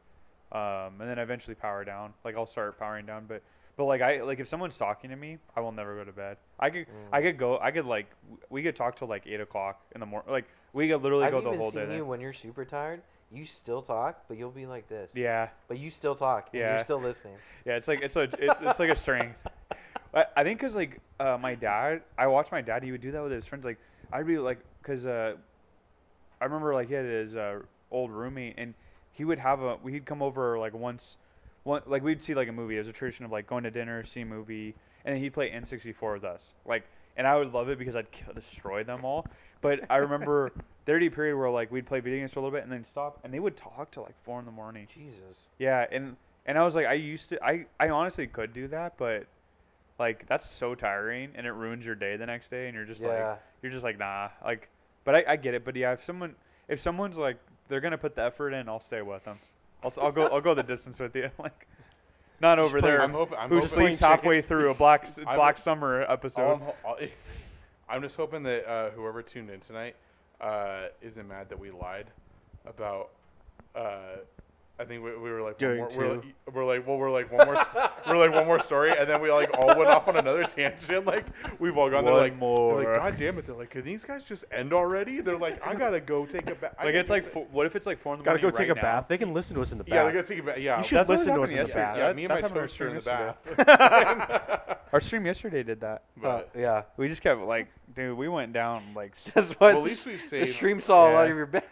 Speaker 3: um and then eventually power down. Like I'll start powering down, but. But like I like if someone's talking to me, I will never go to bed. I could I
Speaker 4: Mm.
Speaker 3: could go I could like we could talk till like eight o'clock in the morning. Like we could literally
Speaker 4: I've
Speaker 3: go the whole day. there.
Speaker 4: you when you're super tired. You still talk, but you'll be like this.
Speaker 3: Yeah,
Speaker 4: But you still talk.
Speaker 3: Yeah.
Speaker 4: You're still listening.
Speaker 3: yeah. It's like it's a it, it's like a string. I, I think because like uh, my dad, I watched my dad. He would do that with his friends. Like I'd be like, because uh, I remember like he had his uh, old roommate, and he would have a. He'd come over like once, one like we'd see like a movie. It was a tradition of like going to dinner, see a movie, and then he'd play N64 with us. Like, and I would love it because I'd kill, destroy them all. But I remember there'd be a period where like we'd play video games for a little bit and then stop, and they would talk till like four in the morning.
Speaker 4: Jesus.
Speaker 3: Yeah, and and I was like, I used to, I I honestly could do that, but like that's so tiring, and it ruins your day the next day, and you're just like, you're just like, nah, like, but I, I get it, but yeah, if someone, if someone's like, they're gonna put the effort in, I'll stay with them. I'll I'll go I'll go the distance with you, like, not over
Speaker 2: play-
Speaker 3: there.
Speaker 1: I'm hoping. I'm
Speaker 3: who sleeps
Speaker 2: chicken.
Speaker 3: halfway through a Black Black Summer
Speaker 1: all
Speaker 3: episode?
Speaker 1: I'm, all- I'm just hoping that uh, whoever tuned in tonight uh, isn't mad that we lied about. Uh, I think we, we were like
Speaker 2: Doing
Speaker 1: one more, we're, like, we're like well we're like one more st- we're like one more story and then we like all went off on another tangent like we've all gone there
Speaker 3: One
Speaker 1: like they're
Speaker 3: more.
Speaker 1: like god damn it they're like can these guys just end already they're like I gotta go take a bath
Speaker 3: like it's like, four, what if it's like four in the
Speaker 2: Gotta go
Speaker 3: morning
Speaker 2: take
Speaker 3: right
Speaker 2: a
Speaker 3: now?
Speaker 2: bath. They can listen to us in the bath.
Speaker 1: yeah they gotta take a bath yeah
Speaker 2: You should
Speaker 3: That's what
Speaker 2: listen to us
Speaker 3: happened
Speaker 2: in the
Speaker 3: yesterday.
Speaker 2: bath.
Speaker 1: yeah
Speaker 3: That-
Speaker 1: me and
Speaker 3: that's
Speaker 1: my
Speaker 3: happened our
Speaker 1: toaster in the
Speaker 3: stream
Speaker 1: bath
Speaker 3: Our stream yesterday did that.
Speaker 1: but
Speaker 4: Uh, yeah.
Speaker 3: We just kept like, dude, we went down like. s-
Speaker 4: That's why
Speaker 1: well, at
Speaker 4: the,
Speaker 1: least we've
Speaker 4: the stream saw a lot of your back.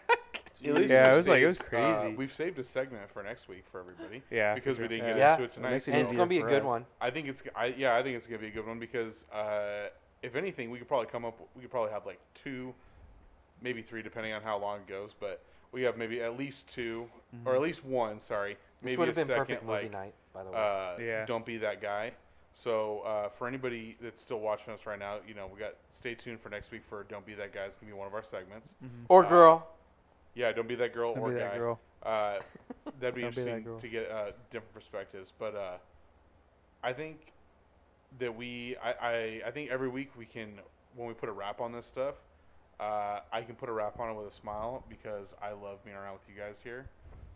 Speaker 1: At least
Speaker 3: Yeah, it was like- it was
Speaker 1: saved, uh,
Speaker 3: crazy.
Speaker 1: we've saved a segment for next week for everybody
Speaker 3: Yeah.
Speaker 1: because we didn't
Speaker 3: sure.
Speaker 1: get
Speaker 4: Yeah.
Speaker 1: into it
Speaker 2: It
Speaker 1: tonight.
Speaker 2: makes it
Speaker 4: and it's gonna be a good
Speaker 2: us.
Speaker 4: one.
Speaker 1: I think it's I yeah I think it's gonna be a good one because uh, if anything we could probably come up we could probably have like two, maybe three depending on how long it goes, but we have maybe at least 2 or at
Speaker 3: Mhm.
Speaker 1: least one. Sorry,
Speaker 4: This
Speaker 1: maybe
Speaker 4: would
Speaker 1: a
Speaker 4: have been
Speaker 1: second
Speaker 4: perfect movie
Speaker 1: like
Speaker 4: night, by the way.
Speaker 1: uh,
Speaker 3: Yeah.
Speaker 1: don't be that guy. So uh, for anybody that's still watching us right now, you know we got stay tuned for next week for don't be that guy. It's gonna be one of our segments.
Speaker 3: Mhm.
Speaker 4: or
Speaker 1: uh,
Speaker 4: girl.
Speaker 1: Yeah, don't be that girl
Speaker 3: Don't
Speaker 1: or
Speaker 3: be that
Speaker 1: guy.
Speaker 3: girl.
Speaker 1: Uh, that'd be
Speaker 3: Don't be that
Speaker 1: interesting to get uh, different perspectives. But uh, I think that we, I, I, I think every week we can, when we put a wrap on this stuff, uh, I can put a wrap on it with a smile because I love being around with you guys here.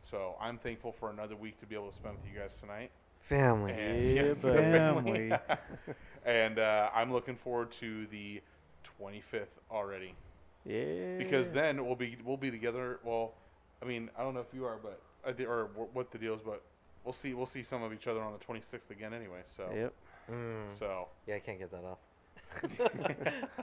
Speaker 1: So I'm thankful for another week to be able to spend with you guys tonight.
Speaker 4: Family.
Speaker 1: And,
Speaker 2: Yeah,
Speaker 1: the.
Speaker 3: Family.
Speaker 1: and uh, I'm looking forward to the 25th already
Speaker 2: Yeah.
Speaker 1: because then we'll be we'll be together. Well, I mean, I don't know if you are, but I thi- or what the deal is, but we'll see we'll see some of each other on the 26th again anyway. So
Speaker 2: Yep.
Speaker 4: Mm.
Speaker 1: so
Speaker 4: Yeah, I can't get that off.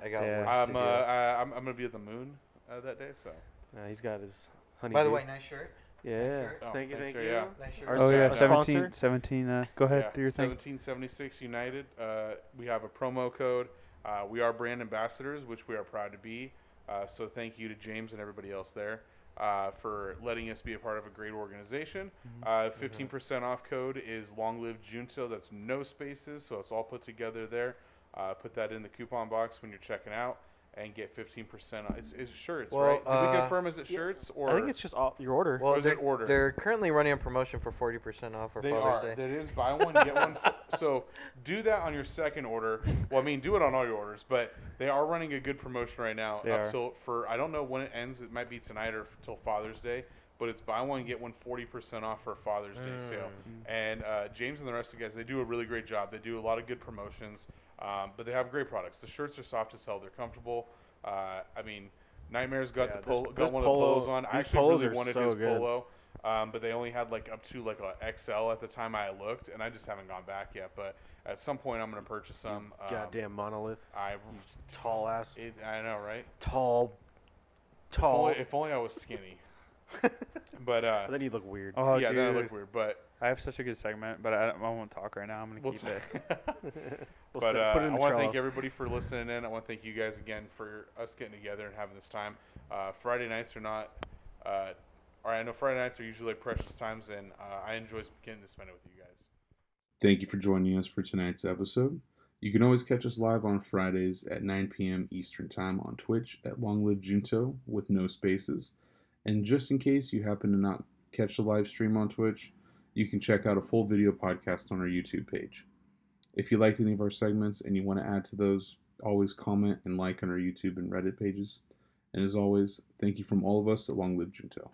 Speaker 4: I got
Speaker 2: Yeah.
Speaker 1: I'm uh,
Speaker 4: do.
Speaker 1: I, I'm I'm gonna be at the moon uh, that day. So
Speaker 2: Uh, he's got his honey.
Speaker 4: By the way, nice shirt.
Speaker 2: Yeah.
Speaker 4: shirt.
Speaker 1: Oh,
Speaker 2: thank you, thank
Speaker 1: sir,
Speaker 2: you.
Speaker 1: yeah.
Speaker 4: Nice shirt.
Speaker 3: Oh
Speaker 2: s-
Speaker 3: yeah, 17, 17 uh, go ahead,
Speaker 1: Yeah,
Speaker 3: do your thing.
Speaker 1: 1776 United. Uh, we have a promo code. Uh, we are brand ambassadors, which we are proud to be. Uh, so thank you to James and everybody else there uh, for letting us be a part of a great organization. Uh, 15% off code is Long Live Junto. That's no spaces, so it's all put together there. Uh, put that in the coupon box when you're checking out and get 15% off. It's, it's shirts,
Speaker 4: Well,
Speaker 1: right? Did we
Speaker 4: uh,
Speaker 1: confirm is it shirts or
Speaker 2: I think it's just all, your order.
Speaker 4: Well,
Speaker 1: Or is
Speaker 4: they're,
Speaker 1: it order?
Speaker 4: they're currently running a promotion for 40% off for
Speaker 1: They
Speaker 4: Father's
Speaker 1: are.
Speaker 4: Day.
Speaker 1: That is buy one get one. f- so do that on your second order. Well, I mean, do it on all your orders, but they are running a good promotion right now
Speaker 3: They
Speaker 1: up
Speaker 3: are.
Speaker 1: till for I don't know when it ends. It might be tonight or f- till Father's Day, but it's buy one get one 40% off for Father's Day sale.
Speaker 3: Mm.
Speaker 1: And uh, James and the rest of the guys, they do a really great job. They do a lot of good promotions, um, but they have great products. The shirts are soft as hell. They're comfortable. Uh, I mean, Nightmare's got
Speaker 2: Yeah,
Speaker 1: the polo,
Speaker 2: this
Speaker 1: got one
Speaker 2: polo-
Speaker 1: of the polos on. I actually really wanted
Speaker 2: so
Speaker 1: his
Speaker 2: good.
Speaker 1: polo, um, but they only had like up to like a XL at the time I looked, and I just haven't gone back yet. But at some point, I'm gonna purchase some. Um,
Speaker 2: Goddamn monolith.
Speaker 1: I
Speaker 2: Tall ass.
Speaker 1: it, I know, right?
Speaker 2: Tall.
Speaker 1: If
Speaker 2: Tall.
Speaker 1: only, if only I was skinny. but uh,
Speaker 2: then you look weird.
Speaker 3: Oh,
Speaker 1: yeah,
Speaker 3: dude.
Speaker 1: then I look weird. But
Speaker 3: I have such a good segment, but I, I won't talk right now. I'm gonna
Speaker 1: we'll
Speaker 3: keep it.
Speaker 2: We'll
Speaker 1: but
Speaker 2: set-
Speaker 1: uh,
Speaker 2: put it
Speaker 1: I
Speaker 2: in the
Speaker 1: want to thank everybody for listening in. I want to thank you guys again for us getting together and having this time. Uh, Friday nights are not. Uh, all right, I know Friday nights are usually precious times, and uh, I enjoy getting to spend it with you guys.
Speaker 6: Thank you for joining us for tonight's episode. You can always catch us live on Fridays at 9 p.m. Eastern Time on Twitch at Long Live Junto with no spaces. And just in case you happen to not catch the live stream on Twitch, you can check out a full video podcast on our YouTube page. If you liked any of our segments and you want to add to those, always comment and like on our YouTube and Reddit pages. And as always, thank you from all of us at Long Live Junto.